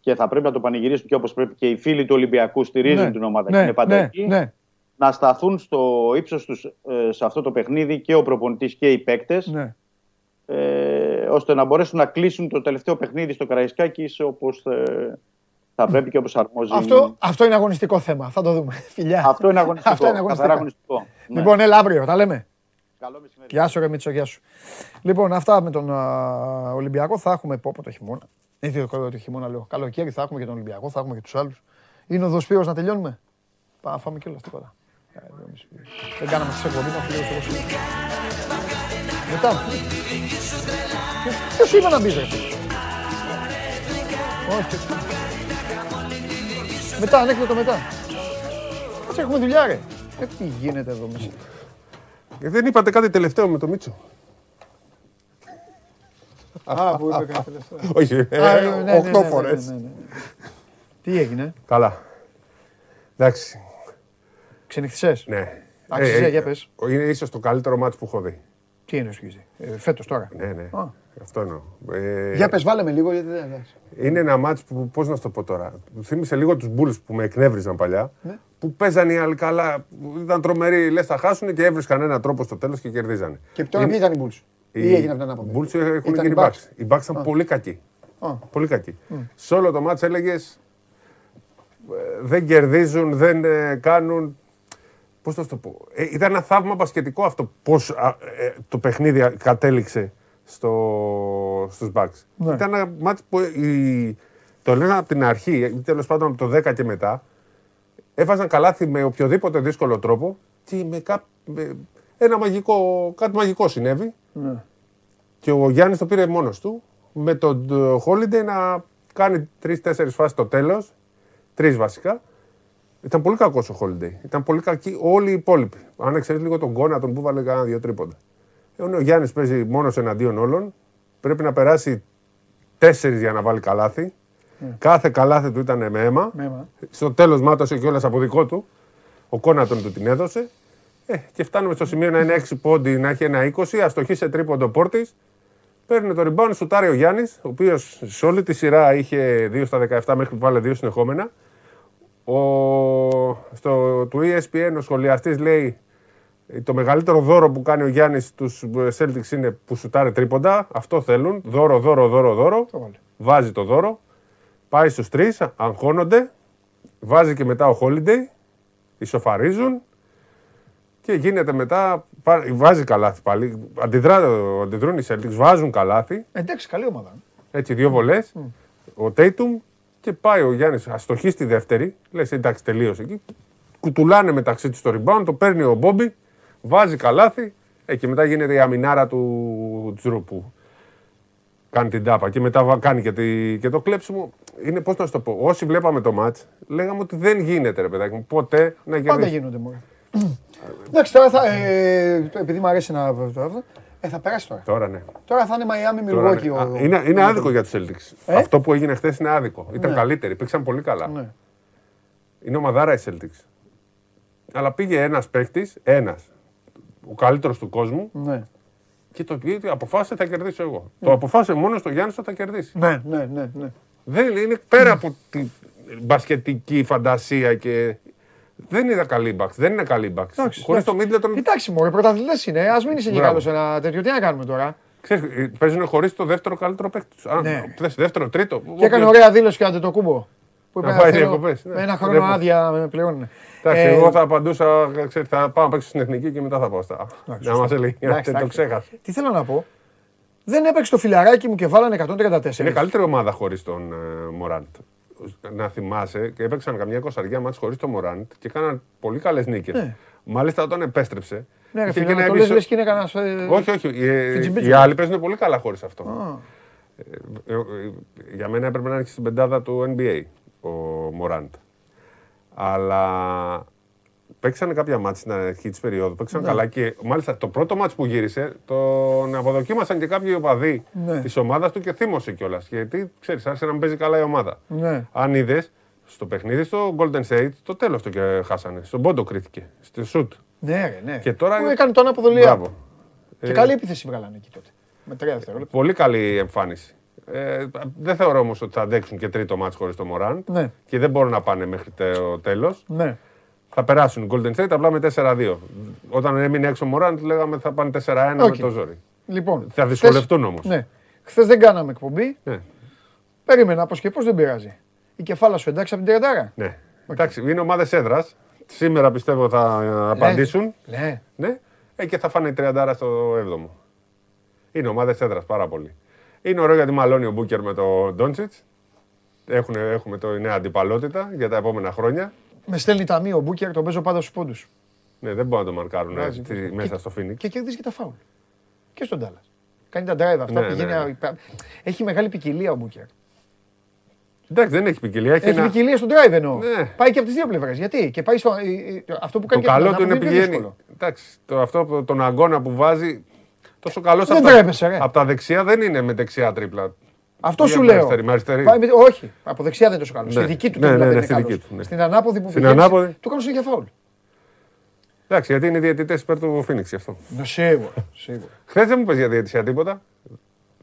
και θα πρέπει να το πανηγυρίσουν και όπως πρέπει και οι φίλοι του Ολυμπιακού στηρίζουν Ναι, την ομάδα ναι, και είναι πάντα ναι, εκεί. ναι. Να σταθούν στο ύψος τους ε, σε αυτό το παιχνίδι και ο προπονητής και οι παίκτες. Ναι. Ε, ώστε να μπορέσουν να κλείσουν το τελευταίο παιχνίδι στο Καραϊσκάκη όπως θα πρέπει και όπως αρμόζει. Αυτό, αυτό είναι αγωνιστικό θέμα. Θα το δούμε. Φιλιά. Αυτό είναι αγωνιστικό. Αυτό είναι αγωνιστικό. καθαρά αγωνιστικό. Ναι. Λοιπόν, έλα αύριο, τα λέμε. Καλό μεσημέρι. Γεια σου, ρε Μίτσο, γεια σου. Λοιπόν, αυτά με τον α, Ολυμπιακό θα έχουμε πω, πω το χειμώνα. Ε, τι το, το χειμώνα λέω. Καλοκαίρι θα έχουμε και τον Ολυμπιακό, θα έχουμε και τους άλλους. Είναι ο Δοσπύρος να τελειώνουμε. Πάμε να φάμε κιόλας τίποτα. Ε, εδώ εμείς- Δεν κάναμε τις εκπομπή, να φιλίω στο Μετά. Ποιος είπε να μπεις, ρε. φίλε; Όχι. Μετά, ανέκδοτο μετά. Κάτσε, έχουμε δουλειά, ρε. Ε, τι γίνεται εδώ μέσα. Ε, δεν είπατε κάτι τελευταίο με το Μίτσο. Α, που είπε κάτι τελευταίο. Όχι, Α, ε, ναι, ναι, οχτώ ναι, ναι, φορές. ναι, ναι, ναι. Τι έγινε, Καλά. Εντάξει. Ξενυχτησές. Ναι. Αξιζέ, για πες. Είναι ίσως το καλύτερο μάτς που έχω δει. Τι είναι ο Σκίζη, ε, φέτος τώρα. Ναι, ναι. Α. Αυτό εννοώ. Ε, Για πες, βάλε με λίγο γιατί δεν εντάξει. Είναι ένα μάτς που, πώς να σου το πω τώρα, μου θύμισε λίγο τους Bulls που με εκνεύριζαν παλιά, Ναι. που παίζανε οι άλλοι καλά, που ήταν τρομεροί, λες θα χάσουν και έβρισκαν έναν τρόπο στο τέλος και κερδίζανε. Και τώρα ποιοι ήταν οι Bulls; Ή έγινε από την ανάποδη. Οι Bulls έχουν Ήταν γίνει οι Bucks. Bucks. Οι Bucks ήταν πολύ κακοί. Α. Πολύ κακοί. Σε όλο το μάτς έλεγες ε, δεν κερδίζουν, δεν ε, κάνουν. Πώς θα σου το πω. Ε, ήταν ένα θαύμα μπασκετικό αυτό πώς α, ε, το παιχνίδι κατέληξε στο, στους Bucks. Ναι. Ήταν ένα μάτς που η, το λένε από την αρχή, ή τέλος πάντων από το 10 και μετά, έβαζαν καλάθι με οποιοδήποτε δύσκολο τρόπο και με, κά, με ένα μαγικό, κάτι μαγικό συνέβη Ναι. και ο Γιάννης το πήρε μόνος του. Με τον ε, Holiday να κάνει τρει-τέσσερι φάσεις στο τέλος. Τρεις βασικά. Ήταν πολύ κακός ο Holiday. Ήταν πολύ κακοί όλοι οι υπόλοιποι. Αν εξαιρέσεις λίγο τον Κόνα, τον που βάλε κανένα δύο τρίποντα. Ε, Ο Γιάννης παίζει μόνος εναντίον όλων. Πρέπει να περάσει τέσσερις για να βάλει καλάθι. Κάθε καλάθι του ήταν με αίμα. Με αίμα. Στο τέλος μάτωσε κιόλας από δικό του. Ο Κόνατον του την έδωσε. Ε, και φτάνουμε στο σημείο να είναι 6 πόντι, να έχει ένα 20, αστοχή σε τρίποντο πόρτης. Παίρνει το rebound, σουτάρει ο Γιάννης, ο οποίος σε όλη τη σειρά είχε 2 στα 17 μέχρι που βάλε 2 συνεχόμενα. Ο, στο, του E ESPN ο σχολιαστής λέει το μεγαλύτερο δώρο που κάνει ο Γιάννης στους Celtics είναι που σουτάρει τρίποντα. Αυτό θέλουν. Δώρο, δώρο, δώρο, δώρο. Βάζει το δώρο. Πάει στους τρεις, αγχώνονται. Βάζει και μετά ο Holiday Ισοφαρίζουν και γίνεται μετά. πά- Βάζει καλάθι πάλι. Αντιδρά, αντιδρούν οι Celtics, βάζουν καλάθι. Εντάξει, καλή ομάδα. Έτσι, δύο βολές. Ο Τέιτουμ και πάει ο Γιάννης αστοχής στη δεύτερη. Λες εντάξει, τελείωσε εκεί. Κουτουλάνε μεταξύ τους το rebound, το παίρνει ο Μπόμπι, βάζει καλάθι. Ε, και μετά γίνεται η αμινάρα του Τζρου που κάνει την τάπα. Και μετά βα- κάνει και, τη- και το κλέψιμο. Είναι πώς να σου το πω. Όσοι βλέπαμε το μάτ, λέγαμε ότι δεν γίνεται ρε παιδάκι μου ποτέ να Πάντα κερδίσει. γίνονται μόνο. Εντάξει, τώρα θα. Ε, επειδή μου αρέσει να. Το- Ε, θα περάσει τώρα. Τώρα ναι. Τώρα θα είναι Miami Τώρα, Milwaukee. ναι. ο- Α, είναι, είναι άδικο για τους Celtics. Ε; Αυτό που έγινε χθες είναι άδικο. Ήταν Ναι. καλύτεροι, πήγαν πολύ καλά. Ναι. Είναι ομαδάρα οι Celtics. Αλλά πήγε ένας παίκτη, ένας, ο καλύτερος του κόσμου, Ναι. και το πει ότι αποφάσισε θα κερδίσω εγώ. Το αποφάσισε μόνος στο Γιάννης ότι θα κερδίσει. Ναι, ναι, ναι. ναι. Δεν είναι πέρα από την μπασκετική φαντασία και. Δεν είδα καλή μπαξ. Δεν είναι καλή μπαξ. Εντάξει, Χωρίς το εντάξει. Middleton. Εντάξει, μωρέ, πρωταθλητές είναι. Α μην είσαι και Μπράβο. καλό σε ένα τέτοιο. Τι να κάνουμε τώρα; Ξέρεις, ε, παίζουν χωρίς το δεύτερο καλύτερο παίκτη τους. Ναι. Δεύτερο, τρίτο. Και έκανε ωραία δήλωση και άντε το κούμπο. Που είπε Να να πάει θέλω διακοπές, ναι. με ένα χρόνο Βλέπω. άδεια με πληρώνουν. Εντάξει, Ε, εγώ θα απαντούσα, ξέρεις, θα πάω να παίξω στην εθνική και μετά θα πάω στα. Να μας έλεγε. εντάξει, Το εντάξει. ξέχασα. Τι θέλω να πω. Δεν έπαιξε το φιλαράκι μου και βάλανε 134. Είναι καλύτερη ομάδα χωρίς τον ε, Μωράντ. Να θυμάσαι και έπαιξαν καμιά εικοσαριά μάτς χωρίς τον Μωράντ και έκαναν πολύ καλές νίκες. Ναι. Μάλιστα όταν επέστρεψε. Ναι, ρε είχε φίλε, και να ένα το λες, ευισο- λες και είναι κανένας... ε, Όχι, όχι. Οι, φιτζιμπίτζι. οι άλλοι παίζουν πολύ καλά χωρίς αυτό. Α. Ε, ε, για μένα έπρεπε να είναι και στην πεντάδα του NBA ο Μωράντ. Αλλά παίξανε κάποια μάτια στην αρχή της περίοδου. Παίξαν Ναι. καλά και μάλιστα το πρώτο μάτς που γύρισε τον αποδοκίμασαν και κάποιοι οπαδοί Ναι. της ομάδας του και θύμωσε κιόλας. Γιατί ξέρεις, άρχισε να μην παίζει καλά η ομάδα. Ναι. Αν είδες στο παιχνίδι στο Golden State, το τέλος το και χάσανε. Στον πόντο κρίθηκε. Στη σουτ. Ναι, ρε, ναι. Και τώρα- Που έκανε τον αποδολία. Μπράβο. Και Ε, καλή επίθεση βγάλανε εκεί τότε. Με τρία δευτερόλεπτα. Πολύ καλή εμφάνιση. Ε, δεν θεωρώ όμως ότι θα αντέξουν και τρίτο ματς χωρίς το Μωράντ. Ναι. Και δεν μπορούν να πάνε μέχρι το τέλος. Ναι. Θα περάσουν οι Golden State απλά με 4-2. Όταν έμεινε έξω ο Μωράντ, λέγαμε θα πάνε 4-1 Οκ. με το ζόρι. Λοιπόν. Θα δυσκολευτούν όμως. Ναι. Χθες δεν κάναμε εκπομπή. Ναι. Περίμενα πώ και πώ δεν πειράζει. Η κεφάλα σου εντάξει από την τριαντάρα. ναι. Εντάξει, είναι ομάδες έδρας. Σήμερα πιστεύω θα ε, απαντήσουν. Ναι. Ναι. Ε, και θα φάνε η τριαντάρα στο 7ο. Είναι ομάδες έδρας πάρα πολύ. Είναι ωραίο γιατί μαλώνει ο Μπούκερ με τον Ντόντσιτς. Έχουμε το η νέα αντιπαλότητα για τα επόμενα χρόνια. Με στέλνει ταμείο ο Μπούκερ, τον παίζω πάντα στους πόντους. Ναι, δεν μπορούν να το μαρκάρουν ε, Βγάζει, στη- βγάζει. μέσα Και- στο Phoenix. Και κερδίζει και τα φάουλ. Και στον Τάλλας. Κάνει τα drive αυτά. Ναι, πηγαίνει, ναι, ναι. Έχει μεγάλη ποικιλία ο Μπούκερ. Εντάξει, δεν έχει ποικιλία. Έχει, Έχει ένα... ποικιλία στο drive εννοώ. Ναι. Πάει και από τις δύο πλευρές. Γιατί; Και πάει στο, ε, ε, αυτό που Το κάνει και καλό από του την είναι ανάποδη πιο πηγαίνει. δύσκολο. Εντάξει, το, αυτό, που- τον αγώνα που βάζει. Τόσο καλός Δεν από, τα- τρέπεσαι, ρε. από τα δεξιά δεν είναι με δεξιά τρίπλα. Αυτό Ή σου από λέω. αριστερή, με αριστερή. Πάει με- όχι, από δεξιά δεν είναι τόσο καλό. Ναι. Στη δική του Ναι, τρίπλα ναι, δεν ναι, είναι στη καλός. δική του, ναι. Στην ανάποδη που Στην πηγαίνει, ανάποδη; Του κάνουν συνέχεια φάουλ. Εντάξει, γιατί είναι διαιτητές υπέρ του Φίνιξ γι' αυτό. Ναι, σίγουρα. σίγουρα. Χθες δεν μου πες για διαιτησία τίποτα.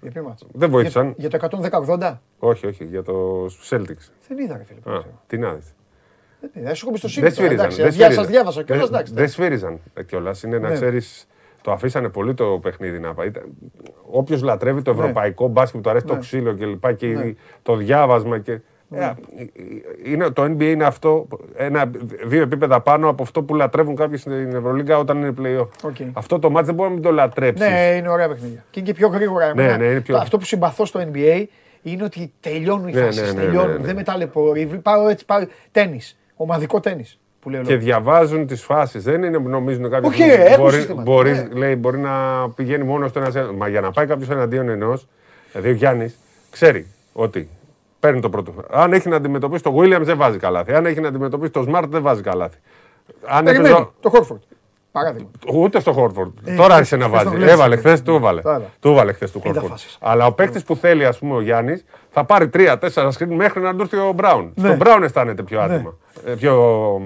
Για ποιο ματς; Δεν βοήθησαν. Για, για το 110-80. Όχι, όχι, για το Celtics. Δεν είδα, ρε φίλε. Α, τι να δεις. Δεν είδα. Σου έχω εμπιστοσύνη. Δεν τώρα, σφύριζαν. εντάξει. Δεν Διά- Σας σφύριζαν. διάβασα κιόλας, Δεν- εντάξει. Δεν σφύριζαν κιόλας. Είναι να Ναι. ξέρεις. Το αφήσανε πολύ το παιχνίδι να πάει. Όποιος λατρεύει το Ναι. ευρωπαϊκό μπάσκετ, του αρέσει το Ναι. ξύλο και λοιπά και Ναι. το διάβασμα. Και... Ε, είναι, το NBA είναι αυτό, ένα, δύο επίπεδα πάνω από αυτό που λατρεύουν κάποιοι στην Ευρωλίγκα όταν είναι playoff. OK. Αυτό το ματς δεν μπορεί να μην το λατρέψεις. Ναι, είναι ωραία παιχνίδια. Και είναι και πιο γρήγορα. Ναι, Εμένα, ναι, είναι πιο- το- Αυτό που συμπαθώ στο NBA είναι ότι τελειώνουν οι Ναι, φάσεις. ναι, ναι, τελειώνουν. ναι, ναι. Δεν με ταλαιπωρεί. Πάω έτσι, πάω τέννις. Ομαδικό τέννις. Που λέει ο Και λόγος. διαβάζουν τι φάσει. Δεν είναι που νομίζουν κάποιοι. Όχι, ότι ρε, έχουν μπορεί, σύστημα. μπορεί, Ναι. λέει, μπορεί να πηγαίνει μόνο στο ένα. Μα για να πάει κάποιο εναντίον ενό, δηλαδή ο Γιάννη ξέρει ότι παίρνει το πρώτο. Αν έχει να αντιμετωπίσει το Williams δεν βάζει καλάθι. Αν έχει να αντιμετωπίσει το Smart δεν βάζει καλάθι. Αν Περιμένει. έπαιζε- Το Χόρφορντ. Παράδειγμα. Ούτε στο Χόρφορντ. Ε, Τώρα χθες- άρχισε να χθες βάζει. τον βλέπεις. Έβαλε χθε, του έβαλε. Τώρα. Του έβαλε χθε του Είδα Χόρφορντ. φάσεις. Αλλά ο παίκτη που θέλει, α πούμε, ο Γιάννη, θα πάρει τρία-τέσσερα σκριν μέχρι να του έρθει ο Μπράουν. Ναι. Στον Μπράουν αισθάνεται πιο άτομα. Ε, Πιο,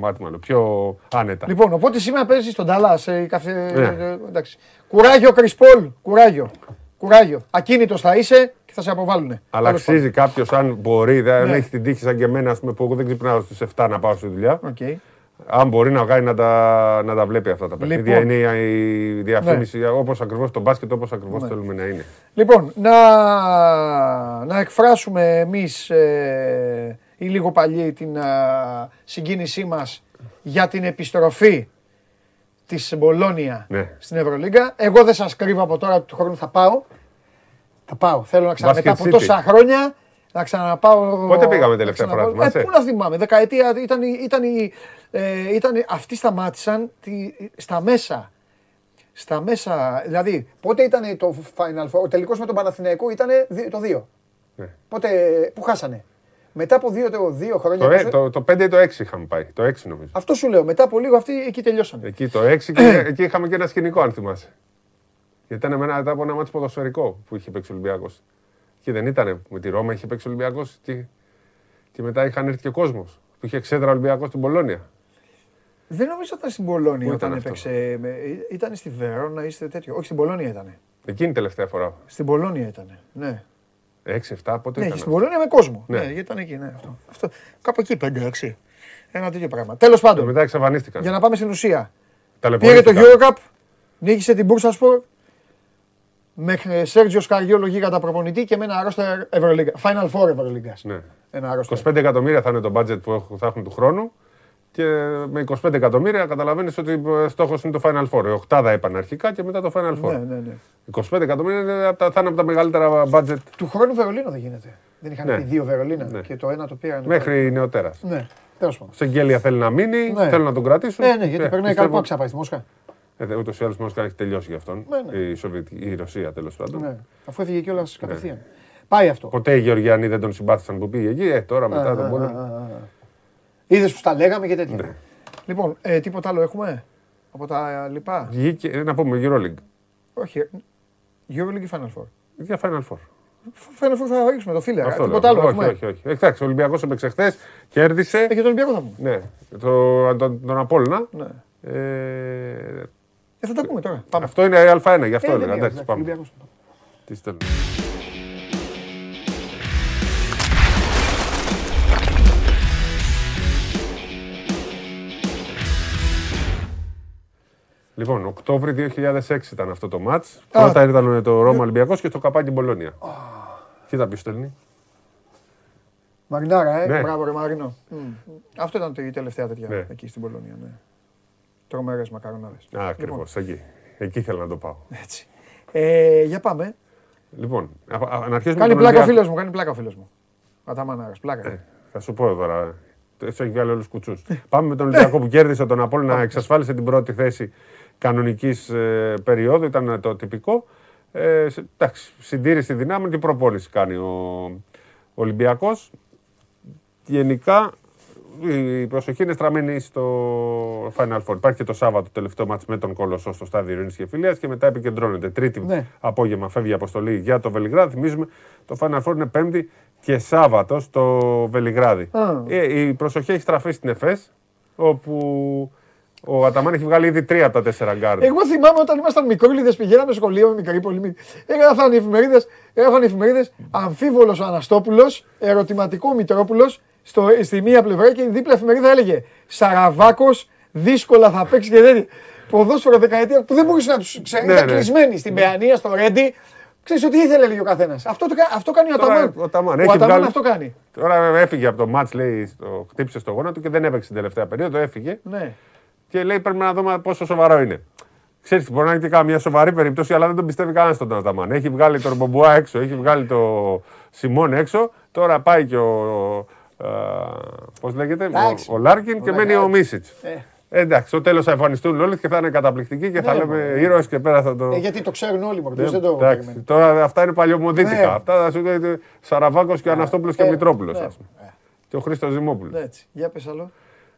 άτομα, λέω, πιο άνετα. Λοιπόν, οπότε σήμερα παίζεις στον Ταλάς. Ε, καφέ... Ναι. ε, εντάξει. Κουράγιο, Κρισπόλ. Κουράγιο. Κουράγιο. Ακίνητος θα είσαι και θα σε αποβάλουν. Αλλά αξίζει κάποιος, αν μπορεί, δεν Ναι. έχει την τύχη σαν και εμένα, ας πούμε, που εγώ δεν ξυπνάω στις 7 να πάω στη δουλειά. Okay. Αν μπορεί να βγάλει να τα, να τα βλέπει αυτά τα παιχνίδια. Λοιπόν. Είναι η διαφήμιση όπως ακριβώς το μπάσκετ, όπως ακριβώς θέλουμε να είναι. Λοιπόν, να, να εκφράσουμε εμείς ε, οι λίγο παλιοί την α, συγκίνησή μας για την επιστροφή της Μπολόνια Ναι. στην Ευρωλίγκα. Εγώ δεν σας κρύβω από τώρα ότι του χρόνου θα πάω. Θα πάω. Θέλω να ξανα... Basket μετά από City. τόσα χρόνια να ξαναπάω. Πότε πήγαμε τελευταία να φορά, ξαναπάω. θυμάσαι; Ε, πού να θυμάμαι. Δεκαετία ήταν, η- ήταν, η- ε, ήταν, αυτοί σταμάτησαν τη, στα μέσα. Στα μέσα, δηλαδή, πότε ήταν το Final Four, ο τελικός με τον Παναθηναϊκό ήταν το 2. Ναι. Πότε, που χάσανε. Μετά από δύο, το, δύο χρόνια. Το, ε- πώς- το, το 5 ή το 6 είχαμε πάει. Το 6 νομίζω. Αυτό σου λέω. Μετά από λίγο αυτοί εκεί τελειώσανε. Εκεί το 6 και εκεί είχαμε και ένα σκηνικό, αν θυμάσαι. Γιατί ήταν μετά από ένα μάτσο ποδοσφαιρικό που είχε παίξει ο Ολυμπιακός. Και δεν ήταν με τη Ρώμα, είχε παίξει ο Ολυμπιακός και, και μετά είχαν έρθει και κόσμος που είχε εξέδρα Ολυμπιακός στην Πολώνια. Δεν νομίζω ότι ήταν στην Πολώνια Πού όταν ήταν αυτό; έπαιξε. με- Ήταν στη Βερόνα, είστε τέτοιο. Όχι, στην Πολώνια ήταν. Εκείνη τελευταία φορά. Στην Πολώνια ήταν. Ναι. 6-7, πότε Ναι, ήταν. στην Πολώνια με κόσμο. Ναι. Ναι, γιατί ήταν εκεί. Ναι, αυτό. αυτό. Κάπου εκεί 5-6. Ένα τέτοιο πράγμα. Τέλος πάντων, Μετά εξαφανίστηκαν. για να πάμε στην ουσία. Πήρε το Ταλαιπωρήθηκαν. Eurocup, νίκησε την Μπούρσασπορ με ε, Σέργιο Σκαριόλο γίγαντα προπονητή και με ένα αρρώστο Ευρωλίγκα. Final Four Ευρωλίγκας. Ναι. Ένα αρρώστο. 25 εκατομμύρια θα είναι το budget που έχουν- θα έχουν του χρόνου. Και με 25 εκατομμύρια καταλαβαίνεις ότι στόχος είναι το Final Four. Η οκτάδα είπαν αρχικά και μετά το Final Four. Ναι, ναι, ναι. 25 εκατομμύρια είναι από τα- θα είναι από τα μεγαλύτερα budget Του χρόνου Βερολίνο δεν γίνεται. Δεν είχαν Ναι. πει δύο Βερολίνα Ναι. και το ένα το πήραν. μέχρι νεοτέρας. Ναι, τέλος πάντων. Σε Γκέλια θέλει να μείνει, Ναι. θέλουν να τον κρατήσουν. Ε, ναι, γιατί περνάει πιστεύω- καλό πάξα πάει στη Μόσχα. Ε, Ούτως ή άλλως η Μόσχα έχει τελειώσει για αυτόν. Ναι, ναι. Η, Σοβιετική, η Ρωσία τέλος πάντων. Ναι, αφού έφυγε κιόλα κατευθείαν. Πάει αυτό. Ποτέ οι Γεωργιανοί δεν τον συμπάθησαν που πήγε εκεί. Ε, τώρα μετά Α, τον α, πόλεμο. α, α, α. Είδες που τα λέγαμε και τέτοια. Ναι. Λοιπόν, ε, τίποτα άλλο έχουμε από τα λοιπά; Βγήκε, να πούμε Euroleague. Όχι. Euroleague ή Final Four; Για Final Four. Final Four θα ρίξουμε το φίλε. Αυτό Τίποτα λέω. άλλο όχι, έχουμε. όχι, όχι. Εντάξει, ο Ολυμπιακός έπαιξε χθες, κέρδισε. Ε, και τον Ολυμπιακό θα πούμε. Ναι, το, τον, τον Απόλλωνα. Ναι. Ε, Ε, θα τα πούμε τώρα. Πάμε. αυτό είναι Α1, γι' αυτό Ε, δεν έλεγα. πειράζει, Εντάξει, πάμε. Ολυμπιακός. Τι στέλνω. Λοιπόν, Οκτώβρη 2006 ήταν αυτό το μάτς. Πρώτα ήταν το Ρώμα Ολυμπιακός και το Καπάκι Μπολόνια. Κοίτα ποιος στέλνει; Μαρινάρα, ε. Ναι. Μπράβο, ρε Μαρίνο. Μμ. Αυτό ήταν η τελευταία τέτοια Ναι. εκεί στην Πολωνία. Ναι. Τρομερές μακαρονάδες. Α, ακριβώς, εκεί. Εκεί ήθελα να το πάω. Έτσι. Ε, για πάμε. Λοιπόν, α, α, να αρχίσουμε Κάνει τον πλάκα ο Ολυμπιακό. φίλος μου. Κάνει πλάκα ο φίλος μου. Αταμανάρα. Πλάκα. Ε, θα σου πω τώρα. Έτσι έχει βγάλει όλους τους κουτσούς. Πάμε με τον Ολυμπιακό που κέρδισε τον Απόλλωνα, εξασφάλισε την πρώτη θέση κανονικής περίοδου. Ήταν το τυπικό. Ε, σε- εντάξει, συντήρηση δυνάμεων και προπόνηση κάνει ο Ολυμπιακός. Γενικά η προσοχή είναι στραμμένη στο Final Four. Υπάρχει και το Σάββατο το τελευταίο ματς με τον Κολοσσό στο στάδιο Ειρήνης και Φιλίας και μετά επικεντρώνεται. Τρίτη Ναι. απόγευμα φεύγει η αποστολή για το Βελιγράδι. Θυμίζουμε το Final Four είναι Πέμπτη και Σάββατο στο Βελιγράδι. Α. Ε, η προσοχή έχει στραφεί στην ΕΦΕΣ όπου ο Αταμάν έχει βγάλει ήδη τρία από τα τέσσερα γκαρντ. Εγώ θυμάμαι όταν ήμασταν μικρούλιδες, πηγαίναμε σχολείο, μικρή, πολύ μικρή. Έγραφαν οι εφημερίδες, έγραφαν οι εφημερίδες αμφίβολος Αναστόπουλος, ερωτηματικό Μητρόπουλος στη μία πλευρά και η δίπλα εφημερίδα έλεγε Σαραβάκος, δύσκολα θα παίξει και τέτοια. Ποδόσφαιρο δεκαετία που δεν μπορούσε να τους ξέρει. Ναι, ήταν ναι. κλεισμένοι στην Παιανία, στο Ρέντι. Ξέρεις ότι ήθελε λέει ο καθένας. Αυτό, το κα- αυτό κάνει ο Τώρα, Αταμάν. ο Αταμάν Ο έχει Αταμάν βγάλει- αυτό κάνει. Τώρα έφυγε από το μάτς, λέει, στο, χτύπησε στο γόνατο και δεν έπαιξε την τελευταία περίοδο, έφυγε. Ναι. και λέει πρέπει να δούμε πόσο σοβαρό είναι. Ξέρεις, μπορεί να είναι και καμία σοβαρή περίπτωση, αλλά δεν τον πιστεύει κανένας τον Αταμάν. Έχει βγάλει τον Μπομπουά έξω, έχει βγάλει το Σιμών έξω. Τώρα πάει και ο. Πώς λέγεται, Εντάξει. ο, ο Λάρκιν και Ο μένει ο Λάρκιν. Μίσιτς. Ε. εντάξει, στο τέλος θα εμφανιστούν όλοι και θα είναι καταπληκτικοί και θα Ναι, λέμε μωρέ. ήρωες και πέρα θα το. Ε, γιατί το ξέρουν όλοι μου, Ναι, δεν το εντάξει, περιμένουν. τώρα αυτά είναι παλιωμοδίτικα. Ναι. Αυτά θα σου λέει Σαραβάκος και Αναστόπουλος και ε, Μητρόπουλος. ναι. Και ο Χρήστος Δημόπουλος. Έτσι. Για πες άλλο.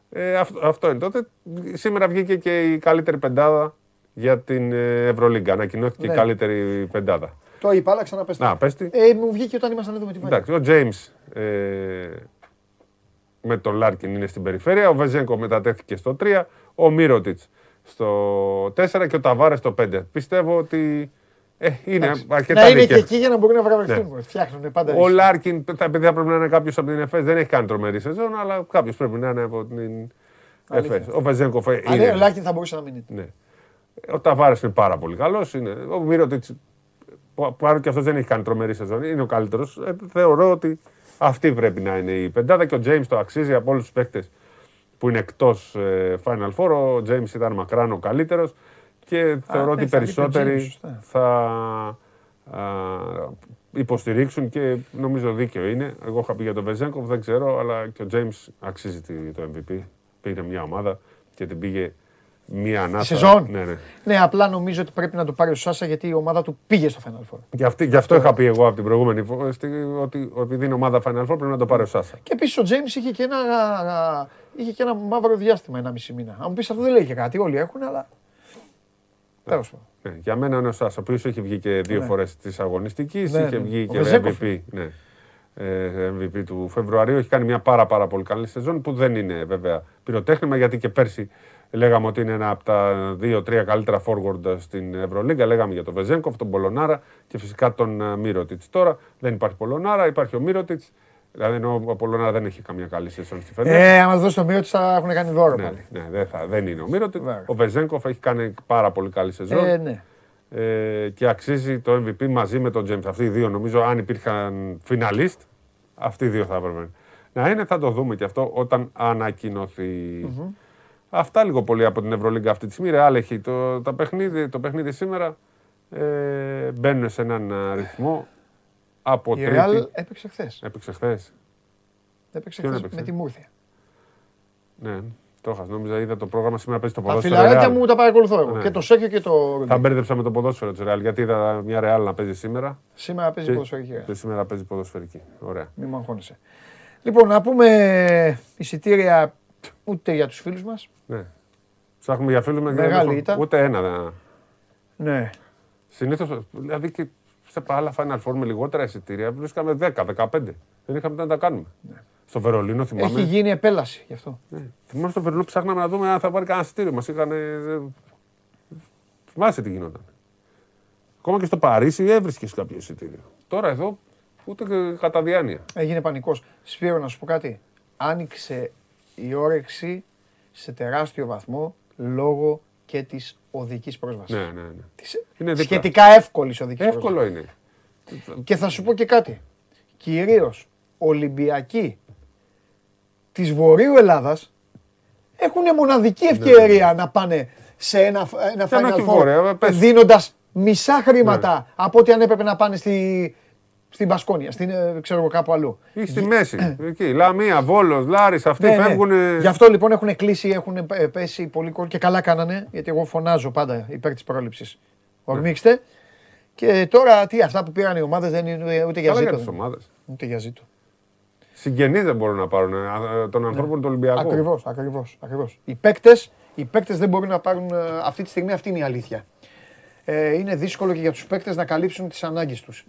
Ε, αυτό, αυτό είναι τότε. Σήμερα βγήκε και η καλύτερη πεντάδα για την ε, Ευρωλίγκα. Ανακοινώθηκε Ναι. η καλύτερη πεντάδα. Το είπα, αλλά ξαναπες το. Να, πες τι. Ε, μου βγήκε όταν ήμασταν εδώ με τη Βάνια. Εντάξει, ο Τζέιμς ε, με τον Λάρκιν είναι στην περιφέρεια. Ο Βεζένκοφ μετατέθηκε στο 3. Ο Μίροτιτς στο 4 και ο Ταβάρες στο 5. Πιστεύω ότι ε, είναι Εντάξει. αρκετά Να είναι δίκαια. και εκεί για να μπορούν να βραβευτούν. Ναι. Φτιάχνουν πάντα. Ο έτσι. Λάρκιν, τα παιδιά πρέπει να είναι κάποιος από την ΕΦΕΣ. Δεν έχει κάνει τρομερή σεζόν, αλλά κάποιος πρέπει να είναι από την Αλήθεια. ΕΦΕΣ. Ο Βεζένκοφ ε, Α, ναι, είναι. ο Λάρκιν θα μπορούσε να μείνει. Ναι. Ο Ταβάρες είναι πάρα πολύ καλός. Ο Μίροτιτς, παρότι και αυτός δεν έχει κάνει τρομερή σεζόν, είναι ο καλύτερος. θεωρώ ότι αυτή πρέπει να είναι η πεντάδα και ο Τζέιμς το αξίζει από όλους τους παίκτες που είναι εκτός Final Four. Ο Τζέιμς ήταν μακράν ο καλύτερος και θεωρώ ναι, ότι οι θα βγει το περισσότεροι Τζέιμς, σωστά. θα α, υποστηρίξουν και νομίζω δίκαιο είναι. Εγώ είχα πει για τον Βεζέγκοφ, δεν ξέρω, αλλά και ο James αξίζει τη- το MVP. Πήρε μια ομάδα και την πήγε μια ανάσα. Σεζόν. Ναι, ναι. Ναι, απλά νομίζω ότι πρέπει να το πάρει ο Σάσα γιατί η ομάδα του πήγε στο Final Four. Γι' αυτή- γι' αυτό είχα πει εγώ από την προηγούμενη φορά ότι επειδή είναι ομάδα Final Four πρέπει να το πάρει ο Σάσα. Και επίσης ο Τζέιμς είχε, και ένα, είχε και ένα μαύρο διάστημα, ένα μισή μήνα. Αν μου πεις αυτό δεν λέει και κάτι, όλοι έχουν, αλλά. Τέλος πάντων. Ναι, για μένα είναι ο Σάσα, ο οποίος έχει βγει και δύο Ναι. φορές της αγωνιστικής, Ναι, είχε ναι. βγει Ο και Βεζέγκοφ. MVP. Ναι. Ε, MVP του Φεβρουαρίου. Έχει κάνει μια πάρα, πάρα πολύ καλή σεζόν που δεν είναι βέβαια πυροτέχνημα γιατί και πέρσι λέγαμε ότι είναι ένα από τα δύο-τρία καλύτερα forward στην Ευρωλίγκα. Λέγαμε για τον Βεζέγκοφ, τον Πολωνάρα και φυσικά τον Μύρωτιτς. Τώρα δεν υπάρχει Πολωνάρα, υπάρχει ο Μύρωτιτς. Δηλαδή ενώ ο Πολωνάρα δεν έχει καμία καλή σεζόν στη Φενέρ. Ε, άμα δώσει το μύρο τη θα έχουν κάνει δώρο Ναι, πάλι. ναι, δεν, θα, δεν είναι ο Μύρωτιτς. Ο Βεζέγκοφ έχει κάνει πάρα πολύ καλή σεζόν. Ε, ναι. Ε, και αξίζει το MVP μαζί με τον James. Αυτοί οι δύο νομίζω, αν υπήρχαν φιναλίστ, αυτοί οι δύο θα έπρεπε να είναι. Θα το δούμε και αυτό όταν ανακοινωθεί. Αυτά λίγο πολύ από την Ευρωλίγκα αυτή τη στιγμή. Ρεάλ έχει το, τα παιχνίδι, το παιχνίδι σήμερα. Ε, μπαίνουν σε έναν α, ρυθμό από Η τρίτη. Ρεάλ έπαιξε χθες. Έπαιξε χθες. Έπαιξε Ποιον χθες έπαιξε; με τη Μούρθια. Ναι, το είχα. Νόμιζα είδα το πρόγραμμα σήμερα παίζει το Τα ποδόσφαιρο. φιλαράκια Real. μου τα παρακολουθώ εγώ. Ναι. Και το Σέκιο και το. Θα μπέρδεψα με το ποδόσφαιρο της Ρεάλ γιατί είδα μια Ρεάλ να παίζει σήμερα. Σήμερα παίζει Και- ποδοσφαιρική. Και σήμερα παίζει ποδοσφαιρική. Ωραία. Μην μου αγχώνεσαι. Λοιπόν, να πούμε εισιτήρια ούτε για τους φίλους μας. Ναι. Ψάχνουμε για φίλους με Μεγάλη ήταν. Ούτε ένα. δεν- Ναι. Συνήθως, δηλαδή και σε άλλα Final Four με λιγότερα εισιτήρια βρίσκαμε 10-15. Δεν είχαμε τι να τα κάνουμε. Στο Βερολίνο θυμάμαι. Έχει γίνει επέλαση γι' αυτό. Ναι. Θυμάμαι στο Βερολίνο ψάχναμε να δούμε αν θα πάρει κανένα εισιτήριο. Μας είχαν. Θυμάσαι τι γινόταν. Ακόμα και στο Παρίσι έβρισκες κάποιο εισιτήριο. Τώρα εδώ ούτε και κατά διάνοια. Έγινε πανικός. Σπύρο, να σου πω κάτι. Άνοιξε η όρεξη σε τεράστιο βαθμό λόγω και της οδικής πρόσβασης. Ναι, ναι, ναι. Της Είναι δίπλα. σχετικά εύκολης οδικής Εύκολο πρόσβασης. είναι. Και θα σου πω και κάτι. Κυρίως Ολυμπιακοί της Βορείου Ελλάδας έχουν μοναδική ευκαιρία να πάνε σε ένα, ένα Και ένα Final και Βόρεια, Four πες. δίνοντας μισά χρήματα από ό,τι αν έπρεπε να πάνε στη, στην Πασκόνια, στην, ε, ξέρω εγώ κάπου αλλού. Ή στη μέση. Εκεί. Λαμία, Βόλος, Λάρις, αυτοί Ναι, ναι. φεύγουν. Γι' αυτό λοιπόν έχουν κλείσει, έχουν ε, πέσει πολύ κόσμο και καλά κάνανε, γιατί εγώ φωνάζω πάντα υπέρ της πρόληψης. Ορμήξτε. Και τώρα τι, αυτά που πήραν οι ομάδες δεν είναι ούτε για Καλά για ζήτο. τις ομάδες. Ούτε για ζήτο. Συγγενείς δεν μπορούν να πάρουν ε, των ανθρώπων του Ολυμπιακού. Ακριβώς, ακριβώς. Ακριβώς. Οι παίκτες οι παίκτες δεν μπορούν να πάρουν. ε, Αυτή τη στιγμή αυτή είναι η αλήθεια. Ε, είναι δύσκολο και για τους παίκτες να καλύψουν τις ανάγκες τους.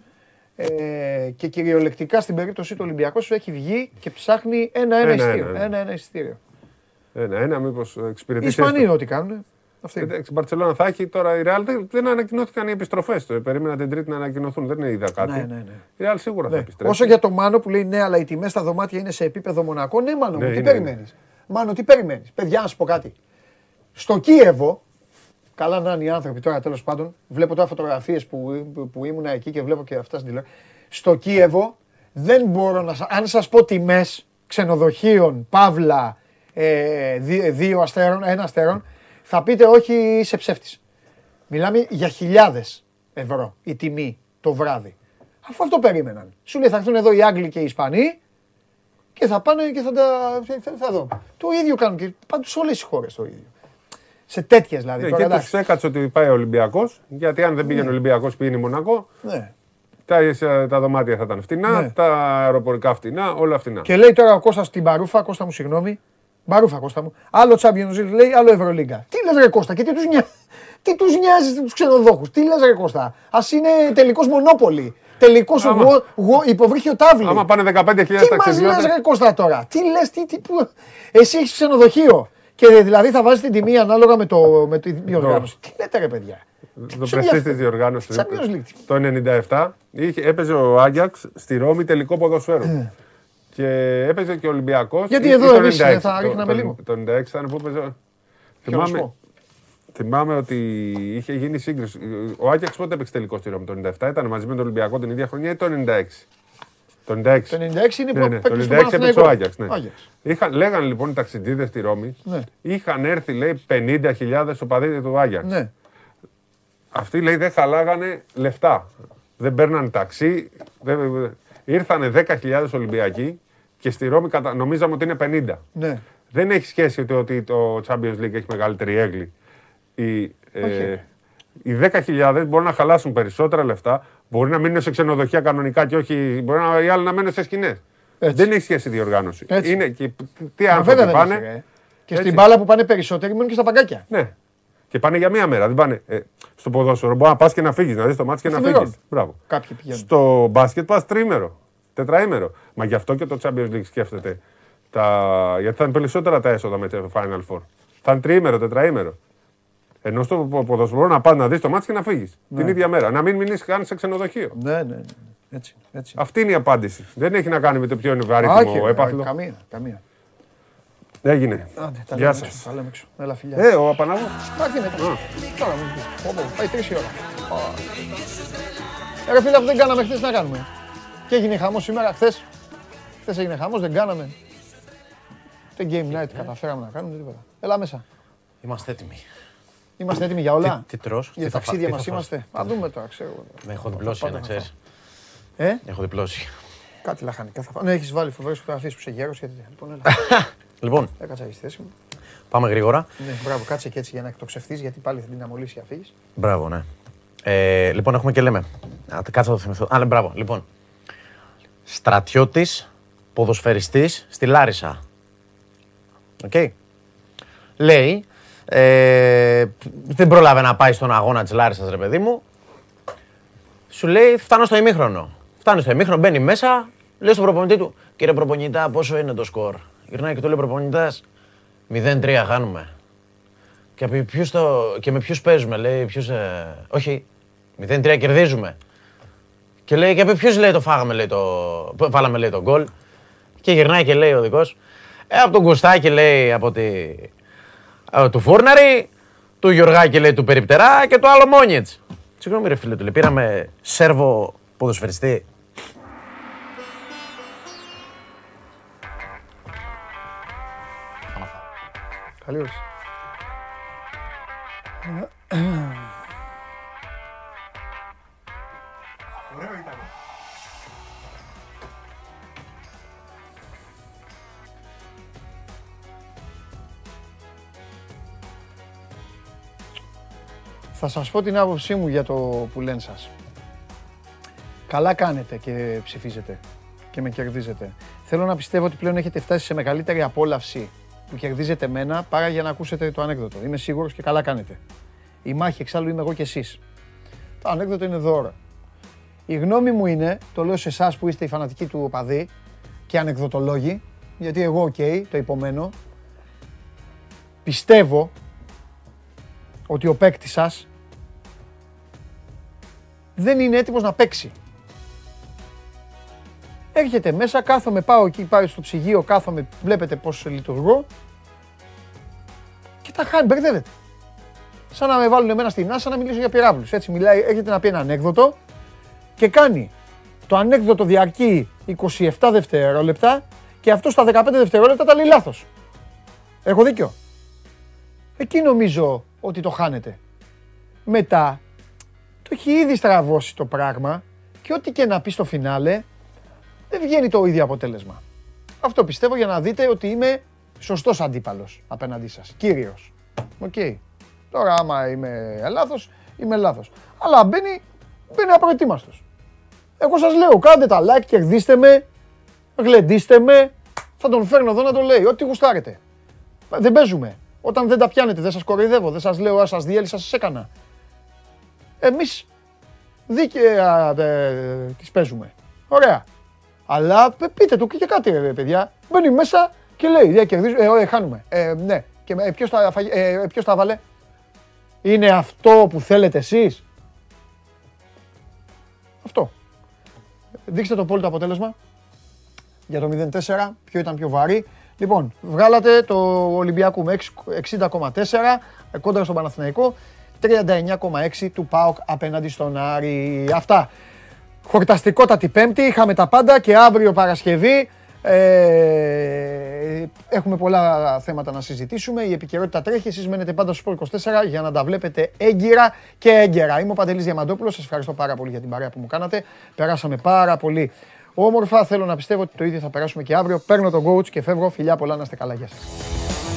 Ε, και κυριολεκτικά στην περίπτωση του Ολυμπιακού σου έχει βγει και ψάχνει ένα-ένα Ένα-ένα, εισιτήριο. ναι. Ένα-ένα εισιτήριο. Ένα, ένα, μήπω Οι εξυπηρετήσει. Ισπανοί ό,τι κάνουν. Αυτοί. Εντάξει, η Μπαρσελόνα θα έχει τώρα η Real. Δεν, δεν ανακοινώθηκαν οι επιστροφές του. Περίμενα την Τρίτη να ανακοινωθούν. Δεν είδα κάτι. Ναι, ναι, ναι. Η Real σίγουρα θα Ναι. επιστρέψει. Όσο για το Μάνο που λέει ναι, αλλά οι τιμές στα δωμάτια είναι σε επίπεδο Μονακό. Ναι, Μάνο, Ναι, μου, τι είναι, περιμένεις. Μάνο, τι περιμένεις. Παιδιά, να σου πω κάτι. Στο Κίεβο, καλά να είναι οι άνθρωποι τώρα τέλος πάντων, βλέπω τώρα φωτογραφίες που, που, που ήμουν εκεί και βλέπω και αυτά στην τηλεόραση. Στο Κίεβο δεν μπορώ να σα. Αν σας πω τιμές ξενοδοχείων, παύλα, ε, δι- δύο αστέρων, ένα αστέρων, θα πείτε όχι, είσαι ψεύτης. Μιλάμε για χιλιάδες ευρώ η τιμή το βράδυ. Αφού αυτό περίμεναν. Σου λέει θα έρθουν εδώ οι Άγγλοι και οι Ισπανοί και θα πάνε και θα τα. Θα, θα δω. Το ίδιο κάνουν και πάντω σε όλες οι χώρες το ίδιο. Σε τέτοιες δηλαδή. Ναι, τώρα, και εντάξει. του έκατσε ότι πάει ο Ολυμπιακός. Γιατί αν δεν πήγαινε ο Ολυμπιακός, πήγαινε Μονακό. Ναι. Τα, τα δωμάτια θα ήταν φτηνά, Ναι. τα αεροπορικά φτηνά, όλα φτηνά. Και λέει τώρα ο Κώστας την Παρούφα, Κώστα μου συγγνώμη. Μπαρούφα Κώστα μου. Άλλο Champions League λέει, άλλο Ευρωλίγκα. Τι λες ρε Κώστα και τι τους, νοιάζει, τι τους νοιάζει τους ξενοδόχους. Τι λες ρε Κώστα. Ας είναι τελικός μονόπολη. Τελικός Άμα. γο, γο, υποβρύχιο τάβλη. Άμα πάνε 15.000 Τι μας λες ταξιδιώτες. ρε Κώστα τώρα. Τι λες, τι, τι, που... Εσύ έχεις ξενοδοχείο. Και δηλαδή θα βάζεις την τιμή ανάλογα με, το, με την διοργάνωση. Τι λέτε ρε παιδιά; Το Ποιος πρεστή της ενδιαφέρει. διοργάνωση Champions League. το 97 είχε, έπαιζε ο Άγιαξ στη Ρώμη τελικό ποδοσφαίρου. και έπαιζε και ο Ολυμπιακός. Ναι. Γιατί εδώ εμείς, ε, θα ρίχναμε λίγο. Το 96 ήταν που έπαιζε. να σου Θυμάμαι, πω. θυμάμαι ότι είχε γίνει σύγκριση. Ο Άγιαξ πότε έπαιξε τελικό στη Ρώμη, το 97 ήταν μαζί με τον Ολυμπιακό την ίδια χρονιά ή το 96. Το 96. Το 96 είναι που Ναι, ναι, το παίξει 96 στον έπαιξε ο Παναθηναϊκό. Άγιαξ. Ναι. Άγιαξ. Είχαν, λέγανε λοιπόν οι ταξιτζίδες στη Ρώμη, Ναι. είχαν έρθει λέει 50.000 οπαδοί του Άγιαξ. Ναι. Αυτοί λέει δεν χαλάγανε λεφτά. Δεν παίρνανε ταξί. Δεν... Ήρθανε 10.000 Ολυμπιακοί και στη Ρώμη κατα... νομίζαμε ότι είναι 50. Ναι. Δεν έχει σχέση ότι, ότι το Champions League έχει μεγαλύτερη έγκλη. Οι, ε, Όχι. οι 10.000 μπορούν να χαλάσουν περισσότερα λεφτά, μπορεί να μείνουν σε ξενοδοχεία κανονικά και όχι. Μπορεί να, οι άλλοι να μένουν σε σκηνές. Δεν έχει σχέση η διοργάνωση. Έτσι. Είναι, και, τι Μα άνθρωποι βέβαια δεν πάνε. έχει, ρε. Και Έτσι. στην μπάλα που πάνε περισσότεροι μένουν και στα παγκάκια. Ναι. Και πάνε για μία μέρα. Δεν πάνε ε, στο ποδόσφαιρο. Μπορεί να πας και να φύγεις, να δεις το μάτι και να Εφημερών. φύγεις. Μπράβο. Κάποιοι πηγαίνουν. Στο μπάσκετ πας τρίμερο, τετραήμερο. Μα γι' αυτό και το Champions League σκέφτεται. Τα... Γιατί θα είναι περισσότερα τα έσοδα με το Final Four. Θα είναι τριήμερο, τετραήμερο. Ενώ στο πο- ποδοσφαιρό να πας να δεις το μάτι και να φύγεις. Την ίδια μέρα. Να μην μείνεις καν σε ξενοδοχείο. Ναι, ναι, ναι. Έτσι, έτσι. Αυτή είναι η απάντηση. Δεν έχει να κάνει με το ποιο είναι Α, βαρύτιμο όχι, ρε, έπαθλο. Καμία, καμία. Έγινε. Άντε, τα Γεια λέμε σας. έξω, Τα λέμε έξω. Έλα, φιλιά. Ε, ο Απαναγό. Εντάξει, είναι τώρα. Τώρα μου πεις. Πω, πω, Πάει τρεις η ώρα. Α. Ε, Ρε φίλε, αυτό δεν κάναμε χθες, τι να κάνουμε. Και έγινε χαμός σήμερα, χθες. Χθες έγινε χαμός, δεν κάναμε. Ούτε game night καταφέραμε να κάνουμε, τίποτα. Έλα μέσα. Είμαστε έτοιμοι. Είμαστε έτοιμοι για όλα; Τι, τι τρως, Για τι τα θα φά- ταξίδια τι μας θα φας. είμαστε; Α δούμε τώρα, ξέρω. εγώ. Με έχω διπλώσει, Πάντα να θα ξέρεις. Ε, Έχω διπλώσει. κάτι λαχανικά θα φάω. Ναι, έχεις βάλει φοβερές φωτογραφίες που είσαι γέρος. Γιατί... Λοιπόν, έλα. Λοιπόν, Έκατσα στη θέση μου. πάμε γρήγορα. Ναι, μπράβο, κάτσε και έτσι για να εκτοξευτείς, γιατί πάλι θα την αμολύσει για φύγεις. Μπράβο, ναι. Ε, λοιπόν, έχουμε και λέμε. Α, κάτσε να το θυμηθώ. Α, ναι, μπράβο. Λοιπόν, στρατιώτης, ποδοσφαιριστής στη Λάρισα. Οκ. Λέει, ε, δεν πρόλαβε να πάει στον αγώνα της Λάρισας, ρε παιδί μου. Σου λέει, φτάνω στο ημίχρονο. Φτάνει στο ημίχρονο, μπαίνει μέσα, λέει στον προπονητή του, κύριε προπονητά, πόσο είναι το σκορ; Γυρνάει και του λέει προπονητάς, 0-3 χάνουμε. Και, από ποιους το... και με ποιους παίζουμε, λέει. Ποιους, ε... Όχι, 0-3 κερδίζουμε. Και λέει, και από ποιους λέει το φάγαμε, λέει το. που Βάλαμε, λέει το γκολ. Και γυρνάει και λέει ο δικός. Ε, από τον Κουστάκη, λέει, από τη. Ε, του Φούρναρη, του Γιωργάκη, λέει, του Περιπτερά και του άλλο Μόνιετς. Συγγνώμη, ρε φίλε, του λέει, πήραμε Σέρβο ποδοσφαιριστή. Καλή Θα σας πω την άποψή μου για το που λένε σας. Καλά κάνετε και ψηφίζετε και με κερδίζετε. Θέλω να πιστεύω ότι πλέον έχετε φτάσει σε μεγαλύτερη απόλαυση που κερδίζετε μένα παρά για να ακούσετε το ανέκδοτο. Είμαι σίγουρος και καλά κάνετε. Η μάχη εξάλλου είμαι εγώ και εσείς. Το ανέκδοτο είναι δώρο. Η γνώμη μου είναι, το λέω σε εσάς που είστε οι φανατικοί του οπαδοί και ανεκδοτολόγοι, γιατί εγώ, οκ, το υπομένω, πιστεύω ότι ο παίκτης σας δεν είναι έτοιμος να παίξει. Έρχεται μέσα, κάθομαι, πάω εκεί, πάω στο ψυγείο, κάθομαι, βλέπετε πώς λειτουργώ και τα χάνει, μπερδεύεται. Σαν να με βάλουν εμένα στην άσα να μιλήσω για πυράβλους. Έτσι μιλάει, έρχεται να πει ένα ανέκδοτο και κάνει. Το ανέκδοτο διαρκεί 27 δευτερόλεπτα και αυτό στα 15 δευτερόλεπτα τα λέει λάθος. Έχω δίκιο. Εκεί νομίζω ότι το χάνετε. Μετά το έχει ήδη στραβώσει το πράγμα και ό,τι και να πει στο φινάλε δεν βγαίνει το ίδιο αποτέλεσμα. Αυτό πιστεύω για να δείτε ότι είμαι σωστός αντίπαλος απέναντί σας. Κύριος. Οκ. Τώρα άμα είμαι λάθος, είμαι λάθος. Αλλά μπαίνει, μπαίνει απροετοίμαστος. Εγώ σας λέω, κάντε τα like, κερδίστε με, γλεντίστε με. Θα τον φέρνω εδώ να το λέει, ό,τι γουστάρετε. Δεν παίζουμε. Όταν δεν τα πιάνετε, δεν σας κοροϊδεύω, δεν σας λέω, α, σας διέλυσα, σας έκανα. Εμείς δίκαια ε, τις παίζουμε. Ωραία. Αλλά πε- πείτε του και κάτι, ρε παιδιά. Μπαίνει μέσα και λέει, ε, κερδίζουμε, ε, ωραία, χάνουμε. Ε, ναι. Και ε, ποιος, τα, φαγε- ε, ποιος τα βάλε; Είναι αυτό που θέλετε εσείς; Αυτό. Δείξτε το πόλο το αποτέλεσμα για το 0-4, ποιο ήταν πιο βαρύ. Λοιπόν, βγάλατε το Ολυμπιακού με 60,4 ε, κόντρα στον Παναθηναϊκό, 39,6 του ΠΑΟΚ απέναντι στον Άρη. Αυτά. Χορταστικότατη Πέμπτη, είχαμε τα πάντα και αύριο Παρασκευή ε, έχουμε πολλά θέματα να συζητήσουμε. Η επικαιρότητα τρέχει. Εσείς μένετε πάντα στο Sport 24 για να τα βλέπετε έγκυρα και έγκαιρα. Είμαι ο Παντελής Διαμαντόπουλος. Σας ευχαριστώ πάρα πολύ για την παρέα που μου κάνατε. Περάσαμε πάρα πολύ όμορφα. Θέλω να πιστεύω ότι το ίδιο θα περάσουμε και αύριο. Παίρνω τον coach και φεύγω. Φιλιά πολλά να είστε καλά. Γεια σας.